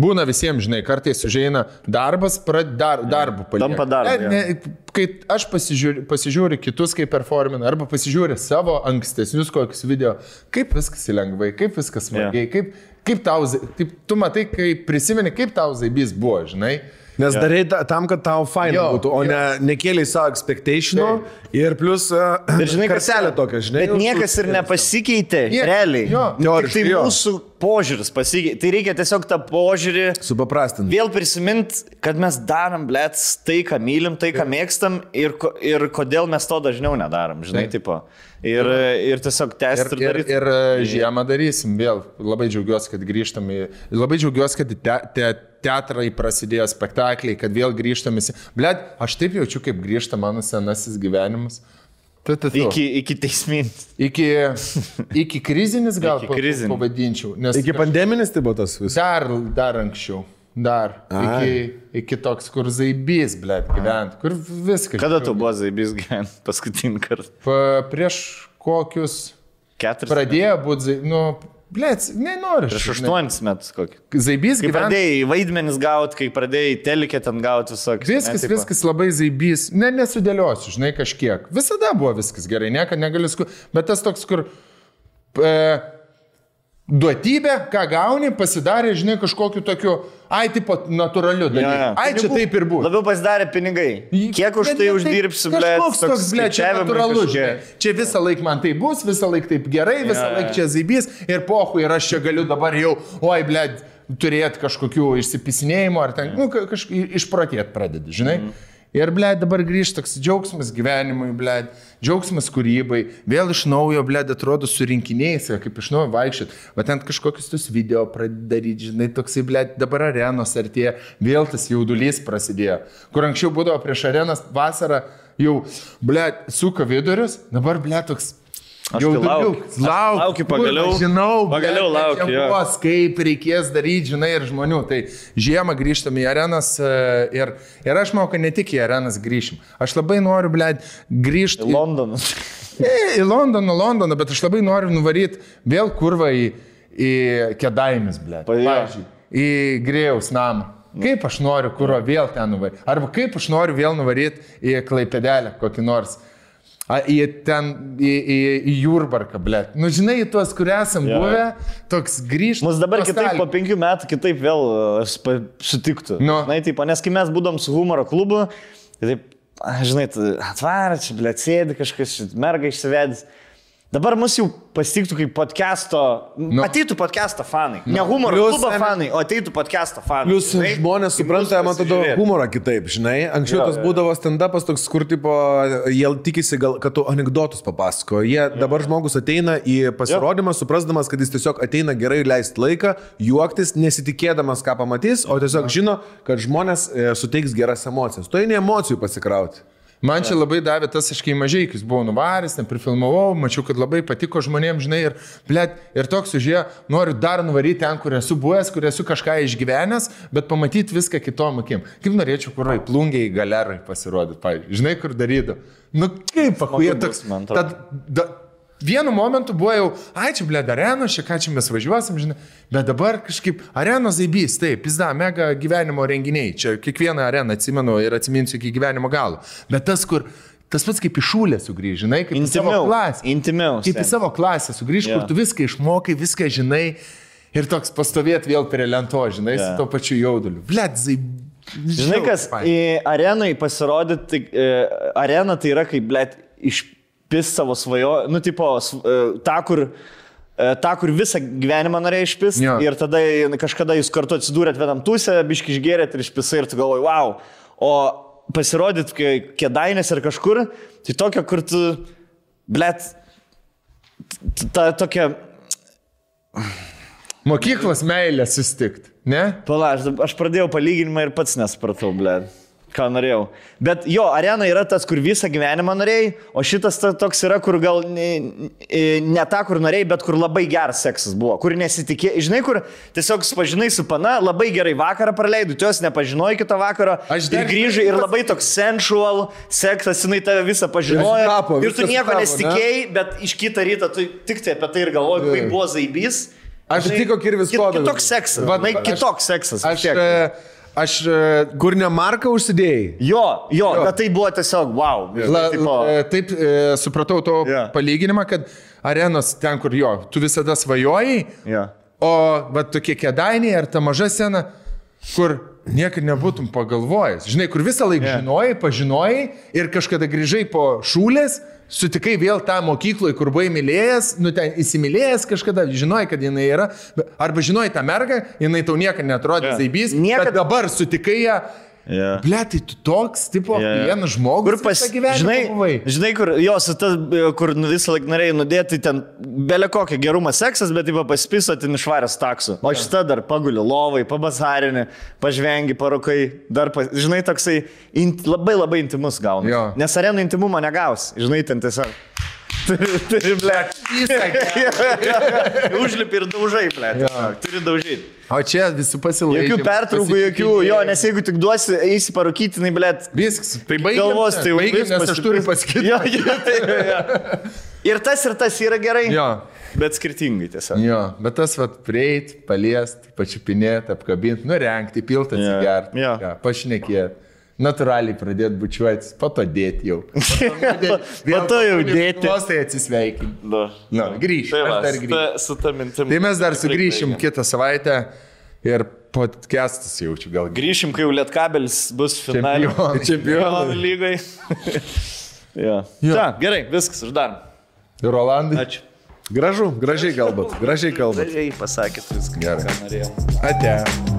Speaker 1: būna visiems, žinai, kartais užeina darbas, prad, dar, darbų palieka.
Speaker 2: Tampa darbu,
Speaker 1: Ne, ne, kai aš pasižiūriu, pasižiūriu kitus, kaip performina, arba pasižiūriu savo ankstesnius kokius video, kaip viskas lengvai, kaip viskas smagiai, kaip, kaip tau, taip, tu matai, kai prisimeni, kaip tau zaibys buvo, žinai.
Speaker 3: Nes yeah. darai ta- tam, kad tau fain
Speaker 1: Jo,
Speaker 3: būtų, o
Speaker 1: jo.
Speaker 3: ne nekėliai savo expectationų ir plus uh,
Speaker 2: Bet žinai,
Speaker 3: kartelė tokia, žinai.
Speaker 2: Bet niekas ir nepasikeitė,
Speaker 1: Nie-
Speaker 2: realiai.
Speaker 1: jo.
Speaker 3: Jo,
Speaker 2: Tik tai
Speaker 3: jo.
Speaker 2: mūsų požiūris pasikeitė. Tai reikia tiesiog tą požiūrį
Speaker 3: Supaprastinti.
Speaker 2: vėl prisiminti, kad mes darom, blėt, tai, ką mylim, tai, ką mėgstam ir, ir kodėl mes to dažniau nedarom, žinai,
Speaker 1: Taip.
Speaker 2: tipo. Ir, ir tiesiog
Speaker 1: Ir,
Speaker 2: tęsti ir,
Speaker 1: ir,
Speaker 2: daryti.
Speaker 1: ir e, žiemą darysim vėl. Labai džiaugiuosi, kad grįžtam į... Labai džiaugiuosi, kad te, te, teatrai prasidėjo spektakliai, kad vėl grįžtam į... Blet, aš taip jaučiu, kaip grįžta mano senasis gyvenimas. Tu, tu, tu.
Speaker 2: Iki, iki teisminis.
Speaker 1: iki, iki krizinis gal
Speaker 2: Iki krizinis.
Speaker 1: pavadinčiau.
Speaker 3: Iki pandeminis tai buvo tas visas.
Speaker 1: Dar, dar anksčiau. Dar.
Speaker 3: Ai.
Speaker 1: Iki, iki toks, kur zaibys, blet, gyvent. Kur viskas.
Speaker 2: Kada tu buvo zaibys gyventi paskutinį kartą?
Speaker 1: Pa, prieš kokius...
Speaker 2: Keturis.
Speaker 1: Pradėjo būti, nu, blet, nenoriu.
Speaker 2: Prieš aštuonis metus kokį.
Speaker 1: Zaibys
Speaker 2: Kai
Speaker 1: gyvena.
Speaker 2: pradėjai vaidmenis gauti, kai pradėjai telikė ten gauti visokius.
Speaker 1: Viskas,
Speaker 2: ne,
Speaker 1: viskas labai zaibys. Ne, nesudėliosiu, žinai, kažkiek. Visada buvo viskas gerai, niekada negaliu sku... Bet tas toks, kur... E, duotybė, ką gauni, pasidarė, žinai, kažkokiu tokiu, ai, tipo, natūraliu dalyku.
Speaker 2: Jo, jo.
Speaker 1: Ai, čia
Speaker 2: Pinigų-
Speaker 1: taip ir buvo.
Speaker 2: Labiau pasidarė pinigai. Kiek už tai
Speaker 1: ne,
Speaker 2: uždirbsi, blėt?
Speaker 1: Kažkoks toks, blėt, čia natūralu, žinai. Čia visą laiką man tai bus, visą laiką taip gerai, visą
Speaker 2: Jo,
Speaker 1: laiką čia zaibys ir pohu ir aš čia galiu dabar jau, oi, blėt, turėti kažkokių išsipisinėjimų ar ten, nu, ka- kažkaip išprotėt pradedi, žinai.
Speaker 2: Mhm.
Speaker 1: Ir, blėt, dabar grįžta toks džiaugsmas gyvenimui, blėt, džiaugsmas kūrybai, vėl iš naujo, blėt, atrodo surinkiniais, kaip iš naujo vaikščiot, bet ten kažkokius tus video pradedi daryti, žinai, toksai, blėt, dabar arenos artėja, vėl tas jaudulys prasidėjo. Kur anksčiau būdavo prieš arenas vasarą, jau, blėt, suka vidurius, dabar, blėt, toks...
Speaker 2: Aš tai laukiu. Aš laukiu pagaliau.
Speaker 1: Kur, Žinau,
Speaker 2: Pagaliau laukiu,
Speaker 1: bus, kaip reikės daryti, žinai, ir žmonių. Tai žiemą grįžtam į arenas e, ir, ir aš manau, kad ne tik į arenas grįšim. Aš labai noriu, blėt, grįžti.
Speaker 2: Londonas.
Speaker 1: į, į Londoną, Londoną, bet aš labai noriu nuvaryti vėl kurvą į, į Kedaimis,
Speaker 2: jo.
Speaker 1: Pavyzdžiui, į Grėjaus namą. Kaip aš noriu kurą vėl ten nuvaryti. Arba kaip aš noriu vėl nuvaryti į Klaipedelę kokį nors. A, į ten, į, į, į Jurbarką, blėt. Nu, žinai, į tuos, kur esam
Speaker 2: Jo.
Speaker 1: buvę, toks grįžti.
Speaker 2: Mus dabar kitaip po penkių metų kitaip vėl spa- sutiktų.
Speaker 1: Nu.
Speaker 2: Na, taip, nes kai mes būdom su humoro klubu, tai taip, žinai, atvarė, čia, ble, sėdi kažkas, merga išsivedęs. Dabar mus jau pasitiktų kaip podcast'o,
Speaker 1: Nu.
Speaker 2: nu. ateitų podcast'o fanai. Ne humoro
Speaker 3: Plius,
Speaker 2: klubo fanai, o ateitų podcast'o fanai.
Speaker 3: Plius
Speaker 2: žinai?
Speaker 3: žmonės supranta, man atrodo, humorą kitaip, žinai. Anksčiau
Speaker 2: Jo,
Speaker 3: tas
Speaker 2: jo.
Speaker 3: būdavo stand-upas toks, kur tipo, jie tikisi, gal, kad tu anegdotus papasako. Jie dabar žmogus ateina į pasirodymą, suprasdamas, kad jis tiesiog ateina gerai leisti laiką, juoktis, nesitikėdamas, ką pamatys, o tiesiog žino, kad žmonės e, suteiks geras emocijas. Tu eini emocijų pasikrauti.
Speaker 1: Man čia labai davė tas, aš kai mažai, kai buvau nuvaręs, ten prifilmavau, mačiau, kad labai patiko žmonėms, žinai, ir, blėt, ir toks užėjo, noriu dar nuvaryti ten, kur esu buvęs, kur esu kažką išgyvenęs, bet pamatyti viską kitom akim. Kaip norėčiau, kur ai plungiai galerai pasirodyti, pavyzdžiui, žinai, kur darydavo. Nu kaip,
Speaker 2: bus,
Speaker 1: toks.
Speaker 2: man.
Speaker 1: Tad, da, Vienu momentu buvo jau, ai čia blėd arenos, čia ką čia mes važiuosim, žinai, bet dabar kažkaip arenos zaibys, taip, pizda, mega gyvenimo renginiai, čia kiekvieną areną atsimenu ir atsiminsiu iki gyvenimo galo, bet tas, kur, tas pats kaip iš šūlę sugrįžti, žinai, kaip į savo
Speaker 2: Intimiau.
Speaker 1: klasę.
Speaker 2: Intimiau.
Speaker 1: Kaip į savo klasę sugrįžti,
Speaker 2: Jo.
Speaker 1: kur tu viską išmokai, viską žinai ir toks pastovėt vėl prie lento, žinai,
Speaker 2: Jo.
Speaker 1: su to pačiu jauduliu. Blėd, zaib.
Speaker 2: Žinai, kas į arenai pasirodyti, e, arena tai yra kaip, blėt, išpis savo svajo, nu, tipo, e, tą, kur, e, tą, kur visą gyvenimą norėjai išpis.
Speaker 1: Jo.
Speaker 2: Ir tada kažkada jūs kartu atsidūrėt vienam pusę, biški išgerėt ir išpisai ir tu galvoji, wow. O pasirodyt kėdainės ir kažkur, tai tokia, kur tu, blėt, ta tokia,
Speaker 1: Mokyklos meilė sustikti, ne?
Speaker 2: pala, aš, aš pradėjau palyginimą ir pats nesupratau, blėt. Ką norėjau. Bet jo, arena yra tas, kur visą gyvenimą norėjai, o šitas ta, toks yra, kur gal ne, ne ta, kur norėjai, bet kur labai geras seksas buvo, kur nesitikėjai, žinai, kur tiesiog supažinai su pana, labai gerai vakarą praleidai, tu jos nepažinojai kito vakaro,
Speaker 1: Aš
Speaker 2: aš
Speaker 1: dar-
Speaker 2: ir grįžai ir labai toks sensual seksas, jinai tave visą pažinojo.
Speaker 3: Ir sutapo,
Speaker 2: ir tu nieko
Speaker 3: sutapo, ne?
Speaker 2: nesitikėjai, bet iš kitą rytą tu tik tai apie tai ir galvoji, kaip buvo zaibys.
Speaker 3: Aš
Speaker 2: Žinai,
Speaker 3: tiko Kirvis
Speaker 2: kit-
Speaker 3: Kodas.
Speaker 2: Kitoks seksas.
Speaker 1: Aš-
Speaker 2: kitoks seksas.
Speaker 1: Aš, e, aš e,
Speaker 3: Kur ne marką užsidėjai?
Speaker 2: Jo, jo, bet tai buvo tiesiog wow.
Speaker 1: La,
Speaker 2: Tai tipo,
Speaker 1: e, taip e, supratau to
Speaker 2: Jo.
Speaker 1: palyginimą, kad arenos ten, kur jo, tu visada svajojai,
Speaker 2: jo.
Speaker 1: o va tokie kėdainiai ar ta maža scena, kur niekada nebūtum pagalvojęs. Žinai, kur visą laiką
Speaker 2: Jo.
Speaker 1: yeah. žinojai, pažinojai ir kažkada grįžai po šūlės, sutikai vėl tą mokyklą, kur buvai mylėjęs, nu ten įsimylėjęs kažkada, žinojai, kad jinai yra, arba žinojai tą mergą, jinai tau niekada netrodė yeah. zaibys,
Speaker 2: Niekad-
Speaker 1: niekada dabar sutikai ją.
Speaker 2: Jo.
Speaker 1: Ble, tai tu toks, tipo, yeah. vienas žmogus.
Speaker 2: Kur pas, žinai,
Speaker 1: buvai.
Speaker 2: žinai, kur jos, tas, kur nu visą laiką norėjai nudėti, ten belė kokia geruma seksas, bet taip pasipiso ten išvaręs taksų. O šitą dar paguli lovai, pabazarinį, pažvengi, parukai, dar, pas, žinai, toksai int, labai labai intimus gauna.
Speaker 1: Jo.
Speaker 2: Nes arenų intimumo negaus, žinai, ten tiesiog. Turi, turi, ble. Užlipi ir daužai, ble. Turi daužyti.
Speaker 1: O čia visi pasilaikė.
Speaker 2: Jokių pertraukų, jokių, jo, nes jeigu tik duosi, eisi parūkyti, tai, ble,
Speaker 1: Viskas. Tai baigiam.
Speaker 2: galvos, tai vis
Speaker 1: nes aš turiu pasakyti.
Speaker 2: Jo, jo, tai, jo. Ir tas, ir tas yra gerai.
Speaker 1: Jo.
Speaker 2: Bet skirtingai tiesiog.
Speaker 1: Jo, bet tas vat prieit, paliest, pačiupinėti, apkabinti, nurengti, piltą
Speaker 2: Jo,
Speaker 1: atsigerti,
Speaker 2: jo.
Speaker 1: ką, pašnekėti. Natūraliai pradėti bučiuotis, po to dėti jau.
Speaker 2: Po to jau dėti.
Speaker 1: Vos tai atsisveikinti.
Speaker 2: Nu,
Speaker 1: Na, grįžt.
Speaker 2: Tai va,
Speaker 1: aš dar
Speaker 2: su ta,
Speaker 1: grįšiu.
Speaker 2: su ta mintim.
Speaker 1: Tai mes dar sugrįšim kitą savaitę ir podcastas jaučiu gal.
Speaker 2: Grįšim, kai jau Lietkabelis bus.
Speaker 1: Čempionai.
Speaker 2: Čempionų lygai. jo.
Speaker 1: Jo.
Speaker 2: Ta, gerai, viskas, uždarom.
Speaker 1: Rolandai.
Speaker 2: Ačiū.
Speaker 3: Gražu, gražiai kalbat, gražiai kalbat.
Speaker 2: Gražiai pasakėt viską,
Speaker 1: Gerai.
Speaker 2: ką norėjau.
Speaker 1: Ate.